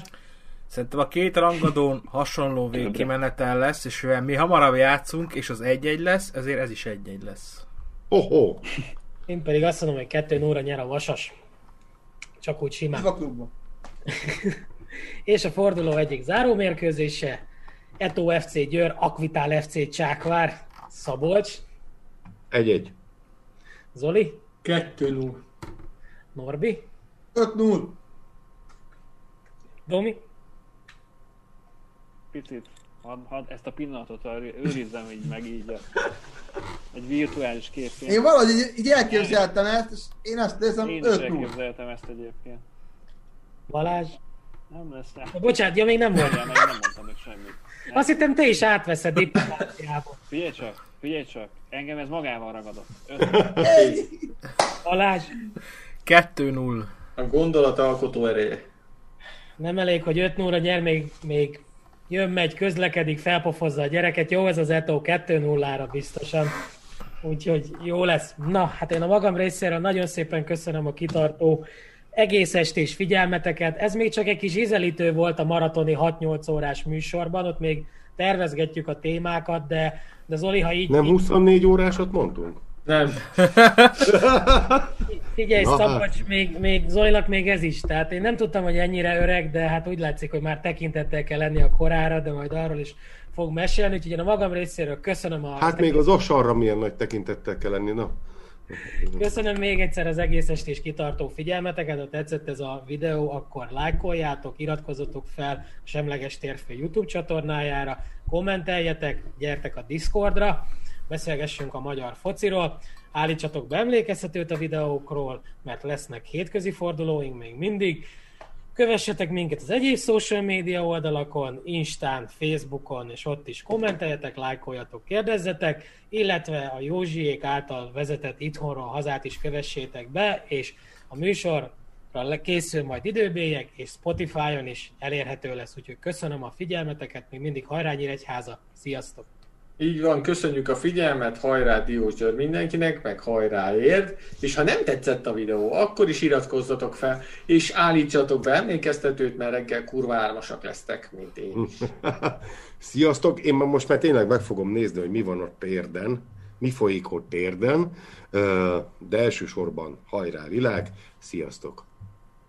[SPEAKER 6] Szerintem a két rangadón hasonló végkimenetel lesz, és mivel mi hamarabb játszunk, és az 1-1 lesz, ezért ez is 1-1 lesz.
[SPEAKER 3] Oh, oh.
[SPEAKER 1] Én pedig azt mondom, hogy 2 0 nyer a Vasas. Csak úgy simán.
[SPEAKER 4] a klubban.
[SPEAKER 1] És a forduló egyik zárómérkőzése. Eto FC Győr, Akvitál FC Csákvár, Szabolcs,
[SPEAKER 3] Egy-egy.
[SPEAKER 1] Zoli,
[SPEAKER 2] 2-0.
[SPEAKER 1] Norbi,
[SPEAKER 4] 5-0.
[SPEAKER 1] Domi,
[SPEAKER 5] picit, hadd, hadd ezt a pillanatot őri- őrizzem így meg így a, egy virtuális képén.
[SPEAKER 4] Én valahogy így, így elképzeltem ezt, és én ezt nézem
[SPEAKER 5] Én is
[SPEAKER 4] 5-0.
[SPEAKER 5] elképzeltem ezt egyébként.
[SPEAKER 1] Balázs.
[SPEAKER 5] Nem lesz rá.
[SPEAKER 1] Bocsánat, ja még nem volt.
[SPEAKER 5] Ja, meg nem mondtam még semmit. Nem.
[SPEAKER 1] Azt hittem te is átveszed diplomáciába.
[SPEAKER 5] Figyelj csak, figyelj csak, engem ez magával ragadott. Öt.
[SPEAKER 1] Balázs,
[SPEAKER 6] 2-0.
[SPEAKER 2] A gondolat alkotó ereje.
[SPEAKER 1] nem elég, hogy 5 0 nyer, még, még jön, megy, közlekedik, felpofozza a gyereket. Jó, ez az Eto 2 0 biztosan. Úgyhogy jó lesz. Na, hát én a magam részéről nagyon szépen köszönöm a kitartó egész estés figyelmeteket. Ez még csak egy kis ízelítő volt a maratoni 6-8 órás műsorban, ott még tervezgetjük a témákat, de, de Zoli, ha így,
[SPEAKER 3] Nem
[SPEAKER 1] így
[SPEAKER 3] 24 órásat mondtunk?
[SPEAKER 2] Nem.
[SPEAKER 1] figyelj,
[SPEAKER 3] Na,
[SPEAKER 1] Szabolcs, még, még Zolinak még ez is. Tehát én nem tudtam, hogy ennyire öreg, de hát úgy látszik, hogy már tekintettel kell lenni a korára, de majd arról is fog mesélni. Úgyhogy én a magam részéről köszönöm a...
[SPEAKER 3] Hát még az osarra milyen nagy tekintettel kell lenni, na.
[SPEAKER 1] Köszönöm még egyszer az egész estés kitartó figyelmeteket, ha tetszett ez a videó, akkor lájkoljátok, iratkozzatok fel a Semleges Térfő YouTube csatornájára, kommenteljetek, gyertek a Discordra, beszélgessünk a magyar fociról, állítsatok be emlékeztetőt a videókról, mert lesznek hétközi fordulóink még mindig, Kövessetek minket az egyéb social média oldalakon, Instán, Facebookon, és ott is kommenteljetek, lájkoljatok, kérdezzetek, illetve a Józsiék által vezetett itthonról hazát is kövessétek be, és a műsorra készül majd időbélyek, és Spotify-on is elérhető lesz, úgyhogy köszönöm a figyelmeteket, még mindig hajrá Nyíregyháza, sziasztok!
[SPEAKER 2] Így van, köszönjük a figyelmet, hajrá Diós György mindenkinek, meg hajrá érd, és ha nem tetszett a videó, akkor is iratkozzatok fel, és állítsatok be emlékeztetőt, mert reggel kurva ármasak lesztek, mint én.
[SPEAKER 3] Sziasztok, én most már tényleg meg fogom nézni, hogy mi van ott érden, mi folyik ott érden, de elsősorban hajrá világ, sziasztok!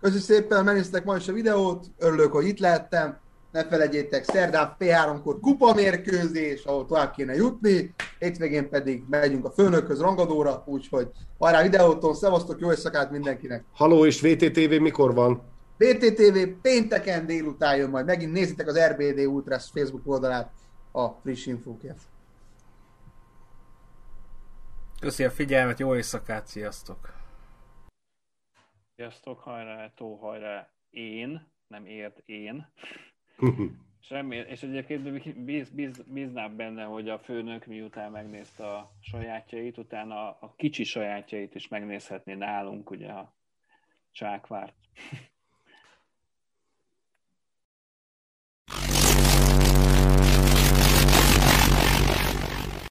[SPEAKER 4] Köszönöm szépen, megnéztek ma is a videót, örülök, hogy itt lehettem, ne felejtjétek, szerdán P3-kor kupamérkőzés, ahol tovább kéne jutni, hétvégén pedig megyünk a főnökhöz rangadóra, úgyhogy hajrá videóton, szevasztok, jó éjszakát mindenkinek!
[SPEAKER 3] Haló, és VTTV mikor van?
[SPEAKER 4] VTTV pénteken délután jön majd, megint nézzétek az RBD Ultras Facebook oldalát a friss infókért.
[SPEAKER 6] Köszi a figyelmet, jó éjszakát, sziasztok!
[SPEAKER 5] Sziasztok, hajrá, tó, hajrá, én, nem ért én. Semmi, és egyébként bíz, bíz, bíznám benne, hogy a főnök miután megnézte a sajátjait, utána a kicsi sajátjait is megnézhetné nálunk, ugye a csákvárt.